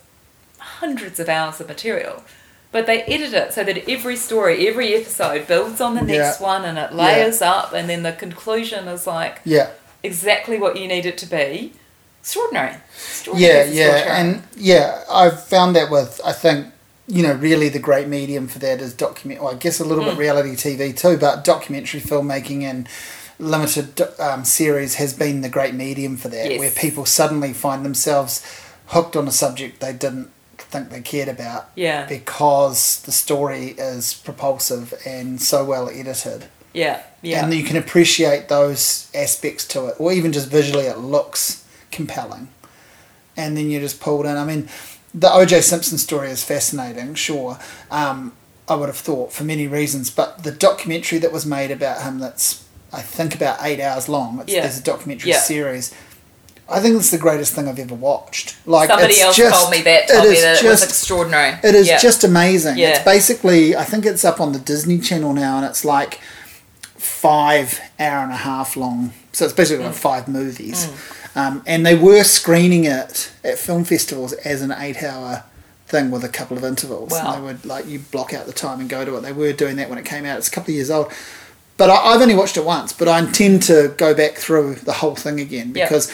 [SPEAKER 2] hundreds of hours of material. But they edit it so that every story, every episode builds on the next
[SPEAKER 1] Yeah.
[SPEAKER 2] one and it layers up, and then the conclusion is like
[SPEAKER 1] Yeah.
[SPEAKER 2] exactly what you need it to be. Extraordinary.
[SPEAKER 1] Yeah,
[SPEAKER 2] Extraordinary
[SPEAKER 1] yeah,
[SPEAKER 2] storytelling.
[SPEAKER 1] and yeah, I've found that with I think you know really the great medium for that is document. Well, I guess a little
[SPEAKER 2] Mm.
[SPEAKER 1] bit reality TV too, but documentary filmmaking and limited um, series has been the great medium for that,
[SPEAKER 2] Yes.
[SPEAKER 1] where people suddenly find themselves hooked on a subject they didn't think they cared about
[SPEAKER 2] yeah,
[SPEAKER 1] because the story is propulsive and so well edited.
[SPEAKER 2] yeah, yeah.
[SPEAKER 1] and you can appreciate those aspects to it, or even just visually, it looks compelling, and then you're just pulled in. I mean, the O.J. Simpson story is fascinating, sure. Um, I would have thought for many reasons, but the documentary that was made about him, that's I think about eight hours long. It's,
[SPEAKER 2] Yeah.
[SPEAKER 1] There's a documentary
[SPEAKER 2] Yeah.
[SPEAKER 1] series. I think it's the greatest thing I've ever watched. Like
[SPEAKER 2] Somebody
[SPEAKER 1] it's
[SPEAKER 2] else
[SPEAKER 1] just,
[SPEAKER 2] told me that,
[SPEAKER 1] it
[SPEAKER 2] told me
[SPEAKER 1] is
[SPEAKER 2] that it was
[SPEAKER 1] just
[SPEAKER 2] extraordinary.
[SPEAKER 1] it is
[SPEAKER 2] yeah.
[SPEAKER 1] just amazing.
[SPEAKER 2] Yeah.
[SPEAKER 1] It's basically, I think it's up on the Disney Channel now, and it's like five hour and a half long. So it's basically
[SPEAKER 2] Mm.
[SPEAKER 1] like five movies. Um, and they were screening it at film festivals as an eight hour thing with a couple of intervals.
[SPEAKER 2] Wow.
[SPEAKER 1] And they would like you block out the time and go to it. They were doing that when it came out. It's a couple of years old. But I, I've only watched it once, but I intend to go back through the whole thing again because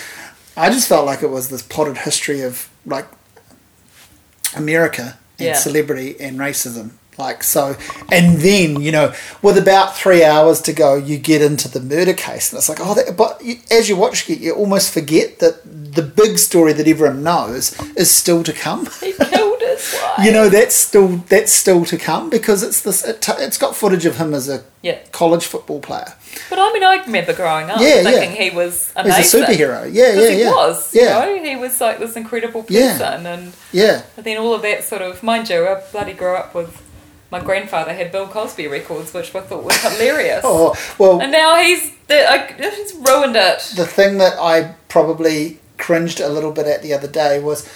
[SPEAKER 1] I just felt like it was this plotted history of like America and
[SPEAKER 2] Yeah.
[SPEAKER 1] celebrity and racism. Like so, and then you know, with about three hours to go, you get into the murder case, and it's like, oh, that, but as you watch it, you almost forget that the big story that everyone knows is still to come.
[SPEAKER 2] he killed his wife.
[SPEAKER 1] you know, that's still that's still to come because it's this. It, t- it's got footage of him as a
[SPEAKER 2] Yeah.
[SPEAKER 1] college football player.
[SPEAKER 2] But I mean, I remember growing up
[SPEAKER 1] Yeah,
[SPEAKER 2] thinking
[SPEAKER 1] yeah.
[SPEAKER 2] he was
[SPEAKER 1] He's a superhero. Yeah, yeah,
[SPEAKER 2] Because he
[SPEAKER 1] yeah.
[SPEAKER 2] was.
[SPEAKER 1] Yeah,
[SPEAKER 2] You know, he was like this incredible
[SPEAKER 1] Yeah.
[SPEAKER 2] person, and
[SPEAKER 1] yeah.
[SPEAKER 2] but then all of that sort of, mind you, I bloody grew up with. My grandfather had Bill Cosby records, which I thought was hilarious.
[SPEAKER 1] Oh well,
[SPEAKER 2] And now he's the, I, he's ruined it.
[SPEAKER 1] the thing that I probably cringed a little bit at the other day was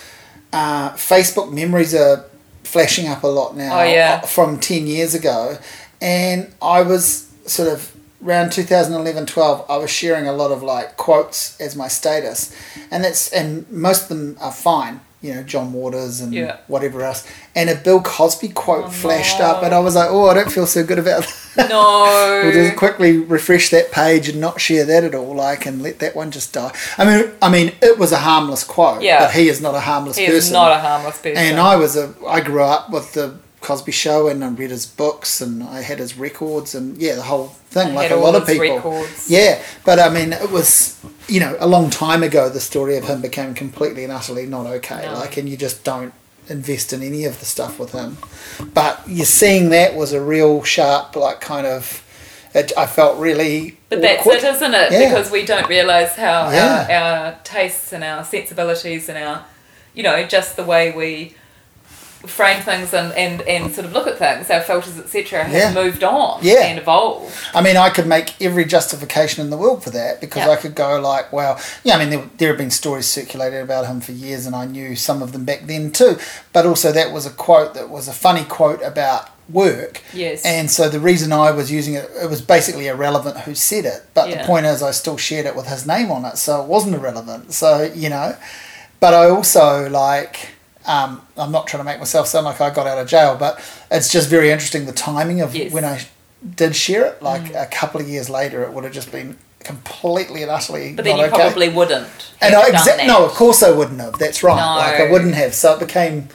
[SPEAKER 1] uh, Facebook memories are flashing up a lot now
[SPEAKER 2] Oh, yeah.
[SPEAKER 1] from 10 years ago. And I was sort of around 2011 12 I was sharing a lot of like quotes as my status and that's and most of them are fine you know John Waters and
[SPEAKER 2] Yeah.
[SPEAKER 1] whatever else and a Bill Cosby quote
[SPEAKER 2] Oh,
[SPEAKER 1] flashed
[SPEAKER 2] no.
[SPEAKER 1] up and I was like oh I don't feel so good about that
[SPEAKER 2] No.
[SPEAKER 1] We'll just quickly refresh that page and not share that at all, like, and let that one just die. I mean, I mean, it was a harmless quote,
[SPEAKER 2] Yeah.
[SPEAKER 1] but he is not a harmless
[SPEAKER 2] he
[SPEAKER 1] person.
[SPEAKER 2] is not a harmless person.
[SPEAKER 1] and I was a, I grew up with the Cosby Show, and I read his books, and I had his records, and yeah, the whole thing,
[SPEAKER 2] I
[SPEAKER 1] like a lot of people.
[SPEAKER 2] records.
[SPEAKER 1] Yeah, but I mean, it was, you know, a long time ago. The story of him became completely and utterly not okay.
[SPEAKER 2] No.
[SPEAKER 1] Like, and you just don't invest in any of the stuff with him. But you're seeing that was a real sharp, like, kind of. It, I felt really.
[SPEAKER 2] But that's it, isn't it?
[SPEAKER 1] Yeah.
[SPEAKER 2] Because we don't realise how
[SPEAKER 1] Yeah.
[SPEAKER 2] our, our tastes and our sensibilities and our, you know, just the way we frame things and, and, and sort of look at things, our filters, etc., have
[SPEAKER 1] Yeah.
[SPEAKER 2] moved on
[SPEAKER 1] Yeah.
[SPEAKER 2] and evolved.
[SPEAKER 1] I mean, I could make every justification in the world for that because
[SPEAKER 2] Yeah.
[SPEAKER 1] I could go like, well, yeah. I mean, there, there have been stories circulated about him for years, and I knew some of them back then too. But also, that was a quote that was a funny quote about work.
[SPEAKER 2] Yes.
[SPEAKER 1] And so the reason I was using it, it was basically irrelevant who said it. But
[SPEAKER 2] Yeah.
[SPEAKER 1] the point is, I still shared it with his name on it, so it wasn't irrelevant. So you know, but I also like. Um, I'm not trying to make myself sound like I got out of jail, but it's just very interesting the timing of
[SPEAKER 2] Yes.
[SPEAKER 1] when I did share it. Like a couple of years later, it would have just been completely and utterly
[SPEAKER 2] But then you
[SPEAKER 1] okay.
[SPEAKER 2] probably wouldn't.
[SPEAKER 1] and I exa- no, of course I wouldn't have. That's right.
[SPEAKER 2] No.
[SPEAKER 1] Like I wouldn't have. So it became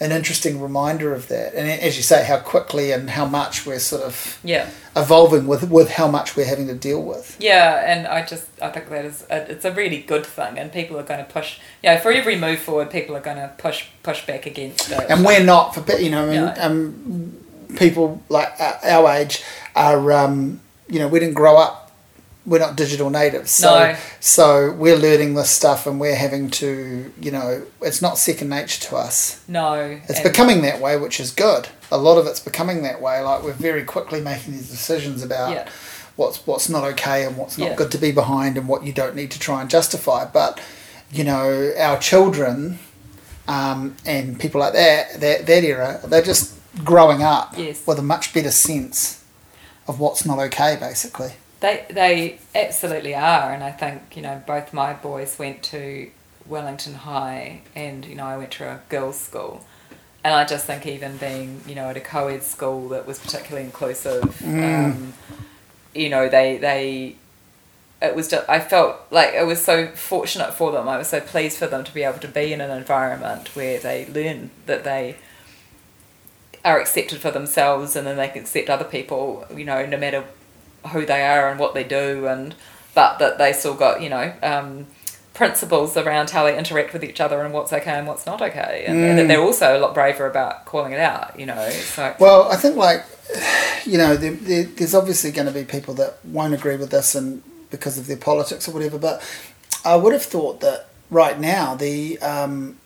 [SPEAKER 1] an interesting reminder of that. And as you say, how quickly and how much we're sort of
[SPEAKER 2] Yeah.
[SPEAKER 1] evolving with with how much we're having to deal with.
[SPEAKER 2] Yeah, and I just I think that is a, it's a really good thing, and people are going to push. You know, for every move forward, people are going to push push back against it.
[SPEAKER 1] And we're not for you know. I mean,
[SPEAKER 2] Yeah.
[SPEAKER 1] um, people like uh, our age are um, you know we didn't grow up we're not digital natives. So
[SPEAKER 2] No.
[SPEAKER 1] so we're learning this stuff and we're having to you know it's not second nature to us.
[SPEAKER 2] No.
[SPEAKER 1] It's becoming that way, which is good. A lot of it's becoming that way. Like we're very quickly making these decisions about
[SPEAKER 2] Yeah.
[SPEAKER 1] what's what's not okay and what's not
[SPEAKER 2] Yeah.
[SPEAKER 1] good to be behind and what you don't need to try and justify. But you know, our children um, and people like that, that that era, they're just growing up
[SPEAKER 2] Yes.
[SPEAKER 1] with a much better sense of what's not okay, basically.
[SPEAKER 2] They they absolutely are, and I think you know both my boys went to Wellington High, and you know I went to a girls' school, and I just think even being you know at a co-ed school that was particularly inclusive, um, you know they they it was just, I felt like I was so fortunate for them. I was so pleased for them to be able to be in an environment where they learn that they are accepted for themselves and then they can accept other people, you know, no matter who they are and what they do and but that they still got, you know, um, principles around how they interact with each other and what's okay and what's not okay. And, and that they're also a lot braver about calling it out, you know. So
[SPEAKER 1] Well, I think like you know, there, there, there's obviously going to be people that won't agree with this and because of their politics or whatever. But I would have thought that right now the um,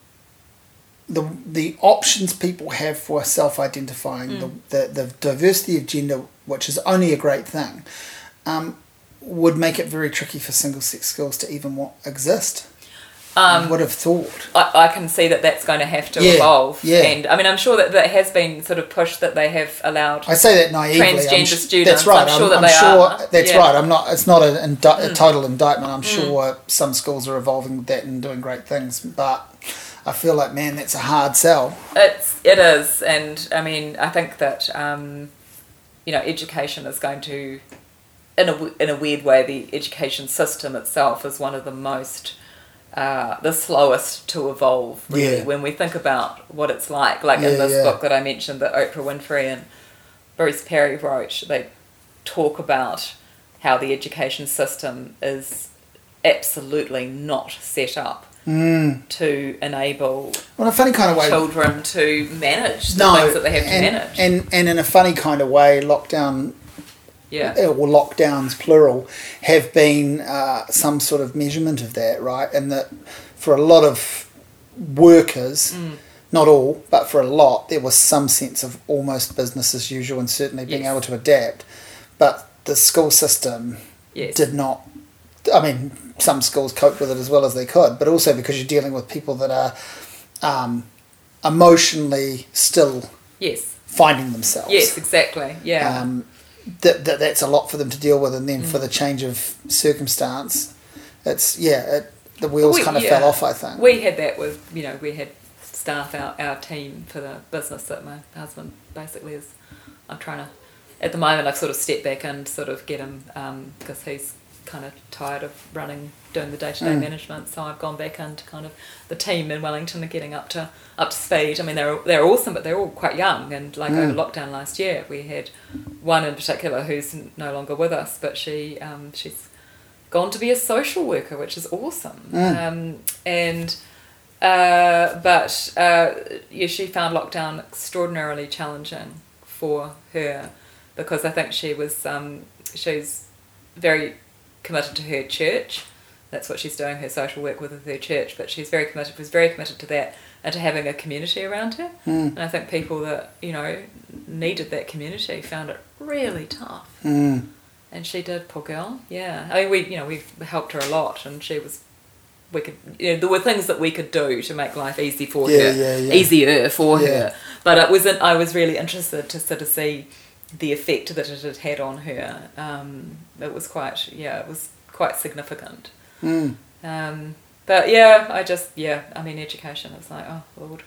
[SPEAKER 1] the the options people have for self-identifying, the, the the diversity of gender, which is only a great thing, um, would make it very tricky for single-sex schools to even wa- exist. I would have thought.
[SPEAKER 2] I, I can see that that's going to have to
[SPEAKER 1] Yeah,
[SPEAKER 2] evolve.
[SPEAKER 1] yeah.
[SPEAKER 2] And I mean, I'm sure that that has been sort of pushed that they have allowed.
[SPEAKER 1] I say that naively. I'm
[SPEAKER 2] Transgender students,
[SPEAKER 1] That's right.
[SPEAKER 2] I'm sure that
[SPEAKER 1] I'm
[SPEAKER 2] they
[SPEAKER 1] sure
[SPEAKER 2] are.
[SPEAKER 1] That's
[SPEAKER 2] Yeah. Mm.
[SPEAKER 1] right. I'm not. It's not a, indi- a total indictment. I'm sure some schools are evolving that and doing great things. But I feel like, man, that's a hard sell.
[SPEAKER 2] It's it is, and I mean, I think that um, you know, education is going to, in a in a weird way, the education system itself is one of the most. Uh, the slowest to evolve really
[SPEAKER 1] Yeah.
[SPEAKER 2] when we think about what it's like like
[SPEAKER 1] Yeah,
[SPEAKER 2] in this
[SPEAKER 1] yeah.
[SPEAKER 2] book that i mentioned that oprah winfrey and bruce perry wrote they talk about how the education system is absolutely not set up
[SPEAKER 1] Mm.
[SPEAKER 2] to enable
[SPEAKER 1] Well, in a funny kind of way.
[SPEAKER 2] children to manage the
[SPEAKER 1] no,
[SPEAKER 2] things that they have to
[SPEAKER 1] and,
[SPEAKER 2] manage.
[SPEAKER 1] and and in a funny kind of way, lockdown
[SPEAKER 2] yeah.
[SPEAKER 1] or lockdowns plural have been uh, some sort of measurement of that, right? And that for a lot of workers,
[SPEAKER 2] Mm.
[SPEAKER 1] not all, but for a lot, there was some sense of almost business as usual and certainly being
[SPEAKER 2] Yes.
[SPEAKER 1] able to adapt. But the school system
[SPEAKER 2] Yes.
[SPEAKER 1] did not. I mean, some schools coped with it as well as they could, but also because you're dealing with people that are um, emotionally still
[SPEAKER 2] Yes.
[SPEAKER 1] finding themselves
[SPEAKER 2] Yes, exactly. Yeah.
[SPEAKER 1] um, that, that that's a lot for them to deal with, and then
[SPEAKER 2] Mm.
[SPEAKER 1] for the change of circumstance, it's yeah, it, the wheels
[SPEAKER 2] We-
[SPEAKER 1] kind of
[SPEAKER 2] yeah.
[SPEAKER 1] fell off. I think.
[SPEAKER 2] we had that with, you know, we had staff, our, our team for the business that my husband basically is. I'm trying to, at the moment, I've sort of stepped back and sort of get him, because he's kind of tired of running, doing the day to day management. So I've gone back into kind of the team in Wellington and getting up to up to speed. I mean, they're they're awesome, but they're all quite young. And like over lockdown last year, we had one in particular who's no longer with us, but she um, she's gone to be a social worker, which is awesome. Um, and uh, but uh, yeah, she found lockdown extraordinarily challenging for her because I think she was um, she's very committed to her church. That's what she's doing her social work with her church, but she's very committed. Was very committed to that and to having a community around her. And I think people that you know needed that community found it really tough.
[SPEAKER 1] Mm.
[SPEAKER 2] And she did, poor girl. Yeah, I mean, we you know we helped her a lot, and she was. We could, you know, there were things that we could do to make life easy for
[SPEAKER 1] Yeah,
[SPEAKER 2] her,
[SPEAKER 1] yeah, yeah.
[SPEAKER 2] easier for her. But it wasn't. I was really interested to sort of see the effect that it had had on her. Um, it was quite, yeah, it was quite significant.
[SPEAKER 1] Mm.
[SPEAKER 2] Um, but yeah, I just, yeah, I mean, education it's like, oh lord.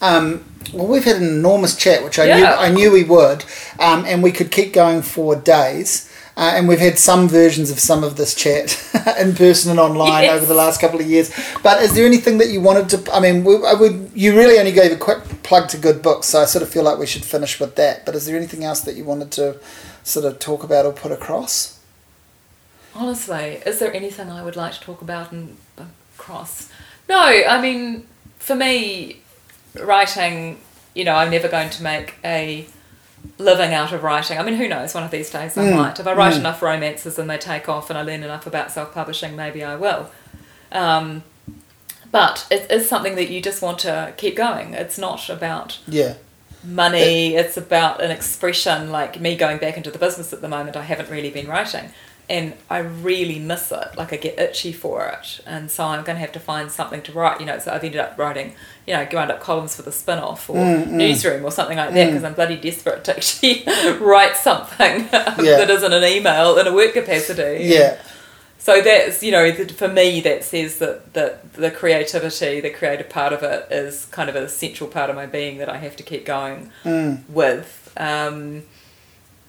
[SPEAKER 1] Um, well, we've had an enormous chat, which I knew I knew we would, um, and we could keep going for days. Uh, and we've had some versions of some of this chat in person and online
[SPEAKER 2] Yes.
[SPEAKER 1] over the last couple of years. But is there anything that you wanted to? I mean, we, I would, you really only gave a quick plug to good books, so I sort of feel like we should finish with that. But is there anything else that you wanted to sort of talk about or put across?
[SPEAKER 2] Honestly, is there anything I would like to talk about and across? No, I mean, for me, writing, you know, I'm never going to make a living out of writing. I mean, who knows? One of these days I
[SPEAKER 1] Mm,
[SPEAKER 2] might. If I write
[SPEAKER 1] mm.
[SPEAKER 2] enough romances and they take off and I learn enough about self publishing, maybe I will. Um, but it is something that you just want to keep going. It's not about
[SPEAKER 1] Yeah.
[SPEAKER 2] money, it's about an expression like me going back into the business at the moment. I haven't really been writing. And I really miss it. Like I get itchy for it, and so I'm going to have to find something to write. You know, so I've ended up writing, you know, wound up columns for the spin-off or
[SPEAKER 1] Mm, mm.
[SPEAKER 2] newsroom or something like that because I'm bloody desperate to actually write something
[SPEAKER 1] Yeah.
[SPEAKER 2] that isn't an email in a work capacity.
[SPEAKER 1] Yeah.
[SPEAKER 2] So that's you know for me that says that that the creativity, the creative part of it is kind of a central part of my being that I have to keep going
[SPEAKER 1] Mm.
[SPEAKER 2] with. Um,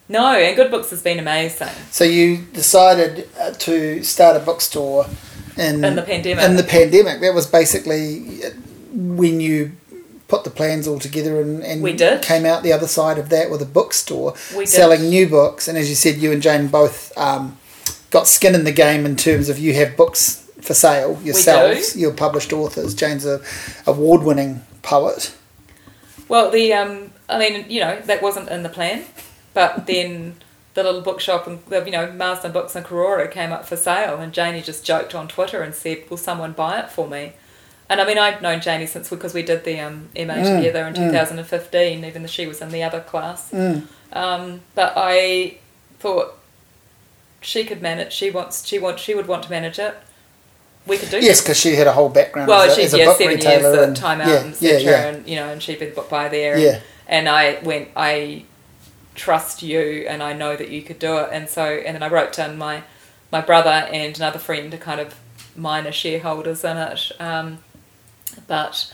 [SPEAKER 2] no, and Good Books has been amazing.
[SPEAKER 1] So you decided uh, to start a bookstore in
[SPEAKER 2] In the pandemic.
[SPEAKER 1] In the pandemic, that was basically uh, when you put the plans all together and, and
[SPEAKER 2] We did.
[SPEAKER 1] came out the other side of that with a bookstore selling new books. And as you said, you and Jane both um, got skin in the game in terms of you have books for sale yourselves. You're published authors. Jane's a award-winning poet.
[SPEAKER 2] Well, the um, I mean, you know, that wasn't in the plan, but then the little bookshop and the, you know Marsden Books in Karori came up for sale, and Janie just joked on Twitter and said, "Will someone buy it for me?" And I mean, I've known Janie since because we did the um, MA
[SPEAKER 1] Mm,
[SPEAKER 2] together in
[SPEAKER 1] mm.
[SPEAKER 2] 2015, even though she was in the other class.
[SPEAKER 1] Mm.
[SPEAKER 2] Um, but I thought she could manage. She wants. She wants. She would want to manage it. We could do.
[SPEAKER 1] Yes, because she had a whole background
[SPEAKER 2] Well,
[SPEAKER 1] as a,
[SPEAKER 2] she's
[SPEAKER 1] as a
[SPEAKER 2] yeah,
[SPEAKER 1] book
[SPEAKER 2] seven years
[SPEAKER 1] and-
[SPEAKER 2] Time Out
[SPEAKER 1] yeah,
[SPEAKER 2] and
[SPEAKER 1] yeah, yeah.
[SPEAKER 2] And you know, and she'd be the book buyer there. And,
[SPEAKER 1] Yeah.
[SPEAKER 2] and I went, I trust you, and I know that you could do it. And so, and then I wrote down my my brother and another friend are kind of minor shareholders in it. Um, but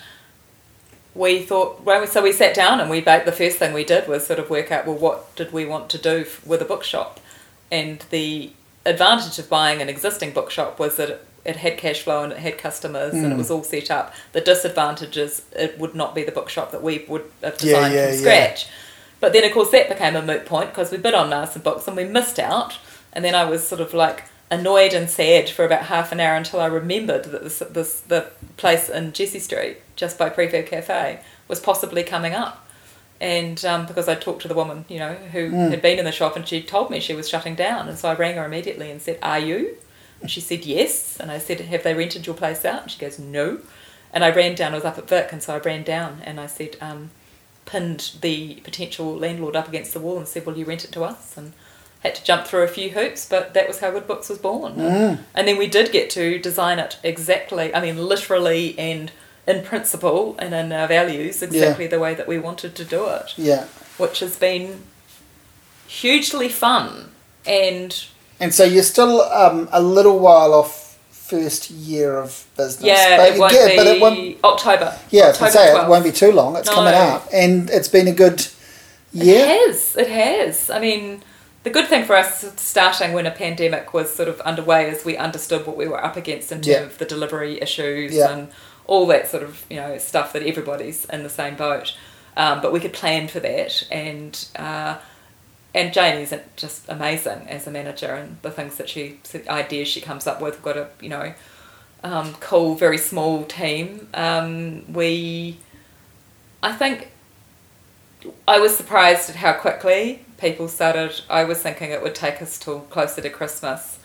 [SPEAKER 2] we thought, well, so we sat down and we the first thing we did was sort of work out, well, what did we want to do with a bookshop? And the advantage of buying an existing bookshop was that it, it had cash flow and it had customers and it
[SPEAKER 1] Mm.
[SPEAKER 2] was all set up. The disadvantage is it would not be the bookshop that we would have designed
[SPEAKER 1] yeah,
[SPEAKER 2] from
[SPEAKER 1] yeah.
[SPEAKER 2] But then, of course, that became a moot point because we bid on Marsden Books and we missed out. And then I was sort of like annoyed and sad for about half an hour until I remembered that this, this the place in Jessie Street, just by Prefab Cafe, was possibly coming up. And um, because I talked to the woman, you know, who
[SPEAKER 1] Mm.
[SPEAKER 2] had been in the shop, and she told me she was shutting down, and so I rang her immediately and said, "Are you?" And she said yes, and I said, "Have they rented your place out?" And she goes, "No." And I ran down. I was up at Vic, and so I ran down and I said, um, pinned the potential landlord up against the wall and said, "Will you rent it to us?" And had to jump through a few hoops, but that was how Good Books was born.
[SPEAKER 1] Mm.
[SPEAKER 2] And then we did get to design it exactly, I mean, literally and in principle and in our values, exactly the way that we wanted to do it,
[SPEAKER 1] Yeah.
[SPEAKER 2] which has been hugely fun. And
[SPEAKER 1] And so you're still um, a little while off first year of business.
[SPEAKER 2] yeah,
[SPEAKER 1] but,
[SPEAKER 2] it won't
[SPEAKER 1] yeah,
[SPEAKER 2] be
[SPEAKER 1] but it won't.
[SPEAKER 2] October.
[SPEAKER 1] Yeah,
[SPEAKER 2] October
[SPEAKER 1] say
[SPEAKER 2] 12th.
[SPEAKER 1] it won't be too long. It's
[SPEAKER 2] No.
[SPEAKER 1] coming out, and it's been a good year.
[SPEAKER 2] It has. It has. I mean, the good thing for us starting when a pandemic was sort of underway is we understood what we were up against in terms
[SPEAKER 1] Yeah.
[SPEAKER 2] of the delivery issues
[SPEAKER 1] Yeah.
[SPEAKER 2] and all that sort of you know stuff that everybody's in the same boat. Um, but we could plan for that, and uh, and Janie's just amazing as a manager, and the things that she ideas she comes up with. We've got a you know um, cool, very small team. Um, we, I think, I was surprised at how quickly people started. I was thinking it would take us till closer to Christmas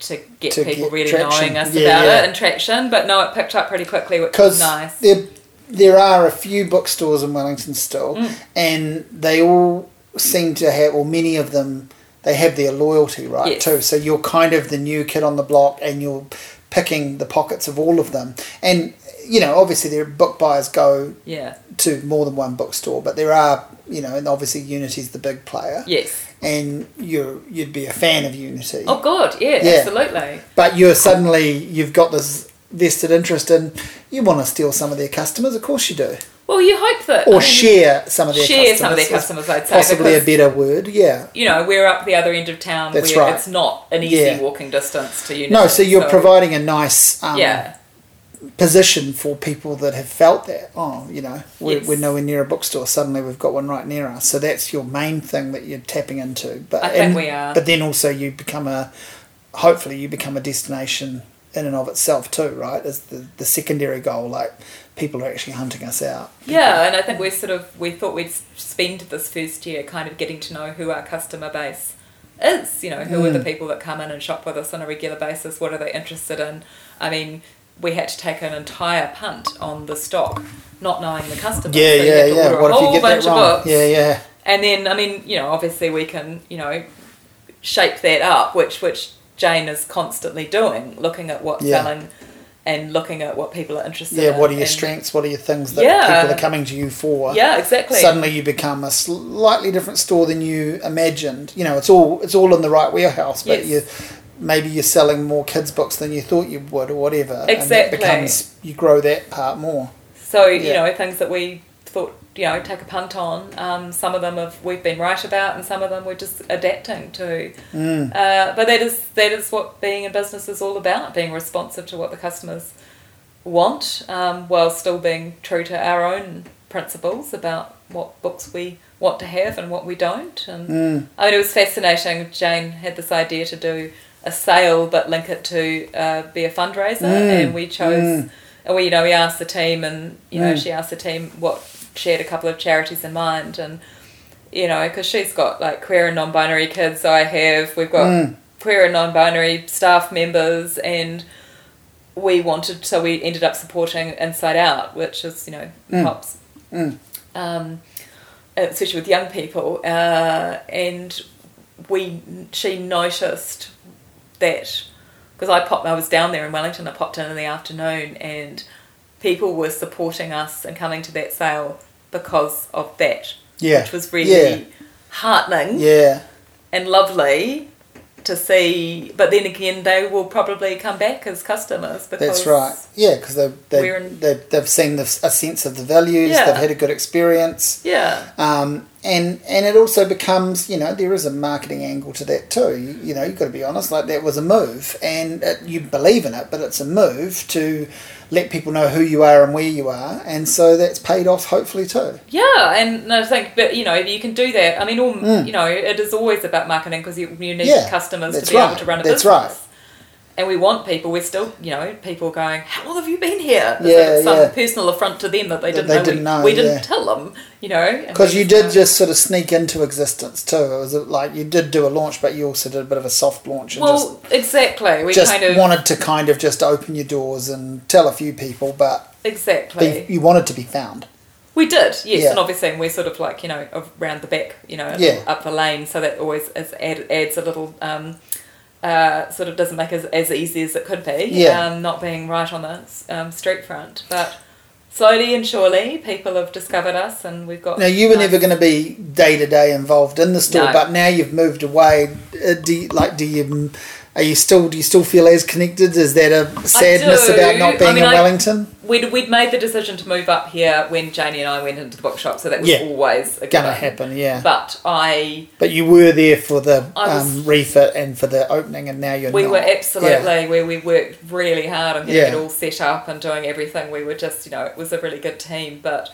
[SPEAKER 2] to get
[SPEAKER 1] To
[SPEAKER 2] people
[SPEAKER 1] get
[SPEAKER 2] really
[SPEAKER 1] traction.
[SPEAKER 2] knowing us
[SPEAKER 1] Yeah,
[SPEAKER 2] about
[SPEAKER 1] yeah.
[SPEAKER 2] it and traction. But no, it picked up pretty quickly, which was nice.
[SPEAKER 1] there there are a few bookstores in Wellington still,
[SPEAKER 2] Mm.
[SPEAKER 1] and they all seem to have, or many of them, they have their loyalty right
[SPEAKER 2] Yes.
[SPEAKER 1] too. So you're kind of the new kid on the block, and you're picking the pockets of all of them. And you know, obviously, their book buyers go
[SPEAKER 2] Yeah.
[SPEAKER 1] to more than one bookstore, but there are, you know, and obviously Unity's the big player,
[SPEAKER 2] Yes.
[SPEAKER 1] and you you'd be a fan of Unity.
[SPEAKER 2] Oh, God, Yeah,
[SPEAKER 1] Yeah.
[SPEAKER 2] absolutely.
[SPEAKER 1] But you're suddenly you've got this vested interest in you want to steal some of their customers, of course you do,
[SPEAKER 2] Well, you hope that.
[SPEAKER 1] or
[SPEAKER 2] I mean,
[SPEAKER 1] share some of their
[SPEAKER 2] share
[SPEAKER 1] customers.
[SPEAKER 2] some of their customers, I'd say.
[SPEAKER 1] Possibly a better word, yeah.
[SPEAKER 2] You know, we're up the other end of town
[SPEAKER 1] That's
[SPEAKER 2] where
[SPEAKER 1] right.
[SPEAKER 2] it's not an easy
[SPEAKER 1] Yeah.
[SPEAKER 2] walking distance to you.
[SPEAKER 1] No, so you're providing a nice um,
[SPEAKER 2] Yeah.
[SPEAKER 1] position for people that have felt that. Oh, you know, we're,
[SPEAKER 2] Yes.
[SPEAKER 1] we're nowhere near a bookstore. Suddenly we've got one right near us. So that's your main thing that you're tapping into. But
[SPEAKER 2] I think
[SPEAKER 1] and-
[SPEAKER 2] we are.
[SPEAKER 1] But then also you become a, hopefully you become a destination in and of itself too, right? Is the, the secondary goal. Like people are actually hunting us out.
[SPEAKER 2] Yeah, and I think we sort of we thought we'd spend this first year kind of getting to know who our customer base is. You know, who are the
[SPEAKER 1] Mm.
[SPEAKER 2] people that come in and shop with us on a regular basis? What are they interested in? I mean, we had to take an entire punt on the stock, not knowing the customer.
[SPEAKER 1] Yeah,
[SPEAKER 2] so
[SPEAKER 1] yeah, yeah. What if you get that wrong? Yeah, yeah.
[SPEAKER 2] And then, I mean, you know, obviously we can, you know, shape that up, which which Jane is constantly doing, looking at what's
[SPEAKER 1] Yeah.
[SPEAKER 2] selling and looking at what people are interested in.
[SPEAKER 1] Yeah, what are your
[SPEAKER 2] and-
[SPEAKER 1] strengths? What are your things that
[SPEAKER 2] Yeah.
[SPEAKER 1] people are coming to you for?
[SPEAKER 2] Yeah, exactly.
[SPEAKER 1] Suddenly you become a slightly different store than you imagined. You know, it's all it's all in the right warehouse, but
[SPEAKER 2] Yes.
[SPEAKER 1] you maybe you're selling more kids books than you thought you would, or whatever. And
[SPEAKER 2] Exactly.
[SPEAKER 1] that becomes you grow that part more.
[SPEAKER 2] So you know things that we thought you know take a punt on. Um, some of them have we've been right about, and some of them we're just adapting to.
[SPEAKER 1] Mm.
[SPEAKER 2] Uh, but that is that is what being in business is all about: being responsive to what the customers want, um, while still being true to our own principles about what books we want to have and what we don't. And
[SPEAKER 1] Mm.
[SPEAKER 2] I mean, it was fascinating. Jane had this idea to do a sale, but link it to uh, be a fundraiser,
[SPEAKER 1] Mm.
[SPEAKER 2] and we chose.
[SPEAKER 1] Mm.
[SPEAKER 2] And we, you know, we asked the team, and you know,
[SPEAKER 1] Mm.
[SPEAKER 2] she asked the team what she had a couple of charities in mind, and you know, because she's got like queer and non-binary kids, so I have. We've got
[SPEAKER 1] Mm.
[SPEAKER 2] queer and non-binary staff members, and we wanted, so we ended up supporting Inside Out, which is you know
[SPEAKER 1] Mm.
[SPEAKER 2] helps,
[SPEAKER 1] Mm.
[SPEAKER 2] um, especially with young people, uh, and we she noticed that because I popped, I was down there in Wellington. I popped in in the afternoon, and people were supporting us and coming to that sale because of that,
[SPEAKER 1] Yeah.
[SPEAKER 2] which was really
[SPEAKER 1] Yeah.
[SPEAKER 2] heartening
[SPEAKER 1] Yeah.
[SPEAKER 2] and lovely to see. But then again, they will probably come back as customers because
[SPEAKER 1] That's right. Yeah, because they, they,
[SPEAKER 2] We're in-
[SPEAKER 1] they, they've seen the, a sense of the values,
[SPEAKER 2] Yeah.
[SPEAKER 1] they've had a good experience.
[SPEAKER 2] Yeah,
[SPEAKER 1] Um, and and it also becomes you know there is a marketing angle to that too you, you know you've got to be honest like that was a move and it, you believe in it but it's a move to let people know who you are and where you are and so that's paid off hopefully too
[SPEAKER 2] yeah, and I think, but you know, you can do that. I mean, all
[SPEAKER 1] Mm.
[SPEAKER 2] you know, it is always about marketing because you, you need
[SPEAKER 1] Yeah,
[SPEAKER 2] customers to be
[SPEAKER 1] right,
[SPEAKER 2] able to run a
[SPEAKER 1] that's
[SPEAKER 2] business.
[SPEAKER 1] right.
[SPEAKER 2] And we want people. We're still, you know, people going, "How long have you been here?" As
[SPEAKER 1] Yeah,
[SPEAKER 2] it's some
[SPEAKER 1] yeah.
[SPEAKER 2] personal affront to them that they didn't
[SPEAKER 1] they
[SPEAKER 2] know.
[SPEAKER 1] didn't
[SPEAKER 2] we,
[SPEAKER 1] know,
[SPEAKER 2] we didn't
[SPEAKER 1] yeah.
[SPEAKER 2] tell them, you know.
[SPEAKER 1] because you did just sort of sneak into existence too it was like you did do a launch but you also did a bit of a soft launch and
[SPEAKER 2] Well, exactly. We
[SPEAKER 1] just,
[SPEAKER 2] kind of
[SPEAKER 1] wanted to kind of just open your doors and tell a few people but
[SPEAKER 2] exactly.
[SPEAKER 1] be, you wanted to be found
[SPEAKER 2] We did, yes,
[SPEAKER 1] Yeah.
[SPEAKER 2] and obviously we're sort of like you know around the back, you know,
[SPEAKER 1] Yeah.
[SPEAKER 2] up the lane, so that always is add, adds a little, um, uh, sort of doesn't make it as, as easy as it could be,
[SPEAKER 1] Yeah.
[SPEAKER 2] um, not being right on the um, street front, but slowly and surely people have discovered us, and we've got.
[SPEAKER 1] Now you were
[SPEAKER 2] nice-
[SPEAKER 1] never going to be day to day involved in the store,
[SPEAKER 2] No.
[SPEAKER 1] but now you've moved away. Uh, do you, like do you are you still do you still feel as connected? Is that a sadness about not being
[SPEAKER 2] I mean,
[SPEAKER 1] in
[SPEAKER 2] I-
[SPEAKER 1] Wellington?
[SPEAKER 2] We'd, we'd made the decision to move up here when Janie and I went into the bookshop, so that was
[SPEAKER 1] Yeah.
[SPEAKER 2] always a
[SPEAKER 1] Gonna happen, yeah.
[SPEAKER 2] But I
[SPEAKER 1] But you were there for the
[SPEAKER 2] was-
[SPEAKER 1] um, refit and for the opening, and now you're not.
[SPEAKER 2] we
[SPEAKER 1] not.
[SPEAKER 2] were
[SPEAKER 1] Yeah.
[SPEAKER 2] absolutely where we worked really hard on getting
[SPEAKER 1] Yeah.
[SPEAKER 2] it all set up and doing everything. We were just, you know, it was a really good team. But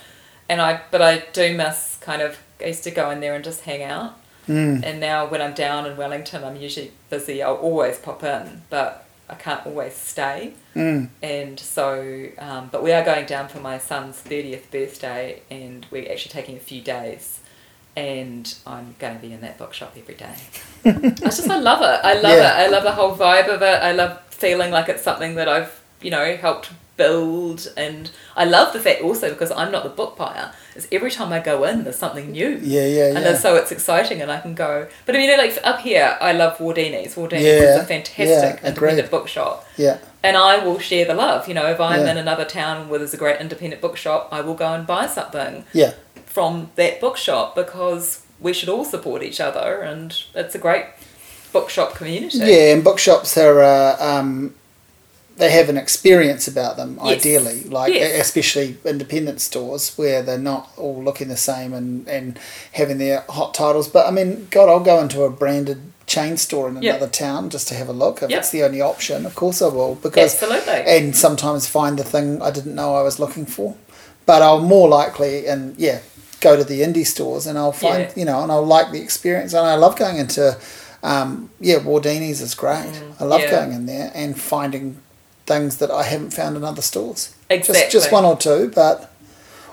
[SPEAKER 2] and I, but I do miss kind of. I used to go in there and just hang out.
[SPEAKER 1] Mm.
[SPEAKER 2] And now when I'm down in Wellington, I'm usually busy. I'll always pop in, but I can't always stay.
[SPEAKER 1] Mm.
[SPEAKER 2] And so, um, but we are going down for my son's 30th birthday, and we're actually taking a few days. And I'm going to be in that bookshop every day. I just, I love it. I love
[SPEAKER 1] Yeah.
[SPEAKER 2] it. I love the whole vibe of it. I love feeling like it's something that I've, you know, helped build. And I love the fact also because I'm not the book buyer, is every time I go in, there's something new.
[SPEAKER 1] Yeah, yeah,
[SPEAKER 2] And
[SPEAKER 1] yeah.
[SPEAKER 2] then so it's exciting, and I can go. But I mean, like up here, I love Wardini's. Wardini's
[SPEAKER 1] Yeah,
[SPEAKER 2] is a fantastic
[SPEAKER 1] yeah,
[SPEAKER 2] independent bookshop
[SPEAKER 1] yeah,
[SPEAKER 2] and I will share the love. You know, if I'm
[SPEAKER 1] Yeah.
[SPEAKER 2] in another town where there's a great independent bookshop, I will go and buy something
[SPEAKER 1] yeah,
[SPEAKER 2] from that bookshop because we should all support each other, and it's a great bookshop community.
[SPEAKER 1] yeah. And bookshops are. Uh, um, they have an experience about them,
[SPEAKER 2] Yes.
[SPEAKER 1] ideally, like
[SPEAKER 2] Yes.
[SPEAKER 1] especially independent stores where they're not all looking the same and, and having their hot titles. But I mean, God, I'll go into a branded chain store in
[SPEAKER 2] Yep.
[SPEAKER 1] another town just to have a look. If
[SPEAKER 2] Yep.
[SPEAKER 1] it's the only option, of course I will because
[SPEAKER 2] Absolutely.
[SPEAKER 1] and sometimes find the thing I didn't know I was looking for. But I'll more likely and yeah, go to the indie stores and I'll find
[SPEAKER 2] Yeah.
[SPEAKER 1] you know, and I'll like the experience and I love going into um, yeah, Wardini's is great. I love
[SPEAKER 2] Mm, yeah.
[SPEAKER 1] going in there and finding things that I haven't found in other stores.
[SPEAKER 2] Exactly.
[SPEAKER 1] Just just one or two, but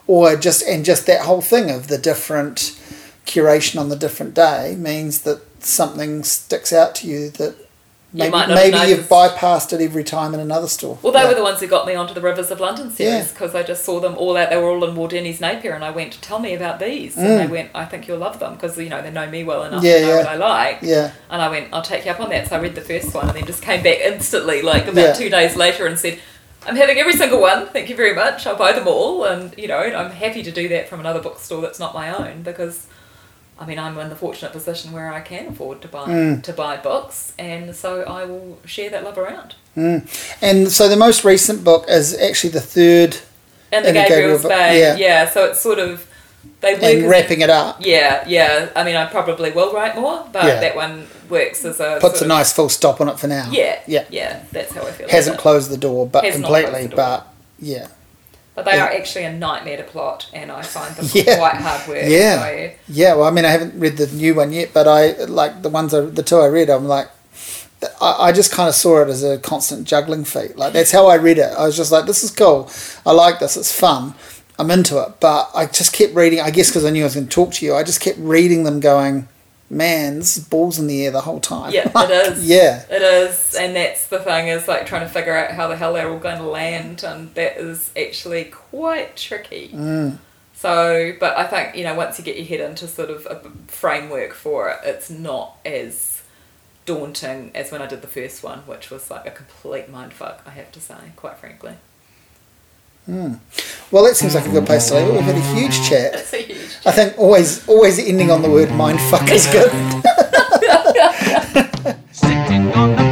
[SPEAKER 1] or just and just that whole thing of the different curation on the different day means that something sticks out to you that maybe,
[SPEAKER 2] might not
[SPEAKER 1] maybe
[SPEAKER 2] have
[SPEAKER 1] you've bypassed it every time in another store.
[SPEAKER 2] Well, they
[SPEAKER 1] Yeah.
[SPEAKER 2] were the ones who got me onto the Rivers of London series
[SPEAKER 1] Yeah.
[SPEAKER 2] because I just saw them all out. They were all in Wardini's Napier, and I went, to "Tell me about these." And they went, "I think you'll love them because you know they know me well enough
[SPEAKER 1] Mm. Yeah,
[SPEAKER 2] to know
[SPEAKER 1] yeah.
[SPEAKER 2] what I like."
[SPEAKER 1] Yeah.
[SPEAKER 2] And I went, "I'll take you up on that." So I read the first one, and then just came back instantly, like about
[SPEAKER 1] Yeah.
[SPEAKER 2] two days later, and said. I'm having every single one. Thank you very much. I'll buy them all, and you know, I'm happy to do that from another bookstore that's not my own because, I mean, I'm in the fortunate position where I can afford to buy
[SPEAKER 1] Mm.
[SPEAKER 2] to buy books, and so I will share that love around.
[SPEAKER 1] And so the most recent book is actually the third
[SPEAKER 2] And the
[SPEAKER 1] the
[SPEAKER 2] Gabriel's
[SPEAKER 1] Gabriel-
[SPEAKER 2] Bay,
[SPEAKER 1] yeah.
[SPEAKER 2] yeah. So it's sort of they work
[SPEAKER 1] and wrapping it up.
[SPEAKER 2] Yeah, yeah. I mean, I probably will write more, but
[SPEAKER 1] Yeah.
[SPEAKER 2] that one works as a
[SPEAKER 1] Puts a
[SPEAKER 2] of-
[SPEAKER 1] nice full stop on it for now.
[SPEAKER 2] Yeah,
[SPEAKER 1] Yeah.
[SPEAKER 2] yeah. That's how I feel.
[SPEAKER 1] Hasn't
[SPEAKER 2] about it.
[SPEAKER 1] closed the door, but
[SPEAKER 2] Has
[SPEAKER 1] completely.
[SPEAKER 2] door.
[SPEAKER 1] But yeah.
[SPEAKER 2] But they
[SPEAKER 1] yeah.
[SPEAKER 2] are actually a nightmare to plot, and I find them
[SPEAKER 1] Yeah.
[SPEAKER 2] quite hard work.
[SPEAKER 1] Yeah.
[SPEAKER 2] So,
[SPEAKER 1] Yeah, well, I mean, I haven't read the new one yet, but I like the ones, I, the two I read. I'm like, I, I just kind of saw it as a constant juggling feat. Like that's how I read it. I was just like, this is cool. I like this. It's fun. I'm into it. But I just kept reading. I guess because I knew I was going to talk to you, I just kept reading them, going, man, this is balls in the air the whole time.
[SPEAKER 2] yeah, it is.
[SPEAKER 1] yeah.
[SPEAKER 2] It is, and that's the thing is like trying to figure out how the hell they're all going to land, and that is actually quite tricky.
[SPEAKER 1] Mm.
[SPEAKER 2] So, but I think you know once you get your head into sort of a framework for it, it's not as daunting as when I did the first one, which was like a complete mindfuck. I have to say, quite frankly. Mm.
[SPEAKER 1] Well, that seems like a good place to leave it. We've had a huge chat.
[SPEAKER 2] That's a huge chat.
[SPEAKER 1] I think always, always ending on the word mindfuck is good. Sitting on the